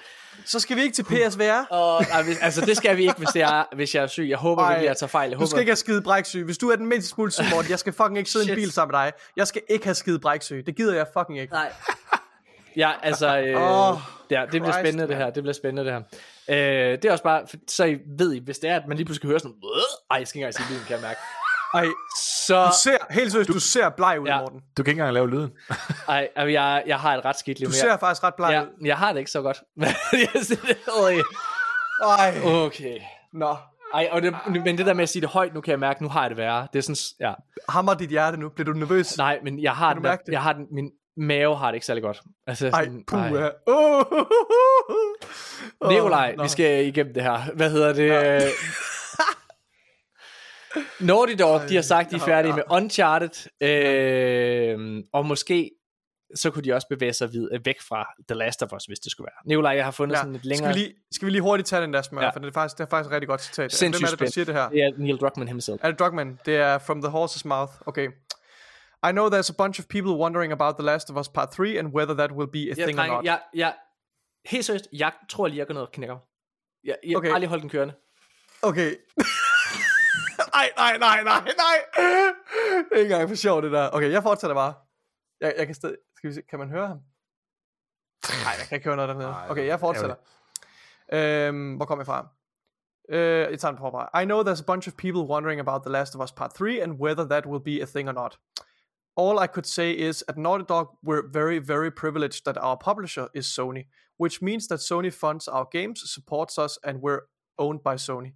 Speaker 2: Så skal vi ikke til PSVR.
Speaker 1: Og, nej, hvis, altså det skal vi ikke, hvis, det er, hvis jeg er syg. Jeg håber
Speaker 2: Ej,
Speaker 1: virkelig, jeg tager fejl. Jeg
Speaker 2: Du
Speaker 1: håber,
Speaker 2: skal ikke have skide bræksyg. Hvis du er den mindste smule Morten, jeg skal fucking ikke sidde i en bil sammen med dig. Jeg skal ikke have skide bræksyg. Det gider jeg fucking ikke.
Speaker 1: Nej. Ja, altså, øh, oh, ja, det bliver
Speaker 2: Christ,
Speaker 1: spændende det
Speaker 2: mand.
Speaker 1: her, det bliver spændende det her. Øh, det er også bare, så I ved I, hvis det er, at man lige pludselig kan høre sådan, "Åh!" ej, jeg skal ikke engang sige lyden, kan jeg mærke.
Speaker 2: Ej,
Speaker 1: Så,
Speaker 2: du ser, helt seriøst, du ser bleg ud,
Speaker 1: Ja.
Speaker 2: Morten.
Speaker 3: Du kan ikke engang lave lyden. [laughs]
Speaker 1: ej, altså, jeg, jeg har et ret skidt liv.
Speaker 2: Du ser
Speaker 1: jeg,
Speaker 2: faktisk ret bleg
Speaker 1: ja,
Speaker 2: ud.
Speaker 1: jeg har det ikke så godt. [laughs]
Speaker 2: Ej,
Speaker 1: okay.
Speaker 2: nå.
Speaker 1: Ej, og det, men det der med at sige det højt, nu kan jeg mærke, nu har jeg det værre. Det er sådan, ja.
Speaker 2: Hammer dit hjerte nu. Bliver du nervøs?
Speaker 1: Nej, men jeg har
Speaker 2: du
Speaker 1: den, jeg har den, min mave har det ikke særlig godt. Altså,
Speaker 2: Ej,
Speaker 1: sådan,
Speaker 2: puh.
Speaker 1: ej.
Speaker 2: ja. [laughs] Uh, uh,
Speaker 1: Nikolaj,
Speaker 2: nå.
Speaker 1: vi skal igennem det her. Hvad hedder det? Ja. Naughty Dog, de har sagt, de er
Speaker 2: Ej,
Speaker 1: færdige
Speaker 2: ja.
Speaker 1: med Uncharted, øh, og måske så kunne de også bevæge sig vid- væk fra The Last of Us, hvis det skulle være. Nikolaj, jeg har fundet
Speaker 2: Ja.
Speaker 1: sådan et
Speaker 2: Skal
Speaker 1: længere...
Speaker 2: vi, lige, skal vi lige hurtigt tage den der smør,
Speaker 1: Ja.
Speaker 2: ja. for det er, faktisk, det er faktisk et rigtig godt citat.
Speaker 1: Sindssygt
Speaker 2: Hvem er det, der siger det her?
Speaker 1: Det er Neil Druckmann himself.
Speaker 2: Er det Drugman? Det er From the Horse's Mouth. Okay. I know there's a bunch of people wondering about The Last of Us Part 3 and whether that will be a
Speaker 1: Ja,
Speaker 2: thing or
Speaker 1: drenge,
Speaker 2: not.
Speaker 1: jeg, jeg, helt seriøst, jeg tror lige, jeg går ned og knækker. Jeg, jeg
Speaker 2: Okay.
Speaker 1: har lige holdt den kørende.
Speaker 2: Okay. [laughs] nej, nej, nej, nej, nej. Det er ikke engang for sjovt, det der. Okay, jeg fortsætter bare. Jeg, jeg kan stadig... Skal vi se, kan man høre ham? Nej, jeg kan ikke høre noget dernede. Okay, jeg fortsætter. Øhm, hvor kom jeg fra? Øh, jeg tager den fra. I know there's a bunch of people wondering about The Last of Us Part 3 and whether that will be a thing or not. All I could say is at Naughty Dog we're very, very privileged that our publisher is Sony, which means that Sony funds our games, supports us, and we're owned by Sony.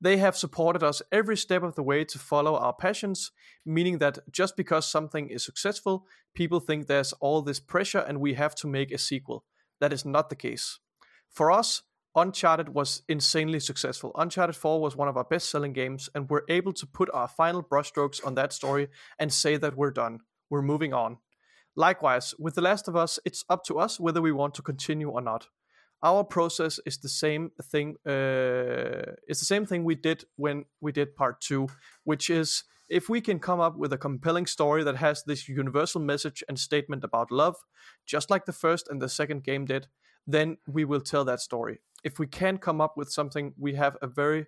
Speaker 2: They have supported us every step of the way to follow our passions, meaning that just because something is successful, people think there's all this pressure and we have to make a sequel. That is not the case. For us, Uncharted was insanely successful. Uncharted 4 was one of our best selling games, and we're able to put our final brushstrokes on that story and say that we're done. We're moving on. Likewise, with The Last of Us, it's up to us whether we want to continue or not. Our process is the same thing. Uh, it's the same thing we did when we did part two, which is if we can come up with a compelling story that has this universal message and statement about love, just like the first and the second game did, then we will tell that story. If we can come up with something, we have a very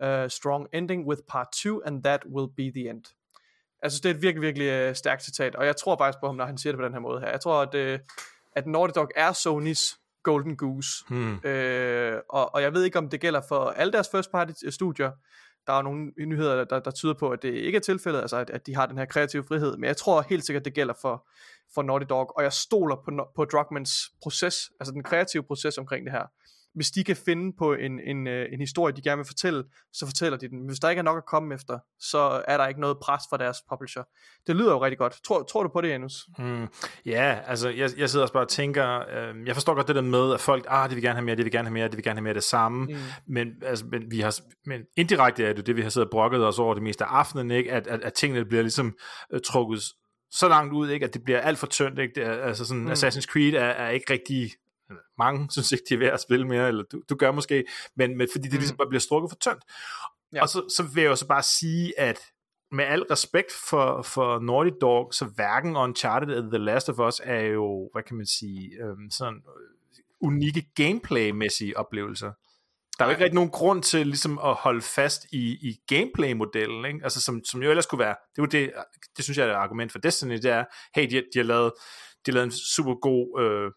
Speaker 2: uh, strong ending with part two, and that will be the end. Jeg synes, det er et virkelig, virkelig uh, stærkt citat, og jeg tror faktisk på ham, når han siger det på den her måde her. Jeg tror, at, uh, at Naughty Dog er Sonys Golden Goose.
Speaker 3: Hmm.
Speaker 2: Øh, og, og jeg ved ikke, om det gælder for alle deres first party studier. Der er nogle nyheder, der, der tyder på, at det ikke er tilfældet, altså at, at de har den her kreative frihed. Men jeg tror helt sikkert, det gælder for, for Naughty Dog, og jeg stoler på, på Druckmans proces, altså den kreative proces omkring det her. Hvis de kan finde på en, en, øh, en historie, de gerne vil fortælle, så fortæller de den. Hvis der ikke er nok at komme efter, så er der ikke noget pres fra deres publisher. Det lyder jo rigtig godt. Tror, tror du på det, Janus?
Speaker 3: Mm, ja, altså jeg, jeg sidder også bare og tænker, øh, jeg forstår godt det der med, at folk, ah, de vil gerne have mere, de vil gerne have mere, de vil gerne have mere af det samme, mm. men, altså, men, vi har, men indirekte er det det, vi har siddet og brokket os over det meste af aftenen, ikke? At, at, at tingene bliver ligesom øh, trukket så langt ud, ikke? at det bliver alt for tyndt. Ikke? Det er, altså sådan, mm. Assassin's Creed er, er ikke rigtig mange [laughs] synes ikke, de er ved at spille mere, eller du, du gør måske, men, men fordi det mm. ligesom bare bliver strukket for tyndt. Ja. Og så, så vil jeg jo så bare sige, at med al respekt for, for Naughty Dog, så hverken Uncharted eller The Last of Us er jo, hvad kan man sige, øhm, sådan øh, unikke gameplay-mæssige oplevelser. Der er jo ikke rigtig nogen grund til ligesom at holde fast i, i gameplay-modellen, ikke? Altså, som, som jo ellers kunne være, det, er det, det synes jeg er et argument for Destiny, det er, hey, de, de har lavet, de har lavet en super god øh,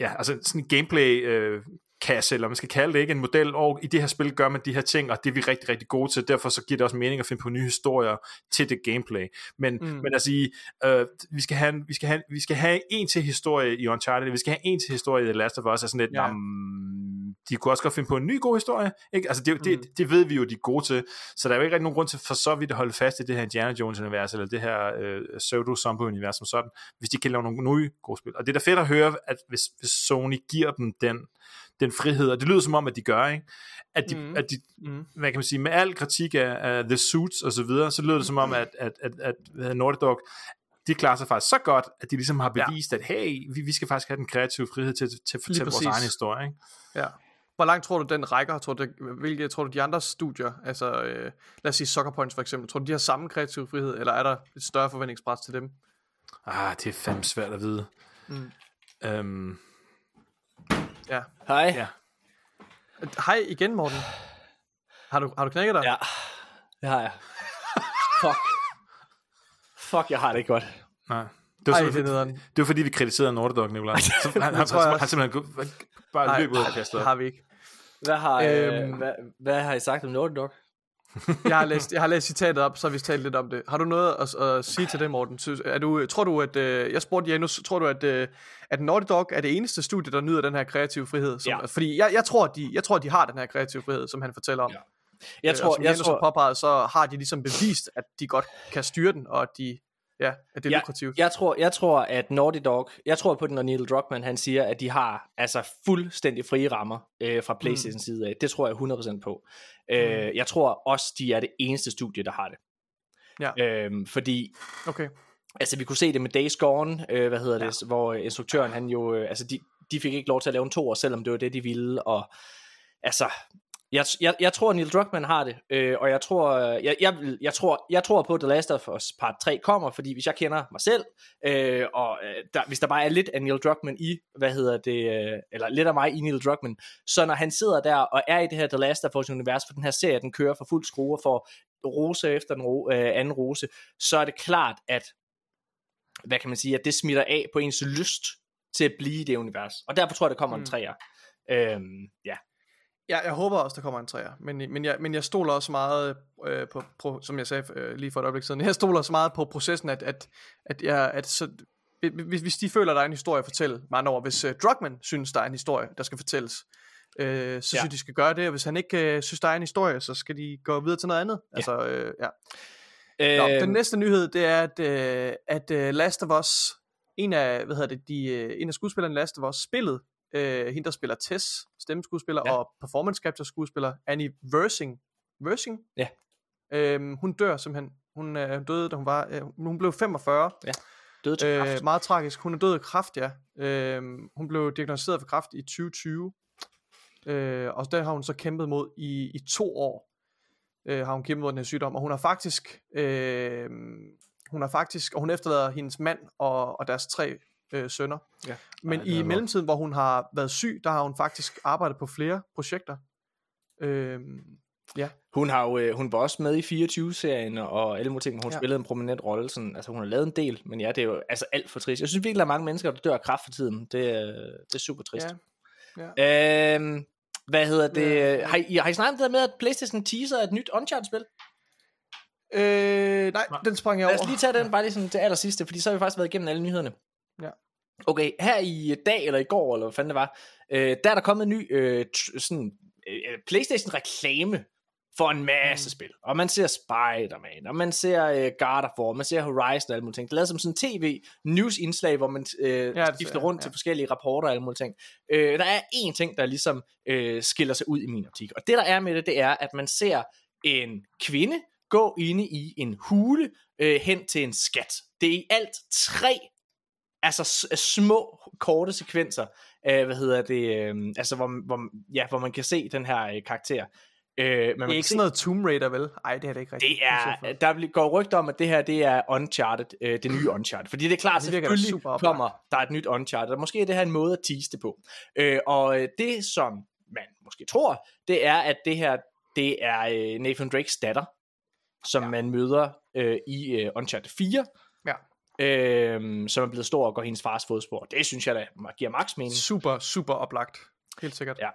Speaker 3: ja, altså sådan en gameplay øh, kasse, eller man skal kalde det, ikke en model, og i det her spil gør man de her ting, og det er vi rigtig, rigtig gode til, derfor så giver det også mening at finde på nye historier til det gameplay. Men, mm. men sige, øh, vi, skal have, vi, skal have, vi skal have en til historie i Uncharted, vi skal have en til historie i The Last of Us, er sådan lidt, ja. um, de kunne også godt finde på en ny god historie, ikke? Altså det, mm. det, det ved vi jo, de er gode til, så der er jo ikke rigtig nogen grund til for så vidt at holde fast i det her Indiana Jones-univers, eller det her øh, pseudo-zombie-univers som sådan, hvis de kan lave nogle nye gode spil. Og det er da fedt at høre, at hvis, hvis Sony giver dem den den frihed, og det lyder som om, at de gør, ikke? At de, mm. at de mm. hvad kan man sige, med al kritik af, af The Suits og så videre, så lyder det som om, at, at, at, at Naughty Dog, de klarer sig faktisk så godt, at de ligesom har bevist, ja. at hey, vi, vi skal faktisk have den kreative frihed til, til at fortælle vores egen historie, ikke?
Speaker 2: Ja. Hvor langt tror du, den rækker? Tror du, hvilke tror du, de andre studier, altså øh, lad os sige Soccer Points for eksempel, tror du, de har samme kreative frihed, eller er der et større forventningspres til dem?
Speaker 3: Ah, det er fandme svært at vide. Mm. Øhm,
Speaker 2: Ja.
Speaker 1: Hej. Ja.
Speaker 2: Hej igen, Morten. Har du, har du knækket dig?
Speaker 1: Ja, det har jeg. Fuck. Fuck, jeg har det ikke godt.
Speaker 3: Nej. Det var, Ej, det, er det var fordi, vi kritiserede Norderdog, Nicolaj. [laughs] Så han, han, han, han, han simpelthen bare løb ud af kastet.
Speaker 2: har vi ikke.
Speaker 1: Hvad har, øh, øhm, hvad, hvad har I sagt om Norderdog? [laughs]
Speaker 2: jeg, har læst, jeg har læst citatet op, så har vi talt lidt om det. Har du noget at, at sige til det, Morten? Synes, er du, tror du, at... Øh, jeg spurgte Janus, tror du, at, øh, at Naughty Dog er det eneste studie, der nyder den her kreative frihed? Som, ja. Fordi jeg, jeg, tror, de, jeg tror, de har den her kreative frihed, som han fortæller om. Ja.
Speaker 1: Jeg tror, øh, som
Speaker 2: jeg
Speaker 1: Janus tror...
Speaker 2: har påpeget, så har de ligesom bevist, at de godt kan styre den, og at de Ja, at det er
Speaker 1: ja,
Speaker 2: lukrativt.
Speaker 1: Jeg tror, jeg tror, at Naughty Dog, jeg tror på den, når Neil Druckmann han siger, at de har altså fuldstændig frie rammer øh, fra Playstation mm. side af. Det tror jeg 100% på. Øh, mm. Øh, jeg tror også, de er det eneste studie, der har det. Ja. Øhm, fordi,
Speaker 2: okay.
Speaker 1: altså vi kunne se det med Days Gone, øh, hvad hedder ja. det, hvor instruktøren han jo, øh, altså de, de fik ikke lov til at lave en to år, selvom det var det, de ville, og altså, jeg, jeg, jeg tror, Neil Druckmann har det, øh, og jeg tror, jeg, jeg, jeg, tror, jeg tror på, at The Last of Us Part 3 kommer, fordi hvis jeg kender mig selv, øh, og øh, der, hvis der bare er lidt af Neil Druckmann i, hvad hedder det, øh, eller lidt af mig i Neil Druckmann, så når han sidder der og er i det her The Last of Us univers, for den her serie, den kører for fuld skrue for rose efter den ro, øh, anden rose, så er det klart, at hvad kan man sige, at det smitter af på ens lyst til at blive i det univers. Og derfor tror jeg, der kommer mm. en træer. Øhm, ja.
Speaker 2: Ja, jeg håber også, der kommer en træer. Men, men, jeg, men jeg stoler også meget øh, på, på, som jeg sagde øh, lige for et øjeblik siden, [laughs] jeg stoler også meget på processen, at, at, at, jeg, at så, hvis, hvis de føler, der er en historie at fortælle, med andre ord, hvis uh, Druckmann synes, der er en historie, der skal fortælles, øh, så ja. synes de skal gøre det, og hvis han ikke øh, synes, der er en historie, så skal de gå videre til noget andet. Ja. Altså, øh, ja. Øh, Nå, den næste nyhed, det er, at, øh, at uh, Last of Us, en af, hvad hedder det, de, uh, en af skuespillerne Last of Us, spillet øh, hende der spiller Tess, stemmeskuespiller, ja. og performance capture skuespiller, Annie Versing. Versing?
Speaker 1: Ja.
Speaker 2: Øhm, hun dør simpelthen. Hun øh, døde, da hun var, øh, hun blev 45.
Speaker 1: Ja. Døde til kræft.
Speaker 2: Øh, meget tragisk. Hun er død af kræft, ja. Øh, hun blev diagnosticeret for kræft i 2020. Øh, og der har hun så kæmpet mod i, i to år. Øh, har hun kæmpet mod den her sygdom, og hun har faktisk, øh, hun har faktisk, og hun efterlader hendes mand og, og deres tre øh, sønner. Ja. Men Ej, i mellemtiden, hvor hun har været syg, der har hun faktisk arbejdet på flere projekter. Øh, ja.
Speaker 1: Hun har jo, øh, hun var også med i 24-serien og alle mulige ting, hun ja. spillede en prominent rolle. Sådan, altså hun har lavet en del, men ja, det er jo altså alt for trist. Jeg synes virkelig, der er mange mennesker, der dør af kræft for tiden. Det, det er super trist. Ja. Ja. Øhm, hvad hedder det? Ja. Har, I, har I snakket om det med, at Playstation teaser et nyt Uncharted-spil?
Speaker 2: Øh, nej, den sprang jeg over.
Speaker 1: Lad os lige tage den bare lige sådan til allersidste, fordi så har vi faktisk været igennem alle nyhederne.
Speaker 2: Ja.
Speaker 1: Okay, her i dag, eller i går, eller hvad fanden det var, øh, der er der kommet en ny øh, sådan, øh, Playstation-reklame for en masse mm. spil. Og man ser Spider-Man, og man ser øh, God of War, man ser Horizon og alle mulige ting. Det er lavet som sådan en tv-news-indslag, hvor man øh,
Speaker 2: Ja,
Speaker 1: skifter rundt
Speaker 2: ja.
Speaker 1: til forskellige rapporter og alle mulige ting. Øh, der er én ting, der ligesom øh, skiller sig ud i min optik. Og det der er med det, det er, at man ser en kvinde gå inde i en hule øh, hen til en skat. Det er i alt tre altså s- små, korte sekvenser, øh, hvad hedder det, øh, altså hvor, hvor, ja, hvor man kan se den her øh, karakter. Øh, men man
Speaker 2: Det er ikke
Speaker 1: se,
Speaker 2: sådan noget Tomb Raider, vel? Nej, det er det ikke rigtigt.
Speaker 1: det er, der går rygter om, at det her det er Uncharted, øh, det nye Uncharted. Fordi det er klart,
Speaker 2: Det
Speaker 1: selvfølgelig
Speaker 2: super
Speaker 1: kommer der et nyt Uncharted, og måske er det her en måde at tease det på. Øh, og øh, det, som man måske tror, det er, at det her, det er øh, Nathan Drakes datter, som ja. man møder øh, i øh, Uncharted 4,
Speaker 2: Ja.
Speaker 1: Øh, som er blevet stor og går hendes fars fodspor. Det synes jeg da giver max mening.
Speaker 2: Super, super oplagt. Helt sikkert.
Speaker 1: Ja.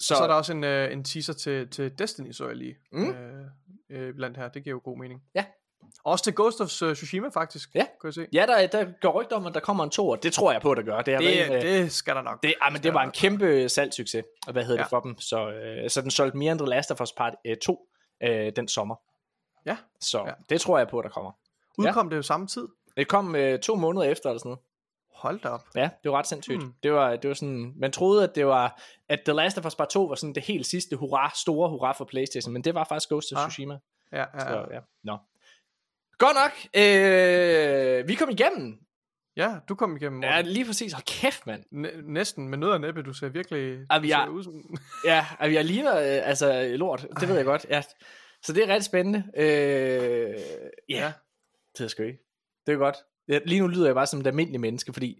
Speaker 2: Så, så er der også en, øh, en teaser til, til Destiny, så jeg lige.
Speaker 1: Mm.
Speaker 2: Øh, øh, blandt her. Det giver jo god mening.
Speaker 1: Ja.
Speaker 2: Også til Ghost of øh, Tsushima, faktisk.
Speaker 1: Ja.
Speaker 2: Kan jeg se.
Speaker 1: Ja, der, der går rygter om, at der kommer en toer. Det tror jeg på, der gør. Det, er
Speaker 2: Det,
Speaker 1: ren, øh,
Speaker 2: det skal der nok.
Speaker 1: Det, ah, men det var en kæmpe salgssucces, og hvad hedder
Speaker 2: Ja.
Speaker 1: det for dem. Så, øh, så den solgte mere end The Last of Us Part øh, 2 øh, den sommer.
Speaker 2: Ja.
Speaker 1: Så
Speaker 2: Ja.
Speaker 1: ja. det tror jeg på, der kommer.
Speaker 2: Udkom det jo samme tid?
Speaker 1: Det kom øh, to måneder efter eller sådan noget.
Speaker 2: Hold da op.
Speaker 1: Ja, det var ret sindssygt.
Speaker 2: Hmm.
Speaker 1: Det, var, det var sådan, man troede, at det var, at The Last of Us Part 2 var sådan det helt sidste hurra, store hurra for Playstation, men det var faktisk Ghost of
Speaker 2: Ah.
Speaker 1: Tsushima.
Speaker 2: Ja, ja,
Speaker 1: Så,
Speaker 2: ja.
Speaker 1: ja. Nå. Godt nok. Øh, vi kom igennem.
Speaker 2: ja du kom igennem.
Speaker 1: Ja,
Speaker 2: Morten.
Speaker 1: lige præcis. Hold kæft, mand.
Speaker 2: Næ- næsten med nød og næppe. Du ser virkelig
Speaker 1: Ah, vi
Speaker 2: ser
Speaker 1: er-
Speaker 2: ud som... [laughs]
Speaker 1: Ja, altså, jeg ligner øh, altså lort. Det ved jeg godt. Ja. Så det er rigtig spændende. Øh, ja,
Speaker 2: Ja.
Speaker 1: det er sgu ikke. Det er godt. Ja, lige nu lyder jeg bare som et almindeligt menneske, fordi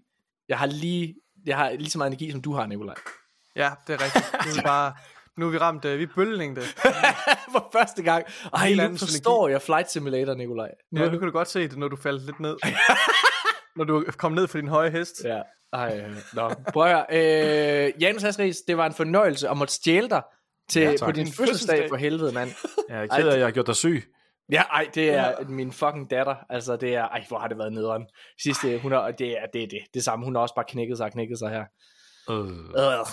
Speaker 1: jeg har lige, jeg har lige så meget energi, som du har, Nikolaj.
Speaker 2: Ja, det er rigtigt. Nu er vi bare... Nu er vi ramt, øh, vi er bølgelængde. [laughs]
Speaker 1: For første gang. Ej, nu forstår jeg Flight Simulator, Nikolaj. Nu,
Speaker 2: Ja, nu kan du godt se det, når du faldt lidt ned. [laughs] når du kom ned for din høje hest.
Speaker 1: ja. Ej, øh, nå. Prøv at høre. Øh, Janus Hasris, det var en fornøjelse at måtte stjæle dig til,
Speaker 3: Ja,
Speaker 1: ja,
Speaker 3: tak.
Speaker 1: på din fødselsdag
Speaker 2: fødselsdag.
Speaker 1: for helvede, mand.
Speaker 3: Jeg er ked af, at jeg har gjort dig syg.
Speaker 1: Ja, ej, det er ja. min fucking datter. Altså, det er, ej, hvor har det været nederen. Sidste, hun har, det er det, er det, det samme. Hun har også bare knækket sig og knækket sig her.
Speaker 3: Øh.
Speaker 1: Øh.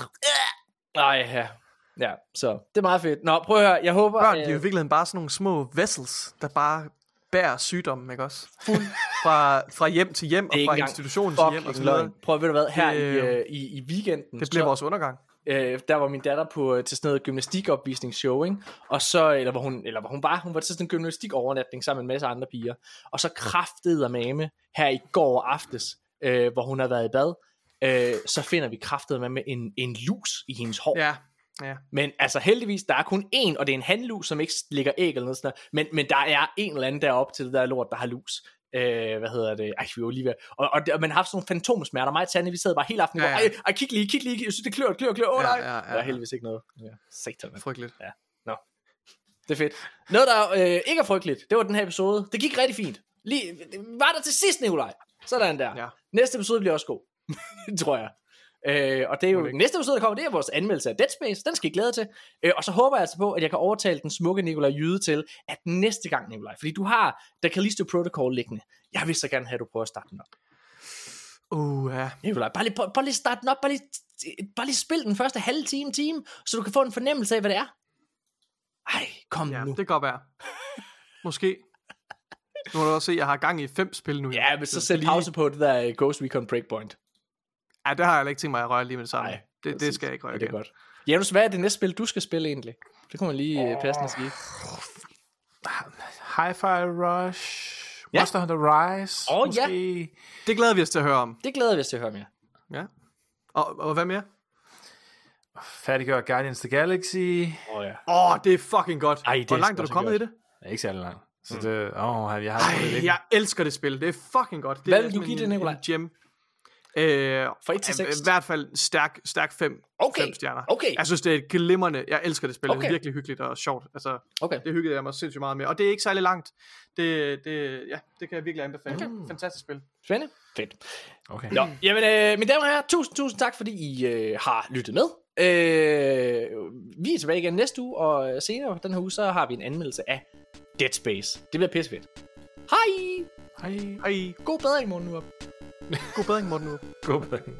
Speaker 1: Ej, ja. Ja, så det er meget fedt. Nå, prøv at høre, jeg håber...
Speaker 2: Børn, de er jo i
Speaker 1: øh,
Speaker 2: virkeligheden bare sådan nogle små vessels, der bare bærer sygdommen, ikke også? Fuld fra, fra hjem til hjem, og fra institution til hjem, og
Speaker 1: fucking
Speaker 2: så videre.
Speaker 1: løgn. Prøv at ved du hvad, her
Speaker 2: Det,
Speaker 1: i,
Speaker 2: øh,
Speaker 1: øh, i, i weekenden,
Speaker 2: Det bliver
Speaker 1: så,
Speaker 2: vores undergang.
Speaker 1: Øh, der var min datter på øh, til sådan noget gymnastikopvisningsshow, ikke? Og så, eller hvor hun, eller hvor hun var, hun var til sådan en gymnastik-overnatning sammen med en masse andre piger. Og så kraftede af mame her i går aftes, øh, hvor hun har været i bad, øh, så finder vi kraftet med, med en, en lus i hendes hår.
Speaker 2: Ja, ja.
Speaker 1: Men altså heldigvis, der er kun én, og det er en handlus, som ikke ligger æg eller noget sådan noget. Men, men der er en eller anden deroppe til det der lort, der har lus. Øh, hvad hedder det? Ej, vi var lige ved. Og, og, og man har haft sådan nogle fantomsmerter. Mig og Tanne, vi sad bare hele aftenen.
Speaker 2: Ja,
Speaker 1: Ja,
Speaker 2: ja.
Speaker 1: ja. Ej, ej, kig lige, kig lige. Jeg synes, det klør, klør, klør. Åh, oh,
Speaker 2: Ja,
Speaker 1: nej.
Speaker 2: ja, ja,
Speaker 1: Der er
Speaker 2: ja.
Speaker 1: heldigvis ikke noget. Ja. Satan, mand.
Speaker 2: Frygteligt.
Speaker 1: Det er fedt. Noget, der øh, ikke er frygteligt, det var den her episode. Det gik rigtig fint. Lige, var der til sidst, Nikolaj? Sådan der.
Speaker 2: Ja.
Speaker 1: Næste episode bliver også god. [laughs] tror jeg. Øh, og det er jo,
Speaker 2: ikke?
Speaker 1: næste episode, der kommer, det er vores anmeldelse af Dead Space. Den skal I glæde til. Øh, og så håber jeg altså på, at jeg kan overtale den smukke Nikolaj Jyde til, at næste gang, Nikolaj, fordi du har The Callisto Protocol liggende. Jeg vil så gerne have, at du prøver at starte den op.
Speaker 2: Uh, ja.
Speaker 1: Nikolaj, bare lige, bare, bare lige starte den op. Bare lige, bare lige spil den første halve time, time, så du kan få en fornemmelse af, hvad det er. Ej, kom
Speaker 2: ja,
Speaker 1: nu.
Speaker 2: det kan godt være. Måske. Nu må du også se, at jeg har gang i fem spil nu.
Speaker 1: Ja, men så sæt
Speaker 2: lige-
Speaker 1: pause på det der øh, Ghost Recon Breakpoint.
Speaker 2: Ja, det har jeg ikke tænkt mig at røre lige med det samme.
Speaker 1: Nej,
Speaker 2: det, det skal jeg ikke røre
Speaker 1: Ja, det er
Speaker 2: igen.
Speaker 1: godt. Janus, hvad er det næste spil, du skal spille egentlig? Det kunne man lige oh. passende sige.
Speaker 3: Hi-Fi Rush.
Speaker 1: Ja.
Speaker 3: Monster Hunter Rise.
Speaker 1: Ja.
Speaker 3: måske.
Speaker 2: Det glæder vi os til at høre om.
Speaker 1: Det glæder vi os til at høre mere.
Speaker 2: Ja. Og, og hvad mere?
Speaker 3: Færdiggør Guardians of the Galaxy.
Speaker 1: Åh oh, ja.
Speaker 2: Oh, det er fucking godt.
Speaker 1: Ej, det
Speaker 2: Hvor langt er du kommet
Speaker 1: godt.
Speaker 2: i det?
Speaker 3: Det er ikke særlig langt. Så det, åh, jeg har
Speaker 2: Ej, jeg elsker det spil. Det er fucking godt. Det
Speaker 1: Hvad
Speaker 2: er
Speaker 1: vil du give det, Nikolaj?
Speaker 2: Gem. Øh,
Speaker 1: Fra et til seks?
Speaker 2: I hvert fald stærk, stærk fem,
Speaker 1: Okay,
Speaker 2: fem stjerner.
Speaker 1: okay.
Speaker 2: Jeg synes, det er et glimrende. Jeg elsker det spil. Det
Speaker 1: Okay.
Speaker 2: er virkelig hyggeligt og sjovt. Altså,
Speaker 1: Okay.
Speaker 2: det hyggede jeg mig sindssygt meget med. Og det er ikke særlig langt. Det, det, ja, det kan jeg virkelig anbefale. Okay. Fantastisk spil.
Speaker 1: Spændende. Fedt.
Speaker 3: Okay.
Speaker 1: Nå, jamen, øh, mine damer og herrer, tusind, tusind tak, fordi I øh, har lyttet med. Øh, vi er tilbage igen næste uge, og senere den her uge, så har vi en anmeldelse af Dead Space. Det bliver pissefedt. Hej!
Speaker 3: Hej.
Speaker 2: Hej.
Speaker 1: God bedring morgen nu op.
Speaker 2: God bedring, Morten Urup.
Speaker 3: God bedring.